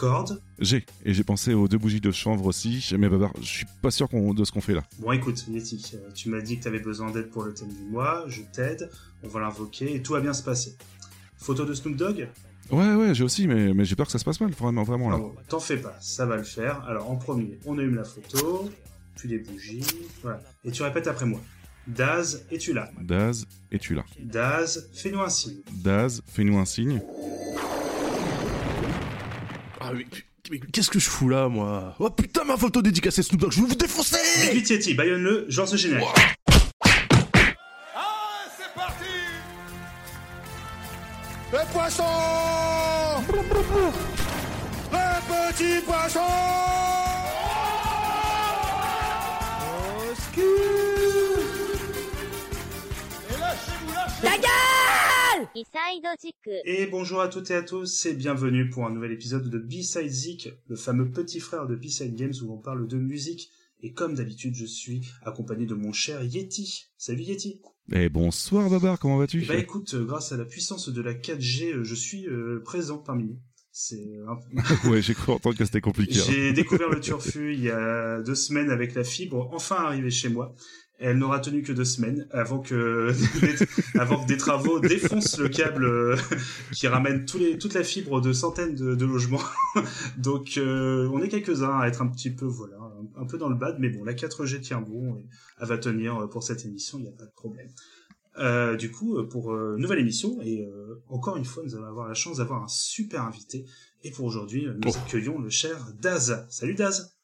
corde J'ai. Et j'ai pensé aux deux bougies de chanvre aussi. Mais Babar, je suis pas sûr de ce qu'on fait là. Bon, écoute, Yeti, euh, tu m'as dit que tu avais besoin d'aide pour le thème du mois. Je t'aide. On va l'invoquer et tout va bien se passer. Photo de Snoop Dogg? Ouais, ouais, j'ai aussi, mais, mais j'ai peur que ça se passe mal, vraiment, vraiment là. T'en fais pas, ça va le faire. Alors, en premier, on allume la photo, puis les bougies, voilà. Et tu répètes après moi. Daz, es-tu là? Daz, es-tu là? Daz, fais-nous un signe. Daz, fais-nous un signe. Ah, mais, qu'est-ce que je fous là, moi? Oh putain, ma photo dédicacée Snoop Dogg, je vais vous défoncer! Vite, Yeti, baillonne-le, genre ce générique. Ah, c'est parti! Le poisson! Le petit poisson! La gueule Et bonjour à toutes et à tous et bienvenue pour un nouvel épisode de B-Side Zik, le fameux petit frère de B-Side Games où on parle de musique. Et comme d'habitude, je suis accompagné de mon cher Yeti. Salut Yeti Eh bonsoir Babar, comment vas-tu? Bah écoute, euh, grâce à la puissance de la 4G, euh, je suis euh, présent parmi nous. C'est ouais, j'ai cru entendre que c'était compliqué. Hein. J'ai découvert le turfu il y a deux semaines avec la fibre, enfin arrivé chez moi. Elle n'aura tenu que deux semaines avant que avant que des travaux défoncent le câble euh, qui ramène tous les, toute la fibre de centaines de, logements. Donc euh, on est quelques-uns à être un petit peu voilà un, peu dans le bad, mais bon la 4G tient bon et elle va tenir pour cette émission, il n'y a pas de problème. Euh, du coup, pour euh, nouvelle émission, et encore une fois, nous allons avoir la chance d'avoir un super invité. Et pour aujourd'hui, nous oh. accueillons le cher Daz. Salut Daz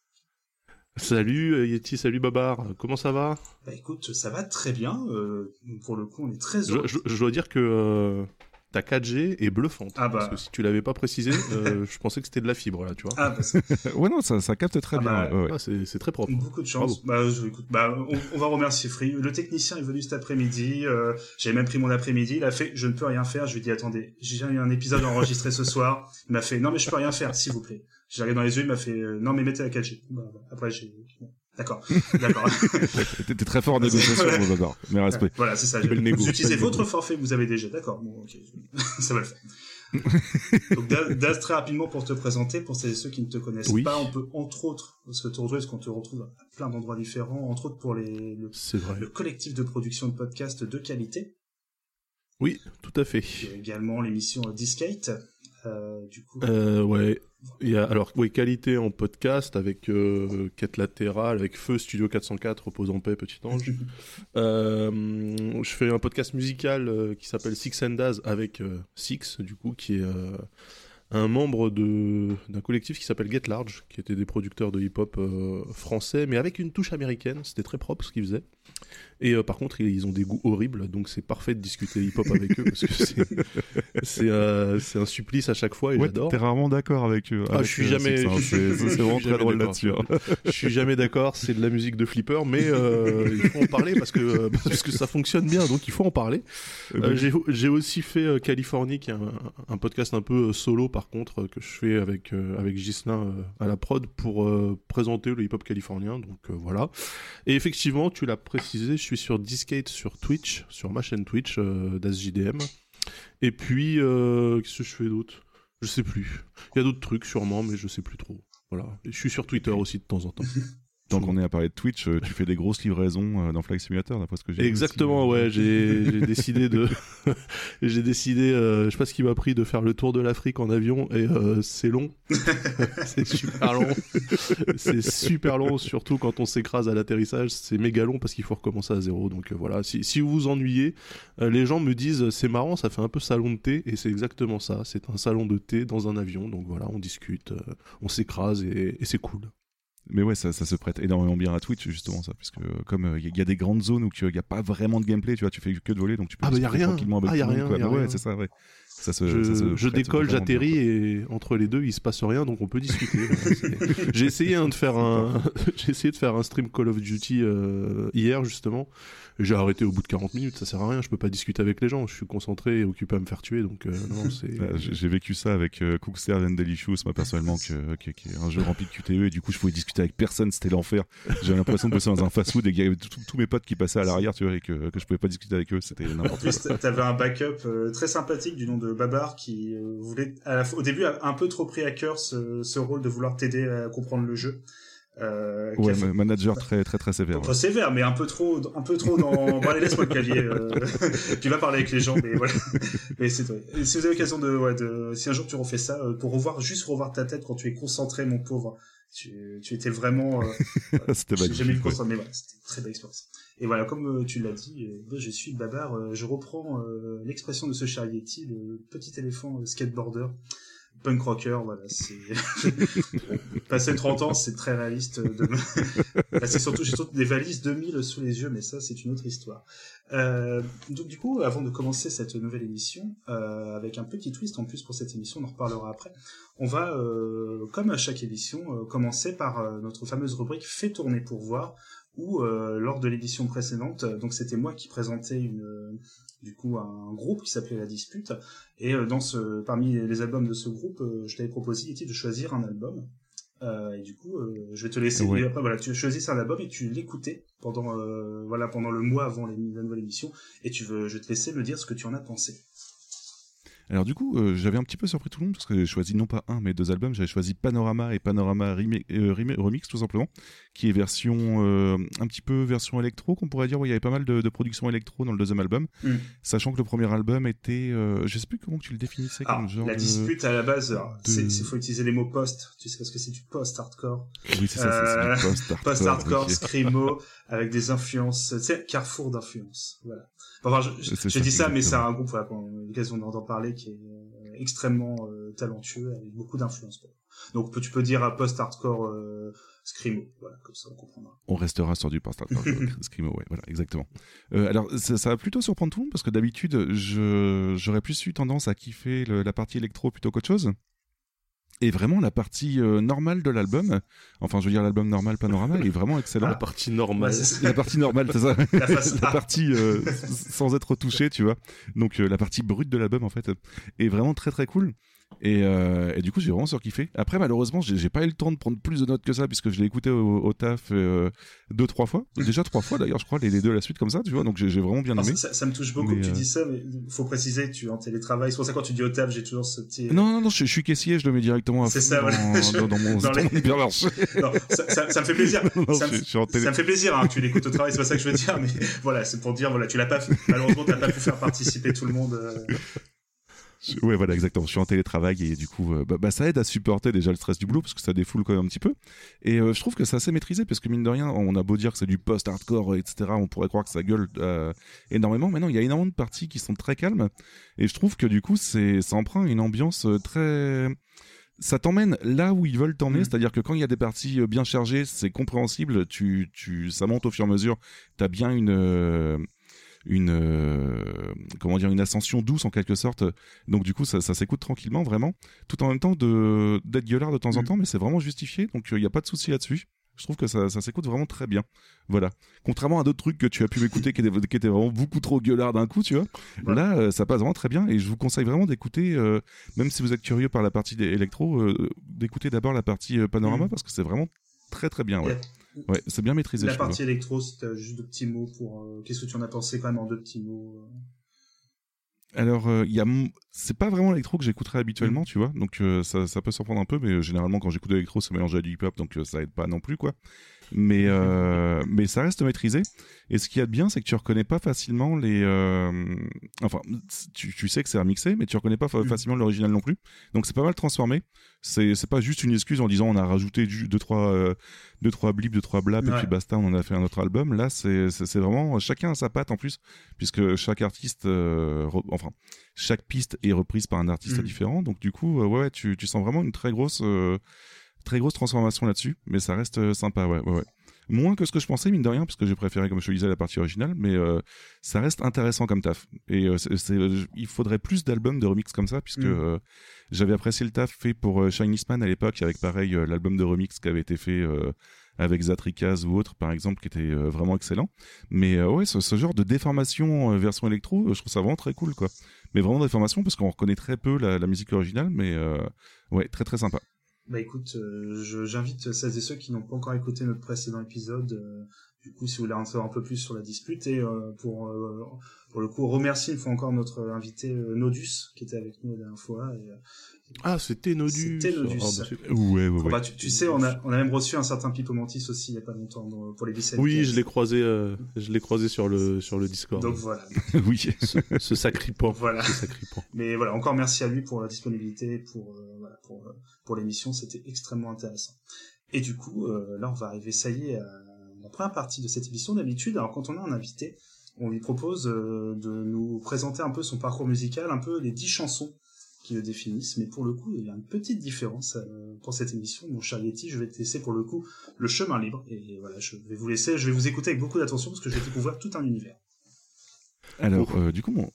Salut euh, Yeti, salut Babar, comment ça va? Bah écoute, ça va très bien, euh, pour le coup on est très heureux. Je, dois dire que euh, ta 4G est bluffante. Ah bah. Parce que si tu l'avais pas précisé, je pensais que c'était de la fibre là, tu vois. Ah bah ouais non, ça, ça capte très ah bien. Bah, ah, c'est très propre. Beaucoup de chance. Bah, écoute, bah on, va remercier Free. Le technicien est venu cet après-midi, j'ai même pris mon après-midi, il a fait je ne peux rien faire, je lui ai dit attendez, j'ai un épisode enregistré ce soir, il m'a fait non mais je peux rien faire s'il vous plaît. J'ai regardé dans les yeux, il m'a fait euh, non mais mettez la 4G. Bah, après j'ai D'accord, d'accord. T'es très fort en négociation, d'accord. Mais respect. Voilà, c'est ça. Vous utilisez votre forfait que vous avez déjà, d'accord. Bon, ok, ça va le faire. Donc Daz, très rapidement pour te présenter, pour ceux qui ne te connaissent pas, on peut entre autres se te retrouver, parce qu'on te retrouve à plein d'endroits différents, entre autres pour les, le, le, collectif de production de podcasts de qualité. Oui, tout à fait. également l'émission Discate, du coup. Euh, ouais, il y a, alors, oui, qualité en podcast avec euh, Quête latérale, avec Feu Studio 404, Repose en paix, Petit Ange. euh, je fais un podcast musical euh, qui s'appelle Six and Daz avec euh, Six, du coup, qui est euh, un membre d'un collectif qui s'appelle Get Large, qui était des producteurs de hip-hop français, mais avec une touche américaine. C'était très propre ce qu'ils faisaient. Et euh, par contre, ils ont des goûts horribles, donc c'est parfait de discuter hip-hop avec eux parce que c'est euh, un supplice à chaque fois et ouais, j'adore. T'es rarement d'accord avec eux. Ah, je suis jamais. C'est vraiment très drôle là-dessus. Hein. Je suis jamais d'accord. C'est de la musique de flipper, mais euh, il faut en parler parce que parce que ça fonctionne bien, donc il faut en parler. J'ai aussi fait Californie, qui est un, un, podcast un peu solo par contre que je fais avec avec Gislin à la prod pour présenter le hip-hop californien. Donc voilà. Et effectivement, tu l'as je suis sur Discate sur Twitch, sur ma chaîne Twitch euh, d'AsJDM. Et puis, euh, qu'est-ce que je fais d'autre? Je sais plus. Il y a d'autres trucs sûrement, mais je sais plus trop. Voilà. je suis sur Twitter aussi de temps en temps. Tant qu'on est à parler de Twitch, euh, tu fais des grosses livraisons euh, dans Flight Simulator, d'après ce que j'ai Exactement, ouais. J'ai décidé de, j'ai décidé, euh, je sais pas ce qui m'a pris de faire le tour de l'Afrique en avion et c'est long. c'est super long. c'est super long, surtout quand on s'écrase à l'atterrissage. C'est méga long parce qu'il faut recommencer à zéro. Donc voilà. Si, si vous vous ennuyez, les gens me disent c'est marrant, ça fait un peu salon de thé et c'est exactement ça. C'est un salon de thé dans un avion. Donc voilà, on discute, on s'écrase et, et c'est cool mais ouais, ça, ça, se prête énormément bien à Twitch, justement, ça, puisque comme il euh, y, a des grandes zones où il n'y a pas vraiment de gameplay, tu vois, tu fais que de voler, donc tu peux ah, bah, y a rien. tranquillement avec ah, y a rien, bah ouais, c'est ça, ouais. Ça se, je, ça se je décolle, j'atterris et entre les deux, il se passe rien, donc on peut discuter. j'ai essayé hein, de faire un, j'ai essayé de faire un stream Call of Duty euh, hier justement j'ai arrêté au bout de 40 minutes, ça sert à rien, je peux pas discuter avec les gens, je suis concentré et occupé à me faire tuer, donc euh, non, c'est... j'ai vécu ça avec euh, Cookster and Delicious, moi personnellement, que, qui est un jeu rempli de QTE, et du coup je pouvais discuter avec personne, c'était l'enfer. J'avais l'impression de bosser dans un fast-food et qu'il y avait tous mes potes qui passaient à l'arrière, tu vois, et que, que je pouvais pas discuter avec eux, c'était n'importe quoi. En plus, t'avais un backup euh, très sympathique du nom de Babar qui voulait, à au début, a un peu trop pris à cœur ce, ce rôle de vouloir t'aider à comprendre le jeu. Euh, ouais, manager très très très sévère. Très sévère, mais un peu trop, un peu trop dans. bon allez laisse-moi le clavier. Euh... tu vas parler avec les gens, mais voilà. mais c'est vrai. si vous avez l'occasion de, ouais, de, si un jour tu refais ça, euh, pour revoir, juste revoir ta tête quand tu es concentré, mon pauvre. Tu, tu étais vraiment. Euh, c'était. J'ai jamais mais voilà, c'était très belle expérience. Et voilà, comme euh, tu l'as dit, je suis babar. je reprends l'expression de ce Charietti, le petit éléphant skateboarder punk rocker, voilà, c'est passer 30 ans, c'est très réaliste de c'est surtout j'ai surtout des valises 2000 sous les yeux, mais ça c'est une autre histoire. Euh, donc du coup, avant de commencer cette nouvelle émission, euh, avec un petit twist en plus pour cette émission, on en reparlera après. On va, euh, comme à chaque émission, euh, commencer par euh, notre fameuse rubrique "Fait tourner pour voir", où lors de l'édition précédente, donc c'était moi qui présentais une du coup un groupe qui s'appelait La Dispute. Et euh, dans ce, parmi les albums de ce groupe, euh, je t'avais proposé de choisir un album. Euh, et du coup, je vais te laisser. Après, voilà, tu choisis un album et tu l'écoutais pendant, voilà, pendant le mois avant la nouvelle émission. Et tu veux, je vais te laisser me dire ce que tu en as pensé. Alors du coup, euh, j'avais un petit peu surpris tout le monde parce que j'ai choisi non pas un mais deux albums. J'avais choisi Panorama et Panorama euh, Remix tout simplement, qui est version euh, un petit peu version électro qu'on pourrait dire. il y avait pas mal de, de production électro dans le deuxième album, mm. sachant que le premier album était, je sais plus comment tu le définissais comme ah, genre. La dispute à la base, il faut utiliser les mots post. Tu sais parce que c'est du post hardcore. Oui, c'est ça, c'est post hardcore. Post hardcore, screamo avec des influences, tu sais, carrefour d'influences. Voilà. Enfin, je, je dis ça, mais c'est un groupe, voilà, qu'on a l'occasion d'en parler, qui est euh, extrêmement euh, talentueux, avec beaucoup d'influence. Donc tu peux dire post-hardcore euh, Screamo, voilà, comme ça on comprendra. On restera sur du post-hardcore Screamo, ouais, voilà, exactement. Euh, alors ça, ça, va plutôt surprendre tout le monde, parce que d'habitude, j'aurais plus eu tendance à kiffer le, la partie électro plutôt qu'autre chose. Et vraiment, la partie euh, normale de l'album, enfin, je veux dire, l'album normal Panorama, est vraiment excellent. La partie normale. la partie normale, c'est ça. La, partie euh, sans être touchée, tu vois. Donc, euh, la partie brute de l'album, en fait, est vraiment très très cool. Et, euh, et, du coup, j'ai vraiment surkiffé. Après, malheureusement, j'ai pas eu le temps de prendre plus de notes que ça, puisque je l'ai écouté au, taf euh, deux, trois fois. Déjà trois fois, d'ailleurs, je crois, les, deux à la suite comme ça, tu vois. Donc, j'ai vraiment bien aimé. Ça, me touche beaucoup que tu euh, dis ça, mais il faut préciser, tu es en télétravail. C'est pour ça quand tu dis au taf, j'ai toujours ce petit. Non, non, non, je, suis caissier, je le mets directement à C'est ça, dans, dans, dans, mon, dans les... non, ça, ça, me fait plaisir. ça, me, ça me fait plaisir, hein, tu l'écoutes au travail, c'est pas ça que je veux dire, mais voilà, c'est pour dire, voilà, tu l'as pas fait. Malheureusement, t'as pas pu faire participer tout le monde. Ouais, voilà, exactement. Je suis en télétravail et du coup, euh, bah, bah, ça aide à supporter déjà le stress du boulot parce que ça défoule quand même un petit peu. Et euh, je trouve que c'est assez maîtrisé parce que mine de rien, on a beau dire que c'est du post-hardcore, etc. On pourrait croire que ça gueule euh, énormément, mais non, il y a énormément de parties qui sont très calmes. Et je trouve que du coup, c'est ça emprunte une ambiance très ça t'emmène là où ils veulent t'emmener, mm. c'est-à-dire que quand il y a des parties bien chargées, c'est compréhensible, tu, tu, ça monte au fur et à mesure, t'as bien une, une euh, comment dire une ascension douce en quelque sorte. Donc du coup ça, ça s'écoute tranquillement vraiment, tout en même temps de d'être gueulard de temps en mm. temps, mais c'est vraiment justifié. Donc il n'y a pas de souci là-dessus. Je trouve que ça, ça s'écoute vraiment très bien. Voilà. Contrairement à d'autres trucs que tu as pu m'écouter qui, qui, étaient vraiment beaucoup trop gueulard d'un coup, tu vois. Là, euh, ça passe vraiment très bien et je vous conseille vraiment d'écouter, euh, même si vous êtes curieux par la partie électro, d'écouter d'abord la partie panorama mm. parce que c'est vraiment très très bien. Ouais. Ouais, c'est bien maîtrisé. La partie électro, c'était juste deux petits mots pour. Euh, qu'est-ce que tu en as pensé quand même en deux petits mots euh alors, euh, y a, c'est pas vraiment l'électro que j'écouterais habituellement, mm. tu vois. Donc ça, ça peut surprendre un peu, mais généralement quand j'écoute de l'électro, c'est mélangé à du hip-hop, donc ça aide pas non plus, quoi mais euh, mais ça reste maîtrisé. Et ce qu'il y a de bien, c'est que tu reconnais pas facilement les. Euh... Enfin, tu, tu, sais que c'est remixé, mais tu reconnais pas mm. facilement l'original non plus. Donc c'est pas mal transformé. C'est c'est pas juste une excuse en disant on a rajouté du, deux trois euh, deux trois blips, deux trois blaps et puis basta, on en a fait un autre album. Là, c'est c'est vraiment chacun a sa patte en plus, puisque chaque artiste, euh, enfin chaque piste est reprise par un artiste mm. différent. Donc du coup, ouais, tu tu sens vraiment une très grosse très grosse transformation là-dessus, mais ça reste euh, sympa, ouais, ouais, ouais. Moins que ce que je pensais, mine de rien, parce que j'ai préféré, comme je te disais, la partie originale, mais euh, ça reste intéressant comme taf. Et euh, il faudrait plus d'albums de remix comme ça, puisque mm. j'avais apprécié le taf fait pour Shiny Man à l'époque, avec pareil l'album de remix qui avait été fait avec Zatrikaz ou autre, par exemple, qui était vraiment excellent. Mais ouais, ce, genre de déformation version électro, je trouve ça vraiment très cool, quoi. Mais vraiment déformation, parce qu'on reconnaît très peu la, la musique originale, mais ouais, très très sympa. Bah écoute, euh, j'invite celles et ceux qui n'ont pas encore écouté notre précédent épisode, euh, du coup, si vous voulez en savoir un peu plus sur la dispute, et pour pour le coup, remercier une fois encore notre invité Nodus qui était avec nous la dernière fois. Ah, c'était Nodus. C'était Nodus. Oh, ouais, ouais, ouais. Bah, tu, tu, sais, on a, on a même reçu un certain Pipo Mantis aussi il y a pas longtemps pour les Bissell. Oui, je l'ai croisé, euh, je l'ai croisé sur le sur le Discord. Donc voilà. oui. Ce, ce sacripant. Voilà. Ce sacripant. Mais voilà, encore merci à lui pour la disponibilité, pour euh, voilà, pour euh, pour l'émission, c'était extrêmement intéressant. Et du coup, euh, là, on va arriver, ça y est, à la première partie de cette émission. D'habitude, alors quand on a un invité, on lui propose de nous présenter un peu son parcours musical, un peu les dix chansons qui le définissent, mais pour le coup, il y a une petite différence euh, pour cette émission. Mon cher Yeti, je vais te laisser pour le coup le chemin libre, et voilà, je vais vous laisser, je vais vous écouter avec beaucoup d'attention parce que je vais découvrir tout un univers. Alors, euh, du coup, mon,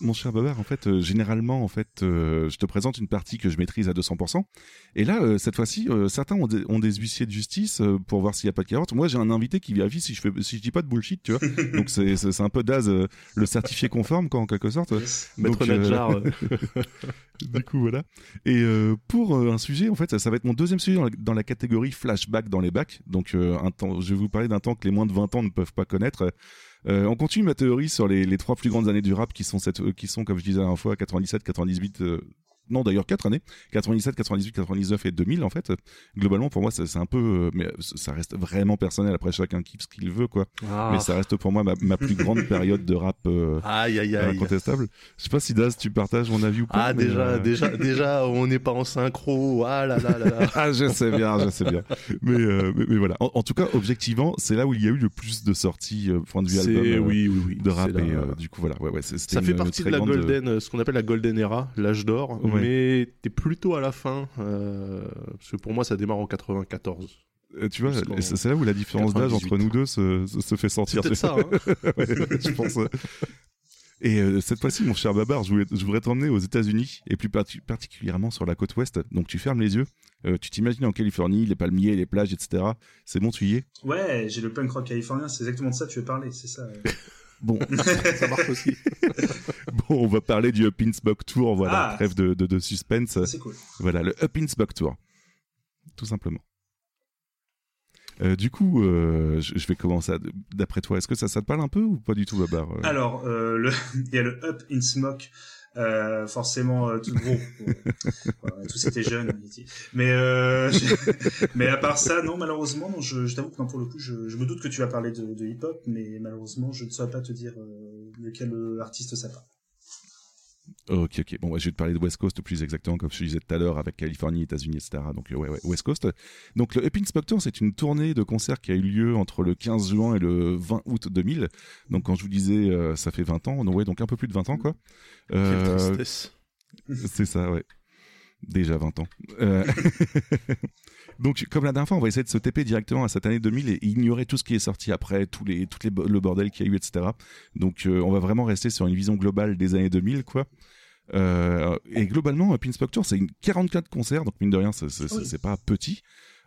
mon cher Babar, en fait, euh, généralement, en fait, euh, je te présente une partie que je maîtrise à 200%. Et là, euh, cette fois-ci, certains ont des, ont des, huissiers de justice pour voir s'il n'y a pas de carotte. Moi, j'ai un invité qui vérifie si je fais, si je dis pas de bullshit, tu vois. Donc c'est, c'est un peu d'az le certifié conforme, quoi, en quelque sorte. Maître Nadjar. du coup, voilà. Et pour un sujet, en fait, ça, va être mon deuxième sujet dans la, dans la catégorie flashback dans les bacs. Donc, un temps, je vais vous parler d'un temps que les moins de 20 ans ne peuvent pas connaître. Euh, on continue ma théorie sur les, trois plus grandes années du rap qui sont, cette, qui sont comme je disais la dernière fois, 97, 98, non d'ailleurs quatre années 97 98 99 et 2000 en fait globalement pour moi c'est un peu euh, mais ça reste vraiment personnel. Après chacun kiffe ce qu'il veut quoi. Ah. mais ça reste pour moi ma, ma plus grande période de rap euh, aïe, aïe, aïe. incontestable. Je sais pas si Daz tu partages mon avis ou pas ah déjà euh... déjà déjà on n'est pas en synchro. Ah là là là, là. ah je sais bien je sais bien. Mais, euh, mais, mais voilà. En, en, tout cas objectivement c'est là où il y a eu le plus de sorties euh, point de vue album oui, oui, oui. de rap et du coup voilà. Ouais, ouais, ça fait partie de la golden ce qu'on appelle la golden era l'âge d'or mais t'es plutôt à la fin, euh, parce que pour moi ça démarre en 94. Euh, tu vois, c'est là où la différence d'âge entre nous deux se, se fait sentir. C'est ça, hein ouais, je pense. Et euh, cette fois-ci, mon cher Babar, je, voulais, je voudrais t'emmener aux États-Unis et plus particulièrement sur la côte ouest. Donc tu fermes les yeux, euh, tu t'imagines en Californie, les palmiers, les plages, etc. C'est bon, tu y es? Ouais, j'ai le punk rock californien, c'est exactement de ça que tu veux parler, c'est ça. Bon, ça marche aussi. bon, on va parler du Up in Spock Tour, voilà, Ah. trêve de, de, de suspense. C'est cool. Voilà, le Up in Spock Tour, tout simplement. Euh, du coup, euh, je, vais commencer. D'après toi, est-ce que ça, ça te parle un peu ou pas du tout, Babar Euh, Alors, euh, le, il y a le Up in Smoke, euh, forcément euh, tout gros. voilà, tous étaient jeunes, mais euh, je- mais à part ça, non, malheureusement, non, je, je t'avoue que non, pour le coup, je, je me doute que tu vas parler de, de hip-hop, mais malheureusement, je ne saurais pas te dire euh, lequel euh, artiste ça parle. Ok, ok. Bon, ouais, je vais te parler de West Coast plus exactement, comme je te disais tout à l'heure, avec Californie, États-Unis, etc. Donc, euh, ouais, ouais, West Coast. Donc, le Up in Spock Tour, c'est une tournée de concerts qui a eu lieu entre le 15 juin et le 20 août 2000. Donc, quand je vous disais, euh, ça fait 20 ans. Donc, ouais, donc un peu plus de 20 ans, quoi. Quelle Euh, tristesse. c'est ça, ouais. Déjà 20 ans. Euh, Donc, comme la dernière fois, on va essayer de se taper directement à cette année 2000 et ignorer tout ce qui est sorti après, tous les, toutes les, le bordel qu'il y a eu, etc. Donc, euh, on va vraiment rester sur une vision globale des années 2000, quoi. Euh, et globalement, Up in Spock Tour, c'est une 44 concerts, donc mine de rien, c'est Oui. pas petit.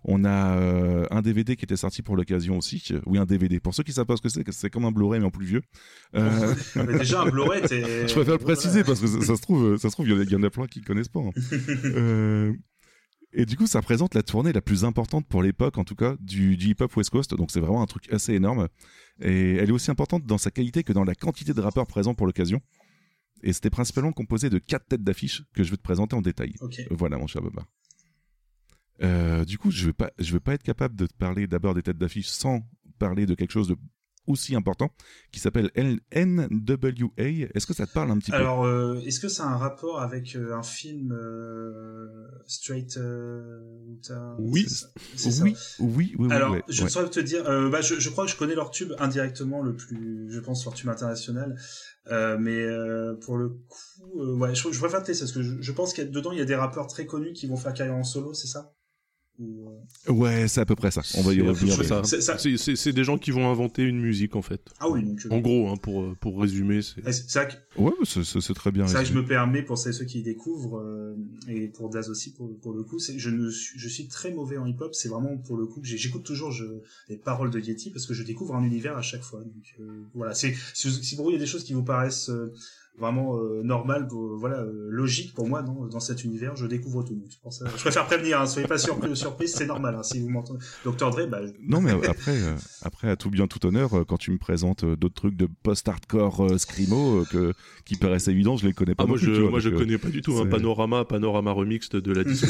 On a euh, un DVD qui était sorti pour l'occasion aussi. Oui, un DVD. Pour ceux qui savent pas ce que c'est, c'est comme un Blu-ray mais en plus vieux. Euh, déjà, un Blu-ray, je préfère le préciser parce que ça, ça se trouve, ça se trouve, il y en a- il y, en a plein qui connaissent pas. hein. Euh, et du coup, ça représente la tournée la plus importante pour l'époque, en tout cas, du, du hip-hop West Coast. Donc, c'est vraiment un truc assez énorme. Et elle est aussi importante dans sa qualité que dans la quantité de rappeurs présents pour l'occasion. Et c'était principalement composé de quatre têtes d'affiche que je vais te présenter en détail. Voilà, mon cher Boba. Euh, du coup, je vais pas, je vais pas être capable de te parler d'abord des têtes d'affiche sans parler de quelque chose de aussi important qui s'appelle NWA. Est-ce que ça te parle un petit Alors, euh, est-ce que ça a un rapport avec euh, un film euh, Straight Oui. ça- peu c'est ça. Oui, oui, oui, oui. Alors, ouais, je ouais. saurais te dire. bah, je, je crois que je connais leur tube indirectement le plus, je pense, leur tube international. Mais pour le coup, ouais, je, je préfère tester parce que je, je pense qu'il y a dedans, il y a des rappeurs très connus qui vont faire carrière en solo, c'est ça? Ouais, c'est à peu près ça. On va y revenir. ça. C'est ça. C'est- C'est c'est des gens qui vont inventer une musique en fait. Ah oui, donc. euh, En gros, hein, pour euh, pour résumer, c'est vrai que Ouais, c'est- c'est c'est très bien. C'est vrai que je me permets pour celles ceux qui découvrent euh, et pour Daz aussi pour, pour le coup, c'est je ne je suis très mauvais en hip-hop. C'est vraiment pour le coup que j'écoute toujours je, les paroles de Yeti parce que je découvre un univers à chaque fois. Donc euh, voilà, c'est si, pour vous il y a des choses qui vous paraissent euh, vraiment euh, normal, euh, voilà, euh, logique pour moi dans, dans cet univers. Je découvre tout. Donc, c'est pour ça- je préfère prévenir, hein, soyez pas surpris, surprise, c'est normal. Hein, si vous m'entendez, Dr Dre, bah, Non, mais après, euh, après, à tout bien, tout honneur, euh, quand tu me présentes euh, d'autres trucs de post-hardcore euh, scrimo euh, que, qui paraissent évidents, je les connais pas. Ah, moi, plus, je, vois, moi, je connais pas du tout. Hein, c'est- panorama, panorama remix de la disco.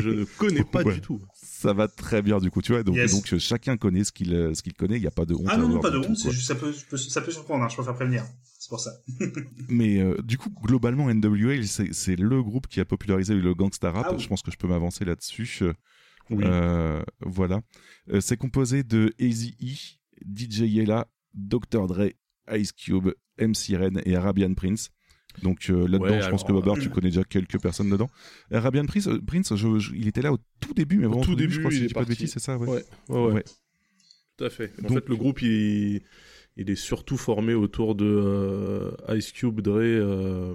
Je... ne connais pas Ouais. du tout. Ça va très bien, du coup, tu vois. Donc, Yes. donc chacun connaît ce qu'il euh, ce qu'il connaît. Il n'y a pas de honte. ah non, non, pas de honte, c'est quoi. juste- ça peut, peut- ça peut surprendre. Hein, je préfère prévenir. C'est pour ça. Mais euh, du coup, globalement, NWA, c'est le groupe qui a popularisé le gangsta rap. Ah oui. Je pense que je peux m'avancer là-dessus. Euh, Oui. Euh, voilà. Euh, c'est composé de Eazy-E, DJ Yella, Dr. Dre, Ice Cube, MC Ren et Arabian Prince. Donc euh, là-dedans, Ouais, je pense que Babar, euh, tu connais déjà quelques personnes dedans. Arabian Prince, euh, Prince je- je- il était là au tout début, mais vraiment tout au début, je crois, si je dis pas de bêtises, c'est ça, ouais. Tout à fait. En Donc- fait, le groupe, il, il est surtout formé autour de euh, Ice Cube, Dre, euh,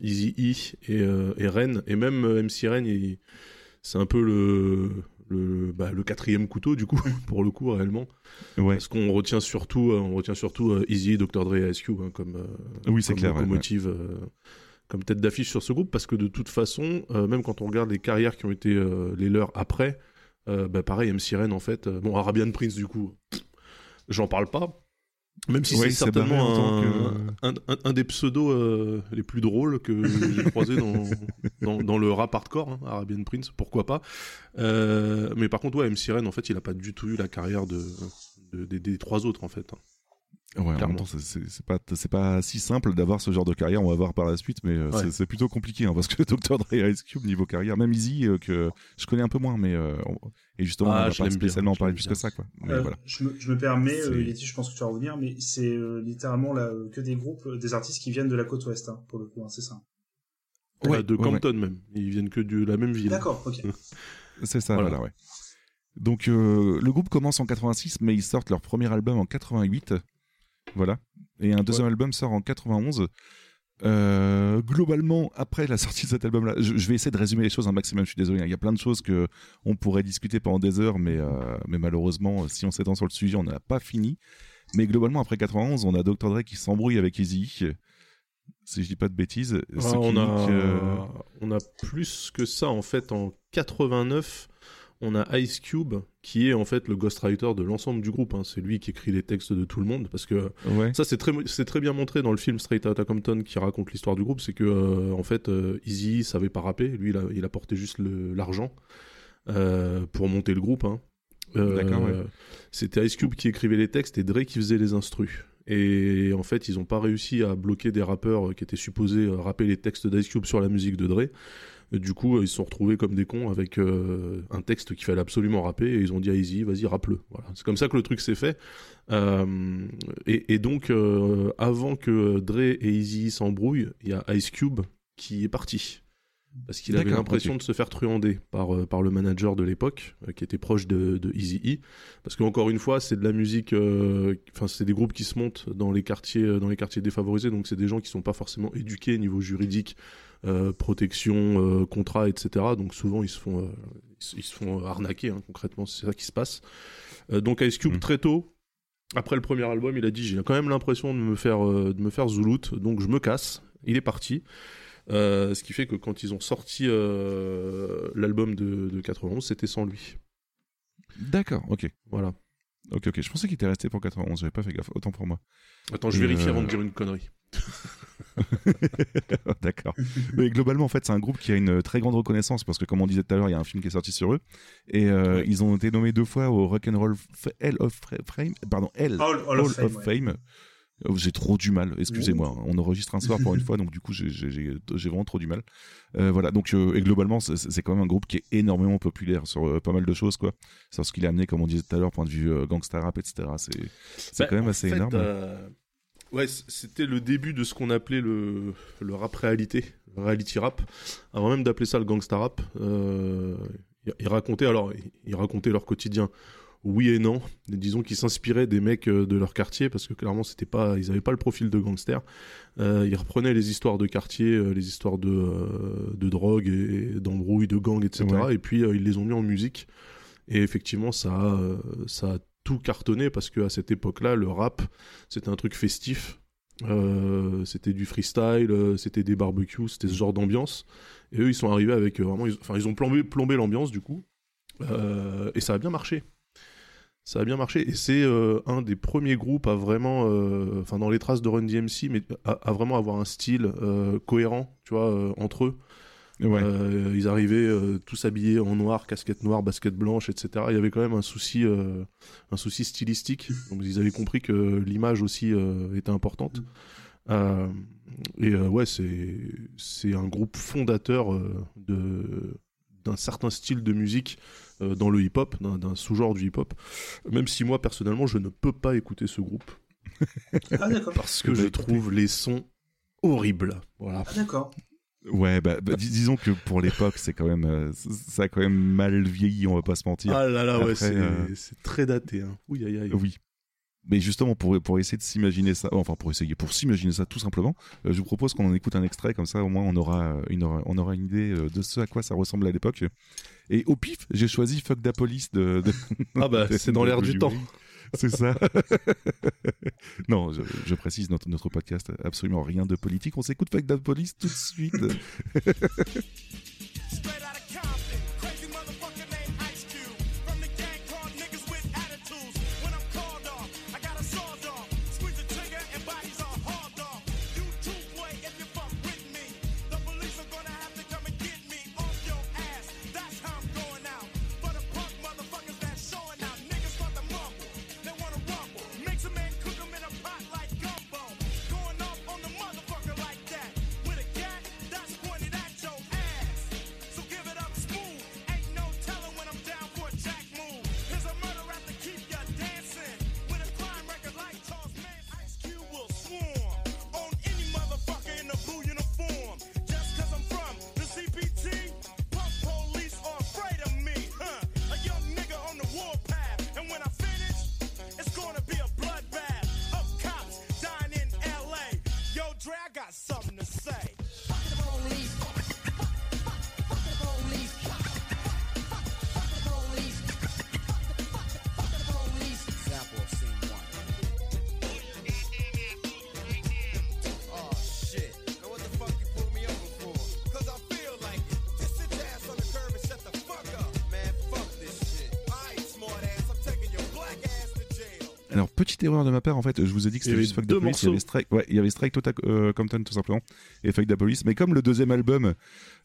Eazy-E et, euh, et Ren. Et même euh, MC Ren, il- c'est un peu le, le, bah, le quatrième couteau, du coup, pour le coup, réellement. Ouais. Parce qu'on retient surtout, euh, on retient surtout euh, Eazy, Dr. Dre et Ice Cube hein, comme, euh, Oui, c'est comme clair. ouais, euh, comme tête d'affiche sur ce groupe, parce que de toute façon, euh, même quand on regarde les carrières qui ont été les leurs après, bah pareil, MC Ren en fait, bon Arabian Prince du coup, j'en parle pas, même si Ouais, c'est certainement un, un, un- un des pseudos euh, les plus drôles que j'ai croisé dans, dans, dans le rap hardcore, hein, Arabian Prince, pourquoi pas. Euh, mais par contre, ouais, MC Ren en fait, il a pas du tout eu la carrière de, de- des, des trois autres en fait. Ouais, en même Clairement. temps, c'est- c'est c'est pas, c'est pas si simple d'avoir ce genre de carrière. On va voir par la suite, mais euh, Ouais. c'est- c'est plutôt compliqué hein, parce que Dr. Dre Ice Cube niveau carrière, même Easy euh, que je connais un peu moins, mais euh, et justement, Ah, on va je pas spécialement parler plus bien. que ça, quoi. Mais Euh, voilà. je, me, je me permets, euh, Yeti, je pense que tu vas revenir, mais c'est euh, littéralement là, euh, que des groupes, euh, des artistes qui viennent de la côte ouest, hein, pour le coup, hein, c'est ça. Ouais, Euh, de ouais, ouais. Compton même, ils viennent que de la même ville. D'accord, ok. C'est ça, Voilà. voilà, ouais. Donc euh, le groupe commence en 86, mais ils sortent leur premier album en 88. Voilà. Et un deuxième album sort en 91. Euh, globalement, après la sortie de cet album-là, je, je vais essayer de résumer les choses un maximum. Je suis désolé, hein. il y a plein de choses que on pourrait discuter pendant des heures, mais euh, mais malheureusement, si on s'étend sur le sujet, on n'a pas fini. Mais globalement, après 91, on a Dr Dre qui s'embrouille avec Easy. Si je dis pas de bêtises, Ah, on, a, euh, on a plus que ça en fait en 89 on a Ice Cube qui est en fait le ghostwriter de l'ensemble du groupe hein. c'est lui qui écrit les textes de tout le monde parce que ouais. ça c'est très c'est très bien montré dans le film Straight Outta Compton qui raconte l'histoire du groupe c'est que euh, en fait euh, Easy savait pas rapper lui il, a, il apportait juste l'argent euh, pour monter le groupe hein. Ouais. c'était Ice Cube qui écrivait les textes et Dre qui faisait les instrus et en fait, ils n'ont pas réussi à bloquer des rappeurs qui étaient supposés rapper les textes d'Ice Cube sur la musique de Dre. Du coup, ils se sont retrouvés comme des cons avec euh, un texte qu'il fallait absolument rapper et ils ont dit à Easy, vas-y, rappe-le. Voilà. C'est comme ça que le truc s'est fait. Euh, et, et donc, euh, avant que Dre et Easy s'embrouillent, il y a Ice Cube qui est parti. Parce qu'il avait l'impression de se faire truander par, par le manager de l'époque, qui était proche de, de Eazy-E. Parce qu'encore une fois, c'est de la musique, enfin, c'est des groupes qui se montent dans les quartiers, dans les quartiers défavorisés, donc c'est des gens qui sont pas forcément éduqués niveau juridique, protection, euh, contrat, etc. Donc souvent, ils se font, euh, ils, se- font arnaquer, hein, concrètement, c'est ça qui se passe. Euh, donc Ice Cube, Mm. très tôt, après le premier album, il a dit j'ai quand même l'impression de me faire, euh, de me faire zouloute, donc je me casse. Il est parti. Euh, ce qui fait que quand ils ont sorti euh, l'album de, de 91, c'était sans lui. D'accord, ok. Voilà. Ok, ok. Je pensais qu'il était resté pour 91, j'avais pas fait gaffe. Autant pour moi. Attends, je vérifie euh, avant de dire une connerie. D'accord. Mais globalement, en fait, c'est un groupe qui a une très grande reconnaissance parce que, comme on disait tout à l'heure, il y a un film qui est sorti sur eux. Et euh, ils ont été nommés deux fois au Rock'n'Roll Hall of Fame. Pardon, of Fame, of ouais. Fame. Oh, J'ai trop du mal, excusez-moi. On enregistre un soir pour une fois, donc du coup, j'ai- vraiment trop du mal. Euh, voilà, donc, euh, et globalement, c'est- quand même un groupe qui est énormément populaire sur euh, pas mal de choses, quoi. Sur ce qu'il a amené, comme on disait tout à l'heure, point de vue euh, gangsta rap, etc. C'est Bah, quand même assez fait, énorme. Ouais, c'était le début de ce qu'on appelait le, le rap réalité, le reality rap. Avant même d'appeler ça le gangsta rap, euh, ils racontaient alors, ils- racontaient leur quotidien. Oui et non. Disons qu'ils s'inspiraient des mecs euh, de leur quartier parce que clairement c'était pas, ils avaient pas le profil de gangster. Euh, ils reprenaient les histoires de quartier, les histoires de, euh, de drogue et d'embrouilles, de gangs, etc. Ouais. Et puis ils les ont mis en musique. Et effectivement, ça a, ça a surtout cartonné parce que à cette époque-là, le rap, c'était un truc festif. Euh, c'était du freestyle, euh, c'était des barbecues, c'était ce genre d'ambiance. Et eux, ils sont arrivés avec euh, vraiment, enfin, ils ont plombé, plombé l'ambiance du coup, et ça a bien marché. Ça a bien marché, et c'est un des premiers groupes à vraiment, enfin, dans les traces de Run DMC, mais à, à vraiment avoir un style cohérent, tu vois, entre eux. Ouais. Euh, ils arrivaient euh, tous habillés en noir, casquette noire, basket blanche, etc. Il y avait quand même un souci, euh, un souci stylistique. Donc ils avaient compris que l'image aussi euh, était importante. Euh, et euh, ouais, c'est c'est un groupe fondateur euh, de d'un certain style de musique euh, dans le hip-hop, d'un sous-genre du hip-hop. Même si moi personnellement, je ne peux pas écouter ce groupe Ah d'accord. parce que Bah, je écoutez. trouve les sons horribles. Voilà. Ah d'accord. Ouais, bah, bah, dis- disons que pour l'époque, c'est quand même, euh, ça a quand même mal vieilli, on va pas se mentir. Ah là là, ouais, c'est euh, c'est très daté. Hein. Aïe, aïe. Oui. Mais justement, pour, pour essayer de s'imaginer ça, enfin pour essayer, pour s'imaginer ça tout simplement, euh, je vous propose qu'on en écoute un extrait, comme ça au moins on aura une, on aura une idée de ce à quoi ça ressemble à l'époque. Et au pif, j'ai choisi Fuck Da Police de. de- Ah bah, c'est dans l'air du temps. C'est ça. non, je, précise, notre, notre podcast, absolument rien de politique. On s'écoute Da Police tout de suite. erreur de ma part, en fait, je vous ai dit que c'était juste Fuck Da Police, il y avait Strike, ouais, il y avait Strike Tota euh, Compton tout simplement, et Fuck Da Police, mais comme le deuxième album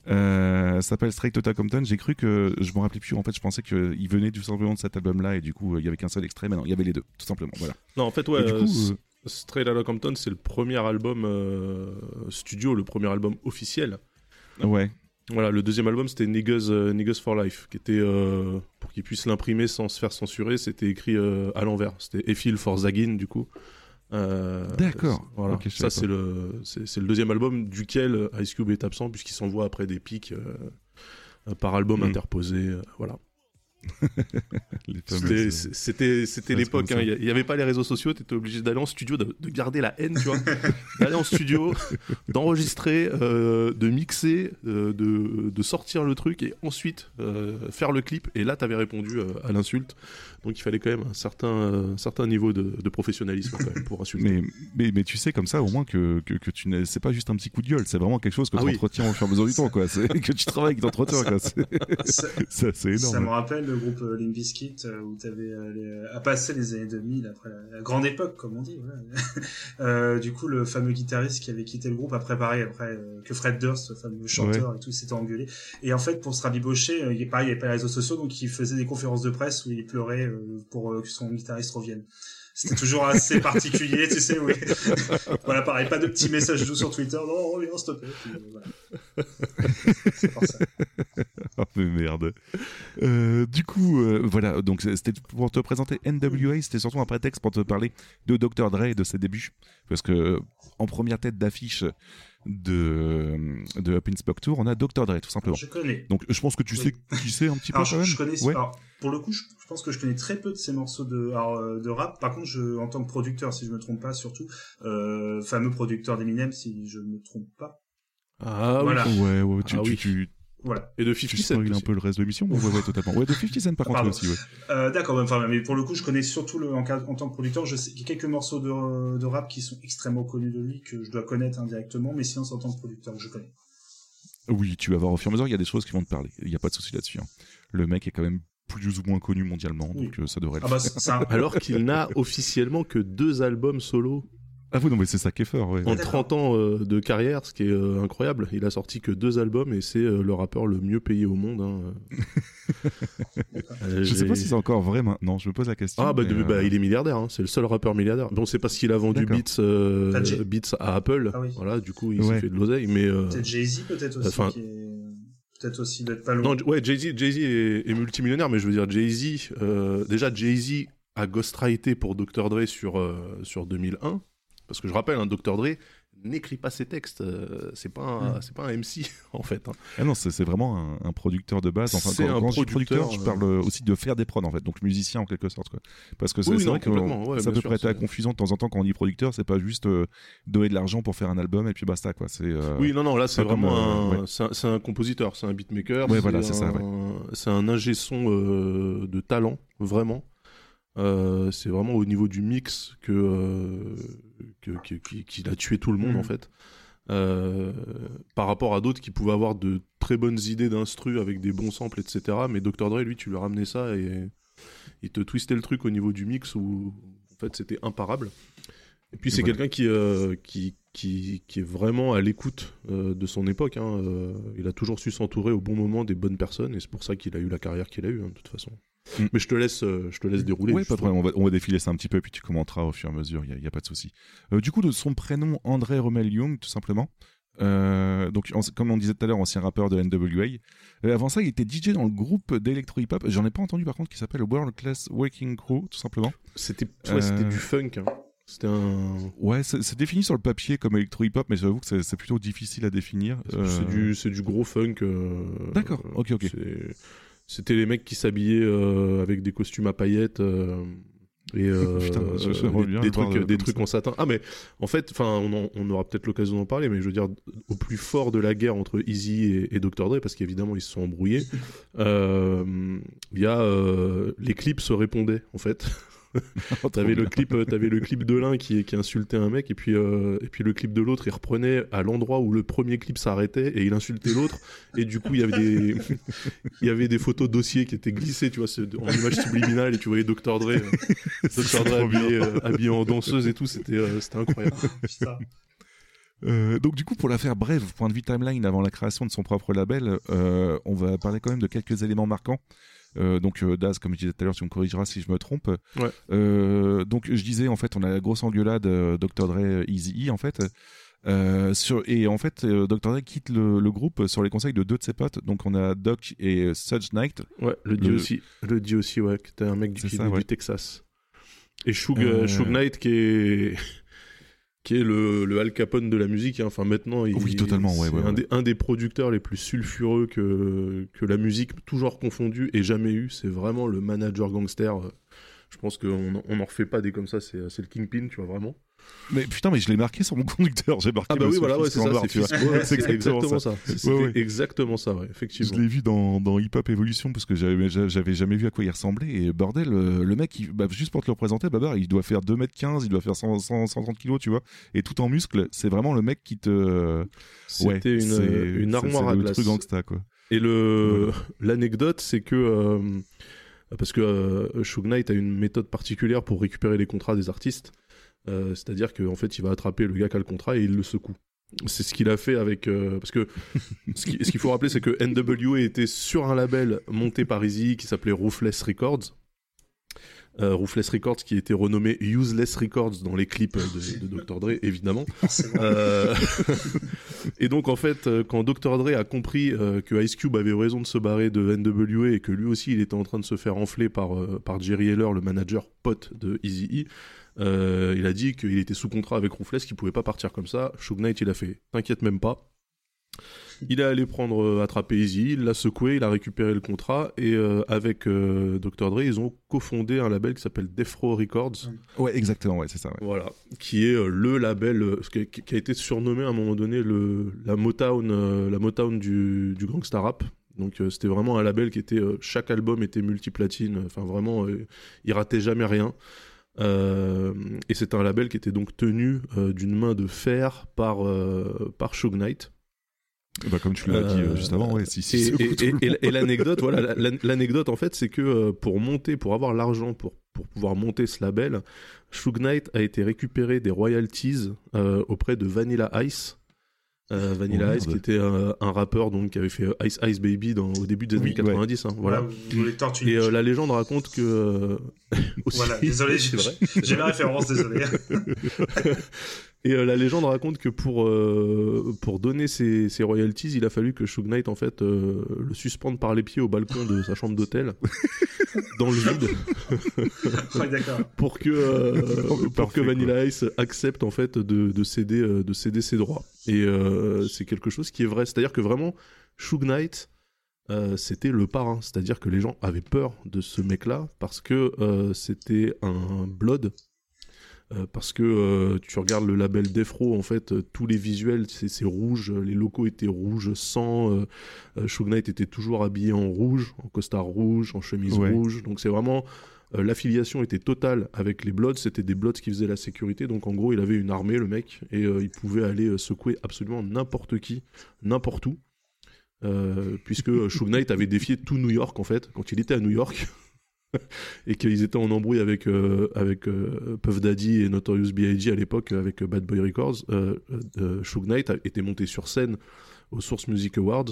euh, s'appelle Strike Tota Compton, j'ai cru que, je me rappelais plus, en fait, je pensais qu'il venait tout simplement de cet album-là, et du coup, euh, il y avait qu'un seul extrait, mais non, il y avait les deux, tout simplement, voilà. Non, en fait, ouais. et du coup, Straight Outta Compton, c'est le premier album euh, studio, le premier album officiel. ouais, Voilà, le deuxième album, c'était Niggas, euh, Niggas for Life, qui était, euh, pour qu'ils puissent l'imprimer sans se faire censurer, c'était écrit euh, à l'envers. C'était Efil for Zagin, du coup. Euh, D'accord. Voilà. Ça, c'est le, c'est, le deuxième album duquel Ice Cube est absent, puisqu'il s'envoie après des pics par album Mm. interposé. voilà. C'était, euh, c'était, l'époque. hein. Il n'y avait pas les réseaux sociaux. Tu étais obligé d'aller en studio, de, de garder la haine, tu vois. d'aller en studio, d'enregistrer, euh, de mixer, euh, de, de sortir le truc et ensuite euh, faire le clip. Et là, tu avais répondu euh, à l'insulte. Donc il fallait quand même un certain, euh, un certain niveau de, de professionnalisme quand même, pour insulter. mais, mais, mais tu sais comme ça au moins que, que, que tu n'es, c'est pas juste un petit coup de gueule, c'est vraiment quelque chose que Ah tu oui. entretiens au fur et à mesure du temps, quoi. C'est que tu travailles, que tu entretiens, quoi. C'est, Ça, c'est, c'est ça me énorme. rappelle le groupe euh, Limp Bizkit euh, où t'avais euh, les- à passer les années 2000 après la, la grande époque comme on dit. Euh, du coup, le fameux guitariste qui avait quitté le groupe après pareil après que Fred Durst, le fameux chanteur et tout, s'était engueulé. Et en fait, pour se rabibocher, il est pareil, il n'y avait pas les réseaux sociaux, donc il faisait des conférences de presse où il pleurait pour que son guitariste revienne. C'était toujours assez particulier, tu sais. Oui. voilà, pareil, pas de petits messages doux sur Twitter. Non, reviens, s'il te plaît. Euh. C'est pour ça. Oh mais merde. Euh, du coup, euh, voilà, donc c'était pour te présenter NWA, c'était surtout un prétexte pour te parler de Dr. Dre et de ses débuts. Parce que en première tête d'affiche de, de Up in Spock Tour, on a Dr. Dre, tout simplement. Je connais. Donc je pense que tu Oui. sais qui c'est un petit peu Alors, quand je, même. je connais, Ouais. alors, pour le coup, je, je pense que je connais très peu de ces morceaux de, alors, euh, de rap. Par contre, je, en tant que producteur, si je me trompe pas, surtout, euh, fameux producteur d'Eminem, si je me trompe pas. Ah oui. Voilà. Ouais, ouais, tu, Ah tu, oui. tu, Voilà. Et de Tu 50 Cent spoil un aussi. peu le reste de l'émission Ouais, ouais, totalement. Ouais, de 50 Cent par contre Pardon. aussi, ouais. Euh, D'accord, enfin, mais pour le coup, je connais surtout le, en, tant que producteur, je sais qu'il y a quelques morceaux de, de rap qui sont extrêmement connus de lui, que je dois connaître indirectement, mais sinon, c'est en tant que producteur que je connais. Oui, tu vas voir au fur et à mesure, il y a des choses qui vont te parler. Il n'y a pas de souci là-dessus. hein. Le mec est quand même plus ou moins connu mondialement, Oui. donc euh, ça devrait le Ah bah, un... Alors qu'il n'a officiellement que deux albums solo Ah oui, non, mais c'est ça qui est fort, ouais. en d'accord. 30 ans euh, de carrière, ce qui est euh, incroyable. Il a sorti que deux albums et c'est euh, le rappeur le mieux payé au monde. hein. Euh, Je sais pas si c'est encore vrai maintenant, je me pose la question. Ah bah, mais, euh, bah, il est milliardaire, hein. c'est le seul rappeur milliardaire. Bon c'est parce qu'il a vendu. Beats, euh, Ah, Beats à Apple, Ah oui. voilà du coup il Ouais. s'est fait de l'oseille, mais euh, Peut-être Jay-Z, peut-être aussi, Enfin- qui est... Peut-être aussi d'être pas loin. non ouais Jay Z Jay est, est multimillionnaire, mais je veux dire Jay Z euh, déjà Jay Z a ghostwrité pour Dr Dre sur euh, sur 2001 parce que je rappelle hein, Dr Dre n'écrit pas ses textes, euh, c'est pas un, Mm. c'est pas un MC en fait. hein. Ah non, c'est vraiment un, un producteur de base. Enfin, C'est quand, un quand je dis producteur, producteur, je euh, parle euh, aussi de faire des prods en fait, donc musicien en quelque sorte. Quoi. Parce que c'est Oui, vrai que ouais, ça peut sûr, prêter à confusion de temps en temps quand on dit producteur, c'est pas juste euh, donner de l'argent pour faire un album et puis basta quoi. C'est euh, Oui, non, non, là c'est pas comme, vraiment euh, un, ouais. c'est un, un compositeur, c'est un beatmaker. Ouais, voilà, c'est ça, un- C'est un ingé son euh, de talent, vraiment. Euh, c'est vraiment au niveau du mix que que- qu'il a tué tout le monde en fait. Euh, par rapport à d'autres qui pouvaient avoir de très bonnes idées d'instru avec des bons samples, etc. Mais Dr Dre, lui, tu lui ramenais ça et il te twistait le truc au niveau du mix où en fait c'était imparable. Et puis c'est voilà. quelqu'un qui, euh, qui, qui, qui est vraiment à l'écoute euh, de son époque. hein. Il a toujours su s'entourer au bon moment des bonnes personnes et c'est pour ça qu'il a eu la carrière qu'il a eue, hein, de toute façon. Mm. Mais je te laisse, euh, je te laisse dérouler. Ouais, pas de problème. On va, on va défiler ça un petit peu, puis tu commenteras au fur et à mesure. Il y, a pas de souci. Euh, du coup, de son prénom André Rommel Young, tout simplement. Euh, donc, en- comme on disait tout à l'heure, ancien rappeur de NWA. Euh, avant ça, il était DJ dans le groupe d'électro hip hop. J'en ai pas entendu par contre, qui s'appelle World Class Working Crew, tout simplement. C'était ouais, c'était Euh, du funk. hein. C'était un. Ouais, c'est défini sur le papier comme électro hip hop, mais j'avoue que c'est- plutôt difficile à définir. Euh, C'est du, c'est du gros funk. euh, D'accord, euh, ok, ok. C'était les mecs qui s'habillaient euh, avec des costumes à paillettes. euh, et euh, Putain, euh, des, trucs, des en satin. Ah mais en fait, enfin, on, en- on aura peut-être l'occasion d'en parler, mais je veux dire, au plus fort de la guerre entre Easy et, et Dr Dre, parce qu'évidemment ils se sont embrouillés, euh, il y a les clips se répondaient en fait. T'avais le clip, euh, t'avais le clip de l'un qui, qui insultait un mec et puis euh, et puis le clip de l'autre, il reprenait à l'endroit où le premier clip s'arrêtait et il insultait l'autre et du coup il y avait des il y avait des photos dossiers qui étaient glissées, tu vois, en image subliminale et tu voyais Dr Dre, euh, Dr Dre habillé, euh, habillé en danseuse et tout, c'était euh, c'était incroyable. Putain. Euh, donc du coup, pour la faire brève, point de vue timeline avant la création de son propre label, euh, on va parler quand même de quelques éléments marquants. Euh, donc euh, Daz, comme je disais tout à l'heure, tu me corrigeras si je me trompe. Ouais. Euh, donc je disais en fait, on a la grosse engueulade Dr Dre, Easy E en fait. Euh, sur, et en fait, Dr Dre quitte le, le groupe sur les conseils de deux de ses potes. Donc on a Doc et Suge Knight. Ouais, le Le- aussi, le aussi, ouais, qui était un mec du, ça, ouais. du Texas. Et Shug, Shug Knight qui est qui est le, le Al Capone de la musique. hein. Enfin maintenant, il, Oui, totalement, ouais, ouais, un, ouais. Des, un des producteurs les plus sulfureux que que la musique toujours confondue ait jamais eu. C'est vraiment le manager gangster. Je pense qu'on on en refait pas des comme ça. C'est c'est le Kingpin, tu vois vraiment. Mais putain, mais je l'ai marqué sur mon conducteur. J'ai marqué. Ah bah oui, voilà, ouais, c'est ça. C'est ouais, exactement exactement ça. Ouais, exactement ça, ouais, Je effectivement. l'ai vu dans, dans Hip Hop Evolution parce que j'avais j'avais jamais vu à quoi il ressemblait et bordel euh, le mec il- bah, juste pour te le représenter Babar il doit faire 2m15 il doit faire 100, 100, 130 kilos tu vois et tout en muscles c'est vraiment le mec qui te ouais, C'était une, une armoire à glace. truc gangsta quoi Et le l'anecdote, c'est que euh, parce que euh, Shug Knight a une méthode particulière pour récupérer les contrats des artistes, Euh, c'est-à-dire qu'en fait, il va attraper le gars qui a le contrat et il le secoue. C'est ce qu'il a fait avec euh, parce que ce qui- ce qu'il faut rappeler, c'est que NWA était sur un label monté par Easy qui s'appelait Ruthless Records. Euh, Ruthless Records qui était renommé Useless Records dans les clips de, de Dr Dre évidemment euh, et donc en fait, quand Dr Dre a compris euh, que Ice Cube avait raison de se barrer de NWA et que lui aussi il était en train de se faire enfler par, par Jerry Heller, le manager pote de Easy euh, il a dit qu'il était sous contrat avec Ruthless, qu'il pouvait pas partir comme ça. Shug Knight il a fait, t'inquiète même pas. Il est allé prendre euh, attraper Easy, il l'a secoué, il a récupéré le contrat et euh, avec euh, Dr Dre, ils ont cofondé un label qui s'appelle Death Row Records. Ouais, exactement, ouais, c'est ça. ouais. Voilà, qui est le label qui, qui a été surnommé à un moment donné le la Motown la Motown du, du gangsta rap. Donc euh, c'était vraiment un label qui était euh, chaque album était multiplatine, enfin vraiment euh, il ratait jamais rien. Euh, et c'était un label qui était donc tenu euh, d'une main de fer par euh, par Suge Knight. Bah, comme tu l'as dit euh, juste avant, ouais, si, si, Et, c'est l'anecdote, voilà, la- la- l'anecdote en fait, c'est que pour monter, pour avoir l'argent pour pour pouvoir monter ce label, Suge Knight a été récupéré des royalties auprès de Vanilla Ice. Euh, Vanilla Oh, Ice, merde. qui était un, un rappeur donc qui avait fait euh, Ice Ice Baby dans, au début des Oui, années 90. hein, voilà. Tortues. Et euh, la légende raconte que euh, aussi- Voilà, désolé, j'ai la référence, désolé. Et euh, la légende raconte que pour, euh, pour donner ses, ses royalties, il a fallu que Suge Knight en fait euh, le suspende par les pieds au balcon de sa chambre d'hôtel dans le vide d'accord. pour que pour que Vanilla Ice accepte en fait de, de céder de céder ses droits. Et c'est quelque chose qui est vrai, c'est-à-dire que vraiment Suge Knight euh, c'était le parrain, c'est-à-dire que les gens avaient peur de ce mec-là parce que euh, c'était un blood. Euh, parce que euh, tu regardes le label Defro, en fait, euh, tous les visuels, c'est rouge, les locaux étaient rouges, sang. Suge Knight était toujours habillé en rouge, en costard rouge, en chemise Ouais. rouge. Donc c'est vraiment l'affiliation était totale avec les Bloods, c'était des Bloods qui faisaient la sécurité, donc en gros il avait une armée le mec, et il pouvait aller secouer absolument n'importe qui, n'importe où, puisque Suge Knight avait défié tout New York en fait, quand il était à New York, et qu'ils étaient en embrouille avec, euh, avec euh, Puff Daddy et Notorious B.I.G. à l'époque, avec Bad Boy Records, euh, euh, Suge Knight a- était monté sur scène aux Source Music Awards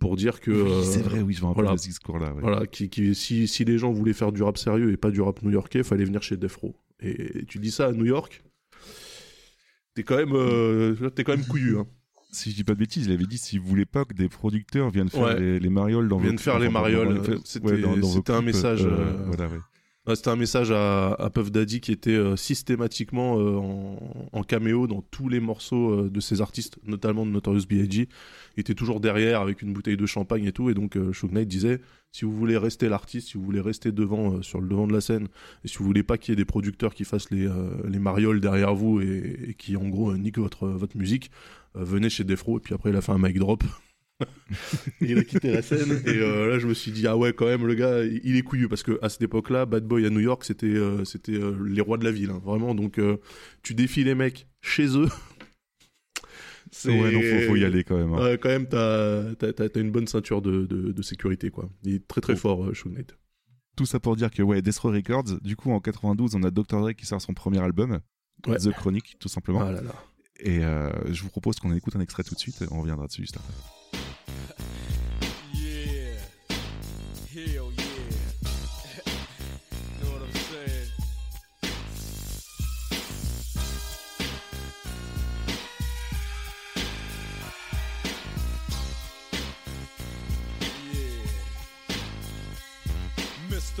pour dire que... Oui, c'est vrai, oui, je me rappelle voilà. de ce discours-là. ouais. voilà, qui, qui, si, si les gens voulaient faire du rap sérieux et pas du rap new-yorkais, fallait venir chez Death Row. Et tu dis ça à New York, t'es quand même, t'es quand même couillu. Hein. Si je dis pas de bêtises, il avait dit s'il voulait pas que des producteurs viennent faire Ouais. les, les marioles dans Viennent faire les marioles, c'était- ouais, un clips, message, euh, voilà, ouais. Ouais, C'était un message à, à Puff Daddy qui était euh, systématiquement euh, en, en caméo dans tous les morceaux euh, de ces artistes, notamment de Notorious B.I.G. Il était toujours derrière avec une bouteille de champagne et tout, et donc Suge Knight disait si vous voulez rester l'artiste, si vous voulez rester devant sur le devant de la scène, et si vous voulez pas qu'il y ait des producteurs qui fassent les, les marioles derrière vous et, qui en gros niquent votre votre musique, venez chez Defro. Et puis après il a fait un mic drop. Il a quitté la scène et euh, là je me suis dit ah ouais quand même le gars il est couillu parce que à cette époque-là Bad Boy à New York c'était euh, c'était euh, les rois de la ville hein, vraiment donc tu défies les mecs chez eux c'est Ouais, non, faut, faut y aller quand même. hein. Ouais, quand même t'as t'as- une bonne ceinture de, de, de sécurité quoi il est très très fort Suge Knight Tout ça pour dire que, ouais, Death Row Records, du coup, en 92, on a Dr. Dre qui sort son premier album, Ouais. The Chronic, tout simplement. ah là là Et je vous propose qu'on écoute un extrait tout de suite, on reviendra dessus juste après.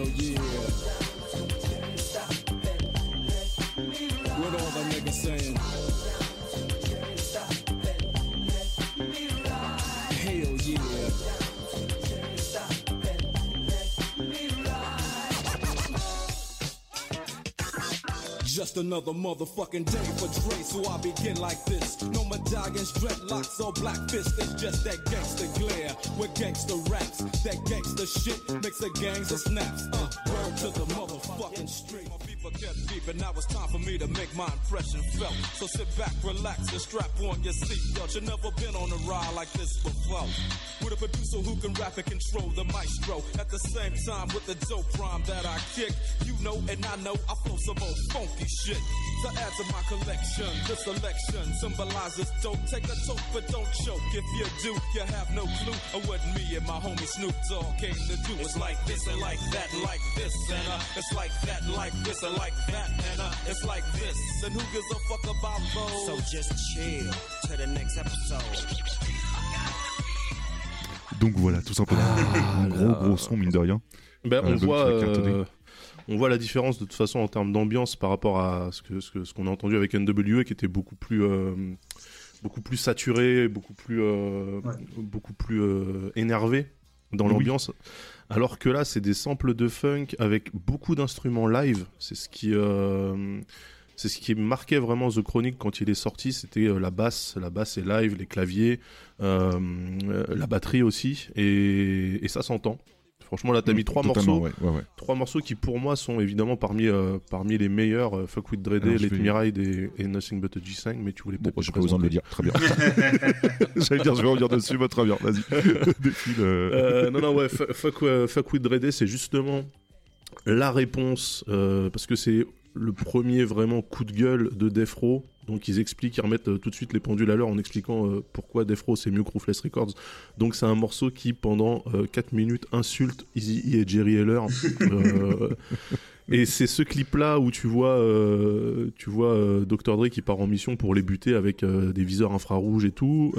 Hell yeah. What all the niggas saying? Just another motherfucking day for Dre, so I begin like this. No medallions, dreadlocks, or black fists. It's just that gangster glare with gangster raps. That gangster shit makes the gangs of snaps. Uh, word to the motherfucking street. My people kept deep, and now it's time for me to make my impression felt. So sit back, relax, and strap on your seatbelt. You've never been on a ride like this before. With a producer who can rap and control the maestro. At the same time, with the dope rhyme that I kick, you know, and I know I flow some old funk funky shit to add to my collection. This selection symbolizes don't Take a toke, but don't choke. If you do, you have no clue of what me and my homie Snoop Dogg came to do. It's like this and like that, like this and uh, it's like that, like this and like that and uh, it's like this. And who gives a fuck about those? So just chill to the next episode. Donc voilà, tout simplement. Ah gros gros son mine de rien. Ben, on voit, euh, on voit la différence de toute façon en termes d'ambiance par rapport à ce que ce que- ce qu'on a entendu avec NWA qui était beaucoup plus euh, beaucoup plus saturé, beaucoup plus euh, Ouais. beaucoup plus euh, énervé dans Oui. Alors que là, c'est des samples de funk avec beaucoup d'instruments live. C'est ce qui euh, marquait vraiment The Chronic quand il est sorti, c'était euh, la basse, la basse est live, les claviers, euh, la batterie aussi, et ça s'entend. Franchement, là, t'as mis trois Mm, morceaux, ouais, ouais, ouais. trois morceaux qui pour moi sont évidemment parmi euh, parmi les meilleurs. euh, Fuck with Dre, Alors, je Let Me Ride et, et Nothing But a G5, mais tu voulais Bon, peut-être. j'ai pas besoin de le dire. Très bien. J'allais dire, je vais revenir dessus, bah, très bien. Vas-y. Euh. Non, non, ouais, fu- fuck, fuck with Dre, c'est justement la réponse, parce que c'est le premier vraiment coup de gueule de Death Row. Donc ils expliquent, ils remettent euh, tout de suite les pendules à l'heure en expliquant euh, pourquoi Death Row c'est mieux que Ruthless Records. Donc c'est un morceau qui pendant 4 minutes insulte Easy et Jerry Heller. Euh, et c'est ce clip là où tu vois, euh, tu vois euh, Dr Dre qui part en mission pour les buter avec euh, des viseurs infrarouges et tout.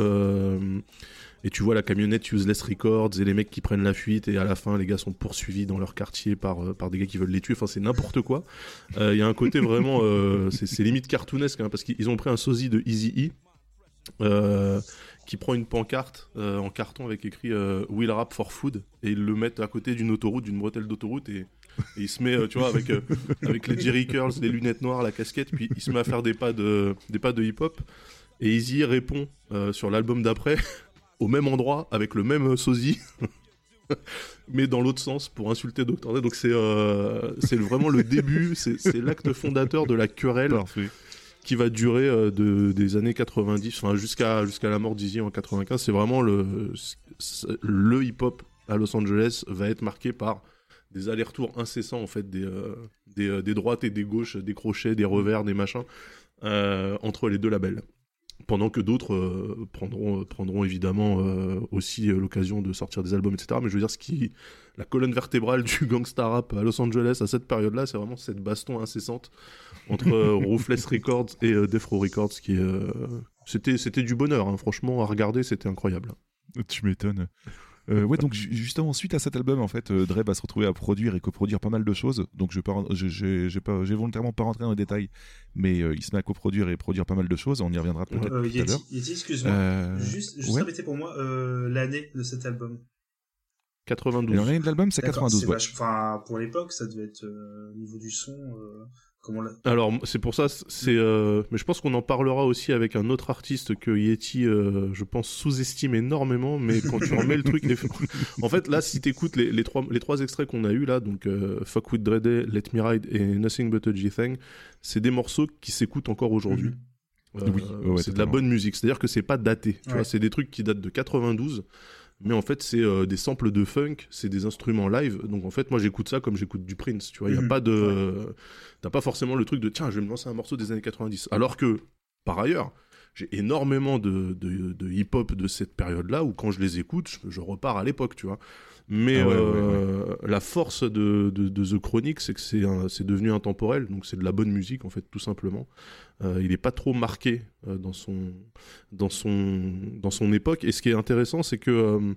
Euh, et tu vois la camionnette Useless Records et les mecs qui prennent la fuite et à la fin les gars sont poursuivis dans leur quartier par, euh, par des gars qui veulent les tuer. Enfin c'est n'importe quoi. Euh, Il y a un côté vraiment, euh, c'est limite cartoonesque hein, parce qu'ils ont pris un sosie de Easy E. qui prend une pancarte euh, en carton avec écrit euh, Will Rap for Food et ils le mettent à côté d'une autoroute, d'une bretelle d'autoroute et, et il se met, euh, tu vois, avec, euh, avec les Jerry Curls, les lunettes noires, la casquette, puis il se met à faire des pas de, des pas de hip-hop et Easy répond euh, sur l'album d'après au même endroit avec le même sosie. mais dans l'autre sens pour insulter Dr. Dre. Donc c'est euh, c'est vraiment le début, c'est l'acte fondateur de la querelle Parfait. qui va durer euh, de, des années 90, enfin jusqu'à jusqu'à la mort d'Izzy en 95. C'est vraiment le le hip-hop à Los Angeles va être marqué par des allers-retours incessants en fait des euh, des, euh, des droites et des gauches, des crochets, des revers, des machins euh, entre les deux labels. Pendant que d'autres euh, prendront, prendront évidemment euh, aussi euh, l'occasion de sortir des albums, etc. Mais je veux dire, ce qui, la colonne vertébrale du gangsta rap à Los Angeles à cette période-là, c'est vraiment cette baston incessante entre euh, Ruthless Records et euh, Death Row Records, qui euh, c'était c'était du bonheur. hein. Franchement, à regarder, c'était incroyable. Tu m'étonnes. Euh, ouais, donc ju- justement, suite à cet album, en fait, euh, Dre va se retrouver à produire et coproduire pas mal de choses. Donc, je vais pas- je- pas, j'ai volontairement pas rentré dans les détails, mais euh, il se met à coproduire et produire pas mal de choses. On y reviendra peut-être Euh, tout à l'heure. Yeti, Yeti, excuse-moi. Euh, Juste, juste ouais. répétez pour moi euh, l'année de cet album. 92. Et l'année de l'album, c'est D'accord, 92. c'est Ouais. pour l'époque, ça devait être euh, au niveau du son. Comment l'a- Alors c'est pour ça, c'est. euh, mais je pense qu'on en parlera aussi avec un autre artiste que Yeti, euh, je pense, sous-estime énormément. Mais quand tu remets le truc, les- en fait, là, si t'écoutes les, les trois les trois extraits qu'on a eu là, donc euh, Fuck with Dre Day, Let Me Ride et Nothing But a G Thing, c'est des morceaux qui s'écoutent encore aujourd'hui. Mhm. Euh, Oui, ouais, c'est de la bonne musique. C'est-à-dire que c'est pas daté. Tu Ouais. vois, c'est des trucs qui datent de 92. Mais en fait, c'est euh, des samples de funk, c'est des instruments live. Donc en fait, moi, j'écoute ça comme j'écoute du Prince. Tu vois, il y a Mhm. pas de, t'as pas forcément le truc de tiens, je vais me lancer un morceau des années 90. Alors que, par ailleurs, j'ai énormément de, de, de hip-hop de cette période-là où quand je les écoute, je, je repars à l'époque, tu vois. Mais Ah ouais, ouais, euh, la force de, de, de The Chronic, c'est que c'est devenu intemporel, donc c'est de la bonne musique en fait, tout simplement. Euh, il est pas trop marqué euh, dans son dans son dans son époque. Et ce qui est intéressant, c'est que euh,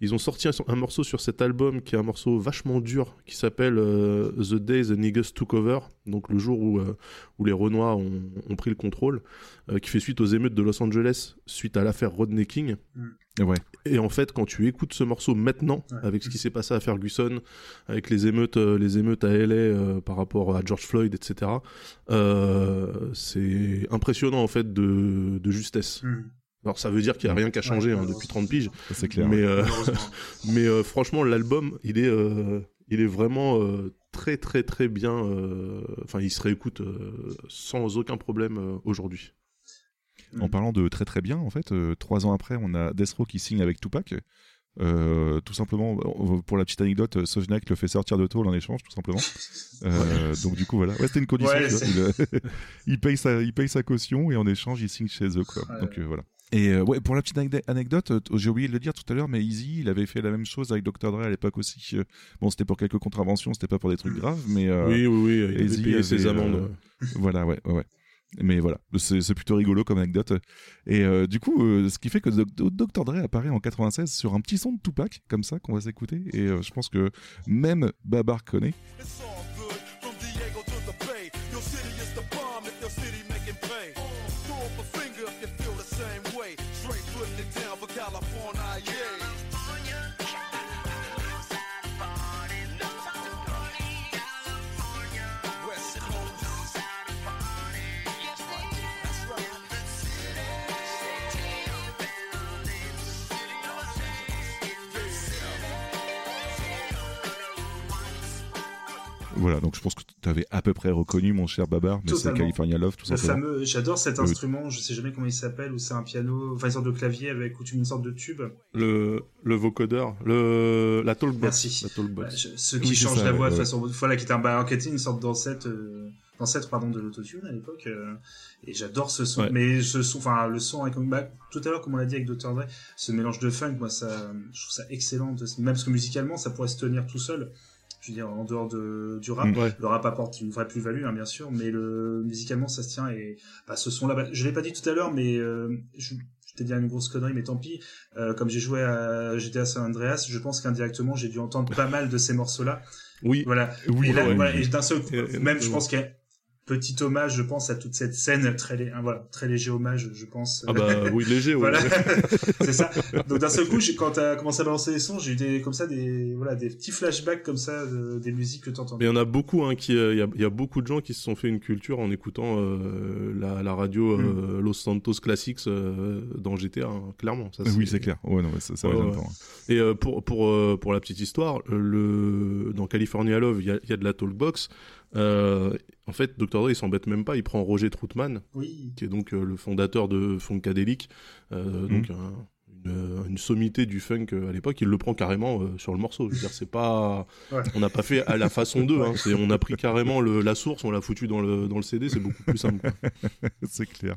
ils ont sorti un, un morceau sur cet album qui est un morceau vachement dur qui s'appelle The Day the Niggas Took Over, donc le jour où où les Renois ont, ont pris le contrôle, qui fait suite aux émeutes de Los Angeles suite à l'affaire Rodney King. Ouais. Et en fait, quand tu écoutes ce morceau maintenant, Ouais. avec ce qui s'est passé à Ferguson, avec les émeutes, les émeutes à LA euh, par rapport à George Floyd, etc., euh, c'est impressionnant en fait de, de justesse. Mhm. Alors ça veut dire qu'il n'y a rien qu'à changer Ouais, hein, depuis 30 piges, c'est clair. mais, euh, mais euh, franchement l'album, il est, euh, il est vraiment euh, très très très bien. euh, Enfin, il se réécoute euh, sans aucun problème euh, aujourd'hui. En parlant de très très bien, en fait, euh, trois ans après, on a Death Row qui signe avec Tupac. Euh, tout simplement, pour la petite anecdote, euh, Sojna le fait sortir de tôle en échange, tout simplement. Euh, donc du coup, voilà. Ouais, c'était une condition. Ouais, il, il paye sa, il paye sa caution et en échange, il signe chez eux, quoi. Ouais. Donc euh, voilà. Et ouais, pour la petite anecd- anecdote, j'ai oublié de le dire tout à l'heure, mais Easy, il avait fait la même chose avec Dr Dre à l'époque aussi. Bon, c'était pour quelques contraventions, c'était pas pour des trucs graves, mais oui, oui, oui, il avait Easy payé ses avait, amendes. voilà, ouais, ouais. Mais voilà, c'est plutôt rigolo comme anecdote. Et euh, du coup, euh, ce qui fait que Dr Dre apparaît en 96 sur un petit son de Tupac, comme ça, qu'on va s'écouter. Et euh, je pense que même Babar connaît. Voilà, donc je pense que tu avais à peu près reconnu mon cher Babar, mais c'est. California Love, tout Le simplement. fameux, j'adore cet instrument, je sais jamais comment il s'appelle, où c'est un piano, enfin une sorte de clavier avec où tu mets une sorte de tube. Le, le vocodeur, le, la talkbox. Merci. La talkbox. Bah, je- ceux qui Oui, changent ça, la ouais, voix de façon, voilà, qui était un était une sorte d'ancêtre, euh, d'ancêtre pardon de l'autotune à l'époque. euh, et j'adore ce son. Ouais. Mais ce son, enfin le son avec bah, tout à l'heure comme on l'a dit avec Dr Dre, ce mélange de funk, moi ça, je trouve ça excellent. Même parce que musicalement ça pourrait se tenir tout seul. Je veux dire en dehors de du rap. Mm. Ouais. Le rap apporte une vraie plus-value, hein, bien sûr, mais le musicalement ça se tient et bah, ce son-là, bah, je l'ai pas dit tout à l'heure, mais euh, je, je t'ai dit une grosse connerie, mais tant pis. Euh, comme j'ai joué à GTA San Andreas, je pense qu'indirectement j'ai dû entendre pas mal de ces morceaux-là. Oui. Voilà. Oui, et là, ouais, voilà, oui. et d'un seul coup, même je pense qu'il y a petit hommage, je pense, à toute cette scène très, lé- hein, voilà, très léger hommage, je pense. Ah bah oui, léger, oui. voilà, c'est ça. Donc d'un seul coup, quand t'as commencé à balancer les sons, j'ai eu des comme ça des voilà des petits flashbacks comme ça de- des musiques que t'entends. Mais il y en a beaucoup, hein, qui, euh, il y, a, il y a beaucoup de gens qui se sont fait une culture en écoutant euh, la, la radio Mm. euh, Los Santos Classics euh, dans GTA, hein, clairement. Ça, Oui, c'est clair. Ouais, non, mais ça, ça Ouais, va ouais. longtemps, hein. Et euh, pour pour euh, pour la petite histoire, le dans California Love, il y a, y a de la talkbox. Euh, en fait, Dr Dre il s'embête même pas, il prend Roger Troutman, Oui. qui est donc euh, le fondateur de Funkadelic, euh, donc un- une, une sommité du funk euh, à l'époque, il le prend carrément euh, sur le morceau. Je veux dire, c'est pas, Ouais. on n'a pas fait à la façon d'eux. Hein, on a pris carrément le, la source, on l'a foutu dans le dans le CD, c'est beaucoup plus simple. c'est clair.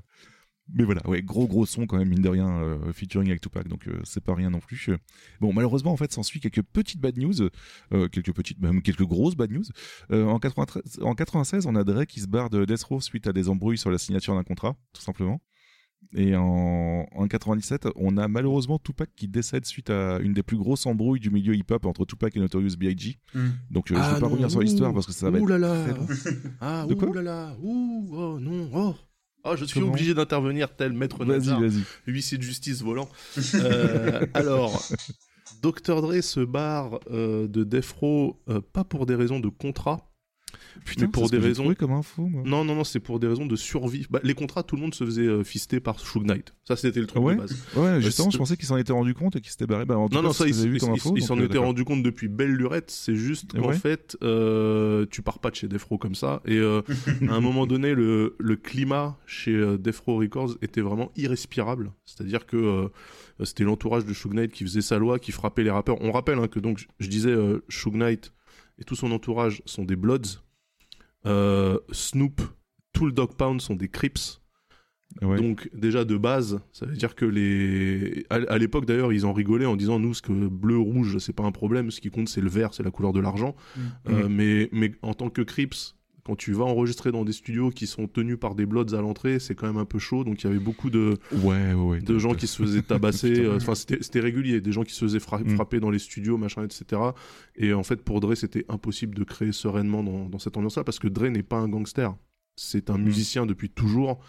Mais voilà, ouais, gros gros son quand même, mine de rien, euh, featuring avec Tupac, donc euh, c'est pas rien non plus. Bon, malheureusement, en fait, s'ensuit quelques petites bad news, euh, quelques petites, même quelques grosses bad news. En, 93, en 96, on a Drake qui se barre de Death Row suite à des embrouilles sur la signature d'un contrat, tout simplement. Et en, en 97, on a malheureusement Tupac qui décède suite à une des plus grosses embrouilles du milieu hip-hop entre Tupac et Notorious B.I.G. Mm. Donc euh, je vais pas revenir sur l'histoire parce que ça va Ouh être là là. très long. Ah, De quoi ouh là là. Ouh, oh non, oh. Oh, je suis Comment obligé d'intervenir tel maître Nazar, vas-y. huissier de justice volant. Euh, alors, Dr. Dre se barre euh, de Death Row, euh, pas pour des raisons de contrat. Putain, Mais pour des raisons- comme info, moi. Non, non, non, c'est pour des raisons de survie. Bah, les contrats, tout le monde se faisait euh, fister par Suge Knight. Ça, c'était le truc ouais de base. Ouais, justement, c'est- je pensais qu'il s'en était rendu compte et qu'il s'était barré. Bah, en tout Non, cas, non, ça, c'est il, ce que j'ai vu il- comme il- info, il donc, s'en euh, était d'accord. rendu compte depuis belle lurette. C'est juste qu'en ouais. fait, euh, tu pars pas de chez Death Row comme ça. Et euh, à un moment donné, le, le climat chez euh, Row Records était vraiment irrespirable. C'est-à-dire que euh, c'était l'entourage de Suge Knight qui faisait sa loi, qui frappait les rappeurs. On rappelle hein, que donc je, disais euh, Suge Knight et tout son entourage sont des Bloods. Euh, Snoop, tout le Dog Pound sont des Crips. Ouais. Donc déjà de base, ça veut dire que les à, à l'époque d'ailleurs, ils en rigolaient en disant nous ce que bleu rouge, c'est pas un problème, ce qui compte c'est le vert, c'est la couleur de l'argent. Mm. Euh, mais mais en tant que Crips, quand tu vas enregistrer dans des studios qui sont tenus par des Bloods à l'entrée, c'est quand même un peu chaud. Donc il y avait beaucoup de Ouais, ouais, ouais. de gens qui se faisaient tabasser. Euh, Enfin, c'était c'était régulier. Des gens qui se faisaient fra- Mm. frapper dans les studios, machin, etc. Et en fait, pour Dre, c'était impossible de créer sereinement dans, dans cette ambiance-là parce que Dre n'est pas un gangster. C'est un Mm. musicien depuis toujours.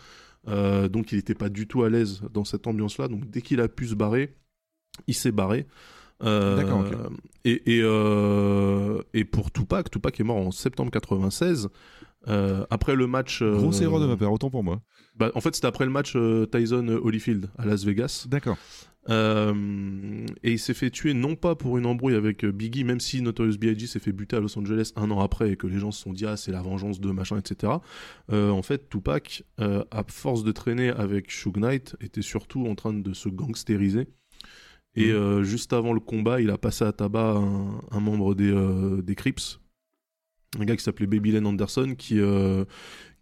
Euh, donc, il n'était pas du tout à l'aise dans cette ambiance-là. Donc, dès qu'il a pu se barrer, il s'est barré. Euh, D'accord. Et, et, euh, et pour Tupac, Tupac est mort en septembre 96. Euh, après le match. euh, Grosse erreur de ma part, autant pour moi. bah, en fait, c'était après le match euh, Tyson-Holyfield à Las Vegas. D'accord. Et il s'est fait tuer non pas pour une embrouille avec Biggie, même si Notorious B.I.G. s'est fait buter à Los Angeles un an après et que les gens se sont dit ah c'est la vengeance de machin etc. En fait Tupac, à force de traîner avec Suge Knight, était surtout en train de se gangstériser Et Mhm. euh, juste avant le combat, il a passé à tabac un, un membre des, euh, des Crips, un gars qui s'appelait Baby Len Anderson, qui, euh,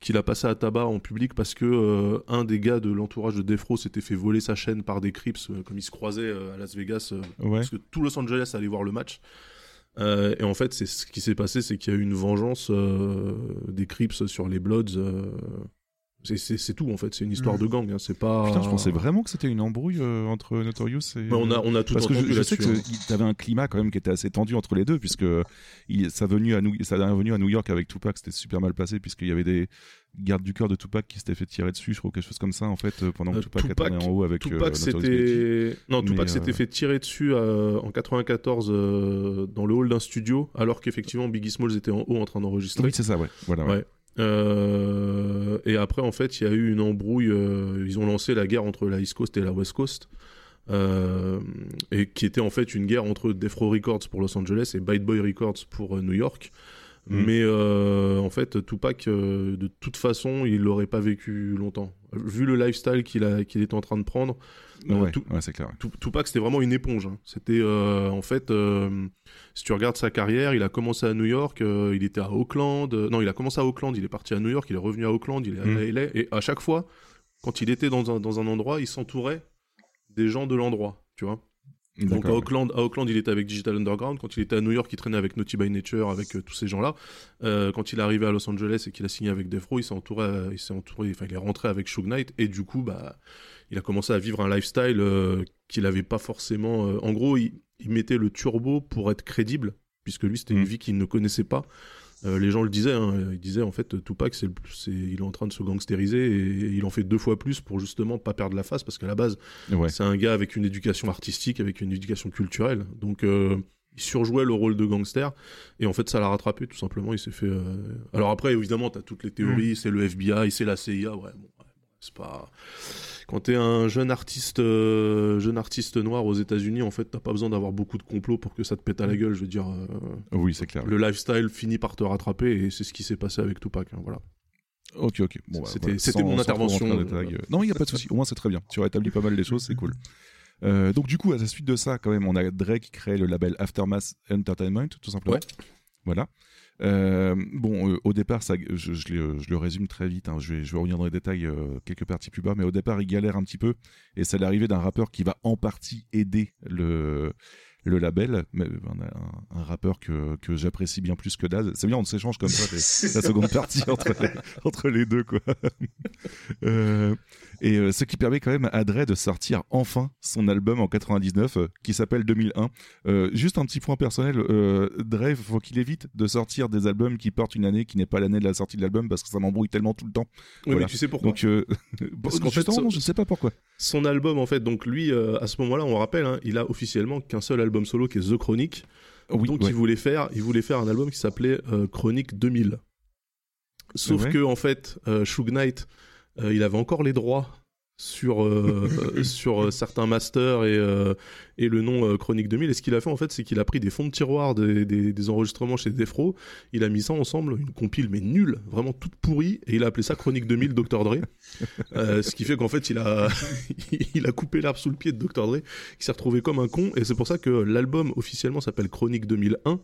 qui l'a passé à tabac en public parce que euh, un des gars de l'entourage de Defro s'était fait voler sa chaîne par des Crips, euh, comme ils se croisaient à Las Vegas, Ouais. parce que tout Los Angeles allait voir le match. Et en fait, c'est ce qui s'est passé, c'est qu'il y a eu une vengeance des Crips sur les Bloods. C'est- tout en fait, c'est une histoire Mhm. de gang. hein, C'est pas. Putain, je pensais vraiment que c'était une embrouille euh, entre Notorious et. Mais on a on a tout Parce que je, je sais que hein. tu avais un climat quand même qui était assez tendu entre les deux, puisque il, sa, venue à New, sa dernière venue à New York avec Tupac, c'était super mal passé, puisqu'il y avait des gardes du cœur de Tupac qui s'étaient fait tirer dessus, je crois, quelque chose comme ça, en fait, euh, pendant que Euh, Tupac, Tupac- attendait en haut avec Tupac s'était non Tupac s'était fait tirer dessus en 94 euh, dans le hall d'un studio alors qu'effectivement Biggie Smalls était en haut en train d'enregistrer. Oui, c'est ça, ouais. Voilà, ouais. Ouais. Euh, et après en fait il y a eu une embrouille. euh, ils ont lancé la guerre entre la East Coast et la West Coast. euh, et qui était en fait une guerre entre Death Row Records pour Los Angeles et Bite Boy Records pour New York. Mm. Mais euh, en fait, Tupac, euh, de toute façon, il l'aurait pas vécu longtemps. Vu le lifestyle qu'il qu'il était en train de prendre, euh, Ouais, tout- ouais, c'est clair. Tu- Tupac, c'était vraiment une éponge. hein. C'était, en fait, si tu regardes sa carrière, il a commencé à New York, il était à Auckland. non, il a commencé à Auckland, il est parti à New York, il est revenu à Auckland, il est Mm. à LA. Et à chaque fois, quand il était dans un, dans un endroit, il s'entourait des gens de l'endroit, tu vois. Donc à. Auckland, à Auckland, il était avec Digital Underground. Quand il était à New York, il traînait avec Naughty by Nature, avec euh, tous ces gens-là. Euh, quand il est arrivé à Los Angeles et qu'il a signé avec Death Row, il s'est entouré, euh, il s'est entouré, enfin il est rentré avec Suge Knight et du coup, bah, il a commencé à vivre un lifestyle euh, qu'il avait pas forcément. en gros, il, il mettait le turbo pour être crédible, puisque lui c'était une Mm. vie qu'il ne connaissait pas. Euh, les gens le disaient, hein, ils disaient en fait Tupac, c'est, le- c'est, il est en train de se gangsteriser et il en fait deux fois plus pour justement pas perdre la face parce qu'à la base Ouais. c'est un gars avec une éducation artistique, avec une éducation culturelle. Donc, euh, il surjouait le rôle de gangster. Et en fait, ça l'a rattrapé, tout simplement. Il s'est fait. euh, Alors, après, évidemment, t'as toutes les théories. C'est le FBI, c'est la CIA. Ouais, bon, ouais, c'est pas. Quand t'es un jeune artiste, euh, jeune artiste noir aux États-Unis, en fait, t'as pas besoin d'avoir beaucoup de complots pour que ça te pète à la gueule. Je veux dire, euh, Oui, c'est clair. le lifestyle finit par te rattraper et c'est ce qui s'est passé avec Tupac. hein, voilà. Ok, ok. Bon, bah, C'était- voilà. c'était Sans- mon intervention, euh, Non, il n'y a pas de souci. Au moins, c'est très bien. Tu as établi pas mal des choses, c'est cool. Euh, donc, du coup, à la suite de ça, quand même, on a Dre qui crée le label Aftermath Entertainment, tout simplement. Ouais. Voilà. Euh, bon, euh, au départ, ça, je, je le- je le résume très vite. hein. Je, vais, je vais revenir dans les détails euh, quelques parties plus bas, mais au départ, il galère un petit peu, et c'est l'arrivée d'un rappeur qui va en partie aider le le label, mais un, rappeur que, que j'apprécie bien plus que Daz. C'est bien, on s'échange comme ça la seconde partie entre les, entre les deux, quoi. Euh, et euh, ce qui permet quand même à Dre de sortir enfin son album en 99 euh, qui s'appelle 2001. Euh, juste un petit point personnel, Dre, faut qu'il évite de sortir des albums qui portent une année qui n'est pas l'année de la sortie de l'album parce que ça m'embrouille tellement tout le temps. Oui, Voilà. mais tu sais pourquoi Donc, Parce qu'en fait, ça- je sais pas pourquoi. son album en fait donc lui à ce moment-là on rappelle hein, il a officiellement qu'un seul album solo qui est The Chronic Oui, donc ouais. il voulait faire il voulait faire un album qui s'appelait Chronic 2000 sauf Ouais. que en fait Suge Knight euh, il avait encore les droits sur euh, sur euh, certains masters et euh, et le nom Chronic 2000 et ce qu'il a fait en fait c'est qu'il a pris des fonds de tiroir des, des, des enregistrements chez Defro. Il a mis ça ensemble une compile mais nulle vraiment toute pourrie. Et il a appelé ça Chronic 2000 Dr Dre. Euh, ce qui fait qu'en fait il a il a coupé l'herbe sous le pied de Dr Dre qui s'est retrouvé comme un con. Et c'est pour ça que l'album officiellement s'appelle Chronic 2001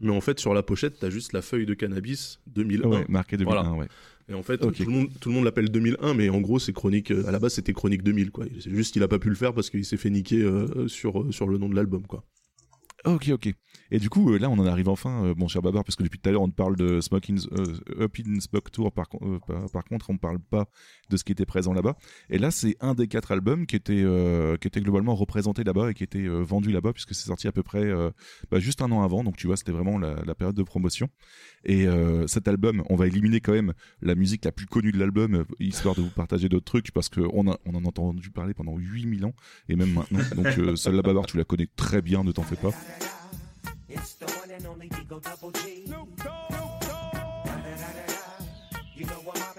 mais en fait sur la pochette t'as juste la feuille de cannabis 2001 Ouais, marqué 2001, Voilà. ouais. et en fait tout le monde tout le monde l'appelle 2001 mais en gros c'est chronique euh, à la base c'était chronique 2000 quoi c'est juste qu'il a pas pu le faire parce qu'il s'est fait niquer euh, sur euh, sur le nom de l'album quoi Ok, ok. Et du coup, euh, là, on en arrive enfin, euh, mon cher Babar, parce que depuis tout à l'heure, on parle de Smoke in, euh, Up in Smoke Tour, par, con- par, par contre, on ne parle pas de ce qui était présent là-bas. Et là, c'est un des quatre albums qui était, qui était globalement représenté là-bas et qui était vendu là-bas, puisque c'est sorti à peu près bah, juste un an avant. Donc, tu vois, c'était vraiment la, période de promotion. Et cet album, on va éliminer quand même la musique la plus connue de l'album, histoire de vous partager d'autres trucs, parce qu'on on en a entendu parler pendant 8000 ans, et même maintenant. Donc, euh, celle-là, Babar, tu la connais très bien, ne t'en fais pas. It's the one and only Digo Double G. Snoop Dogg. You know I'm mobbing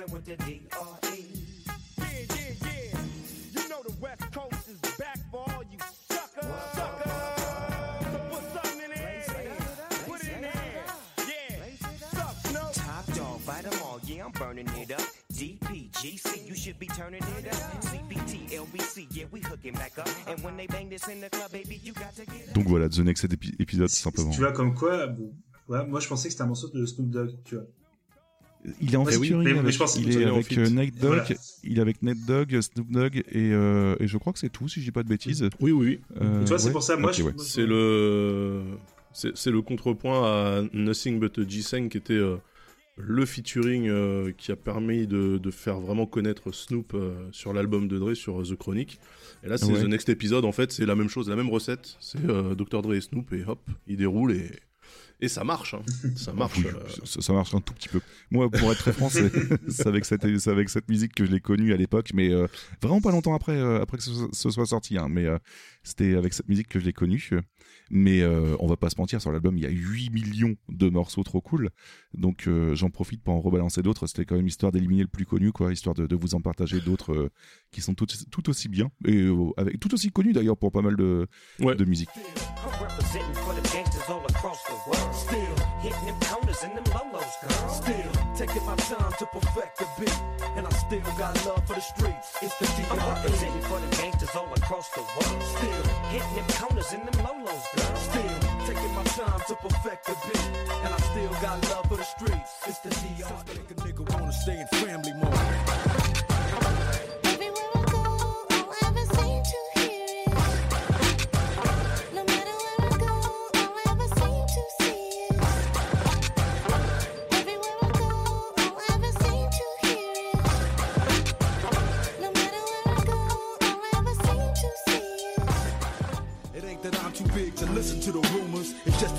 Donc voilà, The Next épi- épisode, simplement. Tu vois, comme quoi, bon, ouais, moi je pensais que c'était un morceau de Snoop Dogg, tu vois. Il est en Ouais, oui, featuring mais- avec, je pense il qu'il est avec euh, Dogg, Voilà. il est avec Nate Dogg, Snoop Dogg et, euh, et je crois que c'est tout si je dis pas de bêtises. Oui, oui, oui. Euh, tu vois, c'est ouais. pour ça, moi, Ok, je, ouais. moi, je- C'est le c'est c'est le contrepoint à Nothing But a G-Sang qui était euh, le featuring euh, qui a permis de, de faire vraiment connaître Snoop euh, sur l'album de Dre sur euh, The Chronic. Et là c'est Ouais. The Next Episode en fait, c'est la même chose, la même recette, c'est euh, Dr Dre et Snoop et hop, ils déroulent et et ça marche hein. Ça marche. Oui, euh, ça, ça marche un tout petit peu. Moi, pour être très franc, c'est avec cette, c'est avec cette musique que je l'ai connue à l'époque, mais euh, vraiment pas longtemps après, euh, après que ce, ce soit sorti. Hein, mais euh, c'était avec cette musique que je l'ai connue. Mais euh, on va pas se mentir, sur l'album, il y a 8 millions de morceaux trop cool. Donc euh, j'en profite pour en rebalancer d'autres. C'était quand même histoire d'éliminer le plus connu, quoi, histoire de, de vous en partager d'autres euh, qui sont tout, tout aussi bien et euh, avec tout aussi connus d'ailleurs pour pas mal de, Ouais. de musique. I'm representing for the gangsters all across the world. Still hitting them corners and them lolos, girl. Still taking my time to perfect the beat, and I still got love for the streets. It's the I'm D.R.E. representing for the gangsters all across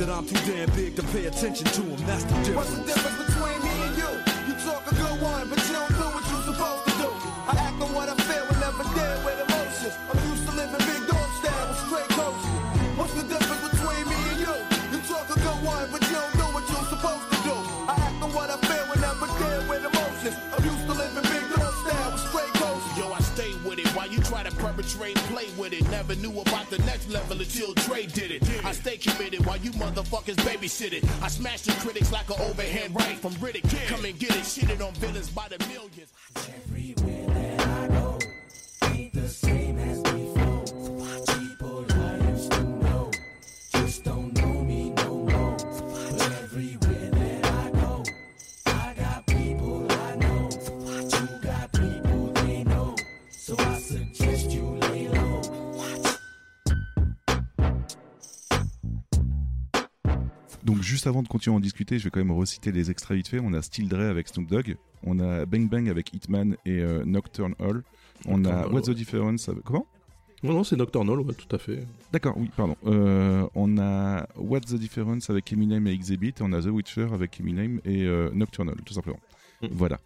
that I'm too damn big to pay attention to them. That's the difference. What's the difference to play with it. Never knew about the next level until Dre did it. I stay committed while you motherfuckers babysit it. I smash the critics like an overhand right from Riddick. Come and get it, shitted on villains by the millions. Donc juste avant de continuer à en discuter, je vais quand même reciter les extraits vite fait. On a Still Dre avec Snoop Dogg, on a Bang Bang avec Hitman et euh, Nocturne Hall, on a What's the. Difference avec... Comment? Non non, c'est Nocturnal, ouais, tout à fait. D'accord, oui, pardon. Euh, on a What's the Difference avec Eminem et Exhibit, on a The Witcher avec Eminem et euh, Nocturnal, tout simplement. Mm. Voilà.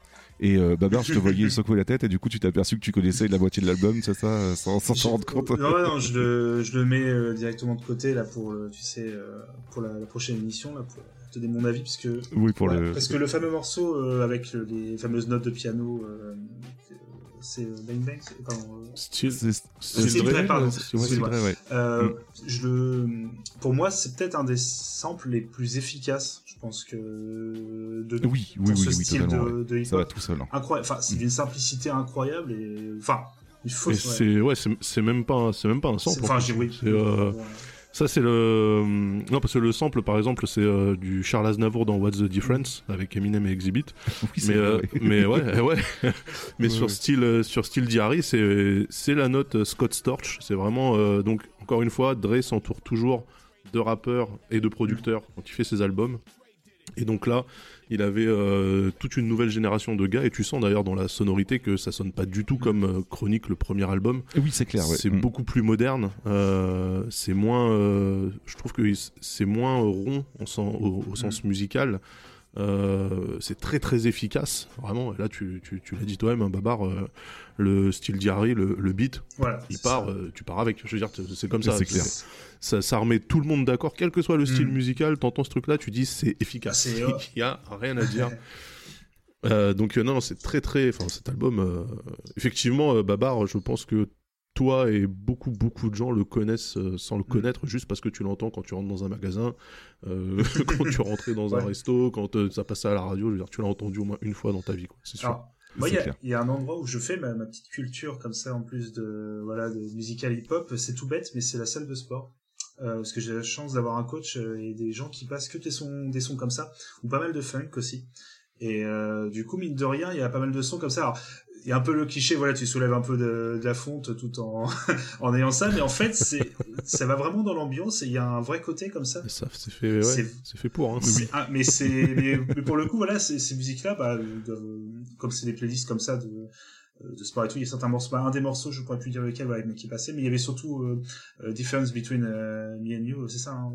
Et euh, Babar, je te voyais secouer la tête et du coup tu t'es aperçu que tu connaissais la moitié de l'album, c'est ça, euh, sans t'en rendre compte. Non, non, je le, je le mets euh, directement de côté là pour, le- tu sais, euh, pour la, la prochaine émission là pour te donner mon avis parce que Oui, pour Ouais, le. parce que le fameux morceau euh, avec euh, les fameuses notes de piano, euh, c'est euh, Bang Bang, c'est- pardon, euh, C'est pardon. Euh, je le, pour moi, c'est peut-être un des samples les plus efficaces. Je pense que de Oui, oui, oui, ce oui, style totalement. de, Ça va tout seul. hein. incroyable. Enfin, c'est d'une simplicité incroyable et enfin, il faut. C'est ouais, c'est même pas un- c'est même pas un sample. Enfin, en j'ai oui. Euh, Ça c'est le non parce que le sample par exemple c'est euh, du Charles Aznavour dans What's the Difference avec Eminem et Exhibit. Oui, Mais euh, mais ouais ouais. mais Ouais, sur ouais. style euh, sur style Diary c'est c'est la note euh, Scott Storch. C'est vraiment euh, donc encore une fois Dre s'entoure toujours de rappeurs et de producteurs quand il fait ses albums. Et donc là, il avait euh, toute une nouvelle génération de gars, et tu sens d'ailleurs dans la sonorité que ça sonne pas du tout comme euh, Chronique, le premier album. Oui, c'est clair. C'est Mm. beaucoup plus moderne. euh, c'est moins, je trouve que c'est moins rond en au, au sens musical. Euh, c'est très très efficace, vraiment. Et là, tu, tu, tu l'as dit toi-même, hein, Babar, euh, le style diary, le, le beat, Voilà. il part, euh, tu pars avec. Je veux dire, c'est comme ça. C'est clair. Ça, ça remet tout le monde d'accord, quel que soit le style Mm. musical. T'entends ce truc-là, tu dis c'est efficace. C'est, Il y a rien à dire. Euh, donc non, c'est très très, enfin cet album, euh, effectivement, euh, Babar, je pense que toi et beaucoup beaucoup de gens le connaissent euh, sans Mm. le connaître, juste parce que tu l'entends quand tu rentres dans un magasin, euh, quand tu rentrais dans un Ouais. resto, quand euh, ça passait à la radio, je veux dire, tu l'as entendu au moins une fois dans ta vie, quoi, c'est sûr. Alors, Moi, il y, a- y un endroit où je fais ma, ma petite culture comme ça, en plus de voilà de musical hip-hop. C'est tout bête, mais c'est la salle de sport. Euh, parce que j'ai la chance d'avoir un coach et des gens qui passent que des sons, des sons comme ça, ou pas mal de funk aussi. Et euh, du coup, mine de rien, il y a pas mal de sons comme ça. Alors, il y a un peu le cliché, voilà, tu soulèves un peu de, de la fonte tout en en ayant ça, mais en fait, c'est ça va vraiment dans l'ambiance et il y a un vrai côté comme ça. Ça, c'est fait, ouais, C'est- c'est fait pour. Hein. Ah, mais c'est mais, mais pour le coup voilà ces, ces musiques là bah, de- comme c'est des playlists comme ça de de sport et tout il y a certains morceaux bah, un des morceaux je pourrais plus dire lequel ouais, mais qui passait mais il y avait surtout euh, euh, difference between euh, me and you c'est ça hein,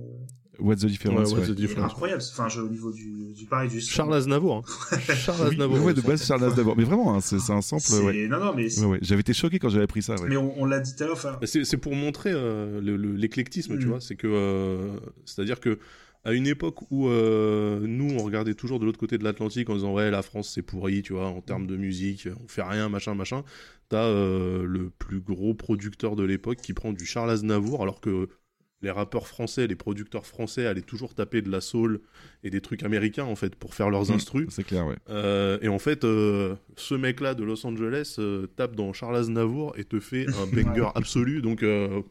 What's the difference Ouais, what's ouais. the difference incroyable enfin je, au niveau du du pareil du son. Charles Aznavour. hein. Charles Oui, Aznavour. ouais, de base Charles Aznavour. Mais vraiment, hein, c'est un sample. Ouais. non non mais c'est- Ouais, ouais. J'avais été choqué quand j'avais appris ça. Ouais. mais on, on l'a dit tout à l'heure C'est pour montrer euh, le- le- l'éclectisme, tu Mm. vois. C'est que, euh, c'est-à-dire que à une époque où euh, nous on regardait toujours de l'autre côté de l'Atlantique en disant ouais la France c'est pourri, tu vois, en termes de musique, on fait rien, machin, machin. T'as euh, le plus gros producteur de l'époque qui prend du Charles Aznavour alors que les rappeurs français, les producteurs français allaient toujours taper de la soul et des trucs américains en fait pour faire leurs Mm. instrus. C'est clair, ouais. Euh, et en fait, euh, ce mec-là de Los Angeles euh, tape dans Charles Aznavour et te fait un banger absolu. Donc, euh,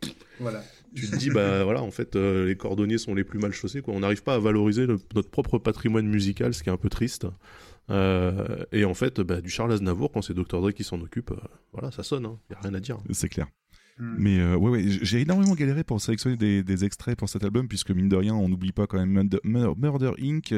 voilà tu te dis, bah voilà, en fait, euh, les cordonniers sont les plus mal chaussés. Quoi. On n'arrive pas à valoriser le- notre propre patrimoine musical, ce qui est un peu triste. Euh, et en fait, bah, du Charles Aznavour, quand c'est Dr. Dre qui s'en occupe, euh, voilà, ça sonne. Il n'y a rien à dire. C'est clair. Hmm. Mais euh, ouais, ouais, j'ai énormément galéré pour sélectionner des, des extraits pour cet album, puisque mine de rien, on n'oublie pas quand même Murder, Mur- Murder Inc.,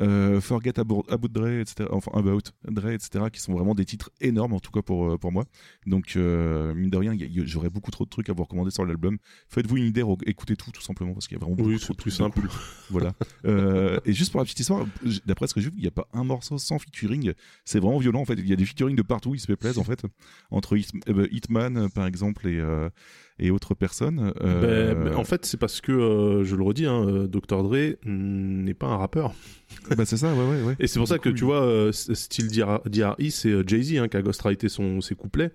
euh, Forget About, About Dre, etc., enfin About Dre, etc., qui sont vraiment des titres énormes, en tout cas pour, euh, pour moi. Donc, euh, mine de rien, j'aurais beaucoup trop de trucs à vous recommander sur l'album. Faites-vous une idée, écoutez tout, tout simplement, parce qu'il y a vraiment beaucoup Oui, trop de plus simple. cool. Voilà. Euh, et juste pour la petite histoire, d'après ce que j'ai vu, il n'y a pas un morceau sans featuring. C'est vraiment violent, en fait. Il y a des featuring de partout, ils se plaisent, en fait. Entre Hit- Hitman, par exemple, et, et autres personnes. Euh, Ben, ben, en fait, c'est parce que, euh, je le redis, hein, Dr. Dre n'est pas un rappeur. bah, c'est ça, ouais, ouais, ouais. Et c'est pour ça que tu vois, euh, style DR- DRE, c'est Jay-Z hein, qui a ghostwrité son, ses couplets.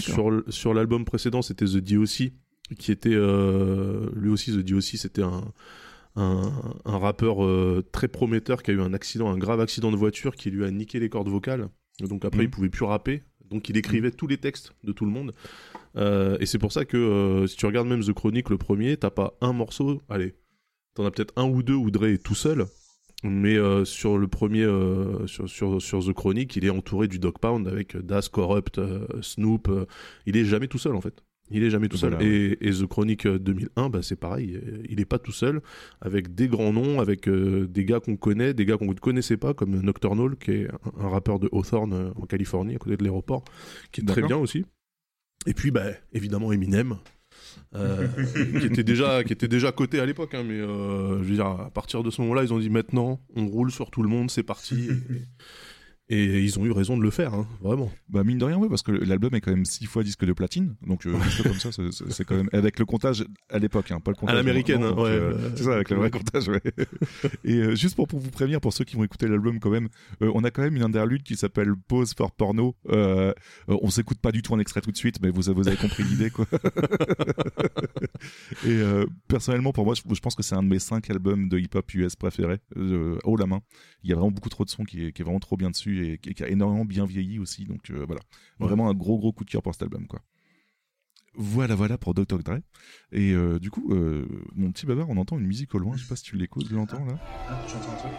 Sur sur l'album précédent, c'était The D.O.C. qui était lui aussi The D.O.C. c'était un un, un rappeur euh, très prometteur qui a eu un accident, un grave accident de voiture qui lui a niqué les cordes vocales. Donc après, Mhm. il pouvait plus rapper. Donc il écrivait tous les textes de tout le monde. Euh, et c'est pour ça que euh, si tu regardes même The Chronic, le premier, t'as pas un morceau. Allez, t'en as peut-être un ou deux où Dre est tout seul. Mais euh, sur le premier, sur, sur, sur The Chronic, il est entouré du Dog Pound avec Das, Corrupt, Snoop. il est jamais tout seul en fait. Il est jamais tout seul. Voilà, Et, et The Chronic euh, 2001, bah, c'est pareil. euh, Il est pas tout seul, avec des grands noms, avec euh, des gars qu'on connaît, des gars qu'on ne connaissait pas, comme Nocturnal, qui est un, un rappeur de Hawthorne euh, en Californie, à côté de l'aéroport, qui est très bien aussi. Et puis, bah, évidemment, Eminem. euh, qui était déjà qui était déjà coté à l'époque hein, mais euh, je veux dire à partir de ce moment-là ils ont dit maintenant on roule sur tout le monde c'est parti et, et ils ont eu raison de le faire hein, vraiment Bah mine de rien, ouais, parce que l'album est quand même six fois disque de platine, donc euh, comme ça, c'est- quand même avec le comptage à l'époque, hein, pas le comptage l'américaine, hein, donc, ouais, euh, c'est ça avec le vrai comptage, ouais. Et euh, juste pour, pour vous prévenir, pour ceux qui vont écouter l'album quand même, euh, on a quand même une interlude qui s'appelle Pause for Porno. On s'écoute pas du tout en extrait tout de suite, mais vous, vous avez compris l'idée, quoi. Et personnellement, pour moi, je, je pense que c'est un de mes cinq albums de hip-hop US préférés, haut la main. Il y a vraiment beaucoup trop de sons qui est, qui est vraiment trop bien dessus et qui, qui a énormément bien vieilli aussi. Donc euh, voilà, Ouais. vraiment un gros gros coup de cœur pour cet album, quoi. Voilà, voilà pour Dr. Dre. Et euh, du coup, euh, mon petit babar, on entend une musique au loin. Je sais pas si tu l'écoutes, tu l'entends là. Ah, j'entends un truc.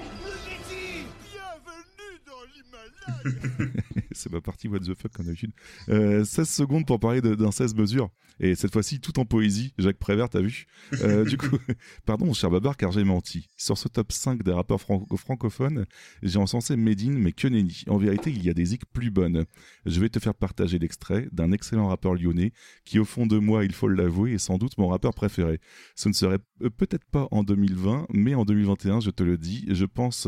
c'est ma partie what the fuck comme d'habitude. Euh, 16 secondes pour parler d'un 16 mesures. Et cette fois-ci, tout en poésie. Jacques Prévert, t'as vu? Euh, Du coup, pardon mon cher Babar, car j'ai menti. Sur ce top 5 des rappeurs franco- francophones, j'ai encensé Medine, mais que nenni. En vérité, il y a des zik plus bonnes. Je vais te faire partager l'extrait d'un excellent rappeur lyonnais qui, au fond de moi, il faut l'avouer, est sans doute mon rappeur préféré. Ce ne serait euh, peut-être pas en 2020, mais en 2021, je te le dis, je pense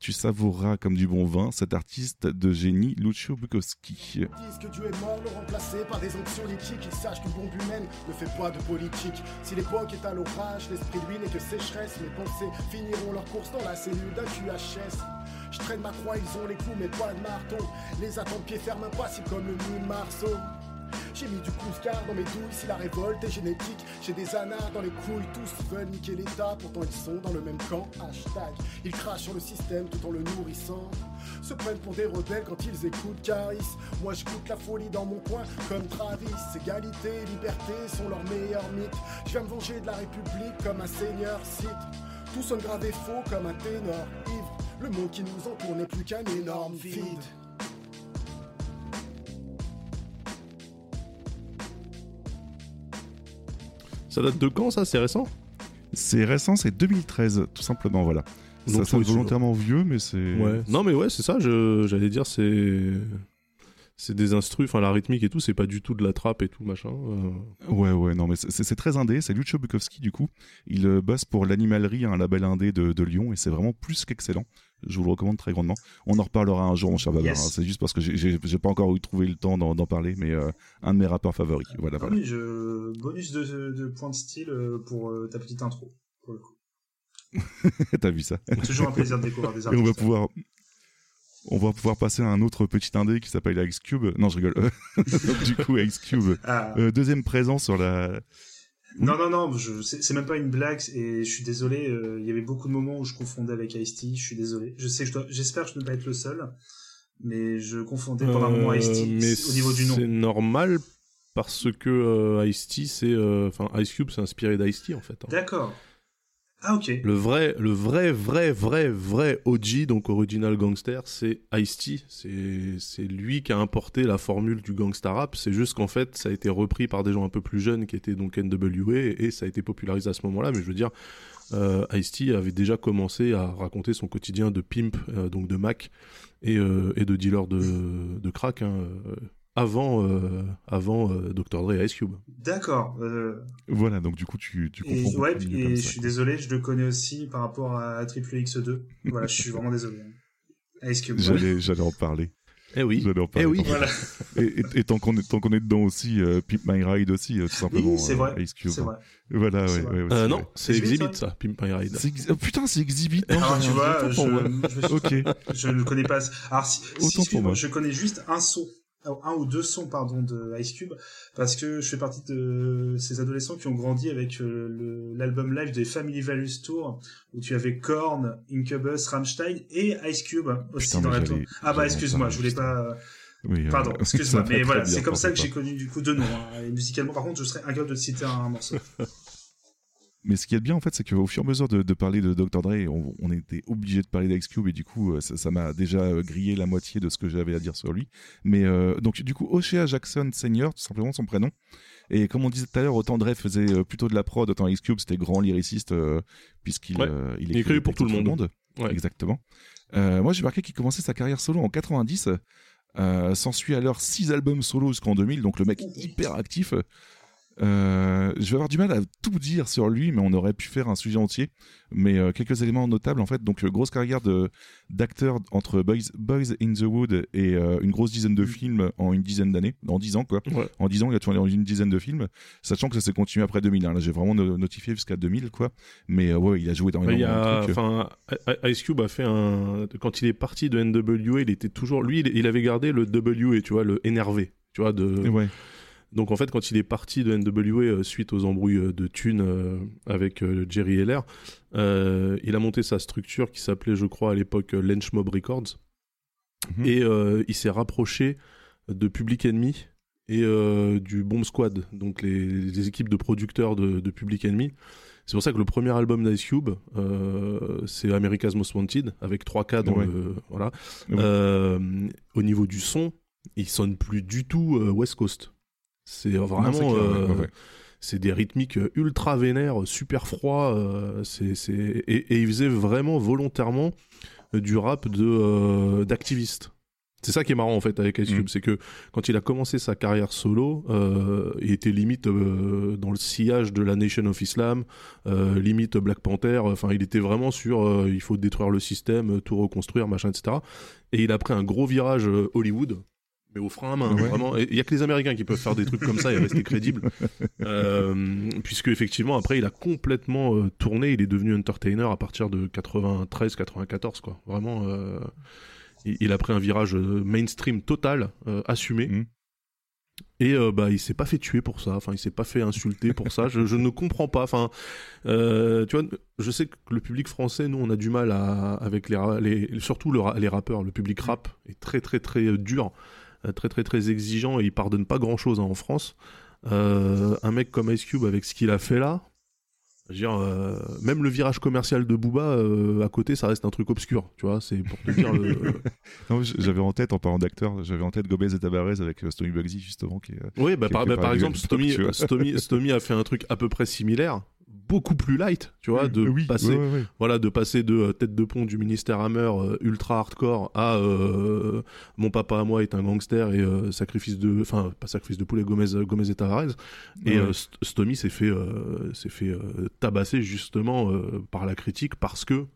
tu savoureras comme du bon vin cet artiste de génie Lucio Bukowski. disent que Dieu est mort, le remplacer par des onctions lithiques. Ils sachent bon but même ne fait pas de politique. Si l'époque est à l'orage, l'esprit lui n'est que sécheresse. Mes pensées finiront leur course dans la cellule d'un QHS. Je traîne ma croix, ils ont les coups, mais pas de marteau. Les attentes pieds fermes impassibles comme le Nil Marceau. J'ai mis du couscard dans mes douilles si la révolte est génétique. J'ai des anards dans les couilles, tous veulent niquer l'État, pourtant ils sont dans le même camp. Hashtag, ils crachent sur le système tout en le nourrissant. Se prennent pour des rebelles quand ils écoutent Caris. Moi je goûte la folie dans mon coin comme Travis. Égalité liberté sont leurs meilleurs mythes. Je viens me venger de la République comme un seigneur Sith. Tout sonne grave et faux comme un ténor ivre. Le monde qui nous entoure n'est plus qu'un énorme vide. Ça date de quand ça? C'est récent? C'est récent, c'est 2013, tout simplement, voilà. Donc, ça sonne volontairement vieux, mais c'est. Ouais. Non mais ouais, c'est ça, j'allais dire c'est c'est des instrus, enfin la rythmique et tout, c'est pas du tout de la trappe et tout machin. euh. Ouais, ouais, non, mais c'est- c'est c'est très indé. C'est Lucio Bukowski, du coup. Il euh, bosse pour l'Animalerie, un label indé de, de Lyon, et c'est vraiment plus qu'excellent. Je vous le recommande très grandement. On en reparlera un jour, mon cher Babar. Yes. hein. C'est juste parce que j'ai- pas encore eu trouvé le temps d'en parler, mais euh, un de mes rappeurs favoris. Voilà, Ah voilà. oui, je... bonus de, de points de style euh, pour euh, ta petite intro, pour le coup. T'as vu ça? Toujours un plaisir de découvrir des Et on va artistes. pouvoir. On va pouvoir passer à un autre petit indé qui s'appelle Ice Cube. Non, je rigole. Du coup, Ice Cube, Ah. euh, deuxième présent sur la. Non, non, non, c'est, même pas une blague, et je suis désolé, euh, il y avait beaucoup de moments où je confondais avec Ice-T, je suis désolé. Je sais que je j'espère que je ne vais pas être le seul, mais je confondais pendant un moment Euh, Ice-T au niveau du nom. C'est normal parce que euh, Ice-T, c'est enfin Ice Cube, c'est inspiré d'Ice-T en fait. hein. D'accord. Ah, ok. Le vrai, le vrai, vrai, vrai, vrai OG, donc original gangster, c'est Ice-T. C'est, lui qui a importé la formule du gangsta rap. C'est juste qu'en fait, ça a été repris par des gens un peu plus jeunes qui étaient donc NWA et ça a été popularisé à ce moment-là. Mais je veux dire, euh, Ice-T avait déjà commencé à raconter son quotidien de pimp, euh, donc de Mac et, euh, de dealer de, de crack, hein, euh, avant, euh, avant euh, Dr. Dre et Ice Cube. D'accord. Euh, Voilà, donc du coup, tu, tu et comprends. ouais, mieux comme et je ça. suis désolé, je le connais aussi par rapport à Triple X2. Voilà, je suis vraiment désolé. Ice Cube. J'allais, j'allais en parler. Eh oui. J'allais en parler. Eh oui. Voilà. Et, et- et tant qu'on est, tant qu'on est dedans aussi, euh, Pimp My Ride aussi, euh, tout simplement. Oui, c'est euh, vrai. Ice Cube. C'est vrai. Voilà, ouais, vrai. ouais, aussi, Euh, ouais. non, c'est Exhibit, ouais. ça, Pimp My Ride. Oh, putain, c'est Exhibit. Non, Alors, j'ai tu vois, je, moi. je, Ok. je ne connais pas. Alors, si, pour moi. je connais juste un son, un ou deux sons, pardon, de Ice Cube, parce que je fais partie de ces adolescents qui ont grandi avec euh, l'album live des Family Values Tour, où tu avais Korn, Incubus, Rammstein et Ice Cube aussi Putain, dans la tour. Ah bah excuse-moi, je voulais pas. Oui, euh, Pardon, excuse-moi, mais voilà, c'est comme ça que j'ai connu du coup deux noms. hein. Et musicalement, par contre, je serais incapable de te citer un morceau. Mais ce qui est bien en fait, c'est qu'au fur et à mesure de, de parler de Dr. Dre, on, on était obligé de parler d'Ice Cube et du coup, euh, ça m'a déjà euh, grillé la moitié de ce que j'avais à dire sur lui. Mais euh, donc du coup, O'Shea Jackson Senior, tout simplement son prénom. Et comme on disait tout à l'heure, autant Dre faisait plutôt de la prod, autant Ice Cube c'était grand lyriciste euh, puisqu'il Ouais. euh, il écrivait pour tout le monde. Ouais. Exactement. Euh, moi, j'ai marqué qu'il commençait sa carrière solo en 90. Euh, S'ensuit alors six albums solo jusqu'en 2000, donc le mec hyper actif. Euh, je vais avoir du mal à tout dire sur lui, mais on aurait pu faire un sujet entier. Mais euh, quelques éléments notables en fait. Donc euh, grosse carrière d'acteur entre Boys, Boys in the Wood et euh, une grosse dizaine de films en une dizaine d'années, en dix ans quoi. Ouais. En dix ans, il a tourné dans une dizaine de films, sachant que ça s'est continué après 2000. hein. Là, j'ai vraiment no- notifié jusqu'à 2000 quoi. Mais ouais, il a joué dans Bah, énormément de enfin, Ice Cube a fait un. Quand il est parti de NWA, il était toujours. Lui, il, il avait gardé le WA, tu vois, le énervé. Tu vois, de. Ouais. Donc en fait, quand il est parti de NWA euh, suite aux embrouilles euh, de thunes euh, avec Jerry Heller, il a monté sa structure qui s'appelait, je crois, à l'époque Lench Mob Records. Mhm. Et il s'est rapproché de Public Enemy et du Bomb Squad, donc les, les équipes de producteurs de, de Public Enemy. C'est pour ça que le premier album d'Ice Cube, euh, c'est America's Most Wanted, avec 3K dans Ouais. le. Voilà. Ouais. Euh, au niveau du son, il sonne plus du tout euh, West Coast. C'est vraiment. Non, c'est clair, ouais, euh, ouais, c'est des rythmiques euh, ultra vénères, super froids. euh, c'est, c'est... Et, et il faisait vraiment volontairement euh, du rap de, euh, d'activiste. C'est ça qui est marrant en fait avec Ice Cube, Mm. c'est que quand il a commencé sa carrière solo, euh, il était limite euh, dans le sillage de la Nation of Islam, euh, limite Black Panther. Enfin, il était vraiment sur euh, il faut détruire le système, euh, tout reconstruire, machin, etc. Et il a pris un gros virage euh, Hollywood, mais au frein à main, Ouais. vraiment. Il y a que les Américains qui peuvent faire des trucs comme ça et rester crédibles, Euh, puisque effectivement après il a complètement euh, tourné, il est devenu entertainer à partir de 93-94 quoi. Vraiment, euh, il, il a pris un virage euh, mainstream total, assumé. Mhm. Et euh, bah il s'est pas fait tuer pour ça, enfin il s'est pas fait insulter pour ça. Je, je ne comprends pas. Enfin, euh, tu vois, je sais que le public français, nous, on a du mal à avec les, les surtout le les rappeurs. Le public rap est très très très dur, très très très exigeant et il pardonne pas grand chose en France. Euh, un mec comme Ice Cube avec ce qu'il a fait là, je veux dire, euh, même le virage commercial de Booba euh, à côté, ça reste un truc obscur, tu vois. C'est pour te dire. le- j'avais en tête, en parlant d'acteurs, j'avais en tête Gomez et Tabarez avec euh, Stomy Bugsy, justement, qui est, euh, Oui, bah, par, bah, par exemple. Stomy, Stomy a fait un truc à peu près similaire, beaucoup plus light, tu vois, de oui, passer, ouais, ouais, ouais. voilà, de passer de euh, tête de pont du ministère Hammer euh, ultra hardcore à euh, mon papa à moi est un gangster et sacrifice de, enfin pas sacrifice de poulet Gomez, Gomez et Tavares. Et Ouais. Stomy s'est fait, s'est fait tabasser justement par la critique parce que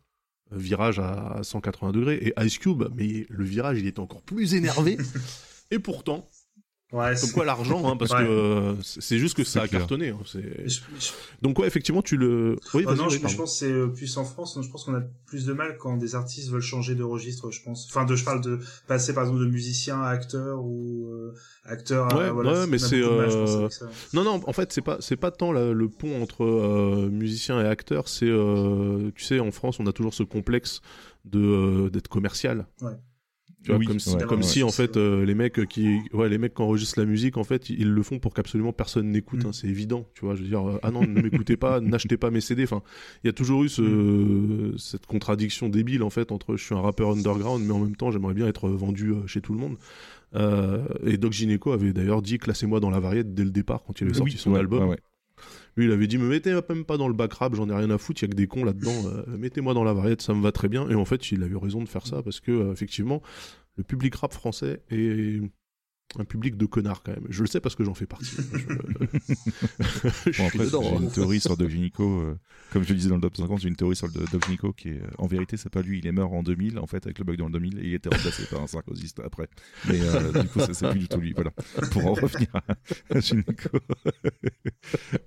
virage à 180 degrés et Ice Cube, mais le virage il était encore plus énervé. et pourtant, Ouais, comme c'est- quoi l'argent, hein, parce Ouais. que euh, c'est juste que ça a clair. cartonné. hein, c'est- Je- je- Donc ouais, effectivement, tu le. Oui, Oh non, je, je pense que c'est euh, plus en France. Je pense qu'on a plus de mal quand des artistes veulent changer de registre. Je pense. Enfin, de, je parle de passer par exemple de musicien à acteur ou euh, acteur. à- Ouais, voilà, mais c'est, euh. Non, non, en fait, c'est pas, c'est pas tant la- le pont entre euh, musicien et acteur. C'est, euh, tu sais, en France, on a toujours ce complexe de euh, d'être commercial. Ouais. Tu vois, Oui, comme si, ouais, comme ouais. si en fait euh, les mecs qui, ouais, les mecs qui enregistrent la musique, en fait, ils le font pour qu'absolument personne n'écoute. Mm. hein, c'est évident, tu vois. Je veux dire, euh, ah non, ne m'écoutez pas, n'achetez pas mes CD. Enfin, il y a toujours eu ce, cette contradiction débile en fait entre je suis un rappeur underground, mais en même temps, j'aimerais bien être vendu euh, chez tout le monde. Euh, et Doc Gineco avait d'ailleurs dit classez-moi dans la variette dès le départ quand il avait sorti Oui, son ouais, album. Lui, il avait dit, me mettez même pas dans le back rap, j'en ai rien à foutre, il y a que des cons là-dedans, euh, mettez-moi dans la variette, ça me va très bien. Et en fait, il a eu raison de faire ça parce que, euh, effectivement, le public rap français est un public de connards quand même. Je le sais parce que j'en fais partie. Je, je Bon, après, j'ai hein. une théorie sur Doc Gynéco, euh, comme je le disais dans le top 50, j'ai une théorie sur le qui est, euh, en vérité, c'est pas lui, il est mort en 2000, en fait, avec le bug dans le 2000, et il était remplacé par un sarkozyste après. Mais euh, du coup, c'est c'est plus du tout lui, voilà. Pour en revenir à Gynéco.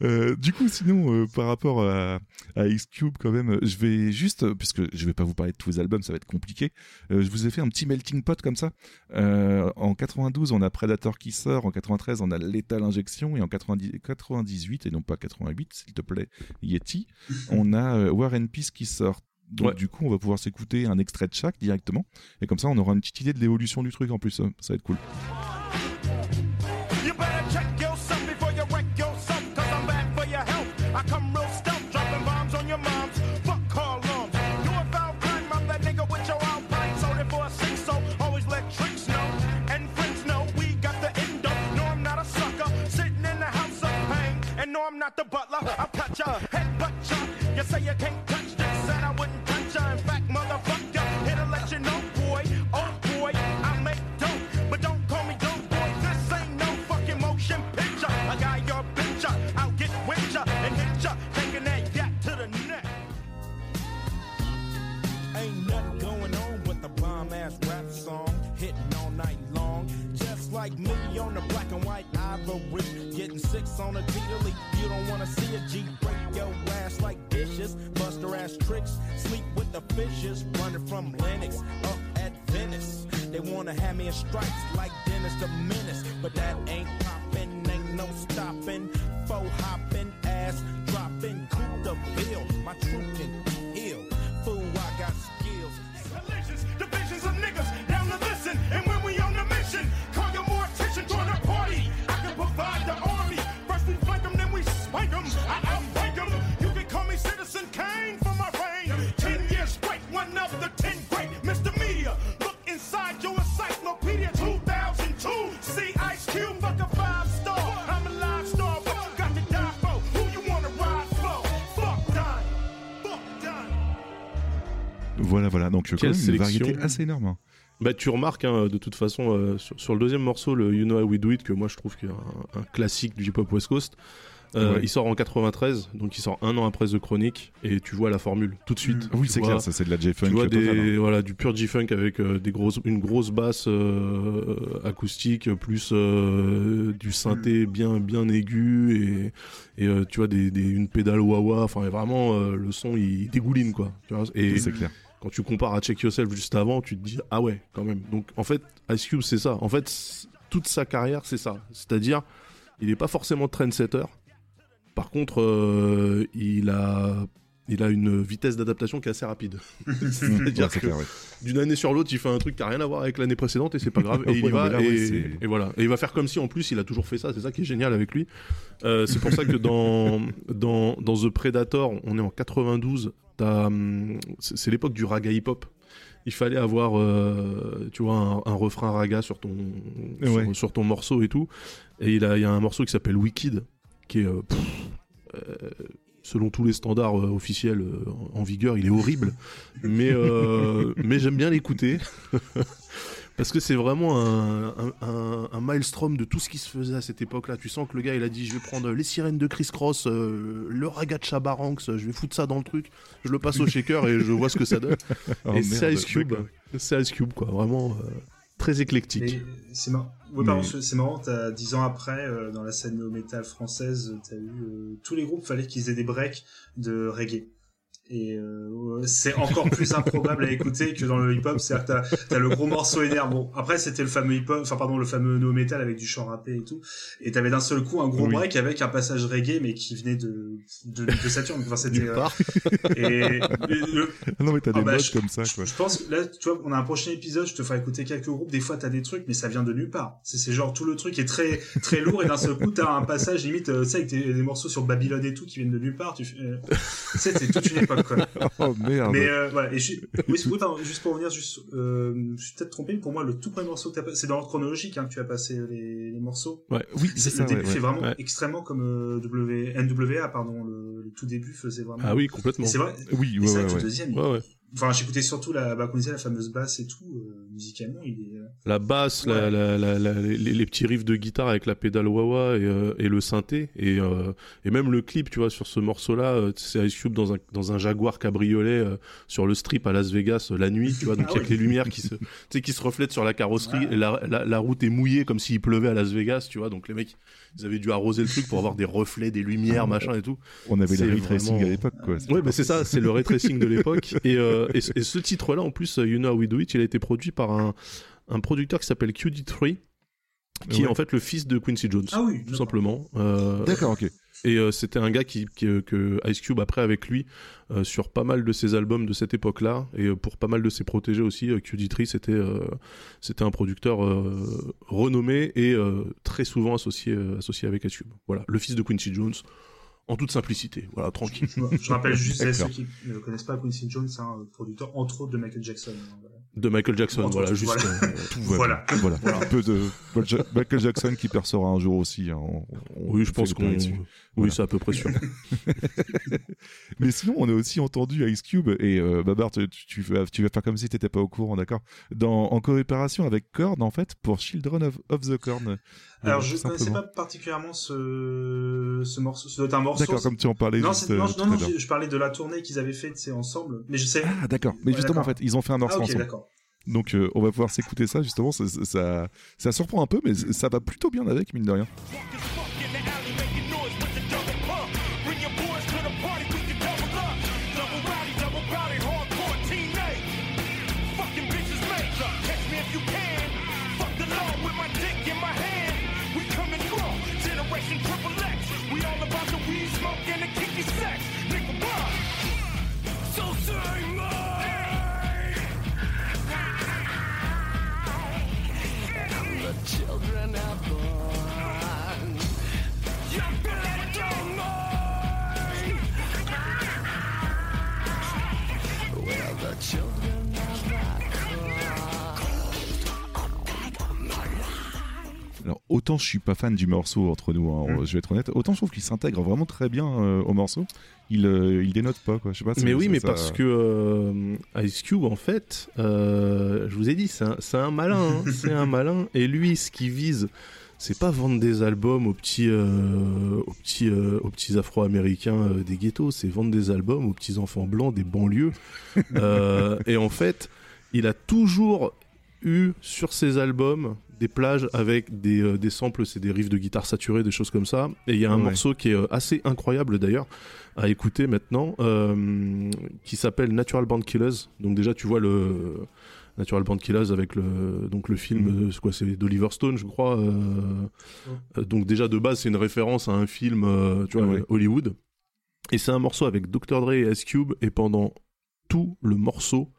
Euh, du coup, sinon, euh, par rapport à, à X-Cube, quand même, euh, je vais juste, euh, puisque je vais pas vous parler de tous les albums, ça va être compliqué, euh, je vous ai fait un petit melting pot comme ça. Euh, en 92, on a Predator qui sort, en 93, on a Lethal Injection, et en 90 98, et non pas 88, s'il te plaît, Yeti, on a euh, War and Peace qui sort. Donc Ouais. du coup, on va pouvoir s'écouter un extrait de chaque directement, et comme ça, on aura une petite idée de l'évolution du truc en plus. hein. Ça va être cool. No, I'm not the butler, I'll cut ya, head butt. You say you can't touch this, and I wouldn't touch ya. In fact, motherfucker, here to let you know, boy. Oh boy, I make dope, but don't call me dope boy. This ain't no fucking motion picture. I got your picture, I'll get with ya and hit ya, taking that yak to the neck. Ain't nothing going on but the bomb ass rap song hitting all night long. Just like me on the black and white ivory, getting six on a T-Elite. You don't wanna see a G break your ass like dishes, buster ass tricks, sleep with the fishes, running from Lennox up at Venice. They wanna have me in stripes like Dennis the Menace, but that ain't poppin', ain't no stopping. Faux hopping, ass dropping, coup de bill. My truth can Voilà, voilà. Donc, euh, quand Quelle même, une variété assez énorme. hein. Bah, tu remarques, hein, de toute façon, euh, sur, sur le deuxième morceau, le You Know How We Do It, que moi je trouve qu'il est un, un classique du hip-hop West Coast, euh, Ouais. il sort en 93, donc il sort un an après The Chronic, et tu vois la formule tout de suite. Oui, c'est clair, ça c'est de la J-Funk. Tu vois des, hein. voilà, du pur G-Funk avec euh, des grosses, une grosse basse acoustique, plus du synthé bien, bien aigu, et, et tu vois des, des- une pédale wah-wah, enfin vraiment le son il dégouline quoi. Tu vois, et C'est clair. Quand tu compares à Check Yourself juste avant, tu te dis ah ouais quand même. Donc en fait Ice Cube c'est ça. En fait toute sa carrière, c'est ça. C'est-à-dire, il n'est pas forcément trendsetter. Par contre, euh, il a il a une vitesse d'adaptation qui est assez rapide. C'est-à-dire que ouais. d'une année sur l'autre, il fait un truc qui n'a rien à voir avec l'année précédente et c'est pas grave. Et il va là, et, et voilà. Et il va faire comme si en plus il a toujours fait ça. C'est ça qui est génial avec lui. Euh, c'est pour ça que dans, dans, dans The Predator, on est en 92. Hum, C'est l'époque du raga hip-hop. Il fallait avoir, euh, tu vois, un, un refrain raga sur ton, sur- Ouais. sur, ton morceau et tout. Et il, a, il y a un morceau qui s'appelle Wicked, qui est, euh, pff, euh, selon tous les standards officiels en vigueur, il est horrible. mais mais j'aime bien l'écouter. Parce que c'est vraiment un, un, un- un maelstrom de tout ce qui se faisait à cette époque-là. Tu sens que le gars, il a dit, je vais prendre les sirènes de Chris Cross, euh, le raga de Chabaranx, je vais foutre ça dans le truc, je le passe au shaker et je vois ce que ça donne. Oh, et c'est Ice Cube, c'est Ice Cube, quoi, vraiment euh, très éclectique. C'est marrant. Ouais, Mais- c'est- c'est marrant, t'as dix ans après, euh, dans la scène néo-metal française, t'as eu euh, tous les groupes, fallait qu'ils aient des breaks de reggae. Et euh, c'est encore plus improbable à écouter que dans le hip-hop, c'est-à-dire que t'as, t'as le gros morceau énerve. Bon, après c'était le fameux hip-hop, enfin pardon, le fameux no-metal avec du chant rappé et tout. Et t'avais d'un seul coup un gros Oui. break avec un passage reggae, mais qui venait de de, de Saturne. Enfin, c'était, euh, part. et le- Ah non, mais t'as Ah des bah, modes je- comme ça, je, quoi. je pense que là, tu vois, on a un prochain épisode, je te ferai écouter quelques groupes. Des fois, t'as des trucs, mais ça vient de nulle part. C'est, c'est genre tout le truc est très, très lourd et d'un seul coup, t'as un passage limite, euh, tu sais, avec des, des morceaux sur Babylone et tout qui viennent de nulle part. Tu euh, tu sais, c'est toute une époque, quoi. Oh merde. Mais euh, voilà. Et je, oui, pardon, juste pour revenir, juste, euh, je suis peut-être trompé. Pour moi, le tout premier morceau que t'as, pas- c'est dans l'ordre chronologique hein, que tu as passé les, les morceaux. Ouais. oui, c'est le ça, début ouais, ouais. fait vraiment Ouais. extrêmement comme euh, w, NWA, pardon. Le, le tout début faisait vraiment. Ah oui, Et complètement. c'est vrai. Oui, Et ouais, vrai que le ouais. deuxième, il- Ouais, ouais. Enfin, j'écoutais surtout la, bah, comme on disait, la fameuse basse et tout, euh, musicalement, il est. euh, La basse, la- Ouais. la- la- la- les, les petits riffs de guitare avec la pédale wah-wah et, euh, et le synthé. Et, euh, et même le clip, tu vois, sur ce morceau-là, c'est Ice Cube dans un, dans un Jaguar cabriolet sur le strip à Las Vegas la nuit, tu vois, donc Ah avec oui. les lumières qui se, qui se reflètent sur la carrosserie. Ouais. Et la route est mouillée comme s'il pleuvait à Las Vegas, tu vois. Donc les mecs, ils avaient dû arroser le truc pour avoir des reflets, des lumières, machin et tout. On avait le ray tracing vraiment- à l'époque, quoi. Ouais, bah c'est ça, c'est le ray tracing de l'époque. Et, euh, et, ce- et ce titre-là, en plus, You Know How We Do It, il a été produit par un, un producteur qui s'appelle QD3, qui est en fait le fils de Quincy Jones. Ah oui, Tout simplement. Euh, D'accord, ok. Et euh, c'était un gars qui, qui, euh, que Ice Cube après avec lui euh, sur pas mal de ses albums de cette époque-là et pour pas mal de ses protégés aussi. euh, QD3 c'était euh, c'était un producteur euh, renommé et euh, très souvent associé euh, associé avec Ice Cube. Voilà, le fils de Quincy Jones en toute simplicité. Voilà, tranquille. Je rappelle juste à ceux qui ne connaissent pas Quincy Jones, c'est un producteur entre autres de Michael Jackson. hein, voilà. De Michael Jackson, voilà, juste. voilà. euh, Tout Voilà. Voilà. Un peu de Michael Jackson qui percera un jour aussi. hein. On- on oui, je pense qu'on. Oui, c'est à peu près sûr. Mais sinon, on a aussi entendu Ice Cube et euh, Babar, tu, tu vas, tu vas faire comme si t'étais pas au courant, d'accord? Dans en coopération avec Korn en fait pour Children of, of the Corn. Alors je ne connaissais pas particulièrement ce, ce morceau. Doit être un morceau. D'accord, comme tu en parlais non, juste euh, non, non, je, je parlais de la tournée qu'ils avaient faite, c'est ensemble. Mais je sais. Ah d'accord. Mais Ouais, justement en fait, ils ont fait un morceau Ah, ensemble. d'accord. Donc euh, on va pouvoir s'écouter ça justement. Ça, ça, ça, ça surprend un peu, mais ça va plutôt bien avec mine de rien. Alors autant je suis pas fan du morceau entre nous, hein, Mm. je vais être honnête. Autant je trouve qu'il s'intègre vraiment très bien euh, au morceau. Il euh, il dénote pas quoi. Je sais pas. Mais oui, mais ça- parce que euh, Ice Cube, en fait, euh, je vous ai dit, c'est un, malin, hein, c'est un malin. Et lui, ce qu'il vise, c'est pas vendre des albums aux petits, aux petits, aux petits Afro-Américains des ghettos, c'est vendre des albums aux petits enfants blancs des banlieues. Et en fait, il a toujours eu sur ses albums des plages avec des, euh, des samples, c'est des riffs de guitare saturés, des choses comme ça. Et il y a un Ouais. morceau qui est euh, assez incroyable d'ailleurs à écouter maintenant, euh, qui s'appelle Natural Born Killers. Donc déjà, tu vois le Natural Born Killers avec le donc le film c'est quoi c'est d'Oliver Stone je crois donc déjà de base c'est une référence à un film tu vois Ouais. Hollywood et c'est un morceau avec Dr Dre et Ice Cube et pendant tout le morceau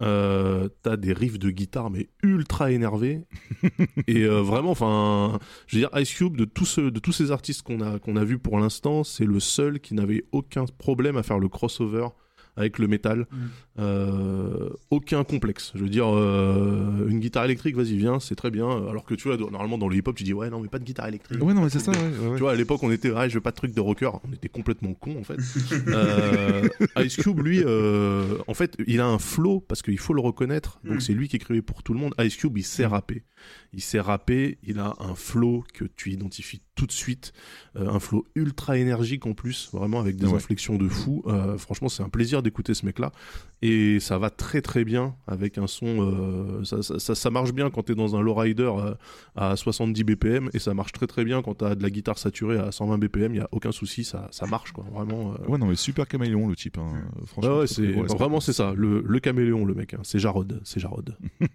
euh, t'as des riffs de guitare mais ultra énervés. Et euh, vraiment enfin je veux dire Ice Cube de tous de tous ces artistes qu'on a qu'on a vu pour l'instant c'est le seul qui n'avait aucun problème à faire le crossover avec le métal Mm. euh, aucun complexe je veux dire euh, une guitare électrique vas-y viens c'est très bien alors que tu vois normalement dans le hip hop tu dis ouais non mais pas de guitare électrique Ouais, non, mais c'est ça, ouais, ouais, ouais. tu vois, à l'époque, on était, ah, je veux pas de truc de rocker. On était complètement con en fait. Euh, Ice Cube, lui, en fait, il a un flow parce qu'il faut le reconnaître. Donc, Mm. c'est lui qui écrivait pour tout le monde. Ice Cube, il sait rapper. Il sait rapper. Il a un flow que tu identifies tout de suite. Euh, un flow ultra énergique en plus, vraiment avec des Ouais. inflexions de fou. Euh, franchement, c'est un plaisir d'écouter ce mec-là. Et ça va très très bien avec un son. euh, ça, ça, marche bien quand t'es dans un lowrider euh, à 70 BPM et ça marche très très bien quand t'as de la guitare saturée à 120 BPM. Il y a aucun souci, ça, ça marche quoi. Vraiment. euh. Ouais, non, mais super caméléon, le type. Hein. Franchement, Ouais, c'est bon vraiment c'est ça, le, le caméléon le mec. hein. C'est Jarod, c'est Jarod.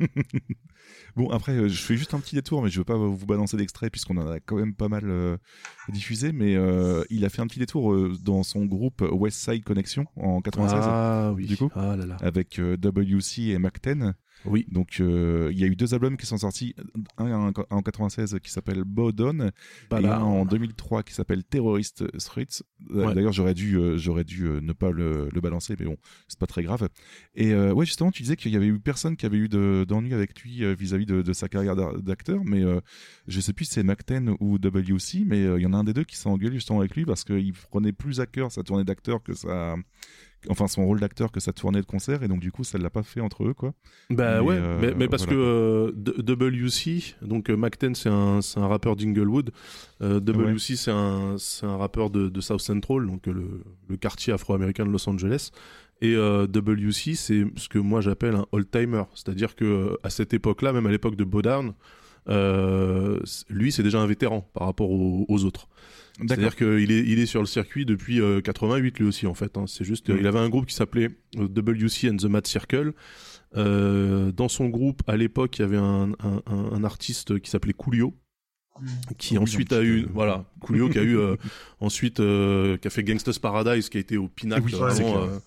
Bon, après, je fais juste un petit détour, mais je veux pas vous balancer d'extrait puisqu'on en a quand même pas mal euh, diffusé. Mais il a fait un petit détour dans son groupe West Side Connection en 96 Ah oui. du coup. Ah là là. avec euh, WC et Mac10. Oui. Donc euh, il y a eu deux albums qui sont sortis, un en, en 96 qui s'appelle Bowdown Bah et un en 2003 qui s'appelle Terrorist Streets. Euh, Ouais. D'ailleurs j'aurais dû euh, j'aurais dû euh, ne pas le, le balancer, mais bon c'est pas très grave. Et ouais justement tu disais qu'il y avait eu personne qui avait eu de- d'ennui avec lui vis-à-vis de, de sa carrière d'a- d'acteur, mais je sais plus si c'est Mac10 ou WC, mais il y en a un des deux qui s'est engueulé justement avec lui parce qu'il prenait plus à cœur sa tournée d'acteur que sa enfin son rôle d'acteur que sa tournée de concert et donc du coup ça l'a pas fait entre eux quoi. Bah Mais, ouais, euh, mais, mais parce voilà, que euh, WC, donc euh, Mac10 c'est un, c'est un rappeur d'Inglewood, euh, WC c'est un, c'est un rappeur de, de South Central, donc euh, le, le quartier afro-américain de Los Angeles. Et WC c'est ce que moi j'appelle un old-timer, c'est-à-dire que euh, à cette époque-là, même à l'époque de Bowdown, c- lui c'est déjà un vétéran par rapport aux, aux autres. C'est-à-dire qu'il est, il est sur le circuit depuis euh, 88 lui aussi en fait. hein. C'est juste, euh, il avait un groupe qui s'appelait euh, WC and the Mad Circle. Euh, dans son groupe, à l'époque, il y avait un, un- un- un artiste qui s'appelait Coolio, qui Oui, ensuite a eu, euh, voilà, Coolio qui a eu euh, ensuite, euh, qui a fait Gangsta's Paradise, qui a été au pinacle. Oui, vraiment, euh,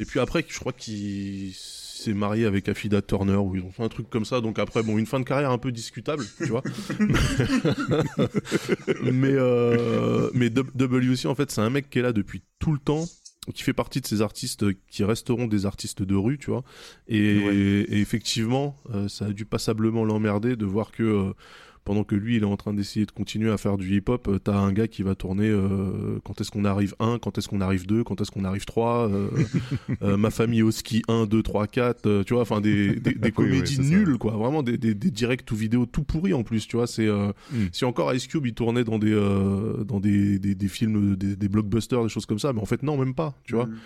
et puis après, je crois qu'il s'est marié avec Afida Turner ou ils ont fait un truc comme ça. Donc après, bon, une fin de carrière un peu discutable, tu vois. mais euh, mais WC en fait, c'est un mec qui est là depuis tout le temps qui fait partie de ces artistes qui resteront des artistes de rue, tu vois. Et, Ouais. et effectivement, euh, ça a dû passablement l'emmerder de voir que euh, pendant que lui, il est en train d'essayer de continuer à faire du hip-hop, euh, t'as un gars qui va tourner euh, quand est-ce qu'on arrive 1, quand est-ce qu'on arrive 2, quand est-ce qu'on arrive 3, euh, euh, ma famille au ski 1, 2, 3, 4, euh, tu vois, enfin des, des, des Oui, comédies oui, c'est ça. nulles, quoi, vraiment des, des, des directs ou vidéos tout pourris en plus, tu vois, c'est... Mm. Si encore Ice Cube, il tournait dans des, dans des, des, films, des, blockbusters, des choses comme ça, mais en fait non, même pas, tu vois. Mm.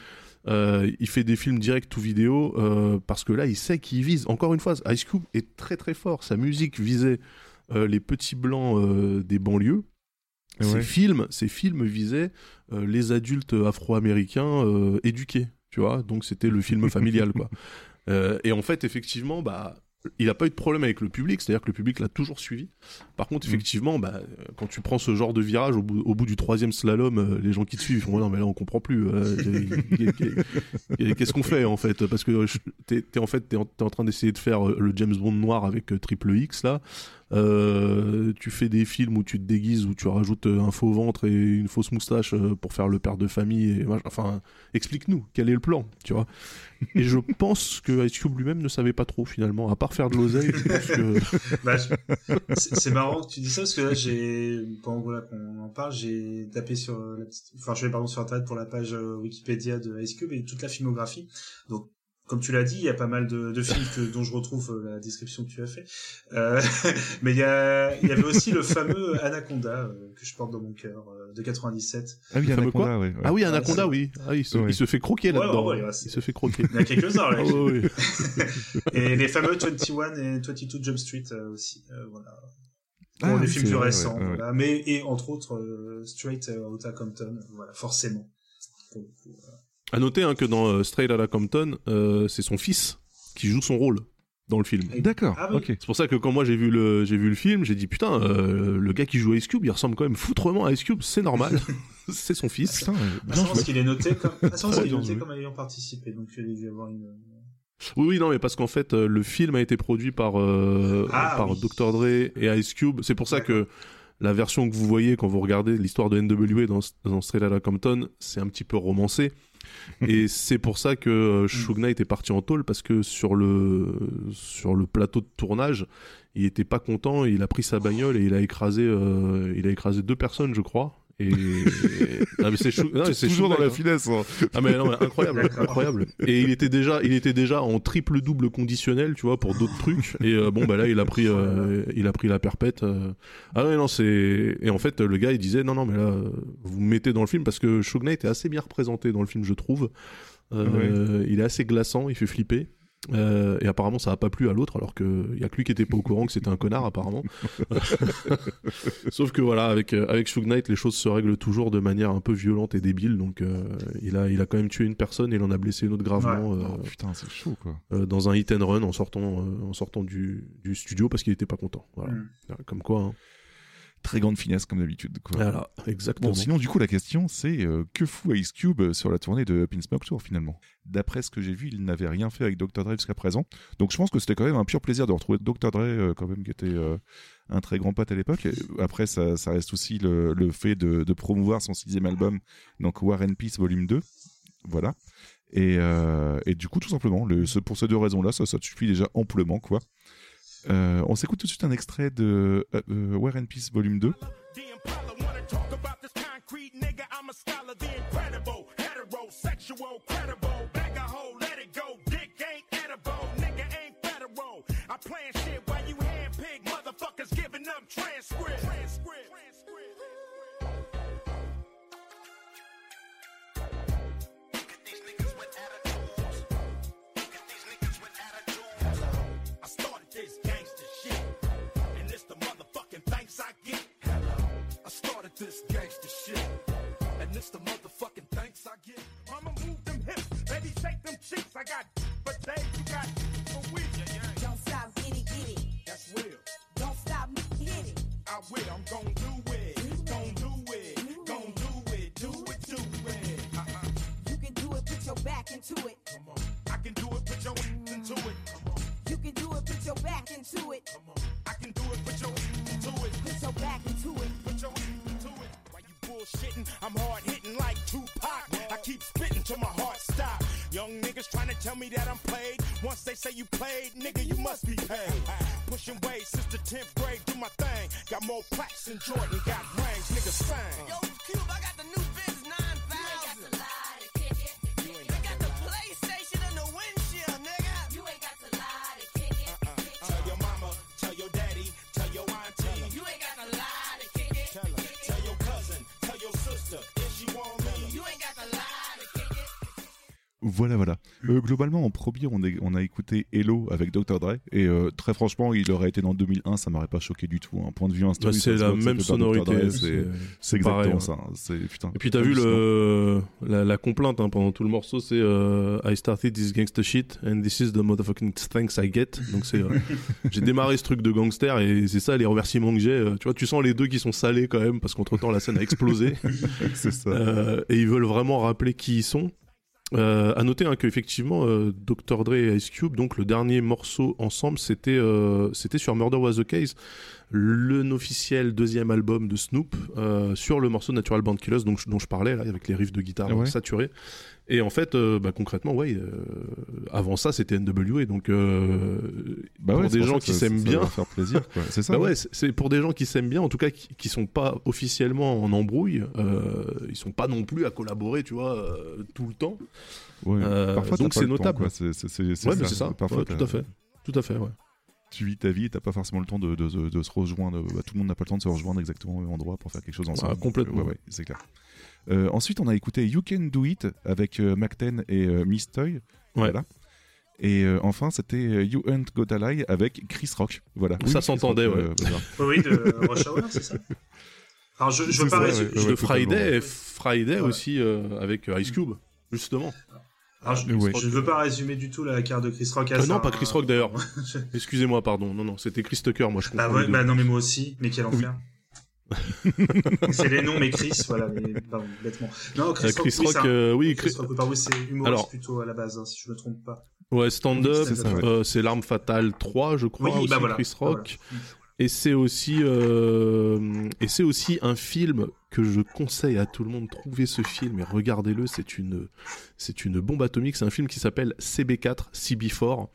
Euh, il fait des films direct ou vidéo euh, parce que là, il sait qu'il vise. Encore une fois, Ice Cube est très très fort. Sa musique visait les petits blancs euh, des banlieues. Ouais. films, ses films visaient euh, les adultes afro-américains euh, éduqués, tu vois. Donc c'était le film familial, quoi. Euh, et en fait, effectivement, bah, il n'a pas eu de problème avec le public, c'est-à-dire que le public l'a toujours suivi. Par contre, Mm. effectivement, bah, euh, quand tu prends ce genre de virage, au bout, au bout du troisième slalom, euh, les gens qui te suivent ils font Ouais, non, mais là on comprend plus. euh, Qu'est-ce qu'on fait en fait? Parce que t'es en fait t'es en, en train d'essayer de faire euh, le James Bond noir avec euh, Triple X là. Euh, tu fais des films où tu te déguises, où tu rajoutes un faux ventre et une fausse moustache euh, pour faire le père de famille. Et, enfin, explique-nous quel est le plan, tu vois. Et je pense que Ice Cube lui-même ne savait pas trop finalement, à part faire de l'oseille. que Bah, c'est marrant que tu dis ça parce que là j'ai pendant voilà, qu'on en parle j'ai tapé sur euh, la petite enfin je vais pardon sur internet pour la page Wikipédia de Ice Cube et toute la filmographie donc comme tu l'as dit, il y a pas mal de, de films que, dont je retrouve euh, la description que tu as fait. Euh, mais il y, a, il y avait aussi le fameux Anaconda euh, que je porte dans mon cœur euh, de 97. Ah oui, Le fameux Anaconda, quoi ouais, ouais. Ah oui, Anaconda, c'est- oui. Ah, il, se, Ouais. il se fait croquer Ouais, là-dedans. ouais, ouais, c'est- il se fait croquer. Il y en a quelques-uns là. Ah. Et les fameux 21 et 22 Jump Street euh, aussi. euh, voilà. Ah Pour les films plus récents. ouais, ouais. voilà. Mais, et entre autres, euh, Straight Outta Compton, voilà, forcément. Pour le coup, euh, À noter hein, que dans euh, Straight Outta Compton, euh, c'est son fils qui joue son rôle. dans le film. D'accord, Ah oui. ok. C'est pour ça que quand moi j'ai vu le j'ai vu le film, j'ai dit putain, euh, le gars qui joue Ice Cube, il ressemble quand même foutrement à Ice Cube, c'est normal, c'est son fils. Putain, euh, Ah, je pense qu'il est noté comme, ah, je pense qu'il est noté comme ayant participé, donc il a dû avoir une. Oui, oui, non, mais parce qu'en fait, euh, le film a été produit par, euh, Ah, par oui. Dr. Dre et Ice Cube. C'est pour ça que la version que vous voyez quand vous regardez l'histoire de NWA dans, dans Straight Outta Compton, c'est un petit peu romancé. Et c'est pour ça que euh, Suge Knight est parti en tôle parce que sur le, plateau de tournage, il était pas content, il a pris sa bagnole et il a écrasé, euh, il a écrasé deux personnes, je crois. Et, mais c'est Toujours dans la hein. finesse. hein. Ah mais non, mais incroyable, incroyable. Et il était déjà, il était déjà en triple double conditionnel, tu vois, pour d'autres trucs. Et euh, bon bah là, il a pris, euh, il a pris la perpète. euh. Ah ouais non, c'est. Et en fait, le gars, il disait non non mais là, vous me mettez dans le film parce que Knight est assez bien représenté dans le film, je trouve. Euh, Il est assez glaçant, il fait flipper. Euh, et apparemment ça a pas plu à l'autre alors que y a que lui qui était pas au courant que c'était un connard apparemment. Sauf que voilà avec euh, avec Suge Knight les choses se règlent toujours de manière un peu violente et débile donc euh, il a il a quand même tué une personne et il en a blessé une autre gravement euh, Oh, putain, c'est chaud quoi. euh, dans un hit and run en sortant euh, en sortant du, du studio parce qu'il était pas content. Voilà. Mm. Comme quoi. hein. Très grande finesse comme d'habitude. Voilà exactement. Bon, sinon, du coup, la question, c'est euh, que fout Ice Cube euh, sur la tournée de Pin Smoke Tour finalement? D'après ce que j'ai vu, il n'avait rien fait avec Dr. Dre jusqu'à présent. Donc, je pense que c'était quand même un pur plaisir de retrouver Dr. Dre, euh, quand même, qui était euh, un très grand pote à l'époque. Après, ça, ça reste aussi le, le fait de, de promouvoir son sixième album, donc War and Peace Volume 2. Voilà. Et, et du coup, tout simplement, le, ce- pour ces deux raisons-là, ça, ça suffit déjà amplement, quoi. Euh, on s'écoute tout de suite un extrait de euh, euh, War and Peace Volume 2. The this gangster shit, and it's the motherfucking thanks I get. Mama move them hips, baby shake them cheeks. I got for days, you got for weeks. Don't stop, get it, get it. That's real. Don't stop, hit it. I will, I'm gon' do it, gon' do it, gon' do it, do it, do it. Uh-uh. You can do it, put your back into it. Come on, I can do it, put your mm. into it. Come on, You can do it, put your back into it. come on, I can do it, put your into it. Put your back into it. Bullshitting? I'm hard hitting like Tupac. I keep spitting till my heart stop. Young niggas trying to tell me that I'm played. Once they say you played, nigga, you must be paid. Pushing weight since the 10th grade, do my thing. Got more plaques than Jordan, got rings, niggas sing. Yo, Cube, I got the new Voilà, voilà. Euh, globalement, en premier, on, est- on a écouté Hello avec Dr. Dre. Et euh, très franchement, il aurait été dans 2001, ça m'aurait pas choqué du tout. Un point de vue Bah, instru, c'est la même sonorité. C'est c'est pareil, exactement ouais. ça. Putain. Et puis t'as vu le la, la complainte hein, pendant tout le morceau, c'est euh, I started this gangster shit and this is the motherfucking thanks I get. Donc c'est euh, j'ai démarré ce truc de gangster et c'est ça les remerciements que j'ai. euh, tu vois, tu sens les deux qui sont salés quand même parce qu'entre temps la scène a explosé. C'est ça. Euh, et ils veulent vraiment rappeler qui ils sont. Euh, à noter hein, qu'effectivement, euh, Dr. Dre et Ice Cube, donc le dernier morceau ensemble, c'était euh, c'était sur Murder Was the Case, le officiel deuxième album de Snoop, euh, sur le morceau Natural Born Killers, donc, dont je parlais, là, avec les riffs de guitare Ouais. saturés. Et en fait, euh, bah, concrètement, ouais, euh, avant ça, c'était NWA, donc Bah pour ouais, des gens qui s'aiment bien, faire plaisir. C'est ça. bah ouais, c'est- pour des gens qui s'aiment bien, en tout cas qui, qui sont pas officiellement en embrouille, ils sont pas non plus à collaborer, tu vois, tout le temps. Ouais. Parfois, donc c'est notable. C'est ça. Parfois, tout à fait. Tout à fait, ouais. Tu vis ta vie, et t'as pas forcément le temps de, de- de- de se rejoindre. Bah, tout le monde n'a pas le temps de se rejoindre exactement au même endroit pour faire quelque chose ensemble. Ah, complètement. Ouais, ouais, c'est clair. Euh, ensuite, on a écouté You Can Do It avec euh, Macten et euh, Miss Toy. Voilà. Et euh, enfin, c'était You Ain't Got a Lie avec Chris Rock. Voilà. Ça s'entendait, ouais. euh. Oui, de Rush Hour, c'est ça Alors, je, je veux C'est pas ça, résumer- ouais, ouais, de. Friday, et Friday aussi euh, avec Ice Cube, justement. Alors, je, Ouais. je ne veux pas résumer du tout la carte de Chris Rock à Euh, ça, non, pas hein. Chris Rock d'ailleurs. Excusez-moi, pardon. Non, non, c'était Chris Tucker, moi je Bah, comprends. ouais, les deux. bah non, mais moi aussi, mais quel enfer. c'est les noms, mais Chris, voilà, mais pardon, bêtement. Non, Chris, Euh, Chris oui, Rock, euh, oui, Chris Chris- Rock, oui, c'est humoriste Alors- plutôt à la base, hein, si je me trompe pas. Ouais, stand-up, C'est ouais. euh, c'est l'arme fatale 3, je crois, Oui, aussi, bah voilà. Chris Bah Rock. Et c'est aussi, euh, et c'est aussi un film que je conseille à tout le monde. Trouvez ce film et regardez-le. C'est une, c'est une bombe atomique. C'est un film qui s'appelle CB4, CB4,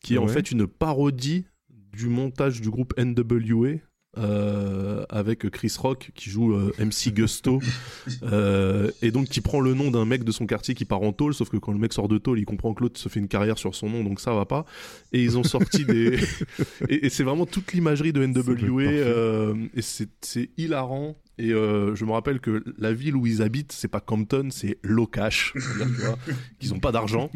qui est en fait une parodie du montage du groupe NWA. Euh, avec Chris Rock qui joue euh, MC Gusto euh, et donc qui prend le nom d'un mec de son quartier qui part en tôle sauf que quand le mec sort de tôle il comprend que l'autre se fait une carrière sur son nom donc ça va pas. Et ils ont sorti des et, et c'est vraiment toute l'imagerie de NWA euh, et c'est hilarant et euh, je me rappelle que la ville où ils habitent c'est pas Compton c'est tu vois qu'ils ont pas d'argent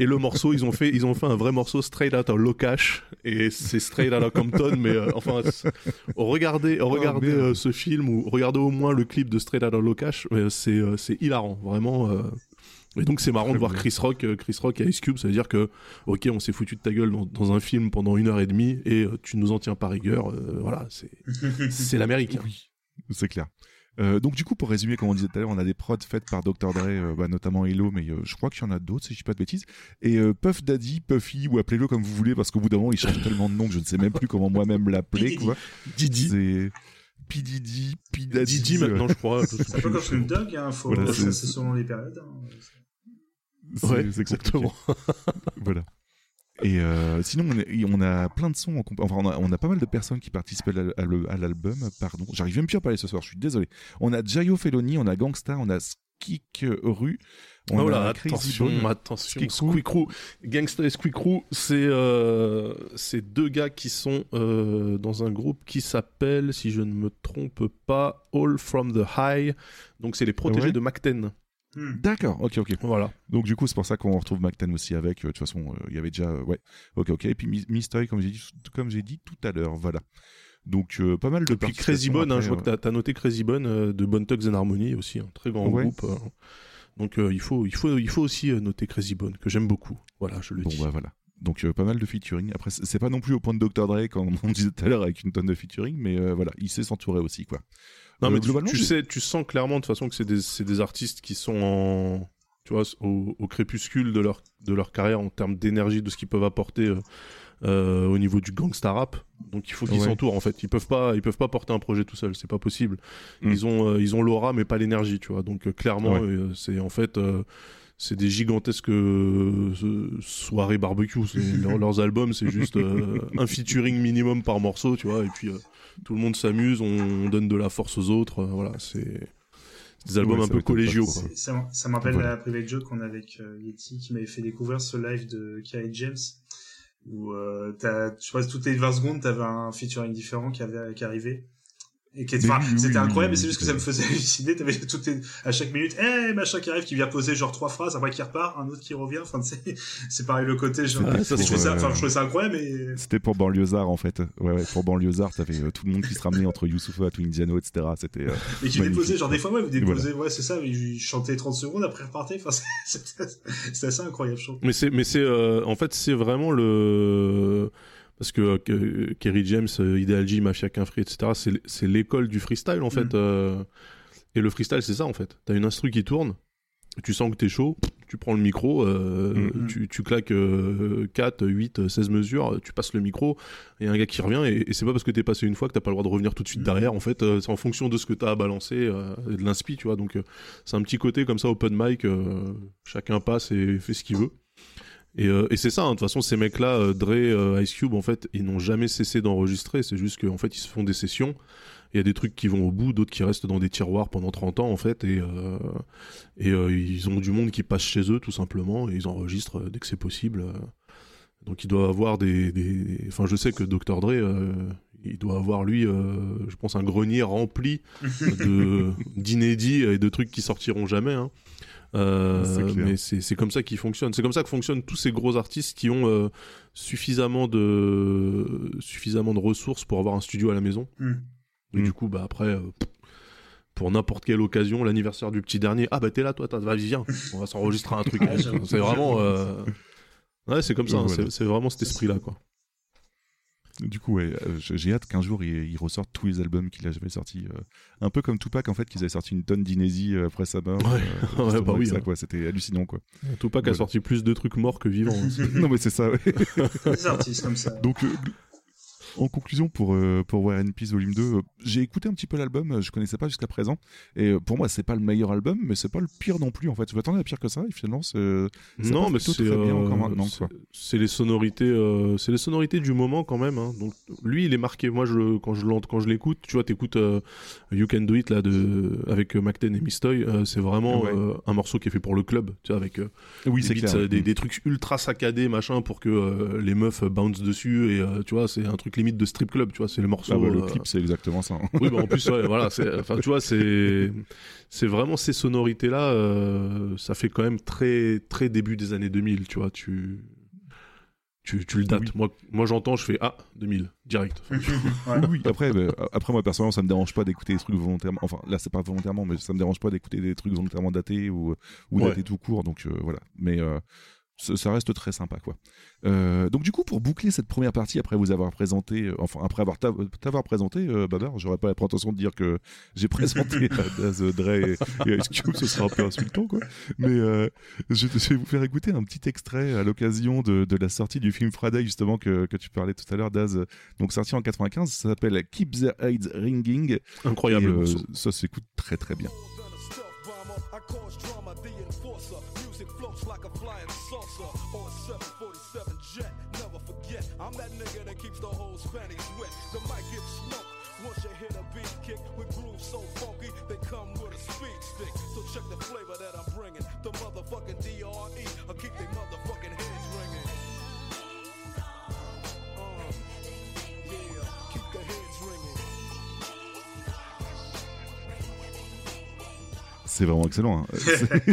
et le morceau ils ont fait ils ont fait un vrai morceau straight out of Locash et c'est straight out of Compton mais euh, enfin c'est- regardez regardez merde. euh, ce film ou regardez au moins le clip de straight out of Locash euh, c'est euh, c'est hilarant vraiment euh, et donc c'est marrant de voir Chris Rock, Chris Rock et Ice Cube, ça veut dire que ok on s'est foutu de ta gueule dans, dans un film pendant une heure et demie et tu nous en tiens pas rigueur, euh, voilà c'est c'est l'Amérique. hein. Oui, c'est clair. Euh, donc du coup, pour résumer, comme on disait tout à l'heure, on a des prods faites par Dr. Dre, euh, bah, notamment Hello, mais euh, je crois qu'il y en a d'autres, si je dis pas de bêtises. Et euh, Puff Daddy, Puffy, ou appelez-le comme vous voulez, parce qu'au bout d'un moment, il change tellement de nom que je ne sais même plus comment moi-même l'appeler, P. quoi. Didi, C'est P. Diddy, P. Daddy. Didi maintenant je crois. je sais C'est un peu plus. comme Snoop Dogg, hein, faut, Voilà, c'est selon les périodes. hein. c'est- Ouais, c'est exactement. voilà. Et euh, sinon, on, est- on a plein de sons, en enfin, on a, on a pas mal de personnes qui participent à l'album, pardon. J'arrive même plus à parler ce soir, je suis désolé. On a Jayo Felony, on a Gangsta, on a Skik Rue, on Oh a là, attention, attention. Squeak Crew. Gangsta et Squeak Crew, c'est euh, c'est deux gars qui sont euh, dans un groupe qui s'appelle, si je ne me trompe pas, All from the High. Donc c'est les protégés Ouais. de McTen. Hmm. D'accord, ok, ok. Voilà. Donc du coup, c'est pour ça qu'on retrouve McTen aussi avec. euh, De toute façon, euh, il y avait déjà, euh, ouais, ok, ok. Et puis Mystery, comme j'ai dit, comme j'ai dit tout à l'heure, voilà. Donc euh, pas mal de Et puis Crazy Bone, hein, je vois que t'as as noté Crazy Bone euh, de Bone Thugs and Harmony aussi, un très grand Ouais. groupe. euh. donc il faut il faut il faut aussi noter Crazy Bone que j'aime beaucoup. Voilà, je le Bon dis. bah voilà. Donc pas mal de featuring. Après c'est pas non plus au point de Dr Dre comme on disait tout à l'heure avec une tonne de featuring, mais voilà, il sait s'entourer aussi quoi. Non, Euh, mais tu, globalement, tu sais, tu sens clairement de toute façon que c'est des, artistes qui sont en, tu vois, au, au crépuscule de leur, de leur carrière en termes d'énergie, de ce qu'ils peuvent apporter euh, euh, au niveau du gangsta rap. Donc il faut qu'ils Ouais. s'entourent en fait. Ils peuvent pas, ils peuvent pas porter un projet tout seul. C'est pas possible. Mm. Ils ont, euh, ils ont l'aura mais pas l'énergie, tu vois. Donc euh, clairement, Ouais. euh, c'est en fait. C'est des gigantesques euh, soirées barbecue. C'est- leurs, albums, c'est juste euh, un featuring minimum par morceau, tu vois. Et puis euh, tout le monde s'amuse, on donne de la force aux autres. euh, voilà, c'est des albums Ouais, un ça peu collégiaux. quoi. Ça, ça me rappelle Voilà. la private joke qu'on a avec euh, Yeti qui m'avait fait découvrir ce live de Kai James où euh, t'as, je sais pas, toutes les 20 secondes t'avais un featuring différent qui avait qui arrivait et qui était, Mais enfin, oui, oui, c'était oui, incroyable mais oui, c'est juste que ça me faisait halluciner t'avais toutes les, à chaque minute eh machin qui arrive qui vient poser genre trois phrases après qui repart un autre qui revient enfin c'est c'est pareil le côté genre ça, je trouvais ça pour, enfin euh, je trouvais ça incroyable mais C'était pour Banlieusard en fait. Ouais, ouais pour Banlieusard, t'avais euh, tout le monde qui se ramenait entre Youssoupha, tout Indiano, etc. C'était euh, et qui déposait genre des fois ouais vous Voilà. déposez ouais c'est ça il chantait 30 secondes après repartait enfin c'était assez incroyable je trouve Mais c'est, mais c'est, euh, en fait, c'est vraiment le parce que, euh, que- Kerry James, euh, Ideal J, Mafia Free, etc. C'est, l'école du freestyle en fait. Mm. euh, et le freestyle, c'est ça en fait. T'as une instru qui tourne, tu sens que t'es chaud, tu prends le micro, euh, Mm. tu, tu claques euh, 4, 8, 16 mesures, tu passes le micro, il y a un gars qui revient, et, et c'est pas parce que t'es passé une fois que t'as pas le droit de revenir tout de suite Mm. derrière. En fait, euh, c'est en fonction de ce que t'as à balancer, euh, et de l'inspi, tu vois. Donc, euh, c'est un petit côté comme ça, open mic, euh, chacun passe et fait ce qu'il veut. Et, euh, et c'est ça, hein, de toute façon, ces mecs-là, euh, Dre, euh, Ice Cube, en fait, ils n'ont jamais cessé d'enregistrer. C'est juste qu'en fait, ils se font des sessions. Il y a des trucs qui vont au bout, d'autres qui restent dans des tiroirs pendant 30 ans, en fait. Et, euh, et ils ont du monde qui passe chez eux, tout simplement, et ils enregistrent dès que c'est possible. Donc, il doit avoir des, des... Enfin, je sais que Dr. Dre, il doit avoir, lui, je pense, un grenier rempli d'inédits et de trucs qui sortiront jamais. Hein. Euh, mais c'est comme ça qu'ils fonctionnent. C'est comme ça que fonctionnent tous ces gros artistes qui ont euh, suffisamment de suffisamment de ressources pour avoir un studio à la maison. Hmm. Et Hmm. du coup, bah après, euh, pour n'importe quelle occasion, l'anniversaire du petit dernier. Ah bah t'es là, toi, t'as- vas-y viens, on va s'enregistrer un truc. C'est vraiment, euh, ouais, c'est comme ça. Hein, voilà. C'est vraiment cet esprit-là, quoi. Du coup, ouais, euh, j'ai hâte qu'un jour il, il ressorte tous les albums qu'il avait sortis. euh, un peu comme Tupac, en fait, qu'ils avaient sorti une tonne d'inésie euh, après sa mort. Ouais. euh, Ouais, bah oui, ça, hein. quoi. C'était hallucinant, quoi. Tupac a sorti plus de trucs morts que vivants. hein. Non, mais c'est ça, ouais. Des artistes comme ça. Donc, euh, en conclusion, pour, euh, pour War and Peace Volume 2, euh, j'ai écouté un petit peu l'album, euh, je connaissais pas jusqu'à présent. Et euh, pour moi, c'est pas le meilleur album, mais c'est pas le pire non plus, en fait. Je m'attendais à pire que ça, et finalement, c'est. ça non, mais c'est très bien euh, encore maintenant, c'est- les sonorités, euh, c'est les sonorités du moment quand même. hein. Donc lui, il est marqué. Moi, je quand je l'ent- quand je l'écoute, tu vois, t'écoutes euh, You Can Do It là de avec euh, McTen et Mistoy. euh, c'est vraiment Ouais. euh, un morceau qui est fait pour le club, tu vois, avec euh, Oui, des, beats, clair. euh, des, des trucs ultra saccadés, machin, pour que euh, les meufs bounce dessus et euh, tu vois, c'est un truc limite de strip club, tu vois, c'est le morceau. Ah le euh, clip, c'est exactement ça. hein. oui, bah en plus, ouais, voilà, c'est, enfin, tu vois, c'est, c'est vraiment ces sonorités-là, euh, ça fait quand même très, très début des années 2000, tu vois, tu, tu, tu le dates. Oui. Moi, moi, j'entends, je fais, ah, 2000, direct. Ouais. Oui, après, bah, après moi personnellement, ça me dérange pas d'écouter des trucs volontairement. Enfin, là, c'est pas volontairement, mais ça me dérange pas d'écouter des trucs volontairement datés ou, ou Ouais. datés tout court. Donc euh, voilà. Mais euh, ça reste très sympa, quoi. Euh, donc du coup, pour boucler cette première partie, après vous avoir présenté, euh, enfin après avoir t'av- t'avoir présenté, euh, Babar, j'aurais pas la prétention de dire que j'ai présenté euh, Daz, Dre et, et Ice Cube, ce sera un peu insultant, quoi. Mais euh, je, je vais vous faire écouter un petit extrait à l'occasion de, de la sortie du film Friday, justement que, que tu parlais tout à l'heure, Daz. Donc sorti en 95, ça s'appelle Keep the Heights Ringing. Incroyable. Et, euh, ça s'écoute très très bien. Keeps the whole panties wet. The mic gets smoked once you hit a beat kick with grooves so funky they come with a speed stick. So check the flavor that I'm bringing. The motherfucking DRE, I keep they motherfucking heads ringing. Uh, yeah, keep the heads ringing. C'est vraiment excellent. hein.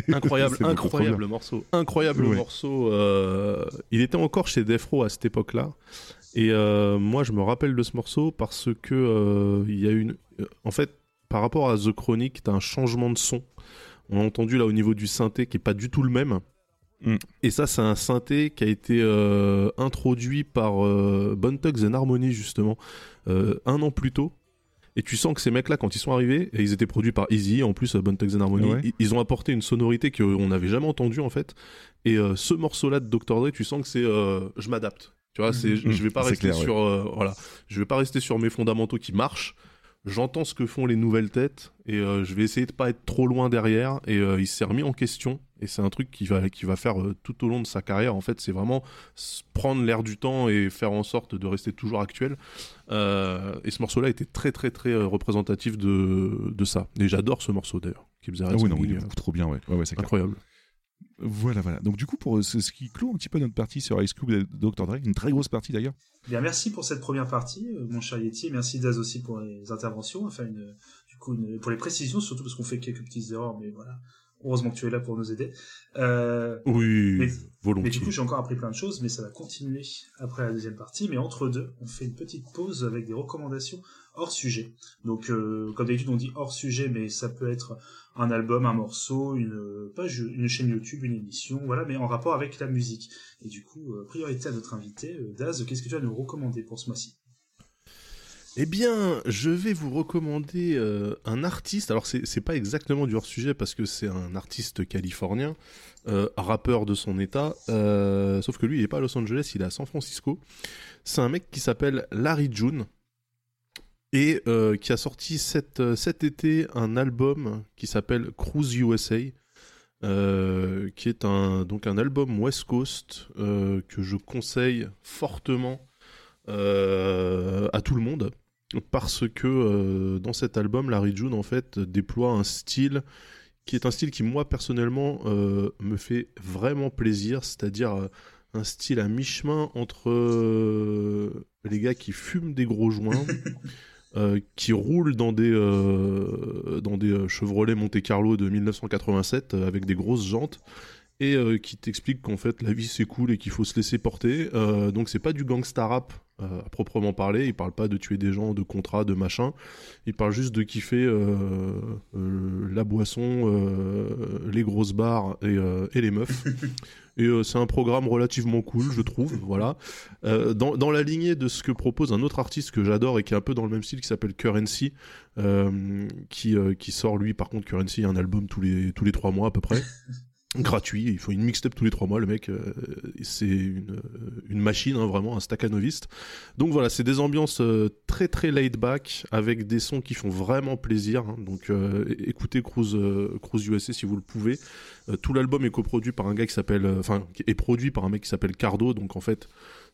Incroyable, incroyable morceau. Incroyable le Ouais. morceau. euh, il était encore chez Defro à cette époque-là. Et euh, moi, je me rappelle de ce morceau parce que euh, il y a une. En fait, par rapport à The Chronic, t'as un changement de son. On a entendu là au niveau du synthé qui est pas du tout le même. Mm. Et ça, c'est un synthé qui a été euh, introduit par euh, Bone Thugs and Harmony justement euh, un an plus tôt. Et tu sens que ces mecs-là, quand ils sont arrivés, et ils étaient produits par Easy, en plus, Bone Thugs and Harmony, Ouais. ils, ils ont apporté une sonorité qu'on n'avait jamais entendue, en fait. Et ce morceau-là de Dr. Dre, tu sens que c'est je m'adapte. Tu vois, c'est je, je vais pas rester clair, sur euh, voilà, je vais pas rester sur mes fondamentaux qui marchent. J'entends ce que font les nouvelles têtes et euh, je vais essayer de pas être trop loin derrière. Et euh, il s'est remis en question et c'est un truc qui va qui va faire tout au long de sa carrière. En fait, c'est vraiment prendre l'air du temps et faire en sorte de rester toujours actuel. Et ce morceau-là était très très très représentatif de de ça. Et j'adore ce morceau d'ailleurs. Keep the Ah oui, non, Ringing, il est beaucoup trop bien, ouais. Ouais, ouais, c'est clair. Voilà, voilà. Donc du coup, pour euh, ce qui clôt un petit peu notre partie sur Ice Cube et Dr. Dre, une très grosse partie d'ailleurs. Bien, merci pour cette première partie, euh, mon cher Yeti. Merci Daz aussi pour les interventions, enfin une, du coup une- pour les précisions, surtout parce qu'on fait quelques petites erreurs, mais voilà. Heureusement que tu es là pour nous aider. Euh, Oui, Mais- volontiers. mais du coup, j'ai encore appris plein de choses, mais ça va continuer après la deuxième partie. Mais entre deux, on fait une petite pause avec des recommandations hors sujet. Donc, euh, comme d'habitude, on dit hors sujet, mais ça peut être un album, un morceau, une page, chaîne YouTube, une émission, voilà, mais en rapport avec la musique. Et du coup, euh, priorité à notre invité, euh, Daz, qu'est-ce que tu vas nous recommander pour ce mois-ci? Eh bien, je vais vous recommander euh, un artiste. Alors, c'est pas exactement du hors-sujet parce que c'est un artiste californien, rappeur de son état. sauf que lui, il est pas à Los Angeles, il est à San Francisco. C'est un mec qui s'appelle Larry June et euh, qui a sorti cet, euh, cet été un album qui s'appelle Cruise USA. euh, qui est un donc un album West Coast que je conseille fortement à tout le monde parce que dans cet album, Larry June en fait déploie un style qui est un style qui moi personnellement me fait vraiment plaisir, c'est-à-dire un style à mi-chemin entre les gars qui fument des gros joints, euh, qui roulent dans des euh, dans des euh, Chevrolet Monte Carlo de 1987 euh, avec des grosses jantes et euh, qui t'explique qu'en fait la vie c'est cool et qu'il faut se laisser porter. Euh, donc c'est pas du gangsta rap euh, à proprement parler. Il parle pas de tuer des gens, de contrats, de machin. Il parle juste de kiffer la boisson, les grosses bars et, et les meufs. Et c'est un programme relativement cool, je trouve. Voilà. Dans, dans la lignée de ce que propose un autre artiste que j'adore et qui est un peu dans le même style, qui s'appelle Currency, qui, qui sort lui, par contre, Currency, un album tous les tous les trois mois à peu près. gratuit, il faut une mixtape tous les trois mois, le mec, euh, c'est une, euh, machine, hein, vraiment, un staccanoviste. Donc voilà, c'est des ambiances euh, très très laid back, avec des sons qui font vraiment plaisir. hein. donc écoutez Cruise, Cruise USA si vous le pouvez. Tout l'album est coproduit par un gars qui s'appelle, enfin, est produit par un mec qui s'appelle Cardo, donc en fait,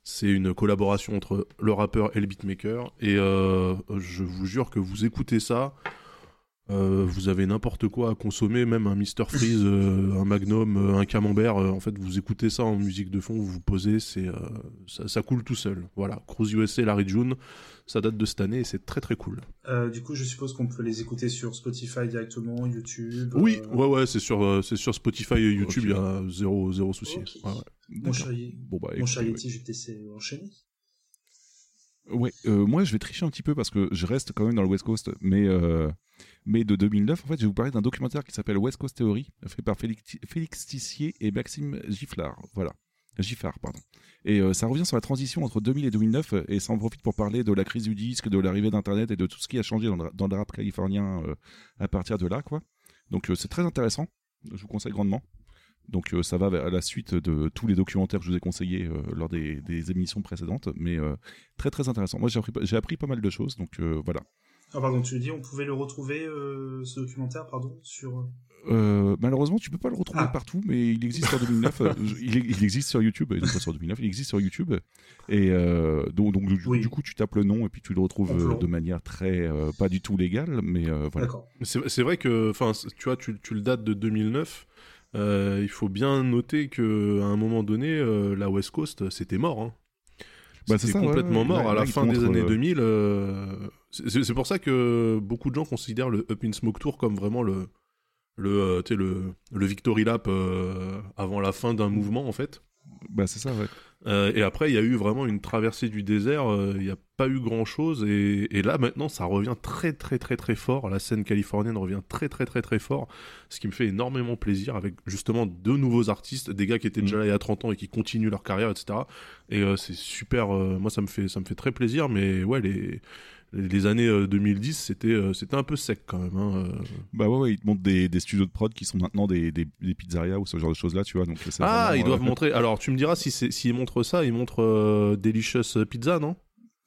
c'est une collaboration entre le rappeur et le beatmaker. Et je vous jure que vous écoutez ça, euh, vous avez n'importe quoi à consommer, même un Mr Freeze, euh, un Magnum, euh, un Camembert. en fait, vous écoutez ça en musique de fond, vous vous posez, c'est ça, ça coule tout seul. Voilà, Cruise USA, Larry June, ça date de cette année et c'est très très cool. Du coup, je suppose qu'on peut les écouter sur Spotify directement, YouTube. Oui, ouais, ouais, c'est sur, c'est sur Spotify et YouTube, il Ok. y a zéro, zéro souci. Ok. Ouais, ouais. Mon Bon bah, mon cher ouais. Je vais te laisser enchaîner. Ouais, euh, moi je vais tricher un petit peu parce que je reste quand même dans le West Coast, mais euh, mais de 2009, en fait, je vais vous parler d'un documentaire qui s'appelle West Coast Theory, fait par Félix, Tissier et Maxime Giffard. Voilà. Giffard, pardon. Et euh, ça revient sur la transition entre 2000 et 2009, euh, et ça en profite pour parler de la crise du disque, de l'arrivée d'Internet et de tout ce qui a changé dans le, dans le rap californien à partir de là, quoi. Donc c'est très intéressant, je vous conseille grandement. Donc euh, ça va à la suite de tous les documentaires que je vous ai conseillés euh, lors des, des émissions précédentes, mais euh, très très intéressant. Moi j'ai appris, j'ai appris pas mal de choses, donc euh, voilà. Ah pardon, tu dis on pouvait le retrouver euh, ce documentaire, pardon, sur. Euh, malheureusement, tu peux pas le retrouver Ah. partout, mais il existe en 2009. euh, il, il existe sur YouTube, pas sur 2009, il existe sur YouTube. Et euh, donc, donc du, Oui. du coup, tu tapes le nom et puis tu le retrouves de manière très euh, pas du tout légale, mais euh, voilà. D'accord. C'est c'est vrai que, enfin, tu vois, tu, tu le dates de 2009. Euh, il faut bien noter que à un moment donné, euh, la West Coast, c'était mort. Hein. Bah, C'était complètement ouais. mort Là- à la fin des années euh, 2000. euh, c'est pour ça que beaucoup de gens considèrent le Up in Smoke Tour comme vraiment le le le, le victory lap avant la fin d'un mouvement en fait. Bah c'est ça, ouais. Euh, et après, il y a eu vraiment une traversée du désert. euh, Il n'y a pas eu grand chose. Et, et là, maintenant, ça revient très, très, très, très fort. La scène californienne revient très, très, très, très fort. Ce qui me fait énormément plaisir avec justement deux nouveaux artistes, des gars qui étaient déjà là il y a 30 ans et qui continuent leur carrière, etc. Et euh, c'est super. moi, ça me fait, ça me fait très plaisir. Mais ouais, les, les, années euh, 2010, c'était, euh, c'était un peu sec quand même. hein, euh. Bah ouais, ouais, ils te montrent des, des studios de prod qui sont maintenant des, des, des pizzerias ou ce genre de choses là, tu vois. Donc Ah, vraiment, ils doivent euh, montrer. Alors, tu me diras si s'ils montrent ça, ils montrent euh, Delicious Pizza, non?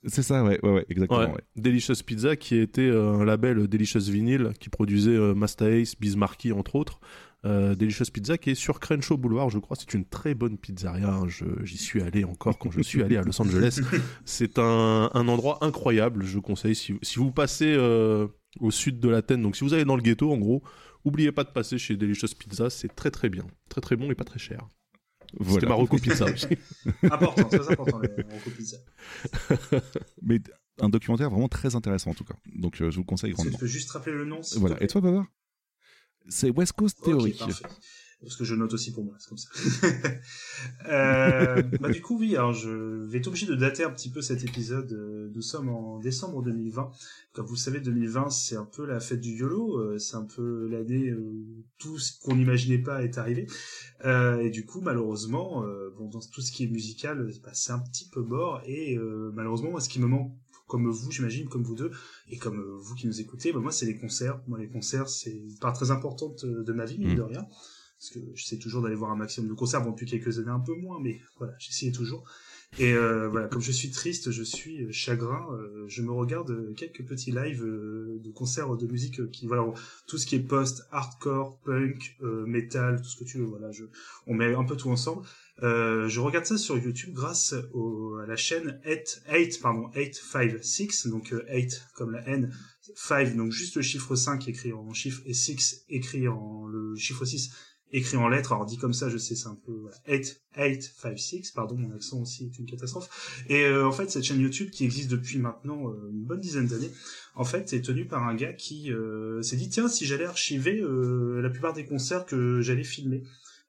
C'est ça, ouais, ouais, ouais, exactement. Ouais. Delicious Pizza qui était euh, un label Delicious Vinyl qui produisait euh, Masta Ace, Bismarcky entre autres. Euh, Delicious Pizza qui est sur Crenshaw Boulevard, je crois. C'est une très bonne pizzeria. hein. J'y suis allé encore quand je suis allé à Los Angeles. C'est un, un endroit incroyable. Je conseille si, si vous passez euh, au sud de l'Athènes, donc si vous allez dans le ghetto, en gros, oubliez pas de passer chez Delicious Pizza. C'est très très bien, très très bon et pas très cher. C'était Voilà. ma reco pizza aussi. Important, très important, les recopie ça. Mais un documentaire vraiment très intéressant en tout cas. Donc euh, je vous le conseille grandement. tu peux juste rappeler le nom Voilà. Et toi, Babar C'est West Coast Theory. parfait. Parce que je note aussi pour moi, c'est comme ça. euh, bah du coup, oui, alors je vais être obligé de dater un petit peu cet épisode. Euh, Nous sommes en décembre 2020. Comme vous le savez, 2020, c'est un peu la fête du YOLO. euh, C'est un peu l'année où tout ce qu'on n'imaginait pas est arrivé. Euh, et du coup, malheureusement, euh, bon, dans tout ce qui est musical, bah, c'est un petit peu mort. Et malheureusement, moi, ce qui me manque, comme vous, j'imagine, comme vous deux, et comme euh, vous qui nous écoutez, bah, moi, c'est les concerts. Moi, les concerts, c'est une part très importante euh, de ma vie, mine Mm. de rien. Parce que j'essaie toujours d'aller voir un maximum de concerts. Bon, depuis quelques années, un peu moins, mais voilà, j'essayais toujours. Et euh, voilà, comme je suis triste, je suis chagrin, euh, je me regarde quelques petits lives euh, de concerts de musique qui, voilà, tout ce qui est post, hardcore, punk, metal, tout ce que tu veux, voilà, je, on met un peu tout ensemble. Euh, je regarde ça sur YouTube grâce au, à la chaîne 8, 8 pardon, 856, donc euh, 8 comme la N, 5, donc juste le chiffre 5 écrit en chiffre, et 6 écrit en le chiffre 6 écrit en lettres. Alors dit comme ça, je sais, c'est un peu voilà. 8, 8, 5, 6, pardon, mon accent aussi est une catastrophe. Et euh, en fait, cette chaîne YouTube qui existe depuis maintenant euh, une bonne dizaine d'années, en fait, est tenue par un gars qui euh, s'est dit tiens, si j'allais archiver euh, la plupart des concerts que j'allais filmer.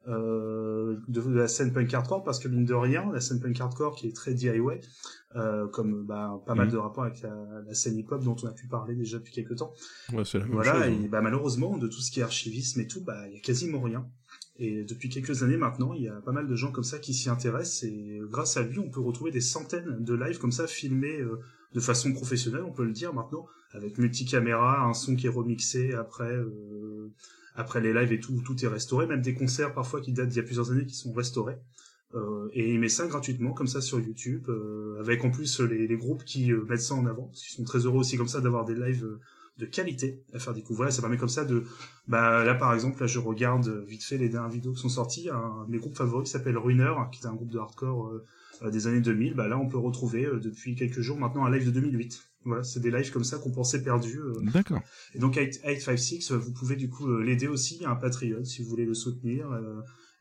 Euh, de, de la scène punk hardcore parce que mine de rien, la scène punk hardcore qui est très DIY, euh, comme bah, pas mal Mhm. de rapports avec la, la scène hip-hop dont on a pu parler déjà depuis quelques temps. Ouais, c'est la même Voilà, chose. hein. et bah, malheureusement, de tout ce qui est archivisme et tout, bah, il y a quasiment rien. Et depuis quelques années maintenant, il y a pas mal de gens comme ça qui s'y intéressent et grâce à lui, on peut retrouver des centaines de lives comme ça filmés euh, de façon professionnelle, on peut le dire maintenant, avec multicaméra, un son qui est remixé après euh, après les lives et tout, tout est restauré, même des concerts parfois qui datent d'il y a plusieurs années qui sont restaurés. Euh, et il met ça gratuitement comme ça sur YouTube, euh, avec en plus les, groupes qui euh, mettent ça en avant, qu'ils sont très heureux aussi comme ça d'avoir des lives de qualité à faire découvrir. Et ça permet comme ça de, bah là par exemple, là je regarde vite fait les dernières vidéos qui sont sorties. Un mes groupes favoris qui s'appelle Ruiner, qui est un groupe de hardcore des années 2000. Bah là on peut retrouver depuis quelques jours maintenant un live de 2008. Voilà, c'est des lives comme ça qu'on pensait perdus. euh, D'accord. et donc 8- 856, euh, vous pouvez du coup euh, l'aider aussi, il y a un Patreon si vous voulez le soutenir.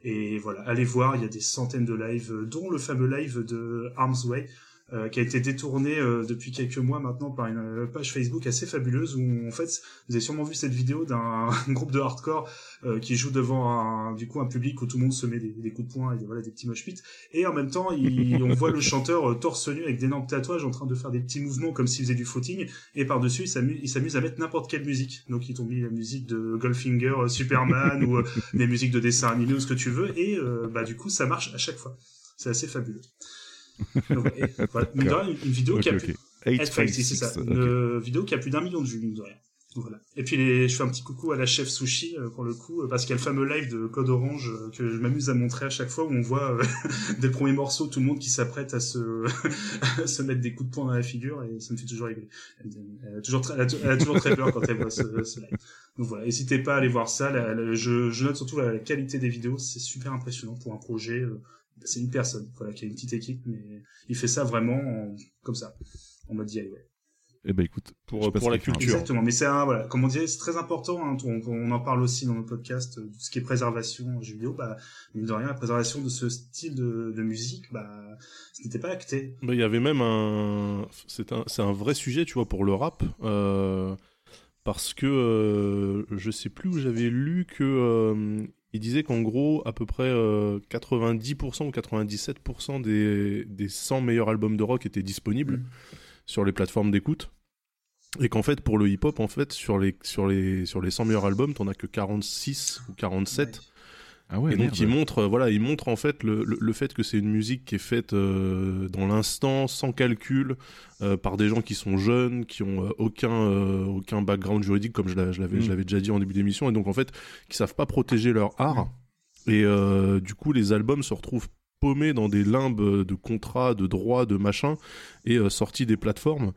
et voilà, allez voir, il y a des centaines de lives, dont le fameux live de Arms Way, euh, qui a été détourné euh, depuis quelques mois maintenant par une euh, page Facebook assez fabuleuse où en fait vous avez sûrement vu cette vidéo d'un groupe de hardcore euh, qui joue devant un du coup un public où tout le monde se met des, des coups de poing et des, voilà des petits mosh pits et en même temps il, on voit le chanteur euh, torse nu avec d'énormes tatouages en train de faire des petits mouvements comme s'il faisait du footing et par-dessus, il s'amu- il s'amuse à mettre n'importe quelle musique. Donc, ils t'ont mis la musique de Goldfinger, euh, Superman, ou des musiques de dessins animés, ou ce que tu veux, et euh, bah du coup, ça marche à chaque fois. C'est assez fabuleux. Donc, et, voilà. Mine de rien, une, vidéo qui a plus... 856, c'est ça. ok. Une euh, vidéo qui a plus d'un million de vues, mine de rien. Voilà. Et puis les, je fais un petit coucou à la chef Sushi euh, pour le coup euh, parce qu'il y a le fameux live de Code Orange euh, que je m'amuse à montrer à chaque fois où on voit euh, dès le premier morceau tout le monde qui s'apprête à se à se mettre des coups de poing dans la figure et ça me fait toujours rigoler. Elle, a toujours très, elle a, elle a toujours très peur quand elle voit ce, ce live. Donc voilà, n'hésitez pas à aller voir ça. La- la- je, je note surtout la qualité des vidéos, c'est super impressionnant pour un projet. Euh, c'est une personne, voilà, qui a une petite équipe, mais il fait ça vraiment en- comme ça, en mode DIY. Eh ben écoute, Pour- pour la culture. Exactement, mais c'est un, voilà, comme on disait, c'est très important, hein, on, on en parle aussi dans le podcast, euh, tout ce qui est préservation en jeu vidéo, bah, mine de rien, la préservation de ce style de, de musique, bah, ce n'était pas acté. Bah, Il y avait même un. C'est un, c'est un vrai sujet, tu vois, pour le rap. euh, parce que euh, je sais plus où j'avais lu que. euh, il disait qu'en gros, à peu près euh, 90% ou 97% des, des 100 meilleurs albums de rock étaient disponibles Mm. sur les plateformes d'écoute. Et qu'en fait, pour le hip-hop, en fait, sur les, sur les, sur les 100 meilleurs albums, t'en as que 46 ou 47 Ah ouais, et donc merde. il montre, euh, voilà, il montre en fait le, le, le fait que c'est une musique qui est faite euh, dans l'instant, sans calcul, euh, par des gens qui sont jeunes, qui ont euh, aucun aucun background juridique, comme je l'avais Mm. l'avais déjà dit en début d'émission, et donc en fait qui savent pas protéger leur art. Et du coup, les albums se retrouvent paumés dans des limbes de contrats, de droits, de machin, et sortis des plateformes.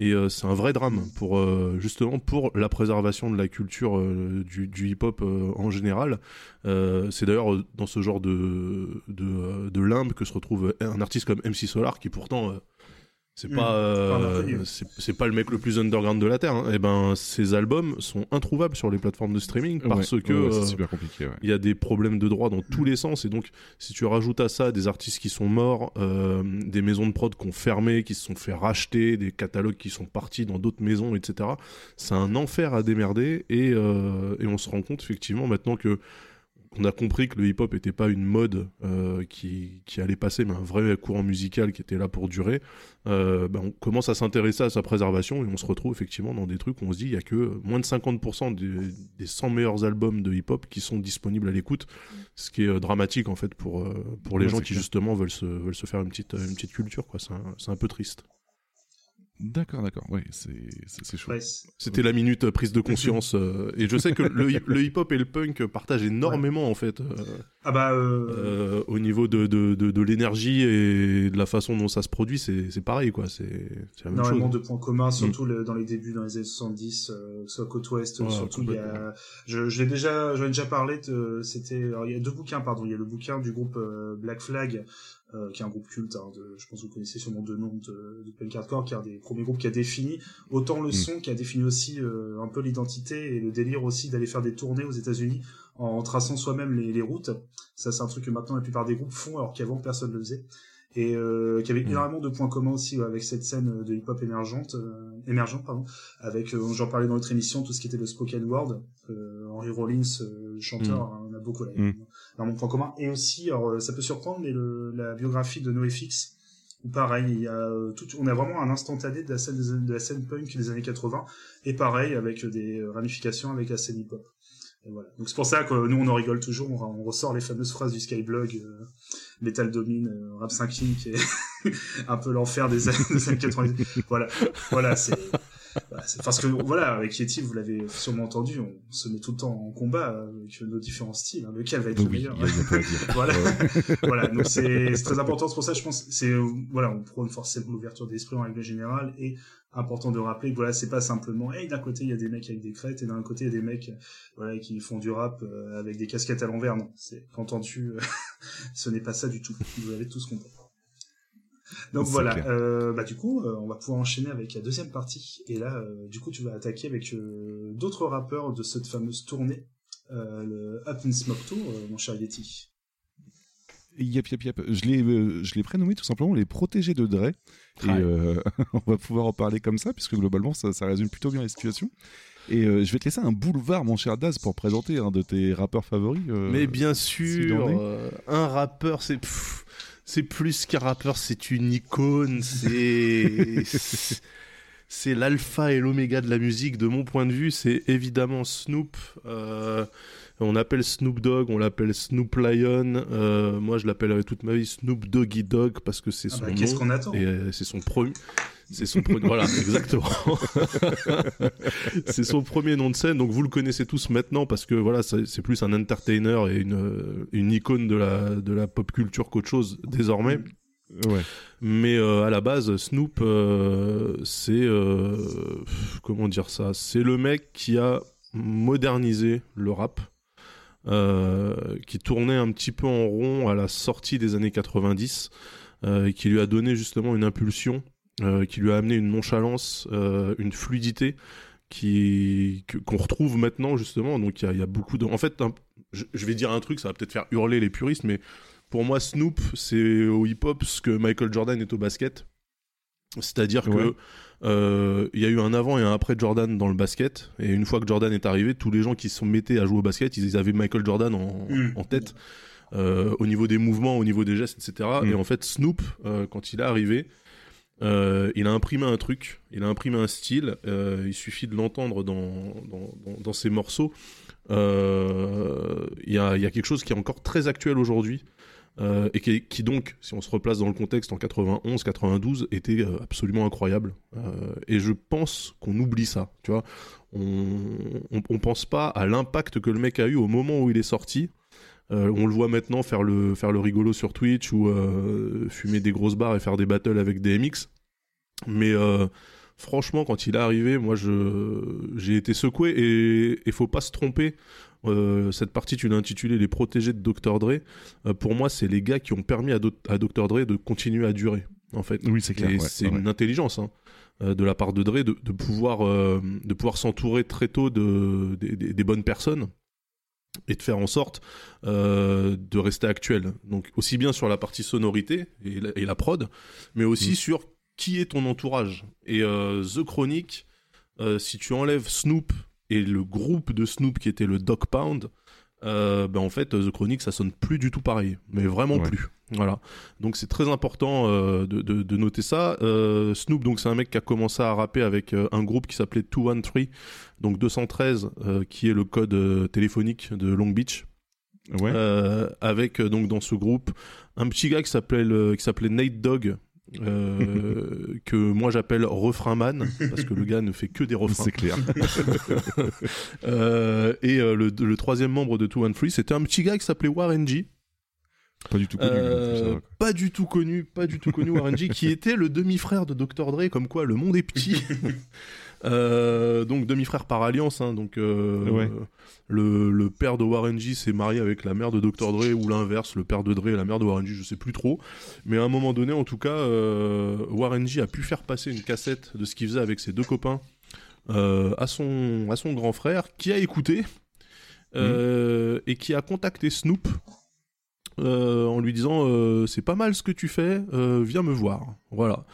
Et euh, c'est un vrai drame pour euh, justement pour la préservation de la culture euh, du, hip-hop en général. C'est d'ailleurs dans ce genre de de, limbe que se retrouve un artiste comme MC Solar qui pourtant c'est Mm. pas euh, un inconnu. c'est pas le mec le plus underground de la terre. hein. Et ben ses albums sont introuvables sur les plateformes de streaming parce Ouais, que ouais, ouais, c'est euh, super compliqué. Ouais. il y a des problèmes de droit dans tous les sens et donc si tu rajoutes à ça des artistes qui sont morts, euh, des maisons de prod qui ont fermé, qui se sont fait racheter, des catalogues qui sont partis dans d'autres maisons, etc. C'est un enfer à démerder et, euh, et on se rend compte effectivement maintenant que on a compris que le hip-hop n'était pas une mode euh, qui, qui allait passer, mais un vrai courant musical qui était là pour durer. Euh, ben, on commence à s'intéresser à sa préservation et on se retrouve effectivement dans des trucs où on se dit il y a que moins de 50% des, des 100 meilleurs albums de hip-hop qui sont disponibles à l'écoute, ce qui est euh, dramatique en fait pour, pour les Ouais, gens qui clair. justement veulent se, veulent se faire une petite, une petite culture. quoi. C'est un, c'est un peu triste. D'accord, d'accord. Ouais, c'est chaud. Ouais, C'était la minute euh, prise de conscience euh, et je sais que le, le hip-hop et le punk partagent énormément en fait. euh, Ah bah, euh, au niveau de, de, de, de l'énergie et de la façon dont ça se produit, c'est pareil, quoi. C'est la même énormément chose. de points communs, surtout le- dans les débuts, dans les années 70, euh, que ce soit côte ouest, Ouais, surtout il y a, je, je l'ai déjà, déjà parlé, c'était, alors, il y a deux bouquins, pardon, il y a le bouquin du groupe Black Flag, euh, qui est un groupe culte, hein, de, je pense que vous connaissez sûrement deux noms de, de punk hardcore, qui est un des premiers groupes qui a défini autant le Mm. son, qui a défini aussi euh, un peu l'identité et le délire aussi d'aller faire des tournées aux États-Unis en traçant soi-même les, les routes. Ça, c'est un truc que maintenant la plupart des groupes font, alors qu'avant personne ne le faisait et euh, qui avait Mm. énormément de points communs aussi ouais, avec cette scène de hip-hop émergente, euh, émergente pardon, avec euh, j'en parlais dans notre émission tout ce qui était le spoken word, euh, Henry Rollins, euh, chanteur, Mm. hein, a beaucoup là, Mm. Dans mon point commun. Et aussi, alors euh, ça peut surprendre, mais la biographie de NoFX, où pareil, il y a euh, tout, on a vraiment un instantané de la scène des de la scène punk des années 80, et pareil avec des euh, ramifications avec la scène hip-hop. Donc c'est pour ça que nous on en rigole toujours, on, ressort les fameuses phrases du Skyblog, euh, Metal Domine, Rap 5 King, qui est un peu l'enfer des des années 90. Voilà, voilà, c'est voilà, c'est parce que voilà, avec Yeti, vous l'avez sûrement entendu, on se met tout le temps en combat avec nos différents styles. hein. Lequel va être le meilleur? Voilà, voilà. Donc c'est très important. C'est pour ça, je pense, c'est voilà, on prône forcément l'ouverture d'esprit en règle générale et important de rappeler que voilà, c'est pas simplement, hey, d'un côté il y a des mecs avec des crêtes et d'un côté il y a des mecs, voilà, qui font du rap euh, avec des casquettes à l'envers. Non, c'est qu'entends-tu, ce n'est pas ça du tout. Vous l'avez tous compris. Donc voilà, euh, bah du coup, euh, on va pouvoir enchaîner avec la deuxième partie. Et là, euh, du coup, tu vas attaquer avec euh, d'autres rappeurs de cette fameuse tournée, euh, le Up in Smoke Tour, euh, mon cher Yeti. Yep, yep, yep. Je l'ai, euh, je l'ai prénommé tout simplement les protégés de Dre. Et euh, on va pouvoir en parler comme ça, puisque globalement, ça, ça résume plutôt bien la situation. Et euh, je vais te laisser un boulevard, mon cher Daz, pour présenter un de tes rappeurs favoris. euh, Mais bien sûr, euh, un rappeur, c'est c'est plus qu'un rappeur, c'est une icône, c'est c'est- l'alpha et l'oméga de la musique. De mon point de vue, c'est évidemment Snoop. Euh, on appelle Snoop Dogg, on l'appelle Snoop Lion. Euh, moi, je l'appellerai toute ma vie Snoop Doggy Dogg parce que c'est Ah son bah, attend Et euh, c'est son premier. C'est son premier. voilà, exactement. c'est son premier nom de scène, donc vous le connaissez tous maintenant parce que voilà, c'est plus un entertainer et une, une icône de la, de la pop culture qu'autre chose désormais. Ouais. Mais euh, à la base, Snoop, euh, c'est euh, comment dire ça? C'est le mec qui a modernisé le rap, euh, qui tournait un petit peu en rond à la sortie des années 90, euh, et qui lui a donné justement une impulsion, euh, qui lui a amené une nonchalance, euh, une fluidité qui qu'on retrouve maintenant justement. Donc il y a, il y a beaucoup de. En fait, un- je, je vais dire un truc, ça va peut-être faire hurler les puristes, mais pour moi, Snoop, c'est au hip-hop ce que Michael Jordan est au basket. C'est-à-dire Ouais. que euh, il y a eu un avant et un après Jordan dans le basket. Et une fois que Jordan est arrivé, tous les gens qui se mettaient à jouer au basket, ils avaient Michael Jordan en, Mm. en tête. euh, au niveau des mouvements, au niveau des gestes, etc. Mm. Et en fait, Snoop, euh, quand il est arrivé, euh, il a imprimé un truc, il a imprimé un style. euh, il suffit de l'entendre dans, dans, ses morceaux. Euh, Il y, a, y a quelque chose qui est encore très actuel aujourd'hui. et qui, donc, si on se replace dans le contexte en 91, 92, était absolument incroyable. Et je pense qu'on oublie ça, tu vois. On, on, on pense pas à l'impact que le mec a eu au moment où il est sorti. Euh, on le voit maintenant faire le, faire le rigolo sur Twitch ou euh, fumer des grosses barres et faire des battles avec DMX. Mais euh, franchement, quand il est arrivé, moi, j'ai été secoué et il faut pas se tromper. Cette partie, tu l'as intitulée Les protégés de Dr. Dre. Pour moi, c'est les gars qui ont permis à, Do- à Dr. Dre de continuer à durer, en fait. Oui, c'est clair. Ouais, c'est ouais. une intelligence hein, de la part de Dre de, de pouvoir, euh, de pouvoir s'entourer très tôt de, des- des- des bonnes personnes et de faire en sorte euh, de rester actuel. Donc aussi bien sur la partie sonorité et la, et la prod, mais aussi Mm. sur qui est ton entourage. Et euh, The Chronic, euh, si tu enlèves Snoop et le groupe de Snoop qui était le Dog Pound, euh, ben en fait The Chronic ça sonne plus du tout pareil, mais vraiment Ouais. plus. Voilà. Donc c'est très important euh, de, de- de noter ça. Euh, Snoop, donc c'est un mec qui a commencé à rapper avec un groupe qui s'appelait 213, donc 213, euh, qui est le code téléphonique de Long Beach. Ouais. Avec donc dans ce groupe un petit gars qui s'appelait qui s'appelait Nate Dogg. Euh, que moi j'appelle refrain man parce que le gars ne fait que des refrains c'est clair. Euh, et euh, le, le troisième membre de 213 c'était un petit gars qui s'appelait Warren G Pas du tout connu. euh, pas du tout connu, pas du tout connu Warren G, qui était le demi-frère de Dr Dre, comme quoi le monde est petit. Euh, donc demi-frère par alliance, hein, donc euh, Ouais. le, le père de Warren G s'est marié avec la mère de Dr Dre ou l'inverse, le père de Dre et la mère de Warren G, je sais plus trop. Mais à un moment donné, en tout cas, euh, Warren G a pu faire passer une cassette de ce qu'il faisait avec ses deux copains euh, à son à son grand frère, qui a écouté euh, et qui a contacté Snoop en lui disant c'est pas mal ce que tu fais, viens me voir. Voilà.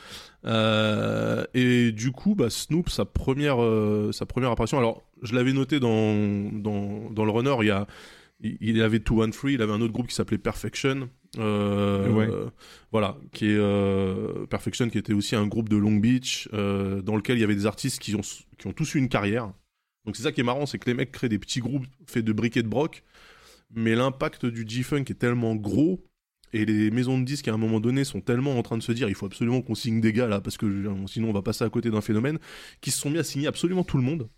Euh, et du coup, bah, Snoop, sa première, euh, sa première apparition. Alors, je l'avais noté dans, dans, dans le runner. Il y a, il, avait Two One Free, il avait un autre groupe qui s'appelait Perfection. Euh, Ouais. voilà, qui est Perfection, qui était aussi un groupe de Long Beach, dans lequel il y avait des artistes qui ont, qui ont tous eu une carrière. Donc c'est ça qui est marrant, c'est que les mecs créent des petits groupes faits de briques et de broc, mais l'impact du G-Funk est tellement gros, et les maisons de disques à un moment donné sont tellement en train de se dire il faut absolument qu'on signe des gars là, parce que sinon on va passer à côté d'un phénomène, qui se sont mis à signer absolument tout le monde.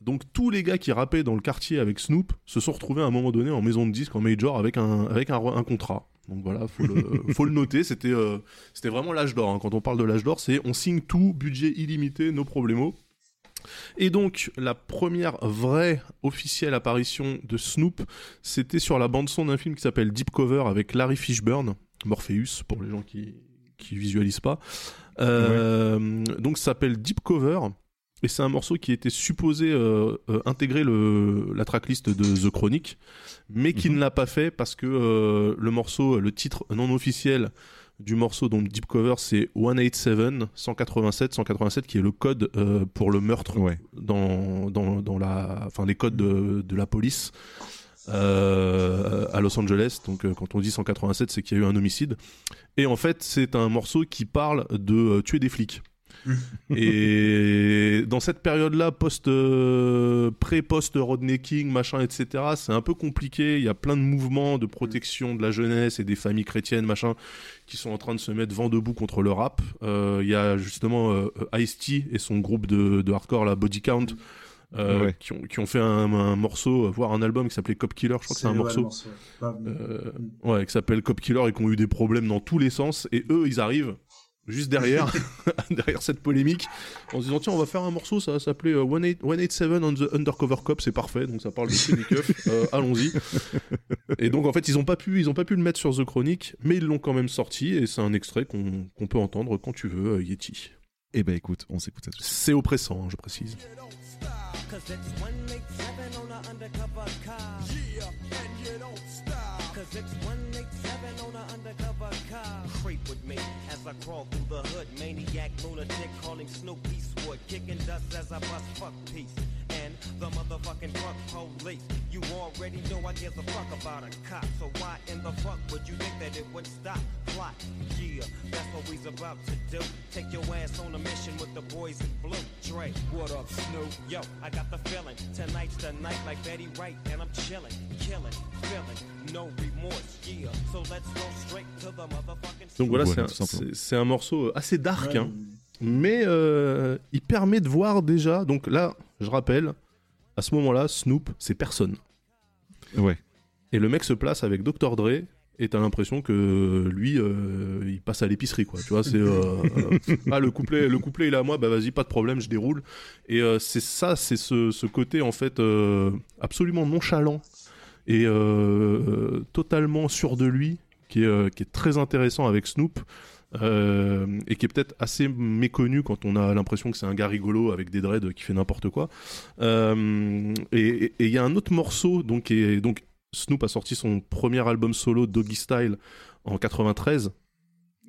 Donc tous les gars qui rappaient dans le quartier avec Snoop se sont retrouvés à un moment donné en maison de disque, en major, avec un, avec un, un contrat. Donc voilà, faut le, faut le noter. C'était euh, c'était vraiment l'âge d'or. hein. Quand on parle de l'âge d'or, c'est on signe tout, budget illimité, nos problèmes. Et donc la première vraie officielle apparition de Snoop, c'était sur la bande son d'un film qui s'appelle Deep Cover avec Larry Fishburne, Morpheus pour les gens qui qui visualisent pas. Euh, Donc ça s'appelle Deep Cover. Et c'est un morceau qui était supposé euh, euh, intégrer le, la tracklist de The Chronic, mais qui ne l'a pas fait parce que le morceau, le titre non officiel du morceau donc Deep Cover, c'est 187 187 187 qui est le code euh, pour le meurtre Ouais. dans, dans, dans la, enfin les codes de, de la police euh, à Los Angeles. Donc euh, quand on dit 187, c'est qu'il y a eu un homicide. Et en fait, c'est un morceau qui parle de tuer des flics. Et dans cette période-là, post, euh, pré-post Rodnecking, machin, etc., c'est un peu compliqué. Il y a plein de mouvements de protection de la jeunesse et des familles chrétiennes, machin, qui sont en train de se mettre vent debout contre le rap. Euh, Il y a justement euh, Ice-T et son groupe de, de hardcore, la Body Count, euh, Ouais. qui, ont, qui ont fait un, un morceau, voire un album qui s'appelait Cop Killer. Je crois que c'est un morceau. Euh, ouais, qui s'appelle Cop Killer et qui ont eu des problèmes dans tous les sens. Et eux, ils arrivent juste derrière, derrière cette polémique, en se disant tiens, on va faire un morceau, ça va s'appeler euh, 18 187 on the Undercover Cop, c'est parfait, donc ça parle de keufs, euh, allons-y. Et donc en fait, ils ont pas pu, ils ont pas pu le mettre sur The Chronic, mais ils l'ont quand même sorti et c'est un extrait qu'on peut entendre quand tu veux, euh, Yeti. Eh ben écoute, on s'écoute ça. C'est oppressant, hein, je précise. Cause it's 187 on a undercover car. Yeah, Cause it's 187 on a undercover car. Creep with me as I crawl through the hood. Maniac, lunatic, calling Snoop Eastwood. Kicking dust as I bust fuck peace. And the motherfucking fuck police. You already know I give a fuck about a cop. So why in the fuck would you think that it would stop? Plot. Yeah, that's what we's about to do. Take your ass on a mission with the boys in blue. Dre, what up, Snoop? Yo, I got the feeling. Tonight's the night like Betty Wright, and I'm chilling, killing, feeling. Donc voilà, Voilà, c'est un- morceau assez dark, Ouais, hein. mais euh, il permet de voir déjà. Donc là, je rappelle, à ce moment-là, Snoop, c'est personne. Ouais. Et le mec se place avec Dr. Dre. Et t'as l'impression que lui, euh, il passe à l'épicerie, quoi. Tu vois, c'est euh, euh, ah le couplet, le couplet il est à moi, bah vas-y, pas de problème, je déroule. Et euh, c'est ça, c'est ce, ce côté en fait euh, absolument nonchalant et euh, totalement sûr de lui, qui est, euh, qui est très intéressant avec Snoop. euh, et qui est peut-être assez méconnu quand on a l'impression que c'est un gars rigolo avec des dreads qui fait n'importe quoi. Euh, et il y a un autre morceau, donc, donc Snoop a sorti son premier album solo Doggy Style en 93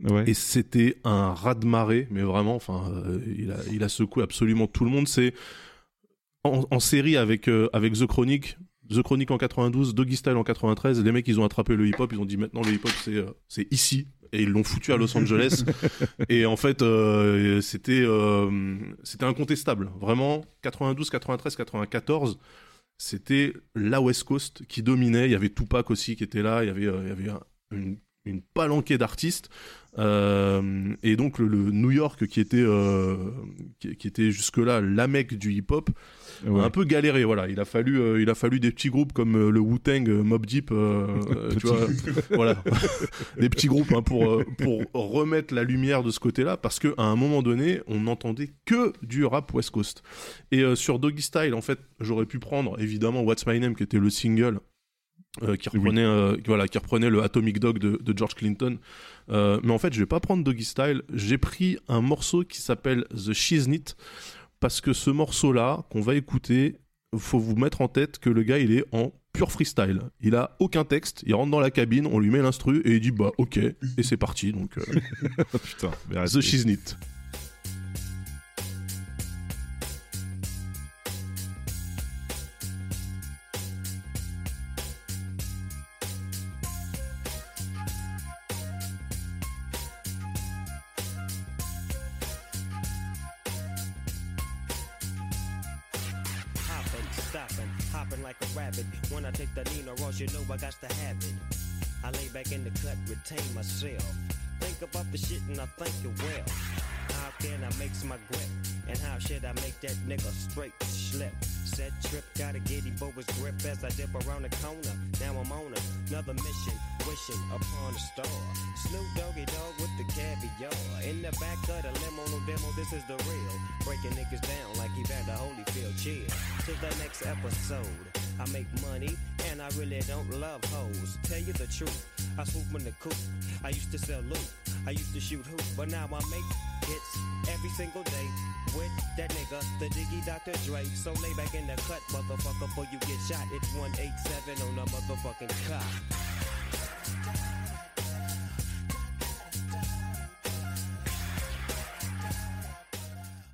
Ouais. et c'était un raz-de-marée, mais vraiment, enfin, euh, il, a, il a secoué absolument tout le monde. C'est en, en série avec, avec The Chronic, The Chronic en 92, Doggy Style en 93. Les mecs, ils ont attrapé le hip-hop, ils ont dit maintenant le hip-hop, c'est euh, c'est ici. Et ils l'ont foutu à Los Angeles. et en fait, euh, c'était euh, c'était incontestable. Vraiment, 92, 93, 94, c'était la West Coast qui dominait. Il y avait Tupac aussi qui était là. Il y avait, euh, il y avait un- une, une palanquée d'artistes. Euh, et donc le, le New York qui était euh, qui, qui était jusque là la mecque du hip hop Ouais. a un peu galéré voilà il a fallu euh, il a fallu des petits groupes comme le Wu Tang Mob Deep tu vois voilà des petits groupes hein, pour pour remettre la lumière de ce côté là parce que à un moment donné on n'entendait que du rap West Coast et sur Doggy Style en fait j'aurais pu prendre évidemment What's My Name qui était le single euh, qui reprenait euh, voilà qui reprenait le Atomic Dog de, de George Clinton Euh, mais en fait je vais pas prendre Doggy Style j'ai pris un morceau qui s'appelle The Shiznit parce que ce morceau là qu'on va écouter faut vous mettre en tête que le gars il est en pur freestyle il a aucun texte il rentre dans la cabine on lui met l'instru et il dit bah ok et c'est parti donc Putain. The. Shiznit I lay back in the cut, retain myself. Think about the shit and I think it well. How can I make my grip? And how should I make that nigga straight slip? Said trip, gotta get him his grip as I dip around the corner. Now I'm on another mission, wishing upon a star. Snoop Doggy Dog with the caviar. In the back of the limo, no demo, this is the real. Breaking niggas down like he had the Holyfield. Cheer to the next episode. I make money and I really don't love hoes. Tell you the truth, I swoop in the coop. I used to sell loot, I used to shoot hoop, but now I make hits every single day with that nigga, the Diggy Dr. Dre. So lay back in the cut, motherfucker, before you get shot. It's 187 on the motherfucking cop.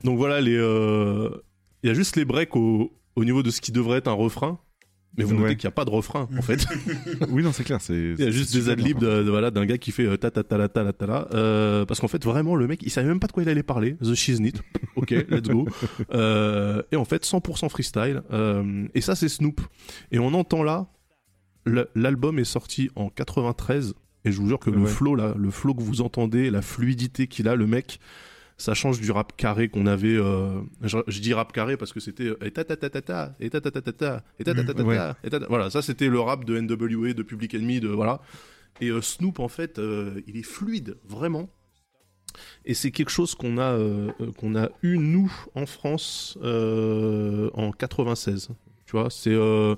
Donc voilà, les, euh, il y a juste les breaks au, au niveau de ce qui devrait être un refrain. Mais vous Ouais. notez qu'il n'y a pas de refrain, en fait. oui, non, c'est clair. C'est. Il y a juste des adlibs de, de- voilà, d'un gars qui fait euh, ta ta ta la ta la ta la. Euh, parce qu'en fait, vraiment, le mec, il savait même pas de quoi il allait parler. The Shiznit. Ok, let's go. Euh, et en fait, 100% freestyle. Euh, et ça, c'est Snoop. Et on entend là, l'album est sorti en 93. Et je vous jure que le Ouais. flow, là, le flow que vous entendez, la fluidité qu'il a, le mec, ça change du rap carré qu'on avait. euh, je, je dis rap carré parce que c'était euh, et ta ta ta ta ta et ta ta ta ta ta et ta ta ta ta Ouais. ta et ta ta- voilà ça c'était le rap de NWA de Public Enemy de voilà et euh, Snoop en fait euh, il est fluide vraiment et c'est quelque chose qu'on a euh, euh, qu'on a eu nous en France euh, en 96 tu vois c'est euh,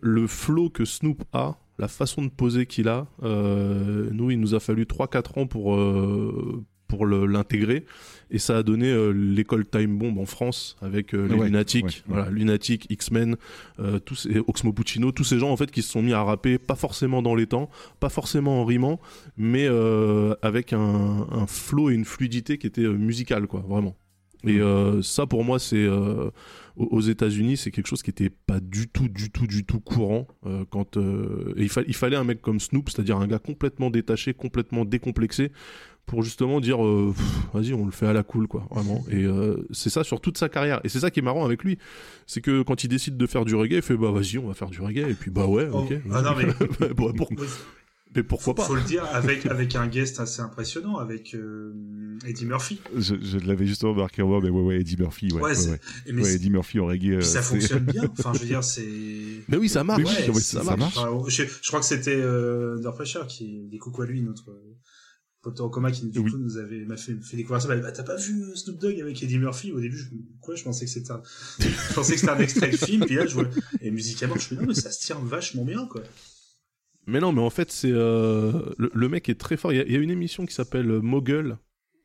le flow que Snoop a la façon de poser qu'il a euh, nous il nous a fallu 3-4 ans pour euh, pour l'intégrer et ça a donné euh, l'école Time Bomb en France avec euh, les Ouais, Lunatics, ouais, ouais. voilà, Lunatic, X-Men, euh, tous ces, Oxmo Puccino, tous ces gens en fait qui se sont mis à rapper, pas forcément dans les temps, pas forcément en rimant, mais euh, avec un, un flow et une fluidité qui était musicale quoi, vraiment. Et euh, ça pour moi c'est euh, aux États-Unis c'est quelque chose qui était pas du tout du tout du tout courant euh, quand et il, fa- il fallait un mec comme Snoop, c'est-à-dire un gars complètement détaché, complètement décomplexé pour justement dire euh, vas-y on le fait à la cool quoi vraiment et euh, c'est ça sur toute sa carrière et c'est ça qui est marrant avec lui c'est que quand il décide de faire du reggae il fait bah vas-y on va faire du reggae et puis bah ouais Oh, ok ah non, mais- Bon, pour- mais pourquoi pas? Faut le dire avec avec un guest assez impressionnant avec euh, Eddie Murphy. Je, je l'avais justement marqué en bas, mais ouais, ouais, Eddie Murphy, ouais. Ouais, ouais, c'est- ouais. et mais Ouais, c'est- Eddie Murphy en reggae. Puis ça fonctionne bien. Enfin, je veux dire, c'est. mais oui ça marche Oui, ça marche. Enfin, je, je crois que c'était euh, Pressure qui des coucou à lui notre en coma qui du Oui. coup nous avait m'a fait, fait découvrir ça. Bah, t'as pas vu euh, Snoop Dogg avec Eddie Murphy? Au début je, quoi je pensais que c'était un, je pensais que c'était un extrait de film puis là je vois et musicalement je me dis non mais ça se tient vachement bien quoi. Mais non, mais en fait, c'est euh, le, le mec est très fort. Il y a, il y a une émission qui s'appelle euh, Mogul,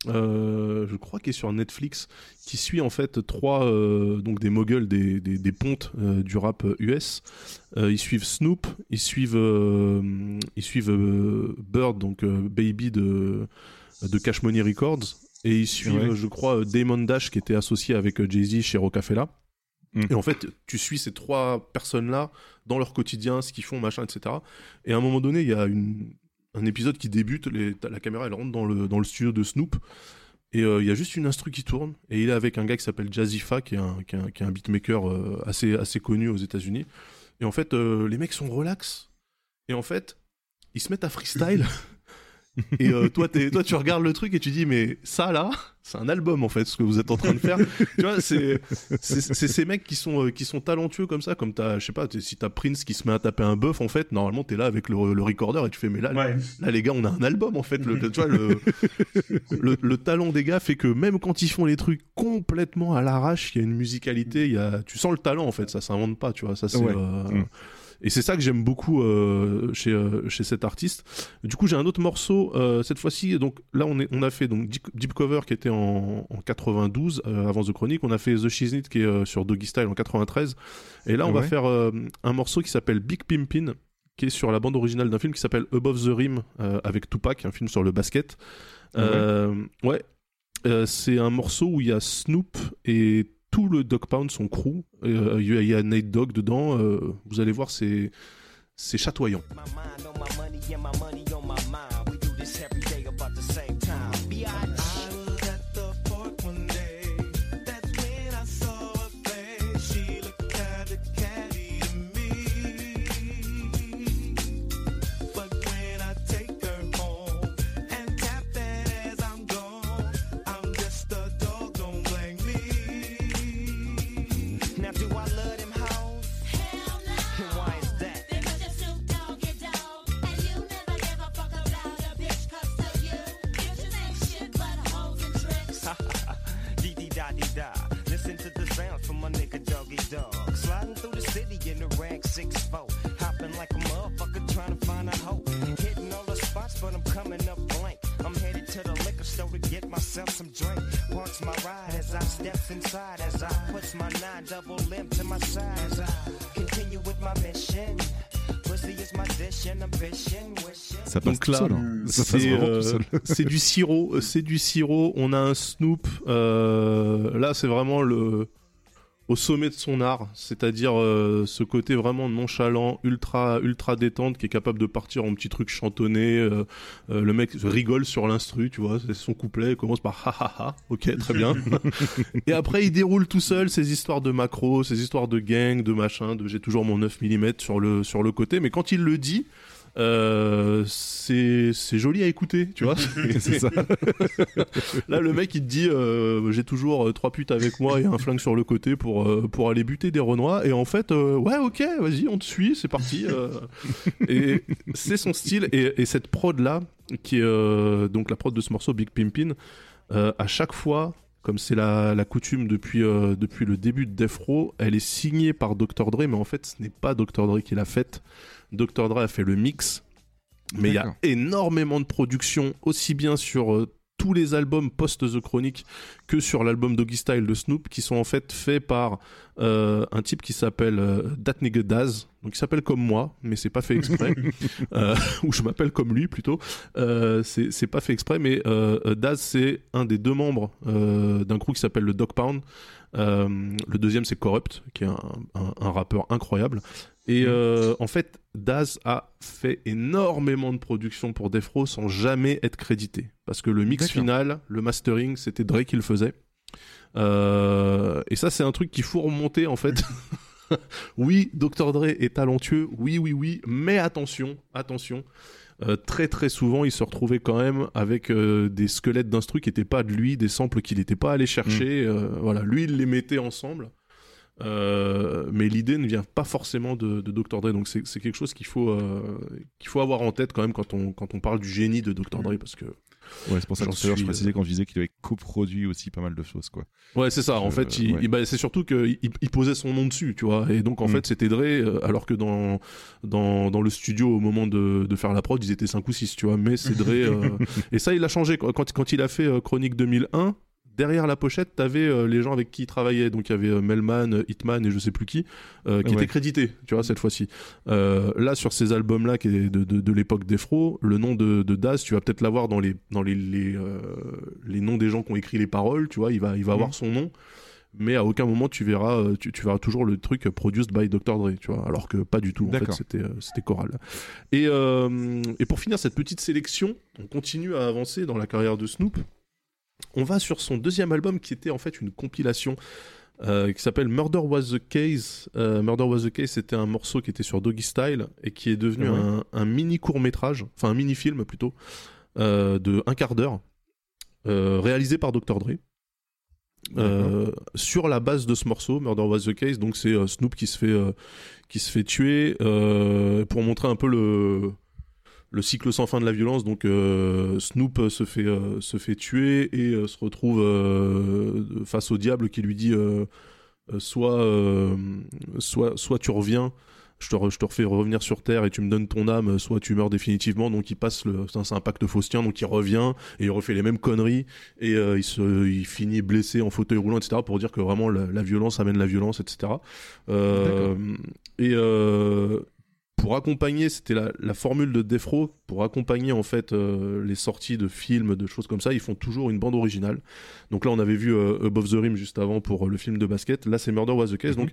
euh, je crois qu'il est sur Netflix, qui suit en fait trois euh, donc des moguls, des, des, des pontes euh, du rap US. Ils suivent Snoop, ils suivent ils suivent Bird, donc Baby de de Cash Money Records, et ils suivent, Ouais. je crois, Damon Dash qui était associé avec euh, Jay Z chez Rocafella. Mm. Et en fait, tu suis ces trois personnes-là dans leur quotidien, ce qu'ils font, machin, etc. Et à un moment donné, il y a une, un épisode qui débute, la caméra elle rentre dans le, studio de Snoop, et euh, il y a juste une instru qui tourne, et il est avec un gars qui s'appelle Jazzifa, qui est un, qui est un, beatmaker euh, assez, assez connu aux États-Unis. Et en fait, euh, les mecs sont relax, et en fait, ils se mettent à freestyle. Et euh, toi, tu regardes le truc et tu dis, mais ça là, c'est un album en fait, ce que vous êtes en train de faire. tu vois, c'est ces mecs qui sont euh, qui sont talentueux comme ça, comme t'as, je sais pas, si t'as Prince qui se met à taper un bœuf, en fait, normalement t'es là avec le, le recorder et tu fais, mais là, Ouais. là les gars, on a un album en fait. Le, tu vois, le, le, le talent des gars fait que même quand ils font les trucs complètement à l'arrache, il y a une musicalité, il y a, tu sens le talent en fait, ça s'invente pas, tu vois, ça c'est. Ouais. euh, Mm. Et c'est ça que j'aime beaucoup euh, chez, euh, chez cet artiste. Du coup, j'ai un autre morceau, euh, cette fois-ci, donc là on, est, on a fait donc Deep, Deep Cover qui était en, en 92, euh, avant The Chronic, on a fait The Shiznit qui est sur Doggy Style en 93, et là on va faire un morceau qui s'appelle Big Pimpin, qui est sur la bande originale d'un film qui s'appelle Above the Rim, avec Tupac, un film sur le basket. Euh, ouais, Euh, c'est un morceau où il y a Snoop et tout le Dog Pound, son crew. Euh, Il y, a- Nate Dogg dedans. euh, vous allez voir, c'est chatoyant. Get myself some drink. Parks my ride as I steps inside, as I puts my nine double limb to my side. As I continue with my mission. Pussy is my dish and ambition. Wishing. Ça passe Donc tout là, seul. hein. Ça passe c'est euh, du sirop, c'est du sirop. On a un Snoop. euh, là, c'est vraiment le au sommet de son art, c'est-à-dire euh, ce côté vraiment nonchalant, ultra ultra détente, qui est capable de partir en petit truc chantonné. euh, euh, le mec rigole sur l'instru, tu vois, c'est son couplet il commence par ha ha ha. Ok, très bien. Et après, il déroule tout seul ses histoires de macro, ses histoires de gang, de machin, de j'ai toujours mon 9 mm sur le sur le côté. Mais quand il le dit. Euh, c'est joli à écouter, tu vois. C'est ça. Là, le mec, il te dit, euh, j'ai toujours euh, trois putes avec moi et un flingue sur le côté pour euh, pour aller buter des renois. Et en fait, ouais, ok, vas-y, on te suit, c'est parti. et c'est son style et, et cette prod là, qui est donc la prod de ce morceau Big Pimpin, à chaque fois. Comme c'est la, la coutume depuis, euh, depuis le début de Death Row, elle est signée par Dr. Dre, mais en fait, ce n'est pas Dr. Dre qui l'a faite. Dr. Dre a fait le mix, mais il y a énormément de production, aussi bien sur euh, tous les albums post-The Chronic que sur l'album Doggy Style de Snoop, qui sont en fait faits par euh, un type qui s'appelle euh, That Nigga Daz, donc il s'appelle comme moi, mais c'est pas fait exprès, euh, ou je m'appelle comme lui plutôt, c'est pas fait exprès, mais Daz c'est un des deux membres d'un crew qui s'appelle le Dog Pound, le deuxième c'est Corrupt, qui est un, un- un rappeur incroyable, et euh, en fait, Daz a fait énormément de productions pour Death Row sans jamais être crédité. Parce que le mix final, le mastering, c'était Dre qui le faisait. Euh, et ça, c'est un truc qu'il faut remonter en fait. oui, Dr. Dre est talentueux, oui, oui, oui, mais attention, attention. Euh, très très souvent, il se retrouvait quand même avec euh, des squelettes d'instru qui n'étaient pas de lui, des samples qu'il n'était pas allé chercher. euh, voilà, lui, il les mettait ensemble. Mais l'idée ne vient pas forcément de, de Dr. Dre, donc c'est quelque chose qu'il faut, qu'il faut avoir en tête quand même quand on, quand on parle du génie de Dr. Dre, parce que Ouais, c'est pour ça que J'en tout à l'heure, je précisais quand je disais qu'il avait coproduit aussi pas mal de choses, quoi. Ouais, c'est ça. En Euh, fait, il, ouais. il- bah, c'est surtout qu'il il posait son nom dessus, tu vois. Et donc, en Mm. fait, c'était Dre, euh, alors que dans, dans, dans le studio, au moment de, de faire la prod, ils étaient 5 ou 6, tu vois. Mais c'est Dre. euh, et ça, il a changé. Quand, quand- il a fait Chronique 2001, derrière la pochette, t'avais euh, les gens avec qui il travaillait. Donc, il y avait euh, Melman, euh, Hitman et je sais plus qui, euh, qui Ouais. étaient crédités, tu vois, cette fois-ci. Là, sur ces albums-là, qui est de, de, de l'époque d'Efro, le nom de, de Daz, tu vas peut-être l'avoir dans les, dans les, les, les noms des gens qui ont écrit les paroles, tu vois. Il va, il va avoir son nom mais à aucun moment tu verras tu, tu verras toujours le truc produced by Dr Dre tu vois alors que pas du tout en fait c'était c'était choral et et pour finir cette petite sélection on continue à avancer dans la carrière de Snoop on va sur son deuxième album qui était en fait une compilation euh, qui s'appelle Murder Was the Case. Euh, Murder Was the Case, c'était un morceau qui était sur Doggy Style et qui est devenu un, un mini court métrage, enfin un mini film plutôt, euh, de un quart d'heure, réalisé par Dr Dre. Euh, sur la base de ce morceau, Murder Was the Case, donc c'est euh, Snoop qui se fait euh, qui se fait tuer pour montrer un peu le le cycle sans fin de la violence. Donc euh, Snoop euh, se fait euh, se fait tuer et euh, se retrouve face au diable qui lui dit soit soit soit tu reviens je te, re- je te refais revenir sur Terre et tu me donnes ton âme, soit tu meurs définitivement. Donc il passe le, c'est un, pacte faustien, donc il revient et il refait les mêmes conneries et il se, il finit blessé en fauteuil roulant, etc. Pour dire que vraiment la, la violence amène la violence, etc. Et pour accompagner, c'était la, la formule de Defro, pour accompagner en fait euh, les sorties de films, de choses comme ça, ils font toujours une bande originale. Donc là, on avait vu euh, Above the Rim juste avant pour euh, le film de basket. Là, c'est Murder Was the Case. Donc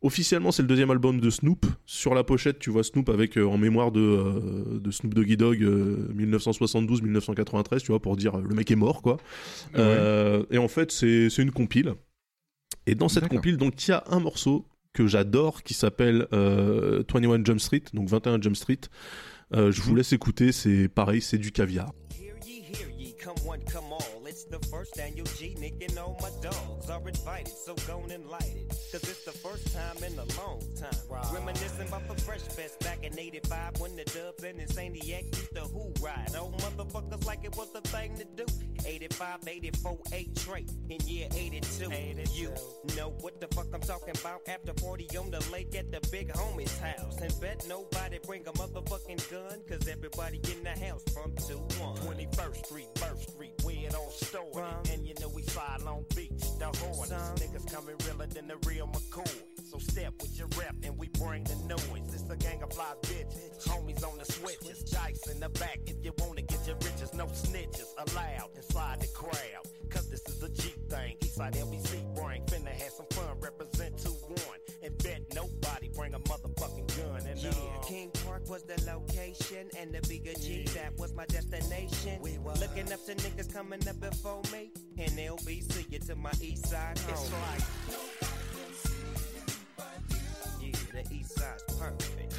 officiellement, c'est le deuxième album de Snoop. Sur la pochette, tu vois Snoop avec euh, en mémoire de, de Snoop Doggy Dogg 1972-1993, tu vois, pour dire le mec est mort, quoi. Et en fait, c'est une compile. Et dans cette compile, donc, il y a un morceau j'adore qui s'appelle euh, 21 Jump Street, donc 21 Jump Street. Euh, je vous laisse écouter, c'est pareil, c'est du caviar. The first annual G, nigga, and all my dogs are invited, so go and light it. Cause it's the first time in a long time. Right. Reminiscing about the Fresh Fest back in 85 when the dubs and Insaniac used to who ride. Old oh, motherfuckers like it was the thing to do. 85, 84, 8 trait in year 82. You know what the fuck I'm talking about after 40 on the lake at the big homie's house. And bet nobody bring a motherfucking gun, cause everybody in the house from 2 1. 21st Street, First Street, it on. And you know we side Long Beach, the horn. Niggas coming realer than the real McCoy. So step with your rep and we bring the noise. It's a gang of fly bitches. Homies on the switches. Dice in the back if you wanna get your riches. No snitches allowed inside the crowd. Cause this is a G thing. Eastside LBC was the location, and the bigger G that was my destination. We were looking up to niggas coming up before me, and LBC you to my east side home. It's like yeah, the east side's perfect.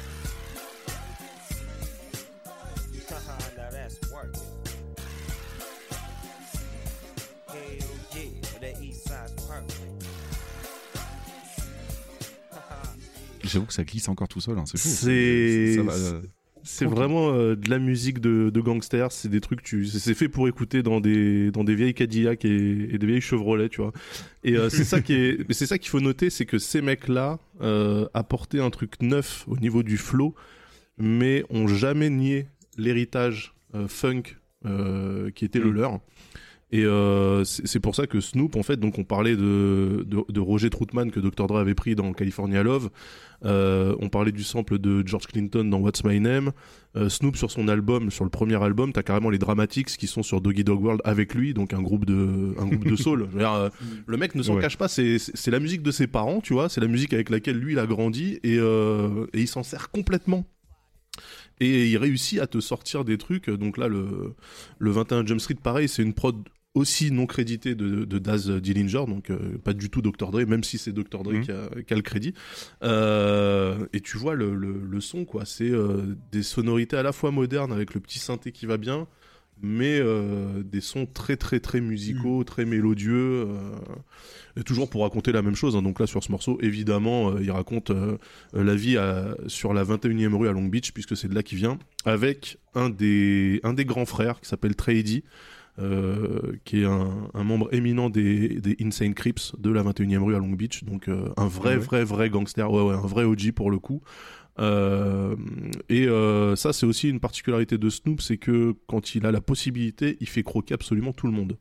Haha, now that's working. Hell yeah, J'avoue que ça glisse encore tout seul, hein, c'est. C'est- va, euh, C'est vraiment euh, de la musique de, de gangster. C'est des trucs, tu, c'est- fait pour écouter dans des dans des vieilles Cadillac et, et des vieilles Chevrolet, tu vois. Et euh, c'est ça qui est, mais c'est ça qu'il faut noter, c'est que ces mecs-là euh, apportaient un truc neuf au niveau du flow, mais ont jamais nié l'héritage funk qui était le Mm. leur. Et euh, c'est pour ça que Snoop, en fait, donc on parlait de, de, de Roger Troutman que Dr. Dre avait pris dans California Love. Euh, on parlait du sample de George Clinton dans What's My Name. Euh, Snoop sur son album, sur le premier album, t'as carrément les Dramatics qui sont sur Doggy Dog World avec lui, donc un groupe de, un groupe de soul. Dire, euh, le mec ne s'en Ouais. cache pas, c'est la musique de ses parents, tu vois, c'est la musique avec laquelle lui il a grandi et, euh, et il s'en sert complètement. Et il réussit à te sortir des trucs. Donc là, le, le 21 Jump Street, pareil, c'est une prod aussi non créditée de, de Daz Dillinger, donc euh, pas du tout Dr. Dre, même si c'est Dr. Dre Mhm. qui, a, qui a le crédit. Euh, et tu vois le, le, le son, quoi. C'est euh, des sonorités à la fois modernes avec le petit synthé qui va bien, mais des sons très très très musicaux, très mélodieux, et toujours pour raconter la même chose. hein. Donc là sur ce morceau, évidemment, il raconte la vie à- sur la 21e rue à Long Beach, puisque c'est de là qu'il vient, avec un des, un des grands frères qui s'appelle Trady. Euh, qui est un, un membre éminent des, des Insane Crips de la 21e rue à Long Beach, donc euh, un vrai, Ouais. vrai, vrai gangster, ouais, ouais, un vrai OG pour le coup. Euh, et ça, c'est aussi une particularité de Snoop, c'est que quand il a la possibilité, il fait croquer absolument tout le monde.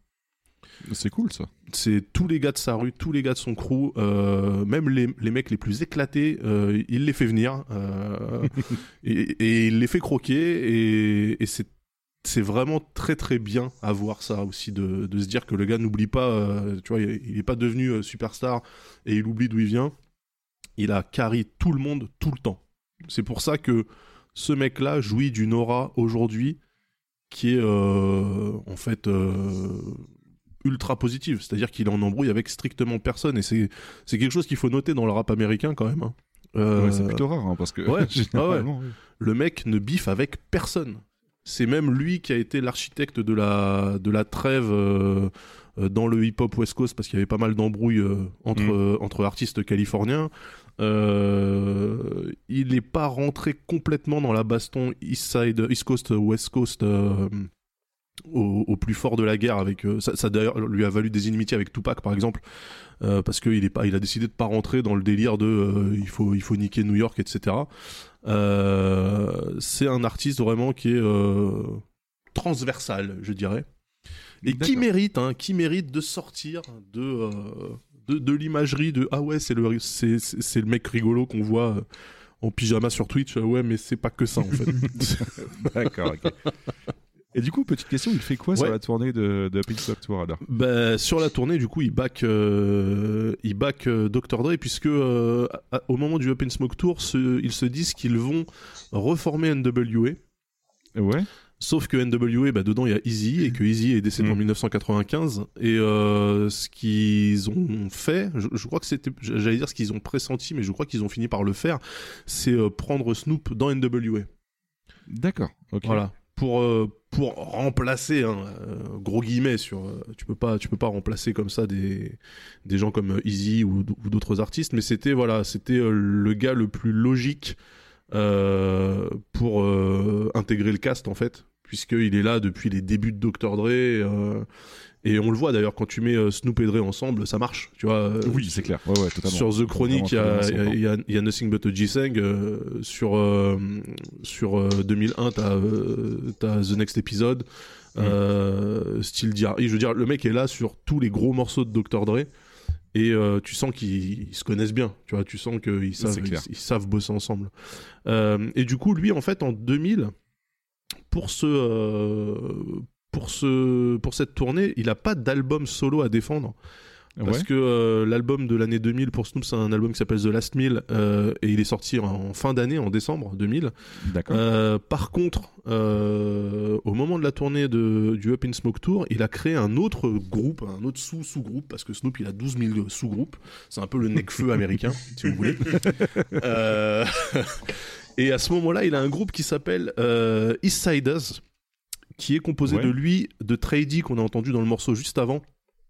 C'est cool ça. C'est tous les gars de sa rue, tous les gars de son crew, euh, même les, les mecs les plus éclatés, euh, il les fait venir euh, et, et il les fait croquer et, et c'est c'est vraiment très très bien à voir ça aussi de, de se dire que le gars n'oublie pas, euh, tu vois, il il est pas devenu euh, superstar et il oublie d'où il vient. Il a carry tout le monde tout le temps. C'est pour ça que ce mec-là jouit d'une aura aujourd'hui qui est euh, en fait ultra positive. C'est-à-dire qu'il est en embrouille avec strictement personne et c'est c'est quelque chose qu'il faut noter dans le rap américain quand même. hein. Ouais, c'est plutôt rare hein, parce que ouais, oui. le mec ne biffe avec personne. C'est même lui qui a été l'architecte de la, de la trêve euh, euh, dans le hip-hop West Coast parce qu'il y avait pas mal d'embrouilles euh, entre, Mm. entre artistes californiens. Euh, il n'est pas rentré complètement dans la baston East Side, East Coast, West Coast euh, au, au plus fort de la guerre. Avec ça, ça d'ailleurs lui a valu des inimitiés avec Tupac par exemple euh, parce qu'il est pas, il a décidé de pas rentrer dans le délire de il faut il faut niquer New York etc. Euh, c'est un artiste vraiment qui est euh, transversal, je dirais, et qui mérite, hein, qui mérite de sortir de euh, de, de l'imagerie de ah ouais c'est le c'est le mec rigolo qu'on voit en pyjama sur Twitch Ah ouais mais c'est pas que ça en fait. D'accord. ok. Et du coup, petite question, il fait quoi sur la tournée de, de Pink Floyd Tour alors Bah, sur la tournée, du coup, il back, euh, il back euh, Dr. Dre, puisque euh, à- au moment du Open Smoke Tour, ils se disent qu'ils vont reformer NWA. Ouais. Sauf que NWA, bah, dedans, il y a Easy, et que Easy est décédé en Mm. 1995. Et euh, ce qu'ils ont fait, je, je crois que c'était, j'allais dire ce qu'ils ont pressenti, mais je crois qu'ils ont fini par le faire, c'est prendre Snoop dans NWA. D'accord. Ok. Voilà. Pour, pour remplacer, hein, euh, gros guillemets, sur, euh, tu peux pas, tu peux pas remplacer comme ça des, des gens comme euh, Easy ou, d'autres artistes, mais c'était voilà, c'était le gars le plus logique pour intégrer le cast en fait, puisqu'il est là depuis les débuts de Dr. Dre. euh, et on le voit d'ailleurs quand tu mets euh, Snoop et Dre ensemble, ça marche. Tu vois. euh, Oui, c'est clair. Ouais, ouais, totalement. sur The Chronic, il y a, y y Nothing But a G-Sang. sur sur euh, 2001, t'as t'as The Next Episode. Mm. Style Diary. Je veux dire, le mec est là sur tous les gros morceaux de Dr. Dre. Et tu sens qu'ils ils se connaissent bien, tu vois, tu sens qu'ils savent, ils, ils savent bosser ensemble. Et du coup, lui, en fait, en 2000, pour ce, euh, pour ce, pour cette tournée, il a pas d'album solo à défendre. Parce Ouais. que euh, l'album de l'année 2000 pour Snoop, c'est un album qui s'appelle The Last Meal euh, et il est sorti en fin d'année, en décembre 2000. D'accord. Euh, par contre, au moment de la tournée de, du Up in Smoke Tour, il a créé un autre groupe, un autre sous-sous-groupe, parce que Snoop, il a 12 000 sous-groupes. C'est un peu le Necfeu américain, si vous voulez. Et à ce moment-là, il a un groupe qui s'appelle euh, East Siders, qui est composé Ouais. de lui, de Trady, qu'on a entendu dans le morceau juste avant,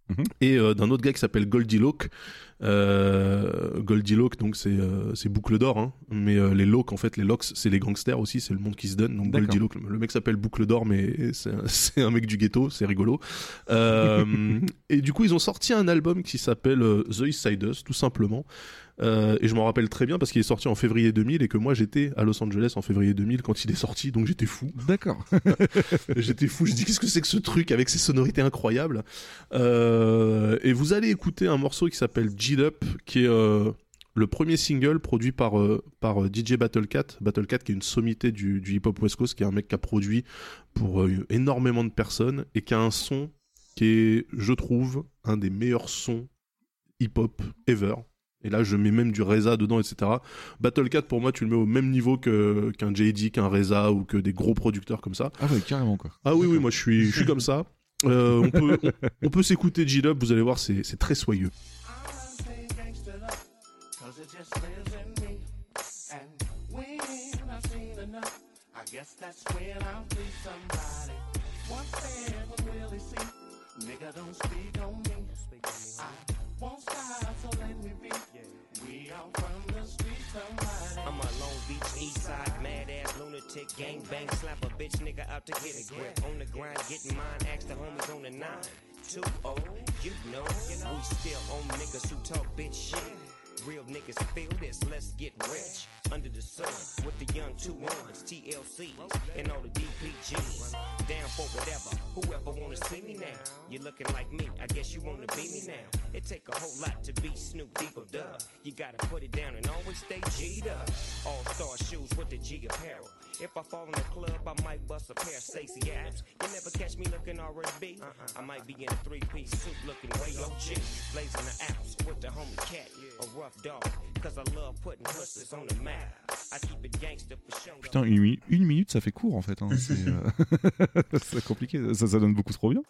Mhm. et euh, d'un autre gars qui s'appelle Goldie Locke. Euh, Goldie Locke, donc c'est euh, boucle d'or, hein. mais euh, les Locke, en fait, les Locks, c'est les gangsters aussi, c'est le monde qui se donne. Donc Locke, le mec s'appelle boucle d'or, mais c'est un, mec du ghetto, c'est rigolo. Euh, et du coup, ils ont sorti un album qui s'appelle The East Siders, tout simplement. Euh, et je m'en rappelle très bien parce qu'il est sorti en février 2000 et que moi j'étais à Los Angeles en février 2000 quand il est sorti, donc j'étais fou. D'accord. J'étais fou, je dis qu'est-ce que c'est que ce truc avec ces sonorités incroyables? Euh, et vous allez écouter un morceau qui s'appelle G Up, qui est euh, le premier single produit par, euh, par DJ Battlecat. Battlecat qui est une sommité du, du hip-hop West Coast, qui est un mec qui a produit pour euh, énormément de personnes et qui a un son qui est, je trouve, un des meilleurs sons hip-hop ever. Et là, je mets même du Reza dedans, etc. Battlecat, pour moi, tu le mets au même niveau que, qu'un JD, qu'un Reza ou que des gros producteurs comme ça. Ah ouais, carrément quoi. Ah oui, oui, moi je suis, je suis comme ça. Euh, on peut, on, on peut s'écouter G-Dub, vous allez voir, c'est c'est très soyeux. Cause it just lives in me. And when I've seen enough, I guess that's when I'll be somebody. One thing was really see, nigga don't speak on me. I won't stop, so let me be. We all from the streets, somebody. I'm a Long Beach East Side mad ass lunatic gang bang slap a bitch nigga out to get a grip on the grind getting mine ask the homies on the nine too old you know we still on niggas who talk bitch shit real niggas feel this. Let's get rich under the sun with the young two ones TLC and all the DPGs down for whatever. Whoever wanna see me now. You looking like me. I guess you wanna be me now. It take a whole lot to be Snoop Dub you gotta put it down and always stay G'd up. All star shoes with the G apparel. If I fall in the club, I might bust a pair of Stacey abs. You never catch me looking R&B. I might be in a three-piece suit looking way OG. Blazing the apps with the homie cat, a rough dog. Cause I love putting hustlers on the map. I keep it gangster for sure. Putain, une, mi- une minute, ça fait court en fait. Hein. C'est euh, compliqué. Ça, ça donne beaucoup trop bien.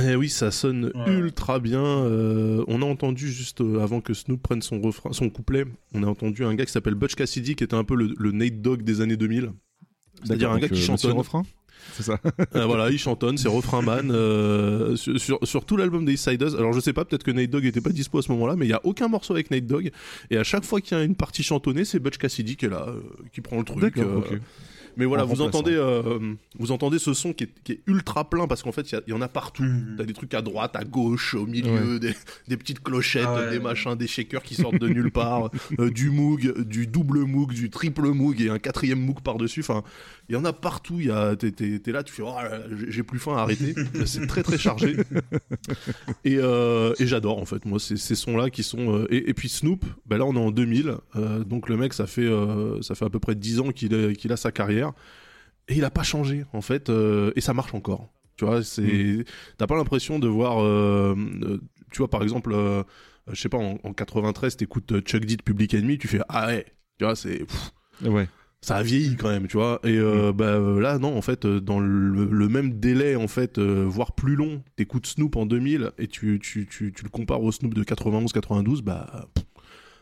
Eh oui, ça sonne Ouais. ultra bien. Euh, on a entendu juste euh, avant que Snoop prenne son refrain, son couplet, on a entendu un gars qui s'appelle Butch Cassidy, qui était un peu le, le Nate Dogg des années 2000. C'est-à-dire un gars qui euh, chantonne. refrain C'est ça. Euh, voilà, il chantonne, c'est refrain man euh, sur, sur, sur tout l'album des Siders. Alors je sais pas, peut-être que Nate Dogg était pas dispo à ce moment-là, mais il y a aucun morceau avec Nate Dogg. Et à chaque fois qu'il y a une partie chantonnée, c'est Butch Cassidy qui est là, euh, qui prend le truc. D'accord. Mais voilà, En vous entendez, euh, vous entendez ce son qui est, qui est ultra plein parce qu'en fait, il y en a partout. Mhm. T'as des trucs à droite, à gauche, au milieu, des, des petites clochettes, Ah ouais. des machins, des shakers qui sortent de nulle part, euh, du Moog, du double Moog, du triple Moog et un quatrième Moog par-dessus. Enfin, il y en a partout. Il y a, t'es, t'es- t'es là, tu fais, oh j'ai plus faim, arrêtez. c'est très très chargé. Et, euh, et j'adore en fait. Moi, c'est ces sons-là qui sont. euh, et, et puis Snoop, ben là, on est en 2000. euh, donc le mec, ça fait euh, ça fait à peu près 10 ans qu'il a, qu'il a sa carrière. Et il a pas changé en fait. euh, et ça marche encore. Tu vois, c'est. T'as pas l'impression de voir. euh, euh, tu vois, par exemple, euh, je sais pas, en, en 93, t'écoutes Chuck D de Public Enemy, tu fais ah ouais. Tu vois, c'est. Ouais. ça a vieilli quand même, tu vois. Et euh, bah là, non, en fait, dans le, le même délai, en fait, voire plus long, t'écoutes Snoop en 2000 et tu, tu, tu, tu le compares au Snoop de 91-92, bah pff,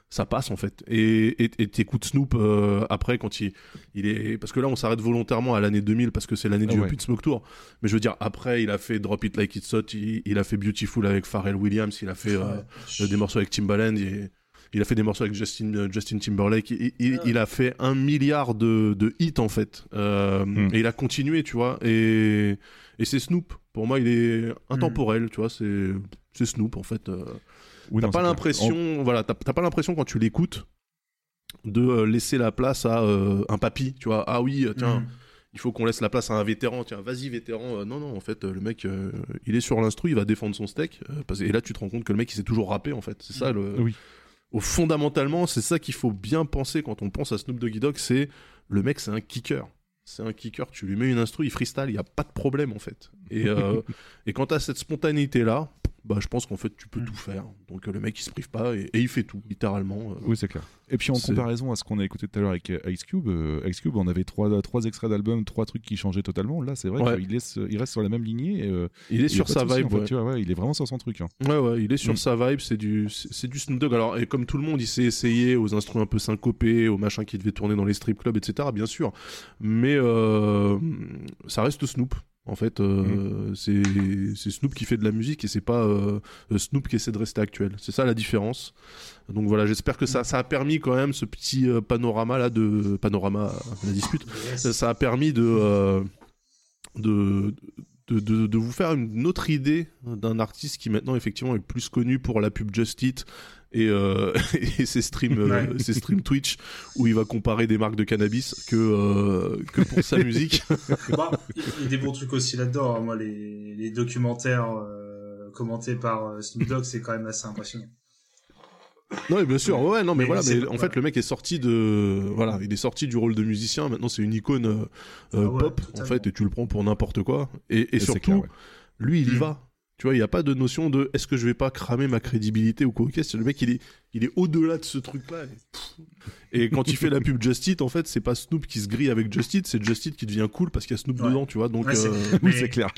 ça passe en fait. Et t'écoutes Snoop euh, après quand il, il est, parce que là, on s'arrête volontairement à l'année 2000 parce que c'est l'année du Ah ouais. Up It Smoke Tour. Mais je veux dire, après, il a fait Drop It Like It's Hot, il, il a fait Beautiful avec Pharrell Williams, il a fait euh, des morceaux avec Timbaland. Et, il a fait des morceaux avec Justin, euh, Justin Timberlake. Il, il- il a fait un milliard de, de hits en fait. Euh, Mm. Et il a continué, tu vois. Et, et c'est Snoop. Pour moi, il est intemporel, tu vois. C'est c'est Snoop en fait. Oui, T'as pas l'impression, voilà, t'as t'as pas l'impression quand tu l'écoutes de euh, laisser la place à euh, un papy, tu vois? Ah oui, euh, tiens, Mhm. il faut qu'on laisse la place à un vétéran. Tiens, vas-y vétéran. Euh, non, non, en fait, le mec, euh, il est sur l'instru, il va défendre son steak. parce- et là, tu te rends compte que le mec, il s'est toujours rappé, en fait. C'est ça le. Oui. Au fondamentalement, c'est ça qu'il faut bien penser quand on pense à Snoop Doggy Dogg, c'est le mec, c'est un kicker. C'est un kicker. Tu lui mets une instru, il freestyle, il y a pas de problème en fait. Et et quand t'as cette spontanéité là, bah je pense qu'en fait tu peux tout faire. Donc le mec il se prive pas et, et il fait tout littéralement. euh. Oui, c'est clair. Et puis en comparaison à ce qu'on a écouté tout à l'heure avec euh, Ice Cube, euh, Ice Cube, on avait trois, trois extraits d'albums, trois trucs qui changeaient totalement. Là, c'est vrai Ouais. qu'il laisse, il reste sur la même lignée. et, euh, Il est sur sa vibe. en fait, ouais. tu vois, ouais, il est vraiment sur son truc. hein. Ouais, ouais, il est sur Mm. sa vibe, c'est du, c'est du Snoop Dogg. Alors, et comme tout le monde, il s'est essayé aux instruments un peu syncopés, aux machins qui devaient tourner dans les strip clubs, etc., bien sûr. Mais euh, ça reste Snoop. En fait, euh, c'est c'est Snoop qui fait de la musique et c'est pas euh, Snoop qui essaie de rester actuel. C'est ça la différence. Donc voilà, j'espère que ça, ça a permis quand même ce petit euh, panorama là de panorama la dispute. Ça, ça a permis de, euh, de, de, de, de vous faire une autre idée d'un artiste qui maintenant effectivement est plus connu pour la pub Just Eat et, euh, et ses streams, euh, Ouais. ses streams Twitch où il va comparer des marques de cannabis que, euh, que pour sa musique. Bah, il y a des bons trucs aussi là-dedans. hein. Moi, les, les documentaires euh, commentés par Snoop Dogg, c'est quand même assez impressionnant. Non, mais bien sûr, ouais, non, mais, Mais voilà, mais en fait, le mec est sorti de, voilà, il est sorti du rôle de musicien. Maintenant, c'est une icône euh, Ah ouais, pop, en fait, et tu le prends pour n'importe quoi. Et, et Et c'est surtout, clair, ouais. lui, il y Mm. va. Tu vois, il n'y a pas de notion de est-ce que je vais pas cramer ma crédibilité ou quoi. Ok, c'est le mec, il est, il est au-delà de ce truc-là. Et, quand il fait la pub Just Eat, en fait, c'est pas Snoop qui se grille avec Just Eat, c'est Just Eat qui devient cool parce qu'il y a Snoop Ouais. dedans, tu vois. Donc, Ouais, c'est- euh, Oui, c'est clair.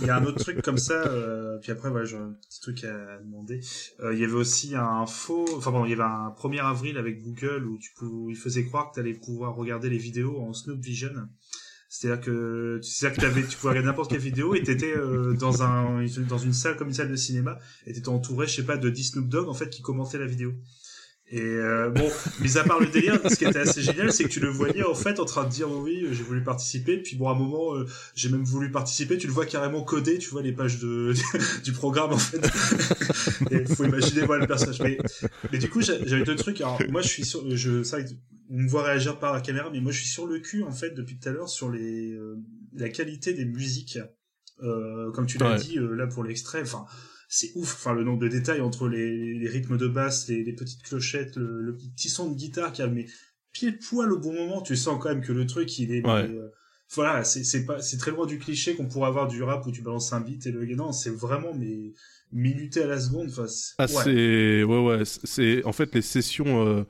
Il y a un autre truc comme ça, euh, puis après, voilà, j'ai un petit truc à demander. Euh, il y avait aussi un faux, enfin bon, il y avait un 1er avril avec Google où tu pou... il faisait croire que tu allais pouvoir regarder les vidéos en Snoop Vision. C'est-à-dire que c'est-à-dire que t'avais, tu pouvais regarder n'importe quelle vidéo et t'étais euh, dans un dans une salle comme une salle de cinéma et t'étais entouré, je sais pas, de 10 Snoop Dogg en fait qui commentaient la vidéo. Et euh, bon, mis à part le délire, ce qui était assez génial, c'est que tu le voyais en fait en train de dire oh oui, j'ai voulu participer. Puis bon, à un moment, euh, j'ai même voulu participer. Tu le vois carrément codé, tu vois les pages de du programme en fait. Et faut imaginer voilà le personnage. Mais, mais du coup, j'a- j'avais deux trucs. Alors moi, je suis sur, je, ça, on me voit réagir par la caméra, mais moi, je suis sur le cul en fait depuis tout à l'heure sur les euh, la qualité des musiques. Euh, comme tu l'as Ouais. dit euh, là pour l'extrait, enfin c'est ouf, enfin le nombre de détails entre les, les rythmes de basse, les, les petites clochettes, le, le petit son de guitare qui a mais pile poil au bon moment, tu sens quand même que le truc il est Ouais. euh, voilà, c'est c'est pas c'est très loin du cliché qu'on pourrait avoir du rap où tu balances un beat et le non, c'est vraiment mais minuté à la seconde, enfin c'est- Ah, ouais. c'est ouais ouais c'est- en fait les sessions euh,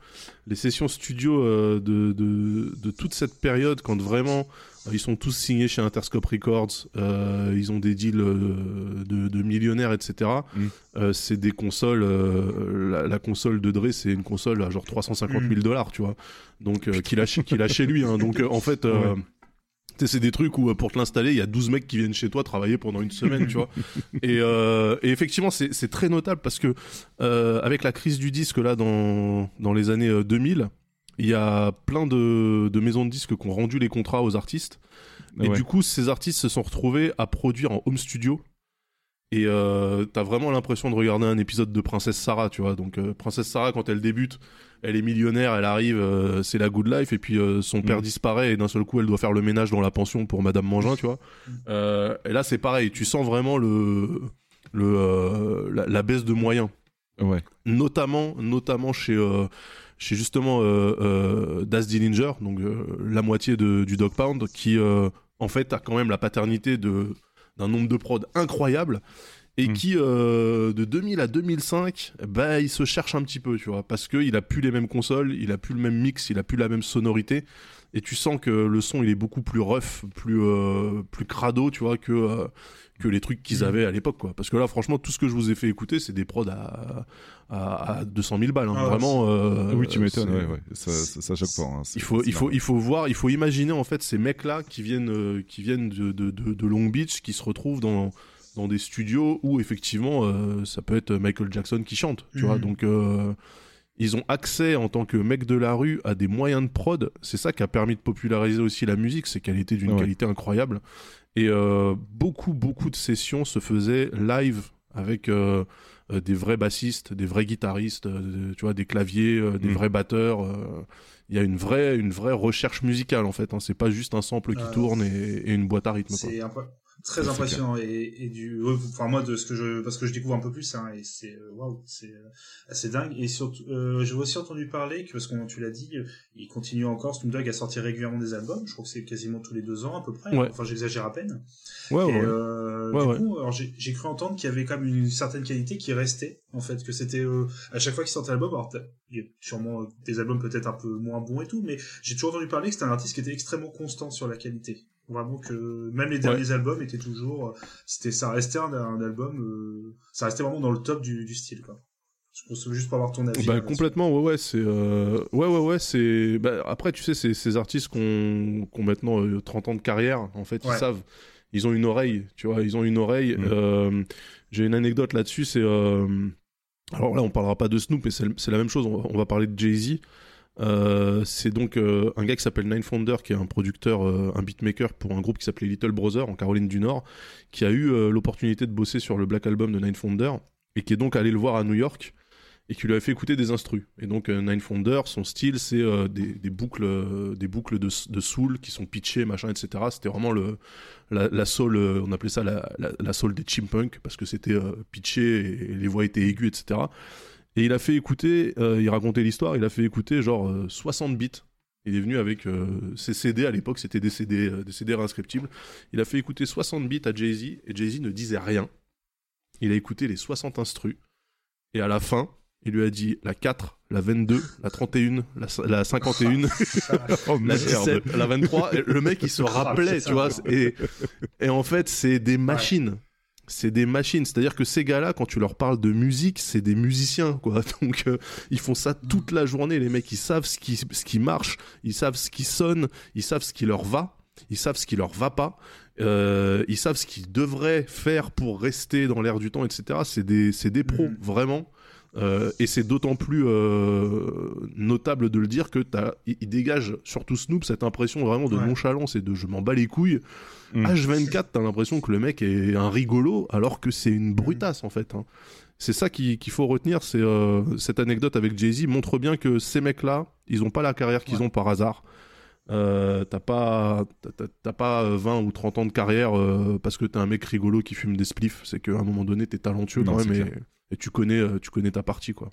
les sessions studio euh, de, de de toute cette période quand vraiment euh, ils sont tous signés chez Interscope Records euh, ils ont des deals euh, de, de millionnaires etc Mm. Euh, c'est des consoles euh, la, la console de Dre c'est une console à genre 350 000 dollars tu vois donc euh, qu'il a chez- qu'il a chez lui hein. donc euh, en fait euh, sais, c'est des trucs où euh, pour te l'installer, il y a 12 mecs qui viennent chez toi travailler pendant une semaine, tu vois. Et, euh, et effectivement, c'est très notable parce que euh, avec la crise du disque là dans, dans les années euh, 2000, il y a plein de, de maisons de disques qui ont rendu les contrats aux artistes. Et Ouais. du coup, ces artistes se sont retrouvés à produire en home studio. Et euh, t'as vraiment l'impression de regarder un épisode de Princesse Sarah, tu vois. Donc, euh, Princesse Sarah, quand elle débute, elle est millionnaire, elle arrive, euh, c'est la good life, et puis euh, son père Mm. disparaît, et d'un seul coup, elle doit faire le ménage dans la pension pour Madame Mangin, tu vois. Et là, c'est pareil, tu sens vraiment le, le, la, la baisse de moyens Ouais. notamment notamment chez chez justement Das Dillinger donc la moitié de, du Dog Pound qui en fait a quand même la paternité de d'un nombre de prods incroyable et Mm. qui euh, de 2000 à 2005 bah il se cherche un petit peu tu vois parce que il a plus les mêmes consoles il a plus le même mix il a plus la même sonorité et tu sens que le son il est beaucoup plus rough plus euh, plus crado tu vois que euh, que les trucs qu'ils Mhm. avaient à l'époque quoi parce que là franchement tout ce que je vous ai fait écouter c'est des prods à à, à 200 000 balles hein. Ah vraiment euh, oui, tu m'étonnes. c'est- Ouais, ouais. Ça, ça, ça choque pas. hein. Il faut, il faut, il faut voir, il faut imaginer en fait ces mecs-là qui viennent, euh, qui viennent de, de, de, de Long Beach, qui se retrouvent dans, dans des studios où effectivement euh, ça peut être Michael Jackson qui chante, tu vois. Donc euh, ils ont accès en tant que mec de la rue à des moyens de prod. C'est ça qui a permis de populariser aussi la musique, c'est qu'elle était d'une Ouais. qualité incroyable. Et euh, beaucoup, beaucoup de sessions se faisaient live avec euh, euh, des vrais bassistes, des vrais guitaristes, euh, tu vois, des claviers, euh, des Mm. vrais batteurs. euh. Il y a une vraie, une vraie recherche musicale en fait. Hein. C'est pas juste un sample qui Euh, tourne et, et une boîte à rythme. Quoi. C'est un peu très impressionnant et, et du enfin moi de ce que je parce que je découvre un peu plus hein, et c'est euh, waouh c'est euh, assez dingue. Et surtout euh, j'ai aussi entendu parler que parce qu'on tu l'as dit euh, il continue encore Snoop Dogg à sortir régulièrement des albums je crois que c'est quasiment tous les deux ans à peu près. Ouais. enfin j'exagère à peine. Ouais, ouais, et ouais. euh, Ouais, du coup alors j'ai cru entendre qu'il y avait quand même une certaine qualité qui restait en fait que c'était euh, à chaque fois qu'il sortait un album alors il y a sûrement des albums peut-être un peu moins bons et tout mais j'ai toujours entendu parler que c'était un artiste qui était extrêmement constant sur la qualité vraiment que même les derniers albums étaient toujours c'était ça restait un, un album euh, ça restait vraiment dans le top du, du style quoi je pense juste pour avoir ton avis Bah, là, complètement, ouais, ouais, c'est. euh, Ouais, ouais, ouais, c'est. Bah, après, tu sais, ces artistes qui ont, maintenant euh, 30 ans de carrière, en fait, Ouais. ils savent. Ils ont une oreille, tu vois, ils ont une oreille. Mm. Euh, J'ai une anecdote là-dessus, c'est. euh, Alors là, on parlera pas de Snoop, mais c'est c'est la même chose, on va, on va parler de Jay-Z. Euh, c'est donc euh, un gars qui s'appelle Nine Founder, qui est un producteur, euh, un beatmaker pour un groupe qui s'appelait Little Brother en Caroline du Nord, qui a eu l'opportunité de bosser sur le Black Album de Nine Founder et qui est donc allé le voir à New York et qui lui a fait écouter des instrus. Et donc Nine Founder, son style, c'est des, boucles, des boucles de, soul qui sont pitchées, machin, etc. C'était vraiment la, soul, on appelait ça la, soul des chimpunks parce que c'était pitché et les voix étaient aiguës, etc. Et il a fait écouter, euh, il racontait l'histoire, il a fait écouter genre euh, 60 bits. Il est venu avec euh, ses CD à l'époque, c'était des CD, euh, des CD réinscriptibles. Il a fait écouter 60 bits à Jay-Z et Jay-Z ne disait rien. Il a écouté les 60 instrus et à la fin, il lui a dit la 4, la 22, la 31, la, la 51, Oh la 17, la 23. Et le mec, il se rappelait, putain. tu vois. Et, et en fait, c'est des machines. C'est des machines. C'est-à-dire que ces gars-là, quand tu leur parles de musique, c'est des musiciens, quoi. Donc, euh, ils font ça toute la journée. Les mecs, ils savent ce qui, ce qui marche, ils savent ce qui sonne, ils savent ce qui leur va, ils savent ce qui leur va pas. Euh, ils savent ce qu'ils devraient faire pour rester dans l'air du temps, etc. C'est des, c'est des pros, Mhm. vraiment. Euh, et c'est d'autant plus euh, notable de le dire que t'as, il, dégage, surtout Snoop, cette impression vraiment de Ouais. nonchalance et de je m'en bats les couilles. Mm. H24, t'as l'impression que le mec est un rigolo alors que c'est une brutasse en fait. hein. C'est ça qui- qu'il faut retenir, c'est euh, cette anecdote avec Jay-Z montre bien que ces mecs-là, ils ont pas la carrière qu'ils Ouais. ont par hasard. Euh, t'as pas t'as- t'as- t'as pas euh, 20 ou 30 ans de carrière euh, parce que t'es un mec rigolo qui fume des spliffs c'est qu'à un moment donné t'es talentueux Non, quand c'est même et. Et tu connais euh, tu connais ta partie quoi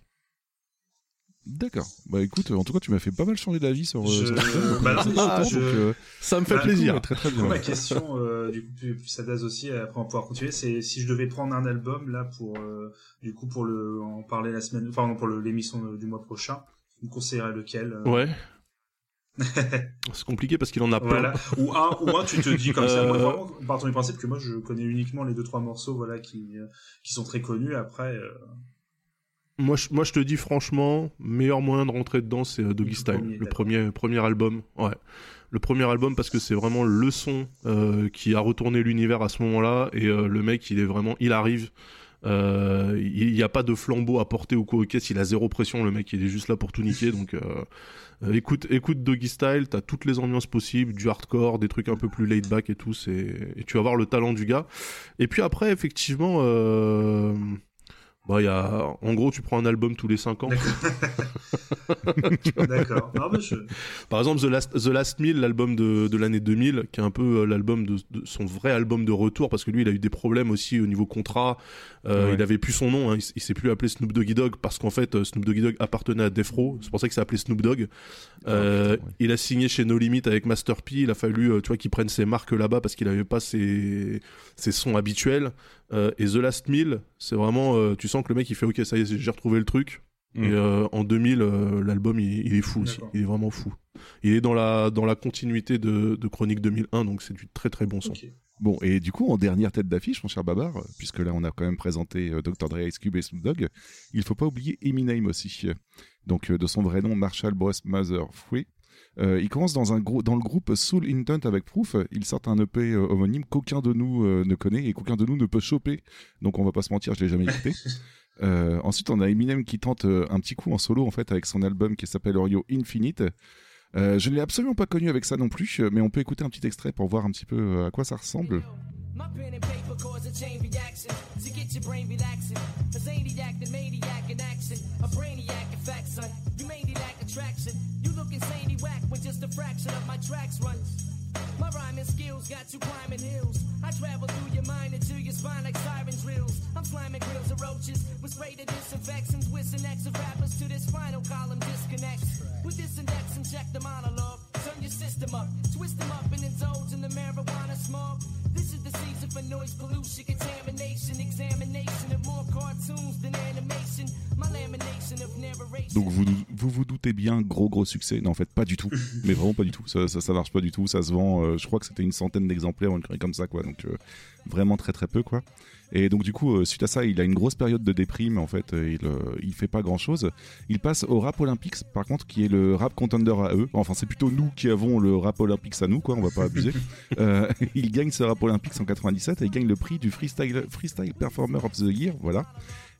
D'accord. Bah écoute, en tout cas, tu m'as fait pas mal changer d'avis sur. euh, Je- sur bah non, mais Ah, je- donc, euh, ça me fait Bah, plaisir très très bien. ma question, euh, du coup, ça date aussi, après on va pouvoir continuer, c'est si je devais prendre un album, là, pour, euh, du coup, pour le, en parler la semaine, enfin, non, pour l'émission du mois prochain, vous me conseillerez lequel euh, ouais c'est compliqué parce qu'il en a plein Voilà. Ou un, ou un, tu te dis comme ça. Moi, Euh, vraiment, partons du principe que moi, je connais uniquement les deux, trois morceaux, voilà, qui, euh, qui sont très connus. Après, euh, Moi je, moi, je te dis franchement, meilleur moyen de rentrer dedans, c'est Doggy Le Style, premier, le premier, premier album. Ouais. Le premier album parce que c'est vraiment le son euh, qui a retourné l'univers à ce moment-là et euh, le mec, il est vraiment, il arrive. Euh, il n'y a pas de flambeau à porter ou quoi aux caisses, il a zéro pression, le mec il est juste là pour tout niquer. Donc euh, euh, écoute, écoute Doggy Style, t'as toutes les ambiances possibles, du hardcore, des trucs un peu plus laid back et tout, et tu vas voir le talent du gars. Et puis après effectivement, euh... bah il y a, en gros tu prends un album tous les 5 ans. d'accord. Je, Par exemple, The Last, The Last Meal, l'album de, de l'année 2000, qui est un peu euh, l'album de, de son vrai album de retour, parce que lui, il a eu des problèmes aussi au niveau contrat. Euh, Ouais. Il avait plus son nom, hein, il, il s'est plus appelé Snoop Doggy Dogg, parce qu'en fait, euh, Snoop Doggy Dogg appartenait à Death Row. C'est pour ça qu'il s'est appelé Snoop Dogg. Euh, Ah, ouais. Il a signé chez No Limit avec Master P. Il a fallu, tu vois, qu'il prenne ses marques là-bas parce qu'il avait pas ses, ses sons habituels. Euh, et The Last Meal, c'est vraiment, euh, tu sens que le mec, il fait, ok, ça y est, j'ai retrouvé le truc. Mm. Et euh, en 2000, euh, l'album, il, il est fou aussi. Il est vraiment fou. Il est dans la, dans la continuité de, de Chronique 2001, donc c'est du très très bon son. Bon, et du coup, en dernière tête d'affiche, mon cher Babar, puisque là, on a quand même présenté euh, Dr. Dre, Ice Cube et Snoop Dogg, il faut pas oublier Eminem aussi. Donc, euh, de son vrai nom, Marshall Bruce Mather Free. Euh, il commence dans, un gros, dans le groupe Soul Intent avec Proof. Il sort un EP euh, homonyme qu'aucun de nous euh, ne connaît et qu'aucun de nous ne peut choper. Donc, on va pas se mentir, je l'ai jamais écouté. Euh, ensuite, on a Eminem qui tente un petit coup en solo en fait avec son album qui s'appelle Oreo Infinite. Euh, je ne l'ai absolument pas connu avec ça non plus, euh, mais on peut écouter un petit extrait pour voir un petit peu euh, à quoi ça ressemble. My rhyming skills got you climbing hills. I travel through your mind into your spine like siren drills. I'm sliming grills of roaches with spray to disinfect and twist and X of rappers to this spinal column disconnect. With this index check the monologue. Turn your system up, twist them up and indulge in the marijuana smog. This is the season for noise pollution, contamination, examination of more cartoons than animation. My lamination of narration. Donc vous vous, vous doutez bien, gros gros succès. Non, en fait, pas du tout. Mais vraiment pas du tout. Ça, ça, ça marche pas du tout. Ça se vend, euh, je crois que c'était une centaine d'exemplaires, une comme ça, quoi. Donc euh, vraiment très très peu, quoi. Et donc du coup, euh, suite à ça, il a une grosse période de déprime. En fait, euh, il, euh, il fait pas grand chose. Il passe au rap Olympics, par contre, qui est le rap contender à eux. Enfin, c'est plutôt nous qui avons le rap Olympics à nous, quoi. On va pas abuser. Euh, il gagne ce rap Olympics en 97 et il gagne le prix du freestyle freestyle performer of the year, voilà.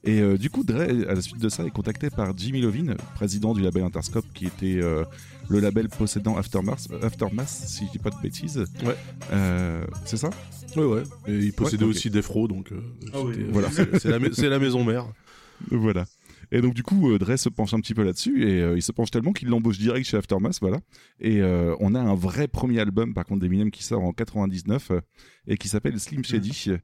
Et euh, du coup, Dre, à la suite de ça, est contacté par Jimmy Lovin, président du label Interscope, qui était euh, le label possédant Aftermath, Aftermath, si je dis pas de bêtises. Ouais. Euh, c'est ça Ouais, ouais. Et il possédait Ouais, aussi Defro, donc euh, Ah oui. c'était- Voilà. c'est la, maison mère. Voilà. Et donc du coup, euh, Dre se penche un petit peu là-dessus et euh, il se penche tellement qu'il l'embauche direct chez Aftermath, voilà. Et euh, on a un vrai premier album, par contre, d'Eminem qui sort en 99 euh, et qui s'appelle Slim Shady. My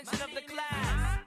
attention of the class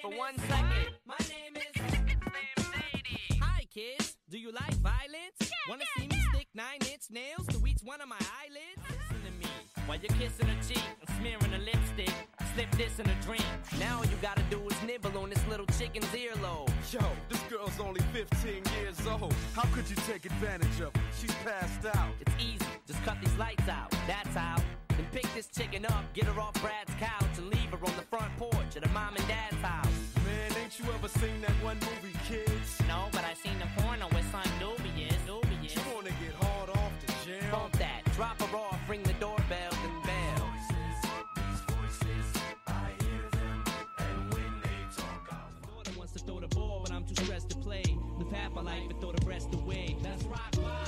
for one second? My name is. Slim Shady. Hi, kids. Do you like violence? Wanna see me stick nine-inch nails to each one of my eyelids? Listen to me while you're kissing a cheek and smearing a lipstick. Slip this in a drink. Now all you gotta do is nibble on this little chicken's earlobe. Yo, this girl's only 15 years old. How could you take advantage of her? She's passed out. It's easy. Just cut these lights out. That's how. Then pick this chicken up, get her off Brad's couch, and leave her on the front porch at her mom and dad's house. Man, ain't you ever seen that one movie, kids? No, but I seen the porno with son Dubious. Dubious. You wanna get hard off the jam? Bump that. Drop her off. Ring the doorbell. Then bell. To throw the ball, but I'm too stressed to play. Live half my life and throw the rest away. That's rock bottom.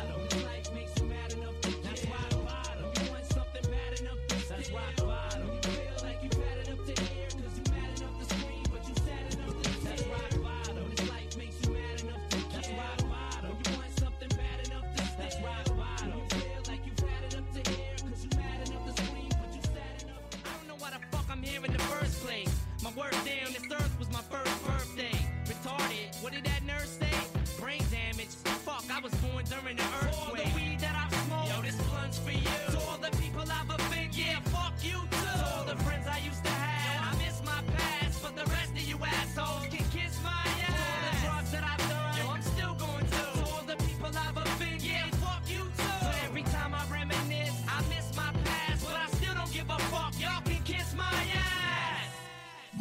This earth was my first birthday. Retarded, what did that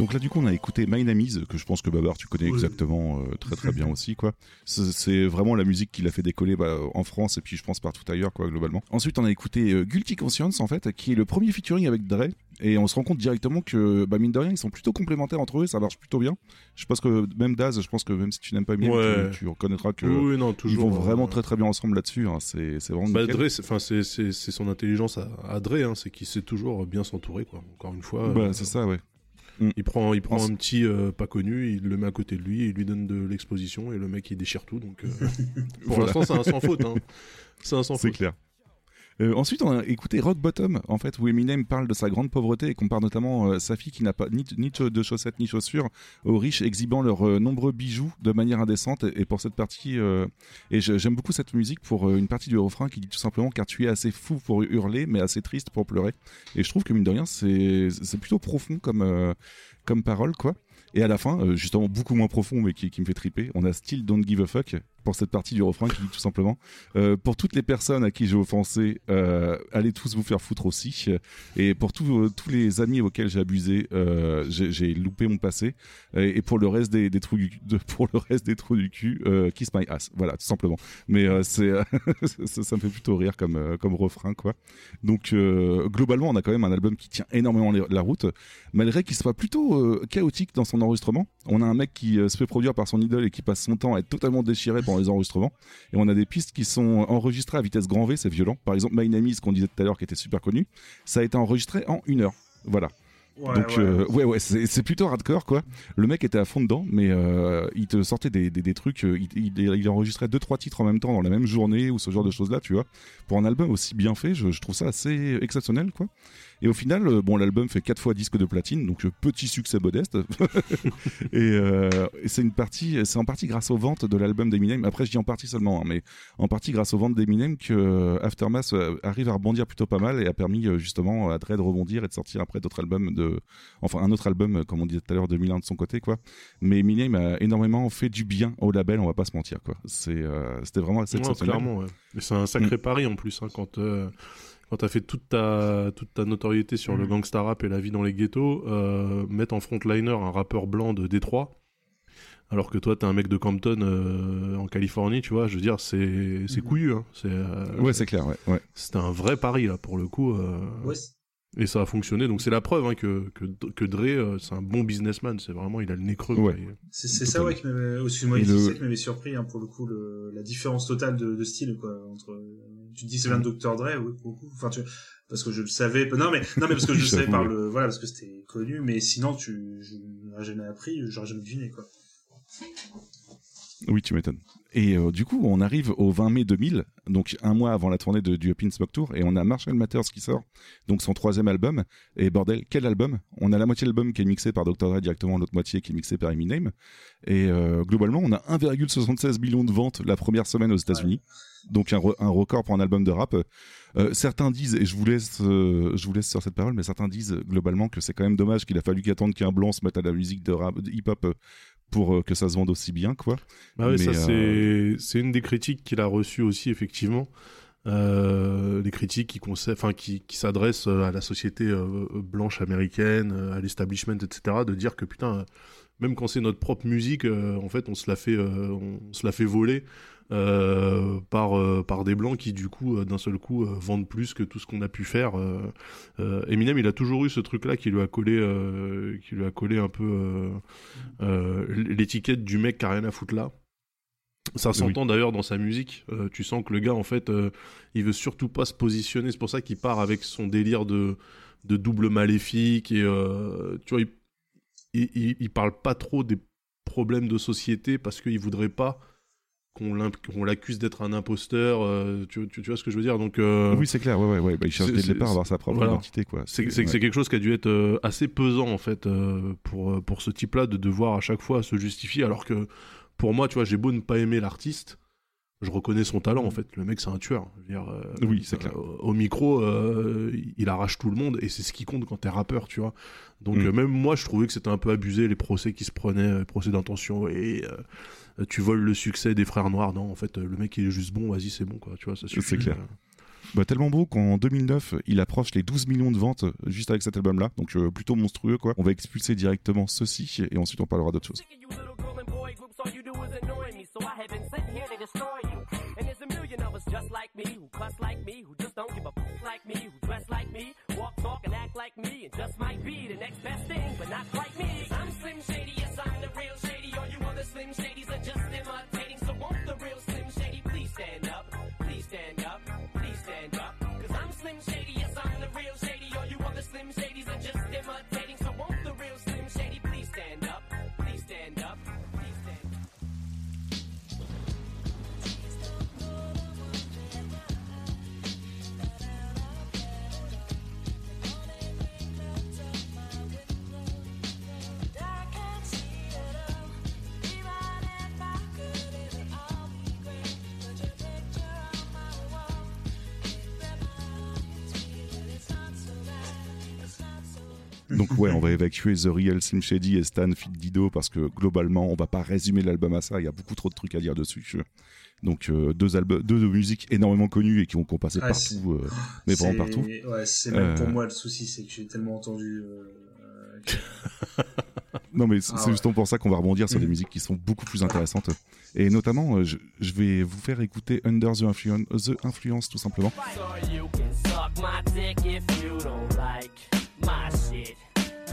Donc là, du coup, on a écouté My Name Is, que je pense que Babar, tu connais Oui. exactement euh, très très bien aussi, quoi. C'est- vraiment la musique qui l'a fait décoller bah, en France et puis je pense partout ailleurs, quoi, globalement. Ensuite, on a écouté euh, Guilty Conscience, en fait, qui est le premier featuring avec Dre. Et on se rend compte directement que, bah, mine de rien, ils sont plutôt complémentaires entre eux, ça marche plutôt bien. Je pense que même Daz, je pense que même si tu n'aimes pas Eminem, Ouais. tu, tu reconnaîtraîtra que Oui, non, ils vont vraiment euh, très très bien ensemble là-dessus. hein. C'est c'est vraiment Bah. Dre, c'est- enfin, c'est son intelligence à, à Dre, hein, c'est qu'il sait toujours bien s'entourer, quoi. Encore une fois. Bah, euh, c'est ça, ouais. Il prend, il prend En- un petit euh, pas connu, il le met à côté de lui, il lui donne de l'exposition et le mec il déchire tout. Donc, euh, pour Voilà. l'instant, c'est un sans faute. Hein. C'est un sans C'est faute. clair. Euh, ensuite, on a écouté Rock Bottom, en fait, où Eminem parle de sa grande pauvreté et compare notamment euh, sa fille qui n'a pas ni, ni de chaussettes ni chaussures aux riches exhibant leurs euh, nombreux bijoux de manière indécente. Et, pour cette partie, et j'aime beaucoup cette musique pour une partie du refrain qui dit tout simplement car tu es assez fou pour hurler, mais assez triste pour pleurer. Et je trouve que mine de rien, c'est plutôt profond comme comme parole, quoi. Et à la fin, justement beaucoup moins profond, mais qui, qui me fait triper, on a Still Don't Give a Fuck, pour cette partie du refrain qui dit tout simplement euh, pour toutes les personnes à qui j'ai offensé, euh, allez tous vous faire foutre aussi. Et pour tous euh, les amis auxquels j'ai abusé, j'ai loupé mon passé. Et, pour le reste des, trous du de- pour le reste des trous du cul, kiss my ass. Voilà, tout simplement. Mais c'est ça, me fait plutôt rire comme comme refrain quoi. Donc globalement, on a quand même un album qui tient énormément la route, malgré qu'il soit plutôt chaotique dans son enregistrement. On a un mec qui se fait produire par son idole et qui passe son temps à être totalement déchiré pendant les enregistrements. Et on a des pistes qui sont enregistrées à vitesse grand V, c'est violent. Par exemple, My Name Is, qu'on disait tout à l'heure, qui était super connu, ça a été enregistré en une heure. Voilà. Ouais, Donc ouais. euh, ouais ouais c'est plutôt hardcore quoi. Le mec était à fond dedans mais euh, il te sortait des, des, des trucs euh, il, il, il enregistrait deux trois titres en même temps dans la même journée ou ce genre de choses là tu vois. Pour un album aussi bien fait je, je trouve ça assez exceptionnel quoi. Et au final euh, bon l'album fait quatre fois disque de platine donc euh, petit succès modeste. Et, euh, et c'est une partie c'est en partie grâce aux ventes de l'album d'Eminem. Après je dis en partie seulement hein, mais en partie grâce aux ventes d'Eminem que Aftermath arrive à rebondir plutôt pas mal et a permis justement à Dre de rebondir et de sortir après d'autres albums de enfin un autre album comme on disait tout à l'heure 2001 de son côté quoi. Mais Eminem a énormément fait du bien au label on va pas se mentir quoi. C'est euh, c'était vraiment assez Ouais, exceptionnel. clairement, ouais. Mais c'est un sacré pari en plus, hein, quand, euh, quand t'as fait toute ta, toute ta notoriété sur le gangsta rap et la vie dans les ghettos, euh, mettre en frontliner un rappeur blanc de Détroit, alors que toi t'es un mec de Compton euh, en Californie, tu vois, je veux dire, c'est c'est couillu. Hein. C'est, euh, ouais c'est clair ouais, ouais. C'était un vrai pari là pour le coup. euh, Ouais, Et ça a fonctionné, donc c'est la preuve hein, que, que, que Dre, euh, c'est un bon businessman, c'est vraiment, il a le nez creux. Ouais. C'est c'est ça ouais qui m'avait oh, excuse-moi c'est le- qui m'avait surpris hein, pour le coup le, la différence totale de, de style quoi entre tu dis c'est bien Dr Dre oui pour le coup. Enfin tu parce que je le savais non mais non mais parce que je le savais par le voilà parce que c'était connu mais sinon tu je n'aurais jamais appris j'aurais jamais deviné quoi Oui, tu m'étonnes. Et euh, du coup, on arrive au 20 mai 2000, donc un mois avant la tournée de, du Up in Smoke Tour, et on a Marshall Matters qui sort, donc son troisième album. Et bordel, quel album? On a la moitié de l'album qui est mixé par Dr. Dre directement, l'autre moitié qui est mixé par Eminem. Et euh, globalement, on a 1,76 million de ventes la première semaine aux États-Unis. Donc un, re- un record pour un album de rap. Euh, certains disent, et je vous laisse, je vous laisse sur cette parole, mais certains disent globalement que c'est quand même dommage qu'il a fallu qu'attendre qu'un blanc se mette à la musique de rap, de hip-hop pour euh, que ça se vende aussi bien, quoi. Bah ouais, Mais, ça euh, c'est une des critiques qu'il a reçues aussi effectivement. Euh, des critiques qui conse- enfin qui, qui s'adressent euh, à la société euh, blanche américaine, à l'establishment, etc. De dire que putain, même quand c'est notre propre musique, euh, en fait, on se la fait, on se la fait voler par euh, par des blancs qui du coup, euh, d'un seul coup, euh, vendent plus que tout ce qu'on a pu faire. Euh, euh, Eminem, il a toujours eu ce truc-là qui lui a collé, euh, qui lui a collé un peu euh, euh, l'étiquette du mec qui a rien à foutre là. Ça s'entend d'ailleurs dans sa musique. Euh, tu sens que le gars, en fait, euh, il veut surtout pas se positionner. C'est pour ça qu'il part avec son délire de, de double maléfique. Et euh, tu vois, il, il, il- il parle pas trop des problèmes de société parce qu'il voudrait pas qu'on l'accuse d'être un imposteur. euh, tu, tu- tu vois ce que je veux dire Donc, euh, Oui, c'est clair, ouais, ouais, ouais. Bah, il cherche dès le départ à avoir sa propre voilà. identité, quoi. C'est ouais. quelque chose qui a dû être euh, assez pesant en fait pour pour ce type-là de devoir à chaque fois se justifier alors que pour moi tu vois j'ai beau ne pas aimer l'artiste je reconnais son talent en fait le mec c'est un tueur Je veux dire, Oui, c'est clair. au micro il arrache tout le monde et c'est ce qui compte quand t'es rappeur tu vois donc Mm. même moi je trouvais que c'était un peu abusé les procès qui se prenaient les procès d'intention et tu voles le succès des frères noirs non en fait euh, le mec il est juste bon vas-y c'est bon quoi tu vois ça suffit C'est clair. euh. Bah, tellement beau qu'en 2009, il approche les 12 millions de ventes juste avec cet album-là. Donc, euh, plutôt monstrueux, quoi. On va expulser directement ceci et ensuite on parlera d'autre chose. You little girl and boy groups, all you do is annoy me. So I have been sent here to destroy you. And there's a million of us just like me, who cuss like me, who just don't give a f- like me, who dress like me, walk, talk, and act like me, and just might be the next best thing, but not quite me. I'm Slim Shady, yes, I'm the real Shady. All you other Slim Shadys ouais, on va évacuer The Real Slim Shady et Stan Fit Dido parce que globalement, on va pas résumer l'album à ça. Il y a beaucoup trop de trucs à dire dessus. Donc euh, deux albums, deux de musiques énormément connues et qui ont, qui ont passé Ah, partout, euh, mais vraiment partout. Ouais, c'est même pour Euh, moi le souci, c'est que j'ai tellement entendu. euh, Non mais c'est Ah ouais. justement pour ça qu'on va rebondir sur des Mhm. musiques qui sont beaucoup plus intéressantes. Et notamment, je, je vais vous faire écouter Under the Influence, the Influence tout simplement. So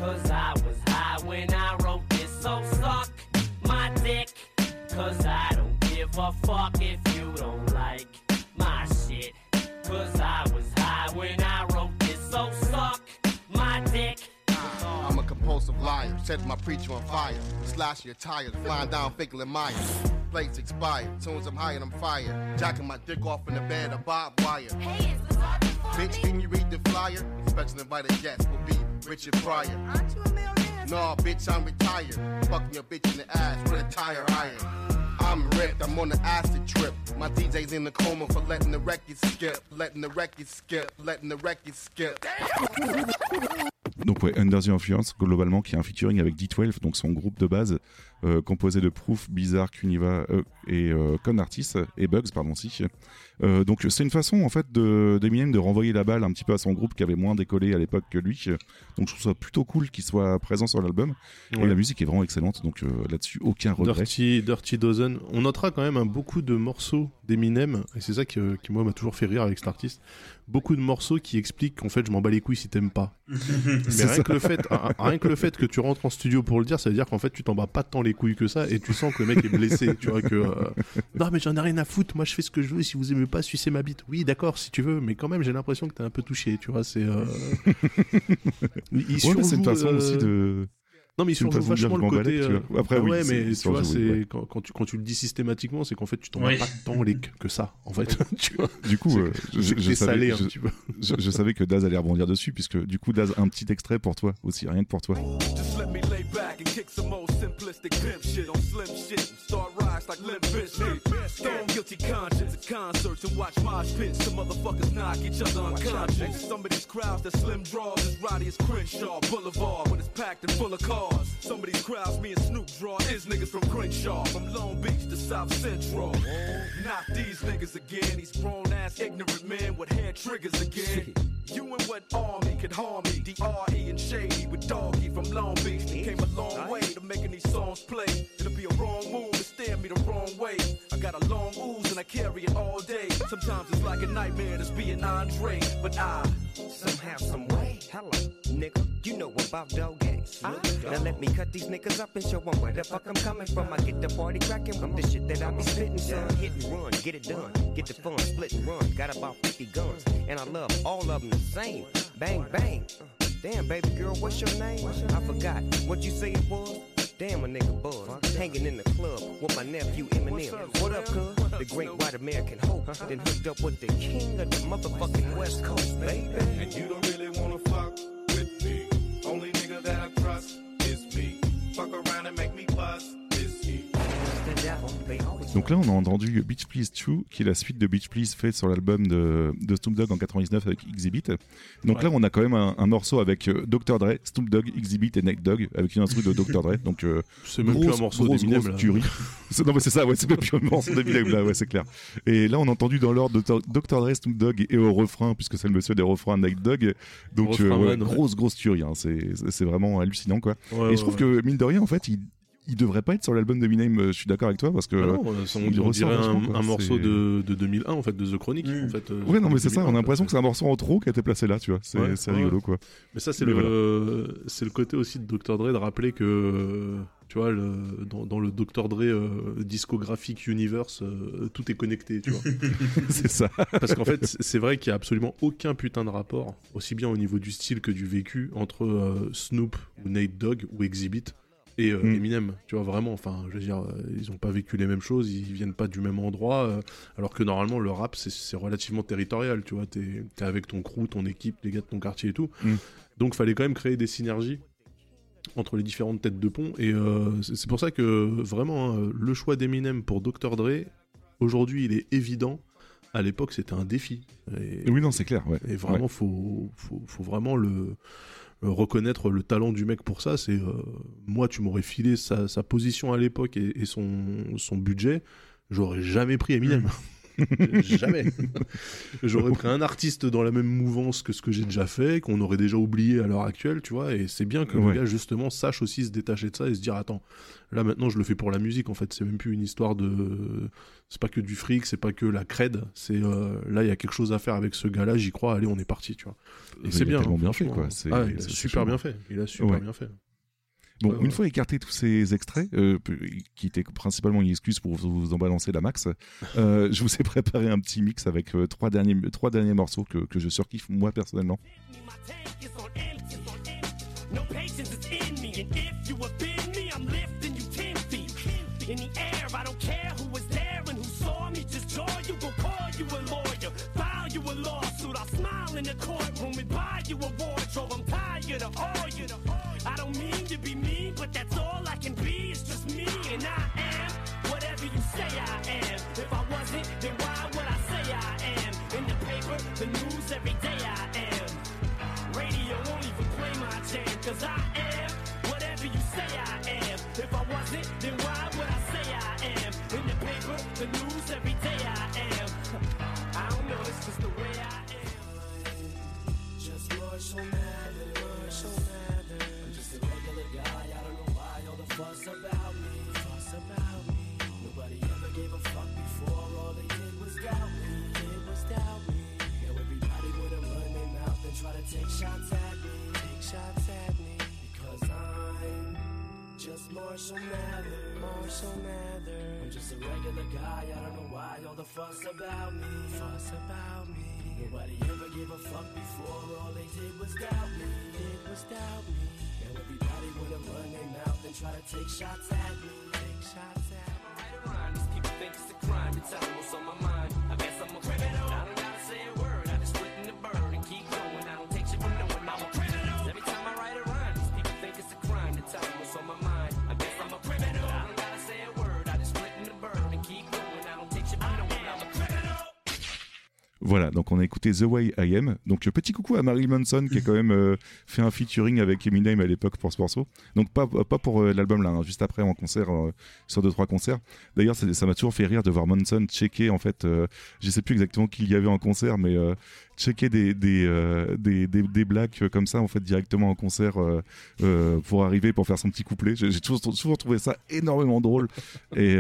Cause I was high when I wrote this. So suck my dick. Cause I don't give a fuck if you don't like my shit. Cause I I'm a compulsive liar, set my preacher on fire. Slash your tires, flying down Fickle and Myers. Plates expired, soon as I'm high and I'm fired. Jacking my dick off in the bed of barbed wire. Hey, Bitch, can you read the flyer? Special invited guests will be Richard Pryor. Aren't you a millionaire? No, bitch, I'm retired. Fucking your bitch in the ass with a tire iron. I'm ripped, I'm on the acid trip. My DJ's in the coma for letting the record skip, letting the record skip, letting the record skip. Donc ouais, Under the Influence, globalement, qui est un featuring avec D12, donc son groupe de base, composé de Proof, Bizarre, Cuniva euh, et euh, Con Artist, et Bugs, pardon, si. Euh, donc c'est une façon, en fait, de- d'Eminem de, renvoyer la balle un petit peu à son groupe qui avait moins décollé à l'époque que lui. Donc je trouve ça plutôt cool qu'il soit présent sur l'album. Et Ouais. la musique est vraiment excellente, donc euh, là-dessus, aucun regret. Dirty, Dirty Dozen. On notera quand même un beaucoup de morceaux d'Eminem, et c'est ça qui, euh, qui, moi m'a toujours fait rire avec cet artiste. Beaucoup de morceaux qui expliquent qu'en fait je m'en bats les couilles si t'aimes pas. Mais rien ça. que, le fait, rien que le fait que tu rentres en studio pour le dire, ça veut dire qu'en fait tu t'en bats pas tant les couilles que ça, et tu sens que le mec est blessé. tu vois que euh, non mais j'en ai rien à foutre, moi je fais ce que je veux. Si vous aimez pas, sucez ma bite. Oui d'accord si tu veux, mais quand même j'ai l'impression que t'es un peu touché. Tu vois c'est. euh, il- Ouais, c'est une façon euh, aussi de. Non mais il c'est une surjoue façon de dire vachement le côté. euh. Après, ah oui, ouais, c'est- mais tu vois, surjoue, c'est ouais. quand, quand tu quand tu le dis systématiquement, c'est qu'en fait tu t'en Oui. pas tant les que ça. En fait, tu vois. Du coup, C'est- euh, je, c'est savais, salé un je- petit peu. je- je savais que Daz allait rebondir dessus, puisque du coup, Daz, un petit extrait pour toi aussi, rien que pour toi. Concerts and watch mosh pits. Some motherfuckers knock each other unconscious. Some of these crowds that slim draws as rowdy as Crenshaw Boulevard when it's packed and full of cars. Some of these crowds me and Snoop draw is niggas from Crenshaw, from Long Beach to South Central. Not these niggas again, these grown ass ignorant men with hair triggers again. You and what army could harm me? DRE and Shady with Doggy from Long Beach. Came a long way to making these songs play. It'll be a wrong move to stare me the wrong way. I got a long ooze and I carry it all day. Sometimes it's like a nightmare just being Andre, but I Somehow, some way. Hello, nigga. You know about gangs. Now let me cut these niggas up and show 'em where the fuck I'm coming from. I get the party cracking from the shit that I be spitting, son. Hit and run, get it done. Get the fun, split and run. Got about 50 guns, and I love all of them the same. Bang, bang. Damn, baby girl, what's your name? I forgot what you say it was. Damn, a nigga buzz. Hanging in the club with my nephew Eminem. What up, cuz? The great white American hope. Then hooked up with the king of the motherfucking West Coast, baby. And you don't really wanna fuck Fuck around Donc là, on a entendu Beach Please 2, qui est la suite de Beach Please fait sur l'album de, de Snoop Dogg en 99 avec Exhibit. Donc Ouais. là, on a quand même un, un morceau avec euh, Dr. Dre, Snoop Dogg, Exhibit et Nate Dogg, avec une instru de Dr. Dre. Donc, euh, C'est même plus grosse, un morceau grosse, grosse là. tuerie. Non, mais c'est ça, ouais, c'est même plus un morceau d'Eminem, là, ouais, c'est clair. Et là, on a entendu dans l'ordre Dr. Dr. Dre, Snoop Dogg et au refrain, puisque c'est le monsieur des refrains Nate Dogg. Donc, euh, ouais, man, ouais. grosse, grosse tuerie. hein. C'est vraiment hallucinant, quoi. Et je trouve que, mine de rien, en fait, il, il devrait pas être sur l'album d'Eminem, euh, je suis d'accord avec toi, parce que. Ah non, euh, ça, on, il on ressort dirait un, quoi. un morceau de, de 2001 en fait de The Chronic Mm. en fait. euh, Ouais, non, mais c'est ça, on a 2001, l'impression que c'est un morceau en trop qui a été placé là, tu vois. C'est Ouais, c'est ouais. rigolo, quoi. Mais ça, c'est Mais le, c'est le côté aussi de Dr. Dre de rappeler que, tu vois, le- dans, dans le Dr. Dre euh, discographic universe, euh, tout est connecté, tu vois. c'est ça. Parce qu'en fait, c'est vrai qu'il y a absolument aucun putain de rapport, aussi bien au niveau du style que du vécu, entre euh, Snoop ou Nate Dogg ou Exhibit et euh, Mm. Eminem. Tu vois, vraiment, enfin, je veux dire, euh, ils ont pas vécu les mêmes choses, ils viennent pas du même endroit, euh, alors que normalement, le rap, c'est- relativement territorial, tu vois. T'es es avec ton crew, ton équipe, les gars de ton quartier et tout. Mm. Donc, fallait quand même créer des synergies entre les différentes têtes de pont. Et euh, c'est pour ça que vraiment, hein, le choix d'Eminem pour Dr. Dre, aujourd'hui, il est évident. À l'époque, c'était un défi. Et, Oui, non, c'est clair, ouais. et vraiment, Ouais. faut, faut, faut vraiment le, reconnaître le talent du mec pour ça. C'est euh, moi, tu m'aurais filé sa, position à l'époque et, et son, budget, j'aurais jamais pris Eminem. jamais. J'aurais pris un artiste dans la même mouvance que ce que j'ai déjà fait, qu'on aurait déjà oublié à l'heure actuelle, tu vois. Et c'est bien que Ouais. le gars justement sache aussi se détacher de ça et se dire attends, là maintenant je le fais pour la musique. En fait, c'est même plus une histoire de, c'est pas que du fric, c'est pas que la cred. C'est euh, là il y a quelque chose à faire avec ce gars-là. J'y crois. Allez, on est parti, tu vois. Et c'est bien. hein, bien fait, quoi. C'est- Ah, il a c'est super bien bien. fait. Il a super Ouais. bien fait. Bon, Ouais, une ouais. fois écarté tous ces extraits, euh, qui étaient principalement une excuse pour vous en balancer la max, euh, je vous ai préparé un petit mix avec euh, trois, derniers, trois derniers morceaux que, que je surkiffe moi personnellement. You a lawsuit. Smile in the courtroom and buy you a wardrobe. I'm tired of all to be mean, but that's all I can be. It's just me, and I am whatever you say I am. If I wasn't, then why would I say I am? In the paper, the news, every day I am. Radio won't even play my jam, cause I am whatever you say I am. If I wasn't, then why Marshall Mathers. Marshall Mathers. I'm just a regular guy, I don't know why all the fuss about me. Fuss about me. Nobody ever gave a fuck before, all they did was doubt me. Did was doubt me. Now everybody wanna run their mouth and try to take shots at me. Take shots at me. Right around, these people think it's a crime them what's on my mind. I guess I'm a criminal. Voilà, donc on a écouté The Way I Am. Donc euh, petit coucou à Marilyn Manson qui a quand même euh, fait un featuring avec Eminem à l'époque pour ce morceau. Donc pas, pas pour euh, l'album là, hein, juste après en concert, euh, sur deux trois concerts. D'ailleurs ça m'a toujours fait rire de voir Manson checker en fait, euh, je sais plus exactement qui il y avait en concert, mais euh, checker des des, euh, des, des des blagues euh, comme ça en fait directement en concert euh, pour arriver pour faire son petit couplet. J'ai toujours, toujours trouvé ça énormément drôle. Et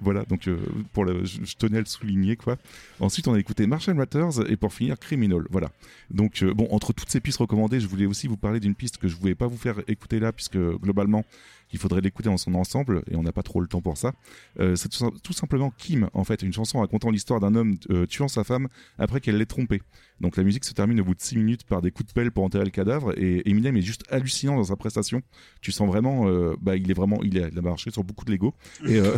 voilà, donc pour le, je, tenais à le souligner quoi. Ensuite, on a écouté Martian Ratters et pour finir Criminal. Voilà. Donc bon, entre toutes ces pistes recommandées, je voulais aussi vous parler d'une piste que je voulais pas vous faire écouter là puisque globalement, il faudrait l'écouter dans son ensemble et on n'a pas trop le temps pour ça. C'est tout, sim- tout simplement Kim, en fait, une chanson racontant l'histoire d'un homme tuant sa femme après qu'elle l'ait trompé. Donc la musique se termine au bout de 6 minutes par des coups de pelle pour enterrer le cadavre et Eminem est juste hallucinant dans sa prestation. Tu sens vraiment, euh, bah il est vraiment, il, est, il a marché sur beaucoup de Lego et, euh,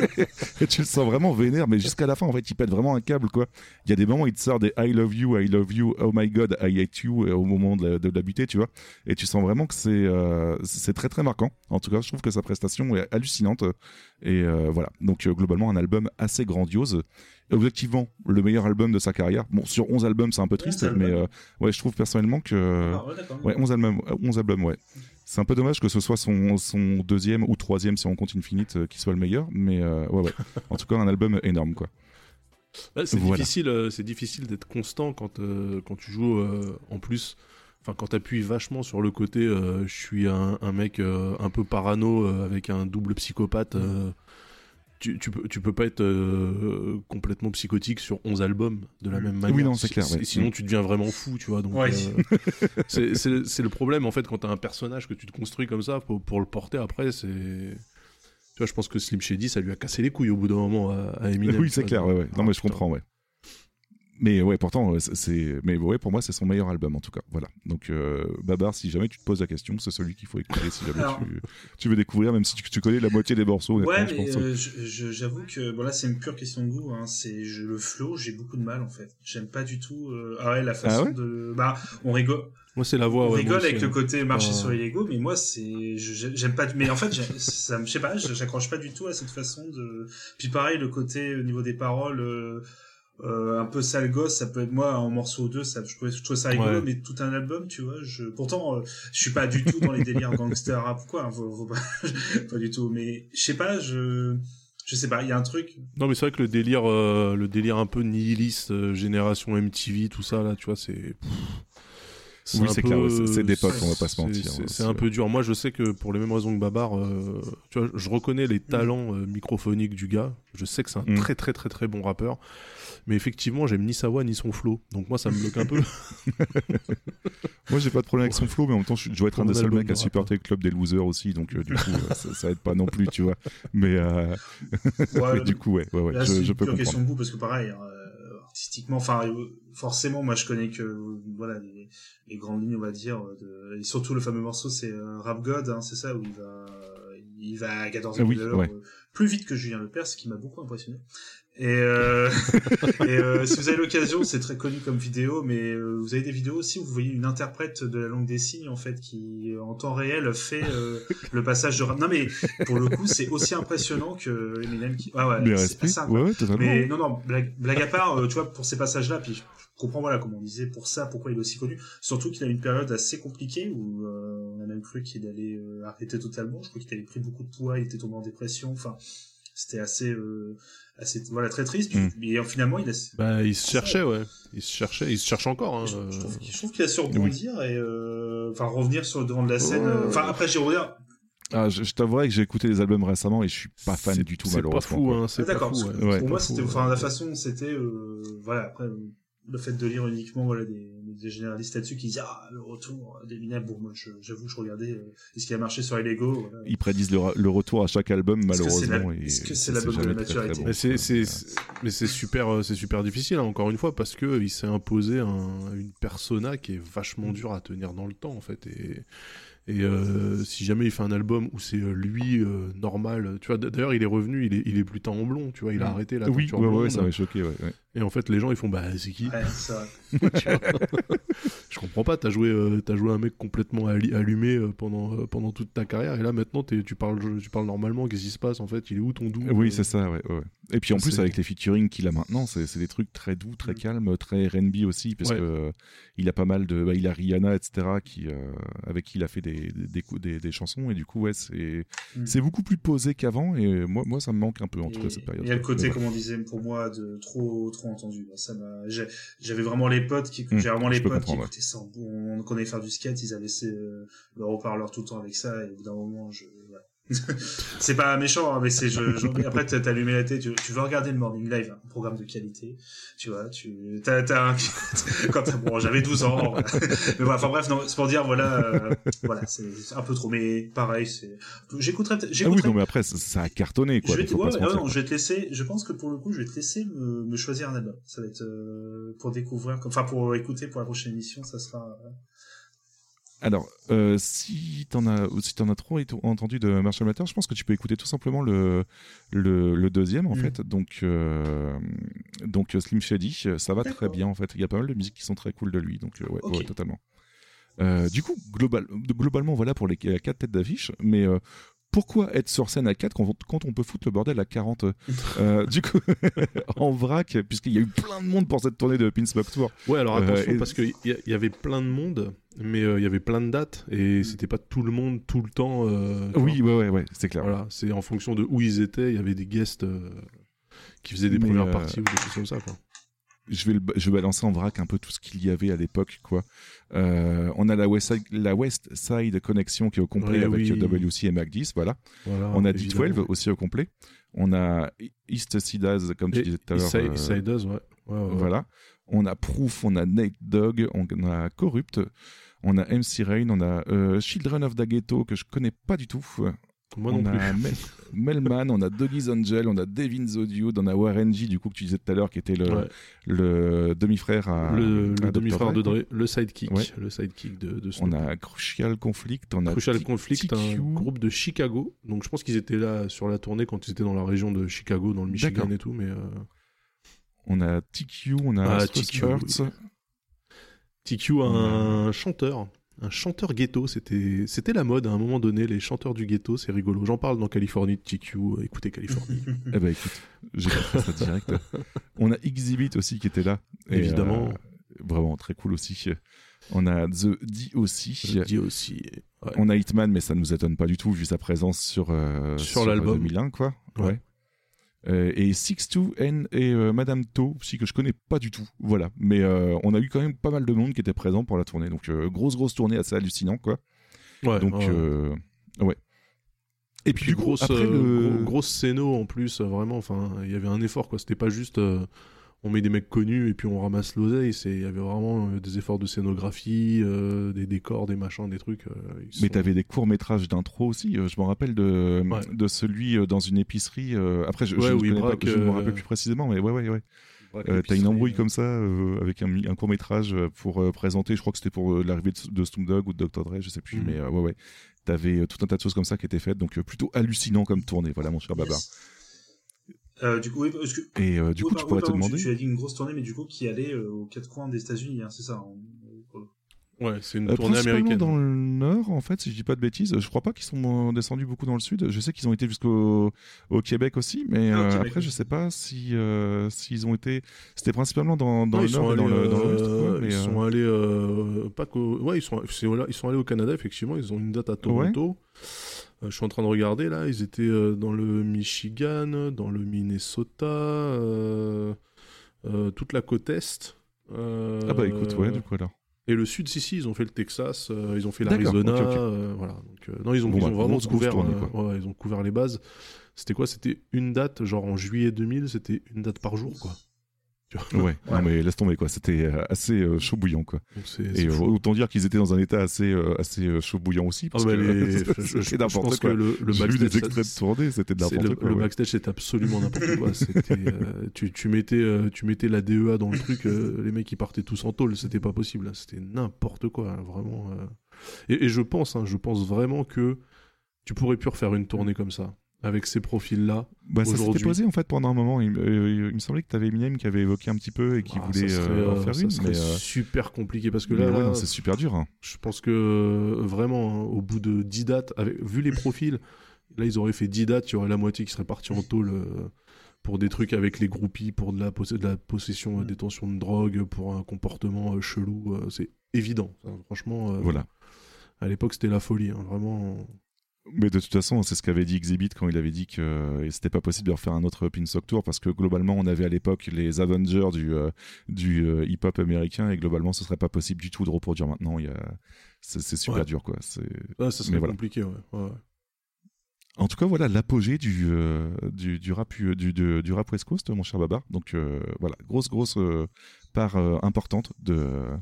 et tu le sens vraiment vénère, mais jusqu'à la fin en fait il pète vraiment un câble quoi. Il y a des moments où il te sort des I love you, I love you, oh my god, I hate you euh, au moment de la, de tu vois. Et tu sens vraiment que c'est c'est très très marquant. En tout cas, je trouve que sa prestation est hallucinante. Et voilà. Donc globalement un album assez grandiose. Objectivement, le meilleur album de sa carrière? Bon, sur 11 albums, c'est un peu triste, mais euh, ouais, je trouve personnellement que Ah ouais, d'accord. ouais, 11 albums, 11 albums, ouais. C'est un peu dommage que ce soit son, son deuxième ou troisième, si on compte Infinite, euh, qui soit le meilleur. Mais euh, ouais, ouais. En tout cas, un album énorme, quoi. C'est Voilà. difficile, euh, c'est difficile d'être constant quand euh, quand tu joues euh, en plus. Enfin, quand t'appuies vachement sur le côté, euh, je suis un, un mec euh, un peu parano euh, avec un double psychopathe. euh, tu, tu peux tu peux pas être euh, complètement psychotique sur 11 albums de la Mm. même Oui, manière. non, c'est clair, ouais. Sinon, Mm. tu deviens vraiment fou, tu vois. Donc, Ouais. euh, c'est- le problème en fait quand t'as un personnage que tu te construis comme ça pour, pour le porter après. C'est tu vois, je pense que Slim Shady, ça lui a cassé les couilles au bout d'un moment à, à Eminem. oui, c'est clair, ouais, ouais. Non, Ah, mais je putain. comprends, ouais. Mais ouais, pourtant, euh, c'est-. Mais ouais, pour moi, c'est son meilleur album, en tout cas. Voilà. Donc, euh, Babar, si jamais tu te poses la question, c'est celui qu'il faut écouter si jamais Alors- tu, tu veux découvrir, même si tu, tu connais la moitié des morceaux. Ouais, mais euh, j'avoue que bon là c'est une pure question de goût. Hein. C'est je, le flow, j'ai beaucoup de mal en fait. J'aime pas du tout. euh, Ah ouais, la façon ouais de. Bah, on rigole. Moi, c'est la voix. on ouais, rigole avec hein. le côté marcher Euh, sur les Lego, mais moi c'est je- j'aime pas. Mais en fait, ça me je sais pas, je- j'accroche pas du tout à cette façon de. Puis pareil, le côté au niveau des paroles. Euh, un peu sale gosse, ça peut être moi en morceau ou deux, ça, je, trouve ça rigolo, Ouais. mais tout un album, tu vois, je, pourtant, euh, je suis pas du tout dans les délires gangster rap quoi, hein, faut- faut pas, pas du tout, mais je sais pas, je, je sais pas, il y a un truc, Non, mais c'est vrai que le délire, euh, le délire un peu nihiliste, euh, génération MTV, tout ça, là, tu vois, c'est. Oui, c'est peu- clair, c'est- c'est d'époque, on va pas se c'est- mentir, c'est- hein, un peu dur. Moi, je sais que pour les mêmes raisons que Babar, euh, tu vois, je reconnais les talents euh, microphoniques du gars. Je sais que c'est un Mm. très, très, très, très bon rappeur. Mais effectivement, j'aime ni sa voix ni son flow. Donc moi, ça me bloque un peu. Moi, j'ai pas de problème avec son flow, mais en même temps, je, je dois être un des seuls mecs à supporter le club des losers aussi, donc euh, du coup, euh, ça, ça aide pas non plus, tu vois. Mais, euh... Ouais, mais du coup, ouais, ouais, ouais, Là, je, c'est je une peux pure question comprendre. de goût parce que pareil, euh, artistiquement, enfin, euh, forcément, moi, je connais que euh, voilà les, les grandes lignes, on va dire, de, et surtout le fameux morceau, c'est euh, Rap God, hein, c'est ça où il va, il va à 14 Ah oui, ouais. euh, plus vite que Julien Lepers, ce qui m'a beaucoup impressionné. Et, euh, et euh, si vous avez l'occasion, c'est très connu comme vidéo, mais euh, vous avez des vidéos aussi où vous voyez une interprète de la langue des signes en fait qui en temps réel fait le passage de. Non mais pour le coup, c'est aussi impressionnant que Eminem qui. Ah ouais, c'est ouais, ouais, totalement. mais non, non, blague, blague à part, tu vois, pour ces passages-là, puis je comprends, voilà, comme on disait, pour ça, pourquoi il est aussi connu. Surtout qu'il a une période assez compliquée où on a même cru qu'il allait arrêter totalement. Je crois qu'il avait pris beaucoup de poids, il était tombé en dépression. Enfin, c'était assez, euh, assez, voilà, très triste. Mm. Mais finalement, il a, bah, il se cherchait, ouais. Il se cherchait, il se cherche encore. Hein. je, euh. je trouve, je trouve qu'il a su rebondir et, euh, enfin, revenir sur le devant de la scène. Enfin, après, j'ai revenir. Ah, je, je t'avouerai que j'ai écouté les albums récemment et je suis pas fan du tout, c'est pas malheureusement. fou, hein, c'est Ah, pas d'accord. ouais. Pour pas moi, c'était, ouais. enfin, la façon, c'était, euh, voilà, après, le fait de lire uniquement, voilà, des, des généralistes là-dessus qui disent, ah, le retour d'Eminem, bon, moi, je- j'avoue, je regardais, euh, ce qui a marché sur les Lego, voilà. Ils prédisent le, le retour à chaque album, malheureusement. est-ce que c'est de la très maturité bon. Mais c'est, c'est, c'est- mais c'est super, euh, c'est super difficile hein, encore une fois parce que il s'est imposé un- une persona qui est vachement dure à tenir dans le temps en fait et et euh, si jamais il fait un album où c'est euh, lui euh, normal, tu vois d'ailleurs il est revenu, il est il est plus en blond, tu vois, il a Mm. arrêté la Oui, teinture ouais, ouais, ça m'a choqué, ouais, ouais. Et en fait les gens ils font bah c'est qui? Je comprends pas, t'as joué, euh, t'as joué un mec complètement allumé euh, pendant, euh, pendant toute ta carrière, et là maintenant tu parles, tu parles normalement, qu'est-ce qui se passe en fait? Il est où ton doux? Oui, Euh, c'est ça, ouais, ouais. Et puis en plus, avec les featuring qu'il a maintenant, c'est des trucs très doux, très calmes, très R&B aussi, parce Ouais. que euh, il a pas mal de, bah, il a Rihanna, etc., qui, euh, avec qui il a fait des, des, des, cou- des- des chansons, et du coup, ouais, c'est Mm. c'est beaucoup plus posé qu'avant, et moi, moi, ça me manque un peu, en tout cas, cette période. Il y a le côté, comme on disait pour moi, de trop, trop entendu. Ça j'ai- j'avais vraiment les potes qui, j'ai vraiment les potes qui ouais. écoutaient ça. On connaissait faire du skate, ils avaient ces, euh, leur haut-parleur tout le temps avec ça, et au bout d'un moment, je. c'est pas méchant, hein, mais c'est, je, je- après, t'as allumé la tête, tu, tu veux regarder le Morning Live, un programme de qualité, tu vois, tu, t'as, t'as un, quand t'as, bon, j'avais 12 ans, voilà. mais voilà, enfin bref, non, c'est pour dire, voilà, euh, voilà, c'est un peu trop, mais pareil, c'est, j'écouterai, peut-être- Ah oui, j'écouterai non, mais après, ça, a cartonné, quoi. je vais, ouais, ouais, non, je te laisser. Je pense que pour le coup, je vais te laisser me, me choisir un album. Ça va être euh, pour découvrir, enfin pour écouter pour la prochaine émission, ça sera. euh, Alors, euh, si t'en as, si t'en as trop entendu de Marshall Matters, je pense que tu peux écouter tout simplement le, le, le deuxième, en Mm. fait. Donc, euh, donc euh, Slim Shady, ça va très bien, en fait. Il y a pas mal de musiques qui sont très cool de lui, donc ouais, totalement. Euh, du coup, global, globalement, voilà pour les quatre têtes d'affiche, mais euh, pourquoi être sur scène à 4 quand, on- quand on peut foutre le bordel à 40 euh, Du coup, en vrac, puisqu'il y a eu plein de monde pour cette tournée de Pins Back Tour. Ouais, alors Euh, attention, et- parce qu'il y, y avait plein de monde, mais euh, il y avait plein de dates, et c'était pas tout le monde, tout le temps. euh, Oui, ouais, ouais, ouais, c'est clair. Voilà, c'est en fonction de où ils étaient, il y avait des guests euh, qui faisaient des Mais, premières euh, parties ou des choses comme ça, quoi. Je vais, le, je vais balancer en vrac un peu tout ce qu'il y avait à l'époque. quoi. Euh, on a la West, Side, la West Side Connection qui est au complet Ouais, avec oui. WC et Mac 10, voilà. Voilà, on a évidemment. D12 aussi au complet. On a East Sidas, comme tu disais tout à l'heure. East euh, Siders, ouais. Ouais, ouais, ouais. Voilà. On a Proof, on a Nate Dogg, on a Corrupt, on a MC Rain, on a euh, Children of the Ghetto que je connais pas du tout. Moi on non a Mel- Melman, on a Doggy's Angel, on a Devin Zodiud, on a Warren G, du coup, que tu disais tout à l'heure, qui était le, Ouais. le demi-frère à. le, demi-frère de Dre. Le sidekick, Ouais. le sidekick de, de On Snoop. a Crucial Conflict, on a Crucial Conflict, un groupe de Chicago. Donc je pense qu'ils étaient là sur la tournée quand ils étaient dans la région de Chicago, dans le Michigan et tout, mais euh, On a TQ, on a Ah, TQ. TQ, un chanteur un chanteur ghetto. C'était, c'était la mode à un moment donné, les chanteurs du ghetto, c'est rigolo. J'en parle dans Californie de TQ. euh, Écoutez Californie. Eh ben écoute, j'ai compris ça direct. On a Exhibit aussi qui était là. Et, Évidemment. euh, vraiment très cool aussi. On a The D aussi. Je dis aussi. ouais. On a Hitman, mais ça nous étonne pas du tout vu sa présence sur, euh, Sur l'album. 2001, quoi. Ouais. Ouais. Euh, et Six2 N et euh, Madame To, aussi que je connais pas du tout. Voilà. Mais euh, on a eu quand même pas mal de monde qui était présent pour la tournée. Donc, grosse, grosse tournée assez hallucinant, quoi. Ouais, Donc, ouais. ouais. Et puis, grosse, le. gros- grosse scéno en plus, vraiment. Enfin, il y avait un effort quoi. C'était pas juste on met des mecs connus et puis on ramasse l'oseille. C'est il y avait vraiment euh, des efforts de scénographie, euh, des décors, des machins, des trucs. euh, ils Mais sont- t'avais des courts métrages d'intro aussi. euh, je me rappelle de, Ouais. de celui dans une épicerie. euh, après, je, Ouais, ne braque, je me rappelle plus précisément, mais ouais, ouais, ouais. Euh, T'as une embrouille euh. comme ça euh, avec un, un court métrage pour euh, présenter. Je crois que c'était pour euh, l'arrivée de, de Snoop Dogg ou de Dr Dre, je sais plus. Mhm. Mais euh, ouais, ouais. T'avais euh, tout un tas de choses comme ça qui étaient faites, donc euh, plutôt hallucinant comme tournée. Voilà, mon cher Babar. Euh, du coup, oui, parce que. Et euh, du Oui, coup, par- tu pourrais oui, te demander. Tu, tu as dit une grosse tournée, mais du coup, qui allait euh, aux quatre coins des États-Unis, hein, c'est ça. en- Ouais, c'est une Euh, tournée américaine. dans le nord, en fait, si je dis pas de bêtises. Je crois pas qu'ils sont descendus beaucoup dans le sud. Je sais qu'ils ont été jusqu'au au Québec aussi, mais Ah, euh, Québec, après, oui. je sais pas si euh, s'ils ont été. C'était principalement dans, dans le ils nord et dans allés, le, dans euh, mais, ils euh, sont allés euh, pas qu'au- ouais ils sont ils sont allés au Canada effectivement ils ont une date à Toronto je suis en train de regarder là. Ils étaient euh, dans le Michigan dans le Minnesota euh, euh, toute la côte est. Euh, Ah bah écoute, ouais, du coup alors. et le sud si si ils ont fait le Texas euh, ils ont fait l'Arizona euh, voilà. Donc euh, non ils ont, Bon, ils bah, ont vraiment couvert euh, ouais, ils ont couvert les bases. C'était quoi? C'était une date genre en juillet 2000 c'était une date par jour quoi Ouais, non mais laisse tomber quoi. C'était euh, assez euh, chaud bouillant quoi. Et euh, autant dire qu'ils étaient dans un état assez euh, assez chaud bouillant aussi. Ah Parce bah, que c'était pense n'importe que quoi. le- le J'ai vu backstage, des extraits ça- de tournée, c'était de C'est n'importe le, quoi. le ouais. backstage, c'est absolument n'importe quoi. Euh, tu, tu mettais, euh, tu mettais la DEA dans le truc, euh, les mecs ils partaient tous en tôle. C'était pas possible. hein. C'était n'importe quoi, hein, vraiment. euh. Et, et je pense, hein, je pense vraiment que tu pourrais plus refaire une tournée comme ça avec ces profils-là. Bah, ça s'était posé en fait pendant un moment. Il, me- euh, il me semblait que tu avais Eminem qui avait évoqué un petit peu et qui Ah, voulait serait, euh, en euh, faire ça une. serait mais, euh, super compliqué parce que là, ouais, là, c'est super dur. hein. je pense que vraiment, hein, au bout de 10 dates, avec, vu les profils, là ils auraient fait 10 dates, il y aurait la moitié qui serait partie en tôle pour des trucs avec les groupies, pour de la, possé- de la possession, euh, détention de drogue, pour un comportement euh, chelou. euh, c'est évident. ça, franchement, Voilà. à l'époque c'était la folie. hein, vraiment. Mais de toute façon, c'est ce qu'avait dit Exhibit quand il avait dit que euh, c'était pas possible de refaire un autre Pinsock Tour parce que globalement, on avait à l'époque les Avengers du, euh, du euh, hip-hop américain et globalement, ce serait pas possible du tout de reproduire maintenant. Il y a... C'est c'est super Ouais. dur, quoi. C'est- ça serait voilà. compliqué, ouais. ouais, ouais. En tout cas, voilà l'apogée du, euh, du, du, rap, du, du, du rap West Coast, mon cher Babar. Donc euh, voilà, grosse, grosse euh, part euh, importante de, euh,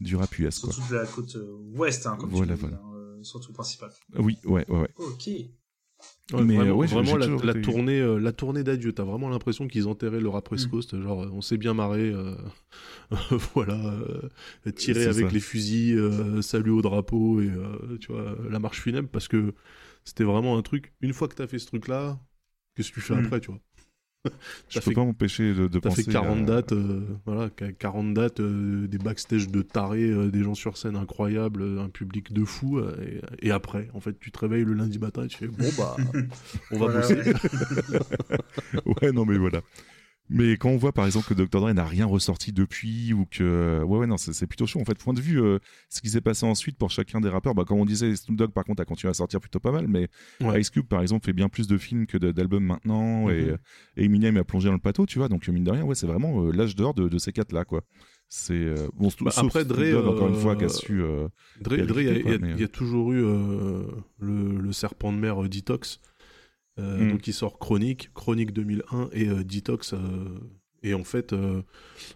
du rap US. Quoi. Surtout de la côte euh, ouest, hein, comme Voilà, tu voilà. hein, surtout le principal. Oui, ouais, ouais, ouais. Ok. Ouais, Mais, vraiment, euh, ouais, vraiment la, toujours la été- tournée, euh, la tournée d'adieu, t'as vraiment l'impression qu'ils enterraient le rap West Mm. Coast, genre euh, on s'est bien marré, euh, voilà, euh, tirer avec ça. les fusils, euh, salut au drapeau et euh, tu vois la marche funèbre parce que c'était vraiment un truc. Une fois que t'as fait ce truc-là, qu'est-ce que tu fais Mm. après, tu vois? Je T'as peux fait- pas m'empêcher de, de T'as penser. fait 40 à- dates, euh, voilà, qu- 40 dates, euh, des backstage de tarés, euh, des gens sur scène incroyables, un public de fou. euh, et, et après, en fait, tu te réveilles le lundi matin et tu fais bon bah, on va Voilà, bosser. ouais. ouais, non, mais voilà. Mais quand on voit par exemple que Dr. Dre n'a rien ressorti depuis ou que ouais ouais non c'est plutôt chaud en fait point de vue euh, ce qui s'est passé ensuite pour chacun des rappeurs bah comme on disait Snoop Dogg par contre a continué à sortir plutôt pas mal mais Ouais. Ice Cube par exemple fait bien plus de films que d'albums maintenant et, Mhm. et Eminem a plongé dans le plateau tu vois donc mine de rien ouais c'est vraiment euh, l'âge d'or de, de ces quatre là quoi c'est euh, bon Bah, après, Dre, Dogg, encore une fois qui a euh, su euh, Dre, il y, a- y y toujours eu euh, le, le serpent de mer euh, Detox, euh, Mm. donc il sort Chronique, Chronique 2001 et euh, Detox. euh, et en fait,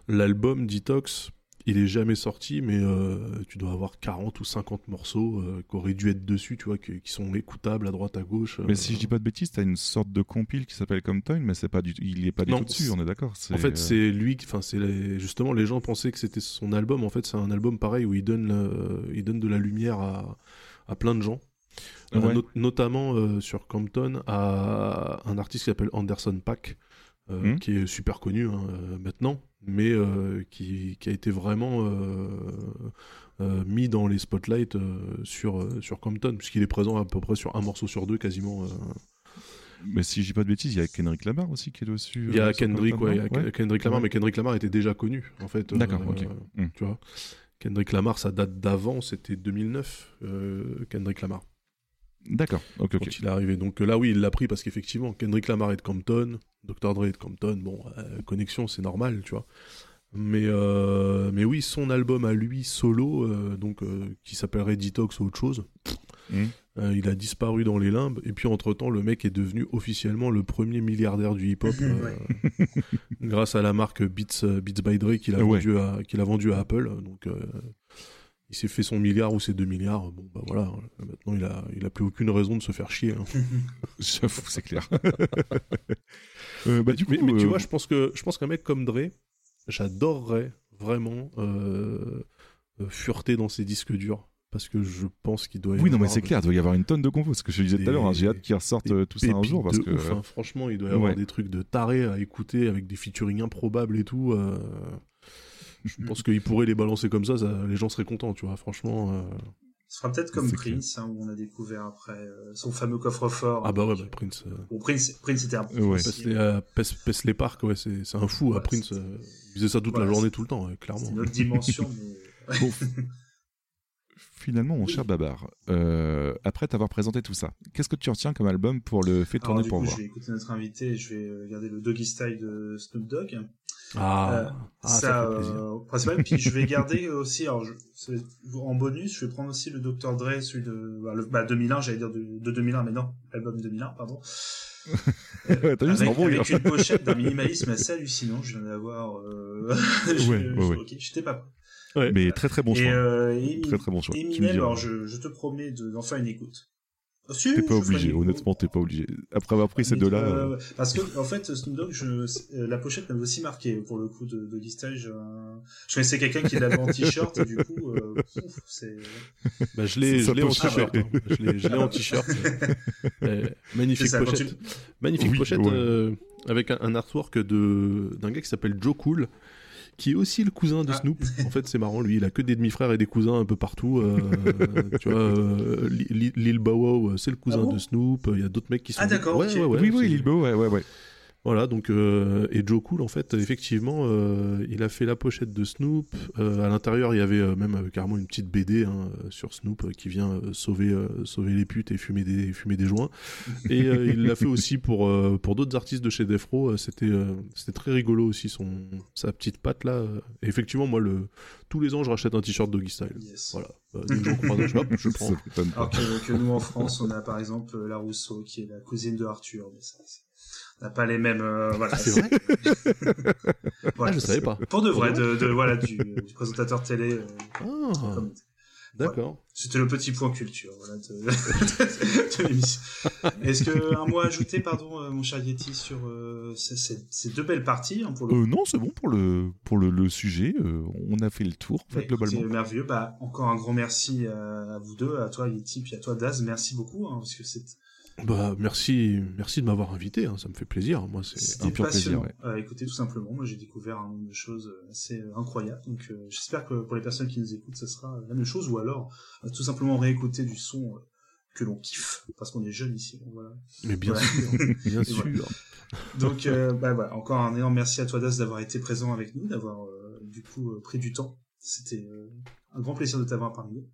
l'album Detox, il est jamais sorti, mais euh, tu dois avoir 40 ou 50 morceaux euh, qui auraient dû être dessus, tu vois, qui, qui sont écoutables à droite à gauche. mais si je dis pas de bêtises t'as une sorte de compile qui s'appelle Compton mais c'est pas du il est pas du Non, tout dessus on est d'accord En fait, c'est lui, qui- enfin, c'est les- justement les gens pensaient que c'était son album. En fait, c'est un album pareil où il donne, il donne de la lumière à, à plein de gens. Euh, Ouais. notamment euh, sur Compton à un artiste qui s'appelle Anderson Pack, euh, Mhm. qui est super connu hein, maintenant, mais euh, qui, qui a été vraiment, euh, euh, mis dans les spotlights sur, sur Compton, puisqu'il est présent à peu près sur un morceau sur deux quasiment. Mais si je dis pas de bêtises, il y a Kendrick Lamar aussi qui est dessus. Il y a Kendrick, ouais, y a Kendrick Lamar, mais Kendrick Lamar était déjà connu, en fait. D'accord, ok. Hmm. Tu vois Kendrick Lamar, ça date d'avant, c'était 2009, euh, Kendrick Lamar. D'accord, ok, ok. Quand il est arrivé. Donc euh, là, oui, il l'a pris parce qu'effectivement, Kendrick Lamar est de Compton, Dr. Dre est de Compton, bon, euh, connexion, c'est normal, tu vois. Mais, euh, mais oui, son album à lui, solo, euh, donc, euh, qui s'appellerait Detox ou autre chose, euh, il a disparu dans les limbes. Et puis, entre-temps, le mec est devenu officiellement le premier milliardaire du hip-hop euh, grâce à la marque Beats, Beats by Dre qu'il a, Ouais. vendu à, qu'il a vendu à Apple. Donc, euh, il s'est fait son milliard ou ses deux milliards. Bon, bah voilà, maintenant, il a, il a plus aucune raison de se faire chier. hein. J'avoue, c'est clair. Euh, bah, du coup, mais, mais tu euh, vois, je pense que je pense qu'un mec comme Dre, j'adorerais vraiment euh, fureter dans ses disques durs parce que je pense qu'il doit. y Oui, non, mais avoir c'est clair, il doit y avoir une tonne de compos. Ce que je disais tout à l'heure, hein, j'ai hâte qu'ils ressortent tout ça un jour parce que. ouf, hein. Franchement, il doit y avoir Ouais. des trucs de taré à écouter avec des featuring improbables et tout. euh, Je pense qu'il pourrait les balancer comme ça, ça, les gens seraient contents, tu vois. Franchement. euh, Ce sera peut-être comme. Prince, hein, où on a découvert après euh, son fameux coffre-fort. Ah bah ouais, bah, Prince. euh, Bon, Prince, Prince était un peu Ouais. euh, Pes- Paisley Park, ouais, c'est c'est un fou. à Ouais, Prince, euh, il faisait ça toute Voilà, la journée, tout le temps, ouais, clairement. c'est une autre dimension, mais Bon, Finalement, mon cher Babar, euh, après t'avoir présenté tout ça, qu'est-ce que tu retiens comme album pour le fait Alors, tourner du pour coup, voir je vais écouter notre invité et je vais euh, regarder le Doggy Style de Snoop Dogg. Ah, Euh, ah, ça, ça, fait plaisir. euh, principal. Puis je vais garder aussi, alors je, c'est- en bonus, je vais prendre aussi le Dr. Dre, celui de bah, le, bah, 2001, j'allais dire de, de 2001, mais non, l'album 2001, pardon. Avec, bon, avec il- une pochette d'un minimalisme assez hallucinant. Je viens d'avoir. Euh... je- Ouais, ouais, ouais. Ok, j'étais pas prêt. Ouais. Mais très très bon et, choix. euh, et- Très très bon choix. Eminem, alors je, je te promets de- d'en faire une écoute. Ah, si, T'es pas obligé, honnêtement, t'es pas obligé. Après avoir pris ces deux-là. euh, euh, Parce que, en fait, Snoop Dogg, je, euh, la pochette m'avait aussi marqué pour le coup de, de Stage. Je, je connaissais quelqu'un qui l'avait en t-shirt et du coup, euh, c'est. Bah, je l'ai, je en t-shirt. hein. Je l'ai, je l'ai en t-shirt. Euh, magnifique ça, pochette. tu- Magnifique Oui, pochette ouais. euh, avec un, un artwork de d'un gars qui s'appelle Joe Cool, qui est aussi le cousin de Ah. Snoop. En fait, c'est marrant. Lui, il a que des demi-frères et des cousins un peu partout. euh, tu vois, euh, Li- Li- Lil Bow Wow, euh, c'est le cousin Ah bon de Snoop. Il y a d'autres mecs qui sont. Ah, d'accord, Ouais, ok. ouais, ouais, oui, oui, Lil Bo, ouais, ouais, ouais. Voilà, donc euh, et Joe Cool en fait, effectivement, euh, il a fait la pochette de Snoop. Euh, à l'intérieur, il y avait euh, même carrément une petite BD hein, sur Snoop qui vient sauver sauver les putes et fumer des fumer des joints. Et il l'a fait aussi pour pour d'autres artistes de chez Defro. C'était c'était très rigolo aussi son sa petite patte là. Et effectivement, moi le tous les ans, je rachète un t-shirt Doggy Style. Yes. Voilà, Croise un, je, hop, je prends. Alors que, que nous en France, on a par exemple euh, la Rousseau qui est la cousine de Arthur, mais ça, c'est- on n'a pas les mêmes. euh, voilà. Ah, c'est vrai Voilà. Ah, je savais pas. Pour de vrai, de, de- voilà du, du présentateur télé. euh, Ah, comme- d'accord. C'était le petit point culture, voilà, de, de, de l'émission. Est-ce que un mot à ajouter, pardon, euh, mon cher Yeti, sur euh, ces, ces- ces deux belles parties hein, pour le. Euh, non, c'est bon pour le pour le, le sujet. euh, on a fait le tour, en fait, Ouais, globalement. C'est merveilleux. Bah, encore un grand merci à, à vous deux, à toi Yeti, puis à toi Daz. Merci beaucoup, hein, parce que c'est Bah merci merci de m'avoir invité. hein, ça me fait plaisir. Moi, c'est un pur plaisir, passionnant. Euh, écoutez, tout simplement, moi j'ai découvert un nombre de choses euh, assez euh, incroyables. Donc euh, j'espère que pour les personnes qui nous écoutent, ce sera la même chose, ou alors euh, tout simplement réécouter du son que l'on kiffe, parce qu'on est jeunes ici. donc voilà. Mais bien Voilà. sûr, bien sûr. voilà. Donc bah, voilà, encore un énorme merci à toi Das d'avoir été présent avec nous, d'avoir du coup pris du temps. C'était un grand plaisir de t'avoir parmi nous.